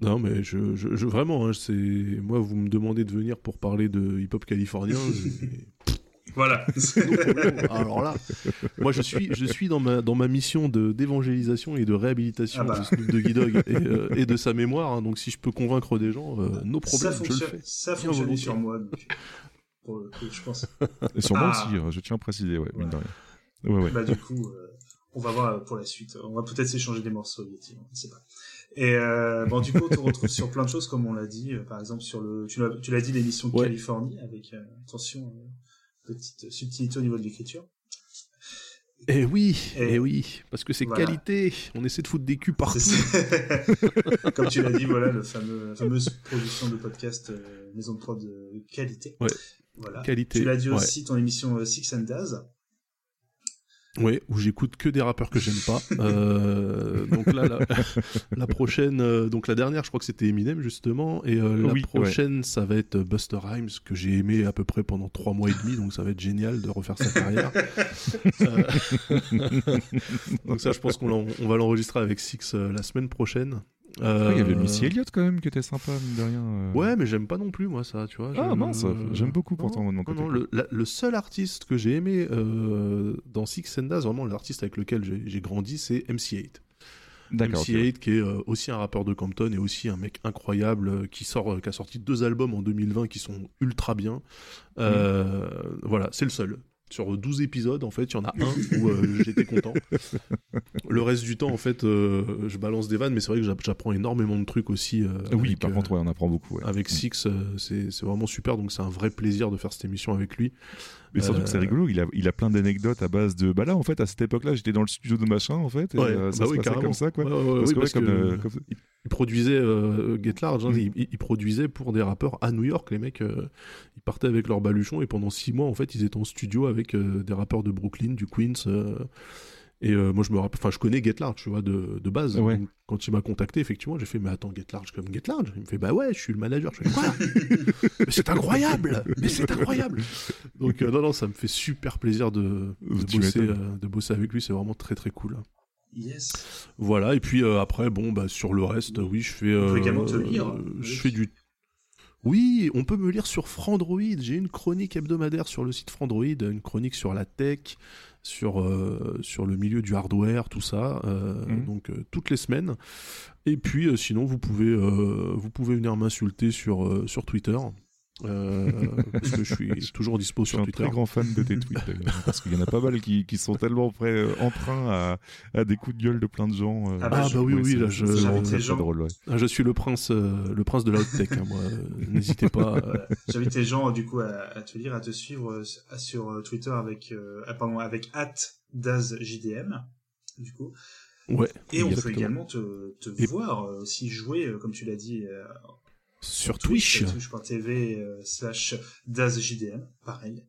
Non, mais je, je, je- vraiment, hein, c'est moi, vous me demandez de venir pour parler de hip-hop californien. et- Voilà. Alors là, moi, je suis, je suis dans ma dans ma mission de d'évangélisation et de réhabilitation Ah bah. de Snoop Doggy Dogg et, euh, et de sa mémoire. hein, donc, si je peux convaincre des gens, euh, no ça problème, je le fonctionne, fais. ça volontiers. sur moi, donc, pour le coup, je pense. Et sur moi Ah. aussi, euh, je tiens à préciser, ouais, mine de rien. Ouais, ouais. Bah du coup, euh, on va voir pour la suite. On va peut-être s'échanger des morceaux, Yeti, on ne sait pas. Et euh, bon, du coup, on te retrouve sur plein de choses, comme on l'a dit, euh, par exemple sur le, tu l'as, dit, l'émission Ouais. Californie, avec euh, attention, euh, petite subtilité au niveau de l'écriture. Eh oui, Et- eh oui, parce que c'est Voilà. qualité. On essaie de foutre des culs partout. Comme tu l'as dit, voilà, le fameux, la fameuse production de podcast maison de prod de qualité. Ouais. Voilà. Qualité, Tu l'as dit ouais. aussi, ton émission Six and Daz. Ouais, où j'écoute que des rappeurs que j'aime pas. Euh, donc là, la, la prochaine, euh, donc la dernière, je crois que c'était Eminem justement, et euh, la Oui, prochaine, ça va être Buster Rhymes que j'ai aimé à peu près pendant trois mois et demi, donc ça va être génial de refaire sa carrière. Donc ça, je pense qu'on on va l'enregistrer avec Six la semaine prochaine. Ah, Il y avait Euh, Missy Elliott quand même qui était sympa, mine de rien. euh. Ouais, mais j'aime pas non plus moi ça, tu vois. Ah mince, j'aime beaucoup Non, pourtant de mon non, côté. non, le, la- le seul artiste que j'ai aimé euh, dans Six Sendas, vraiment l'artiste avec lequel j'ai grandi, c'est MC8. D'accord, MC8 qui est euh, aussi un rappeur de Compton et aussi un mec incroyable euh, qui sort, euh, qui a sorti deux albums en 2020 qui sont ultra bien. Euh, Voilà, c'est le seul. Sur 12 épisodes, en fait, il y en a un où euh, j'étais content. Le reste du temps, en fait, euh, je balance des vannes, mais c'est vrai que j'app- j'apprends énormément de trucs aussi. euh, Oui, avec, par contre, ouais, on apprend beaucoup. ouais. avec Mm. Six, euh, c'est c'est vraiment super, donc c'est un vrai plaisir de faire cette émission avec lui. Mais surtout que c'est rigolo, il a, il a plein d'anecdotes à base de. Bah là, en fait, à cette époque-là, j'étais dans le studio de machin, en fait. Et, Ouais, euh, ça bah se oui, passait carrément. comme ça, quoi. Ouais, ouais, ouais, Parce oui, que, parce ouais, comme, que- euh, comme- Il, il produisait euh, Get Large, hein, Mm. il, il- il produisait pour des rappeurs à New York. Les mecs, euh, ils partaient avec leur baluchon et pendant six mois, en fait, ils étaient en studio avec euh, des rappeurs de Brooklyn, du Queens. euh, et moi, je me rappelle, enfin, je connais Get Large, tu vois, de, de base. Ouais. Donc, quand il m'a contacté, effectivement, j'ai fait, mais attends, Get Large comme Get Large. Il me fait, bah ouais, je suis le manager. Je fais, quoi? Mais c'est incroyable Mais c'est incroyable Donc, non, non, ça me fait super plaisir de, bosser, de bosser avec lui. C'est vraiment très, très cool. Yes. Voilà, et puis euh, après, bon, bah, sur le reste, oui, je fais. On peut euh, également te lire, euh, oui. Je fais du. Oui, on peut me lire sur Frandroid. J'ai une chronique hebdomadaire sur le site Frandroid, une chronique sur la tech, sur, euh, sur le milieu du hardware, tout ça. euh, Mhm. Donc euh, toutes les semaines. Et puis euh, sinon, vous pouvez, euh, vous pouvez venir m'insulter sur, euh, sur Twitter. Euh, parce que je suis toujours dispo Je suis sur un très grand fan de tes tweets, d'ailleurs, parce qu'il y en a pas mal qui, qui sont tellement prêts, euh, emprunts à, à des coups de gueule de plein de gens. euh, Ah bah, Ah je- bah oui, oui, là, je- gens. drôle, ouais. Ah, suis le prince, euh, le prince de la haute tech. hein, moi, n'hésitez pas. euh, J'invite les gens du coup à, à te lire, à te suivre euh, sur Twitter avec euh, ah, pardon, avec @dazjdm du coup. Ouais. Et on peut également te, te Et- voir aussi jouer, comme tu l'as dit, euh, Sur Twitch. twitch.tv euh, slash dazjdm, pareil.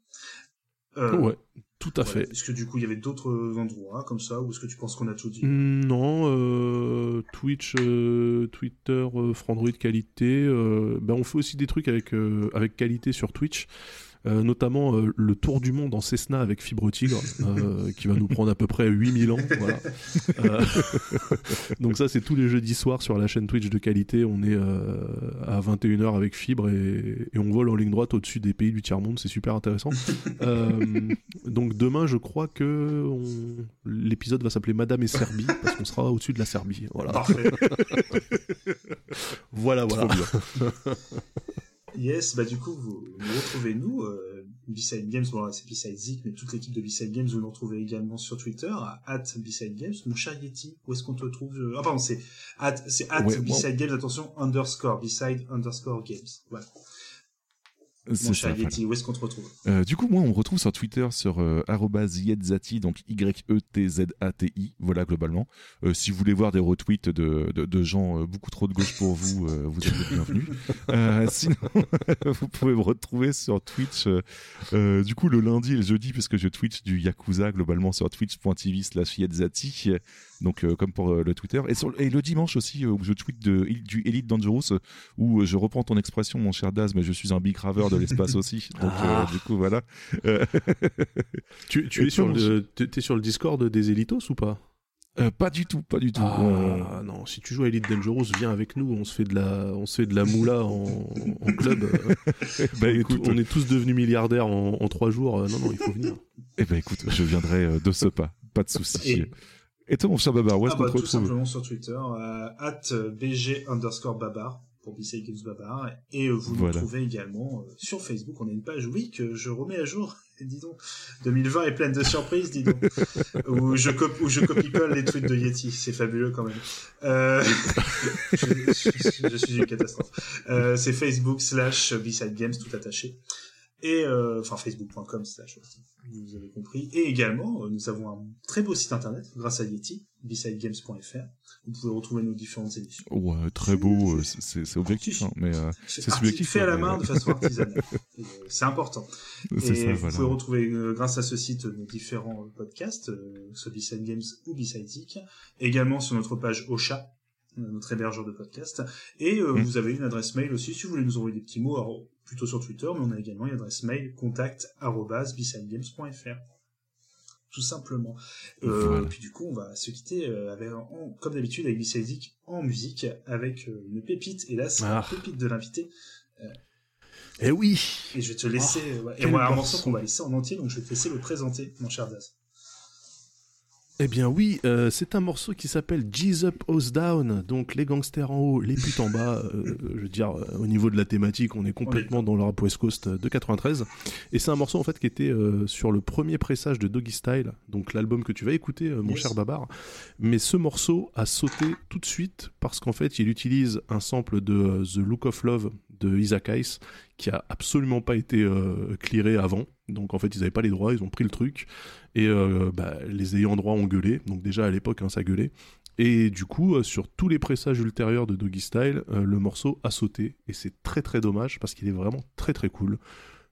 Euh, Ouais, tout à fait. Est-ce que du coup il y avait d'autres endroits comme ça, ou est-ce que tu penses qu'on a tout dit? Non, euh, Twitch, Twitter, Frandroid qualité. ben on fait aussi des trucs avec, avec qualité sur Twitch. Euh, notamment euh, le tour du monde en Cessna avec Fibre Tigre, euh, qui va nous prendre à peu près 8000 ans. Voilà. Donc ça, c'est tous les jeudis soirs sur la chaîne Twitch de qualité. On est à 21h avec Fibre et, et on vole en ligne droite au-dessus des pays du tiers-monde. C'est super intéressant. Donc demain, je crois que on- l'épisode va s'appeler Madame et Serbie, parce qu'on sera au-dessus de la Serbie. Voilà, voilà. Yes, bah du coup, vous nous retrouvez nous, euh, B-Side Games, bon là c'est B-Side Zik, mais toute l'équipe de B-Side Games, vous nous retrouvez également sur Twitter, à B-Side Games. Mon cher Yeti, où est-ce qu'on te trouve je- Ah pardon, c'est at, c'est at Ouais, B-Side Games, attention, underscore, B-Side underscore Games. Voilà. C'est Mon cher. Yeti, où est-ce qu'on te retrouve? Euh, du coup, moi, on me retrouve sur Twitter sur euh, @yetzati, donc Y-E-T-Z-A-T-I, voilà, globalement. Euh, si vous voulez voir des retweets de, de, de gens euh, beaucoup trop de gauche pour vous, euh, vous êtes les bienvenus. Euh, sinon, vous pouvez me retrouver sur Twitch, euh, euh, du coup, le lundi et le jeudi, puisque je Twitch du Yakuza, globalement, sur twitch.tv slash yetzati, donc euh, comme pour euh, le Twitter. Et, sur, et le dimanche aussi, euh, où je tweet de, du Elite Dangerous, où euh, je reprends ton expression, mon cher Daz, mais je suis un big raveur de l'espace aussi. Donc, Ah. euh, du coup, voilà. Euh, Tu, es sur le, sur Discord des Elitos ou pas? Euh, pas du tout, pas du tout. On- Ah non, si tu joues à Elite Dangerous, viens avec nous, on se fait de la, on se fait de la moula en, en club. Bah, on, est écoute. tous- on est tous devenus milliardaires en, en trois jours. Euh, Non, non, il faut venir. Eh ben écoute, je viendrai euh, de ce pas, pas de souci. Et- Et, toi, mon cher Babar, où est-ce Ah qu'on bah, te tout retrouve simplement sur Twitter, euh, at BG underscore Babar, pour B-Side Games Babar, et euh, vous Voilà. nous trouvez également euh, sur Facebook, on a une page, oui, que je remets à jour, dis donc, 2020 est pleine de surprises, dis donc, où je, cop- où je copie-colle les tweets de Yeti, c'est fabuleux quand même. Euh, je, je- je suis une catastrophe. Euh, c'est Facebook slash B-Side Games, tout attaché. Et, euh, enfin, facebook.com slash, vous avez compris. Et également, euh, nous avons un très beau site internet, grâce à Yeti, bsidegames.fr, Vous pouvez retrouver nos différentes émissions. Ouais, très beau, euh, c'est- objectif, hein, mais euh, c'est subjectif. fait à la mais, main de façon artisanale. C'est important. Et ça, vous voilà. pouvez retrouver, euh, grâce à ce site, nos différents podcasts, euh, soit B-Side Games ou B-Side Zik. Également sur notre page Ocha, notre hébergeur de podcast. Et euh, Mm. vous avez une adresse mail aussi, si vous voulez nous envoyer des petits mots, alors, plutôt sur Twitter, mais on a également une adresse mail contact@bsidegames.fr. Tout simplement. Euh, Voilà. Puis du coup, on va se quitter euh, avec, en- comme d'habitude avec Zik en musique, avec euh, une pépite, et là c'est Ah. une pépite de l'invité. Eh oui Et je vais te laisser, Oh, ouais. et moi, un morceau qu'on va laisser en entier, donc je vais te laisser le présenter, mon cher Daz. Eh bien oui, euh, c'est un morceau qui s'appelle G's Up, House Down, donc les gangsters en haut, les putes en bas. euh, je veux dire, euh, au niveau de la thématique, on est complètement dans le rap West Coast de 93. Et c'est un morceau en fait qui était euh, sur le premier pressage de Doggy Style, donc l'album que tu vas écouter, mon Yes. cher Babar. Mais ce morceau a sauté tout de suite parce qu'en fait, il utilise un sample de The Look of Love de Isaac Hayes qui a absolument pas été clearé avant. Donc en fait, ils avaient pas les droits, ils ont pris le truc et euh, bah, les ayants droit ont gueulé. Donc déjà à l'époque, hein, ça gueulait. Et du coup, euh, sur tous les pressages ultérieurs de Doggy Style, euh, le morceau a sauté et c'est très très dommage parce qu'il est vraiment très très cool.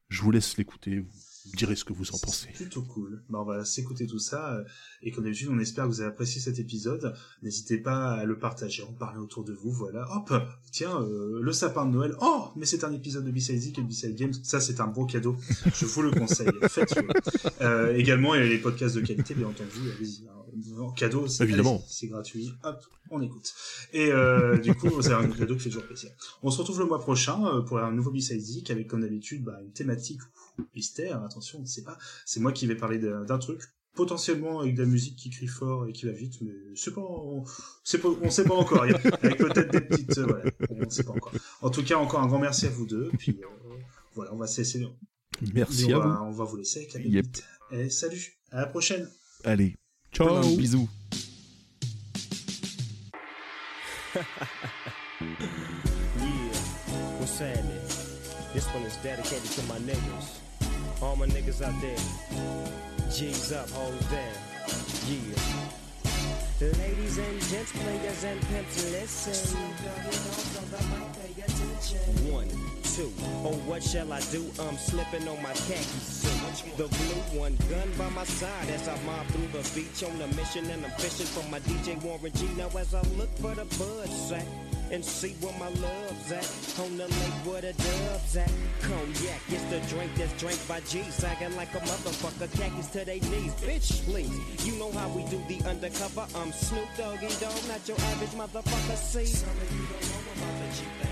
Je vous laisse l'écouter, me direz ce que vous en pensez. Plutôt cool. Bah, on va s'écouter tout ça. euh, Et comme d'habitude, on espère que vous avez apprécié cet épisode. N'hésitez pas à le partager, en parler autour de vous. Voilà. Hop, tiens, euh, le sapin de Noël. Oh, mais c'est un épisode de Zik et B-Side Games. Ça, c'est un beau cadeau. Je vous le conseille. Faites-le. Euh, également, il y a les podcasts de qualité, bien entendu. Allez-y. hein. En cadeau, c'est Évidemment. c'est gratuit. Hop, on écoute. Et euh, du coup, c'est un cadeau qui fait toujours plaisir. On se retrouve le mois prochain euh, pour un nouveau Zik avec, comme d'habitude, bah, une thématique mystère. Attention, on ne sait pas. C'est moi qui vais parler d'un truc potentiellement avec de la musique qui crie fort et qui va vite, mais c'est pas, on, pas, on sait pas encore. Il y a- avec peut-être des petites, euh, voilà, on sait pas encore. En tout cas, encore un grand merci à vous deux. Puis euh, voilà, on va se laisser. Merci on à va, vous. On va vous laisser avec la Yep. Et salut, à la prochaine. Allez, Ciao. plein de bisous. Yeah, what's happening? This one is dedicated to my niggas. All my niggas out there. G's up, hold down. Yeah. Ladies and gents, players and pimps, listen. One, oh what shall I do? I'm slipping on my khaki suit. The blue one, gun by my side as I mob through the beach on a mission and I'm fishing for my DJ Warren G. Now as I look for the bud sack and see where my love's at. On the lake where the doves at. Cognac, it's the drink that's drank by G. Sagging like a motherfucker, khakis to their knees. Bitch, please. You know how we do the undercover. I'm Snoop Doggy Dog, not your average motherfucker. See? Some of you don't know about the G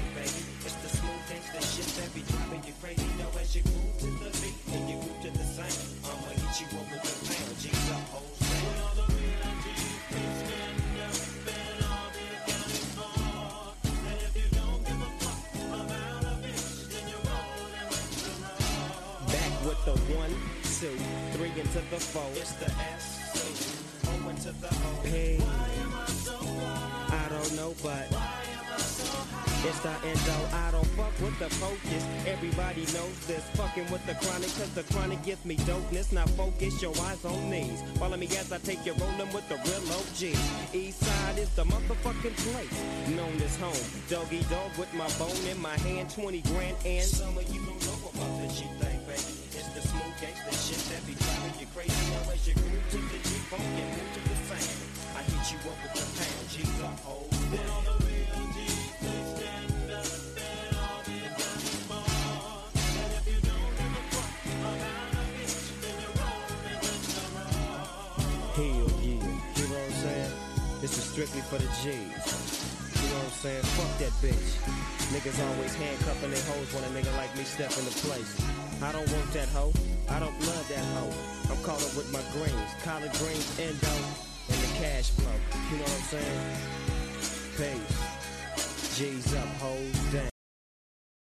smooth gangsta shit that be driving you crazy. Now as you move to the beat and you move to the sound, I'ma hit you up with the pound. G's up, hoes down. Back with the one, two, three into the four. It's the S, O into the O. P. I don't know, but it's the end, endo. I don't fuck with the focus. Everybody knows this. Fucking with the chronic, cause the chronic gives me dopeness. Now focus your eyes on these. Follow me as I take you rolling with the real OG. East side is the motherfucking place. Known as home. Doggy dog with my bone in my hand. 20 grand and some of you don't know about the G thing, baby. It's the smooth gangsta shit that be driving you crazy. Now as you groove to the G funk move to the sound. I hit you up with the pound. G's up, hold strictly for the G's. You know what I'm saying? Fuck that bitch. Niggas always handcuffing their hoes when a nigga like me step into place. I don't want that hoe. I don't love that hoe. I'm calling with my greens. Collard greens, endo, and the cash flow. You know what I'm saying? Peace. G's up, ho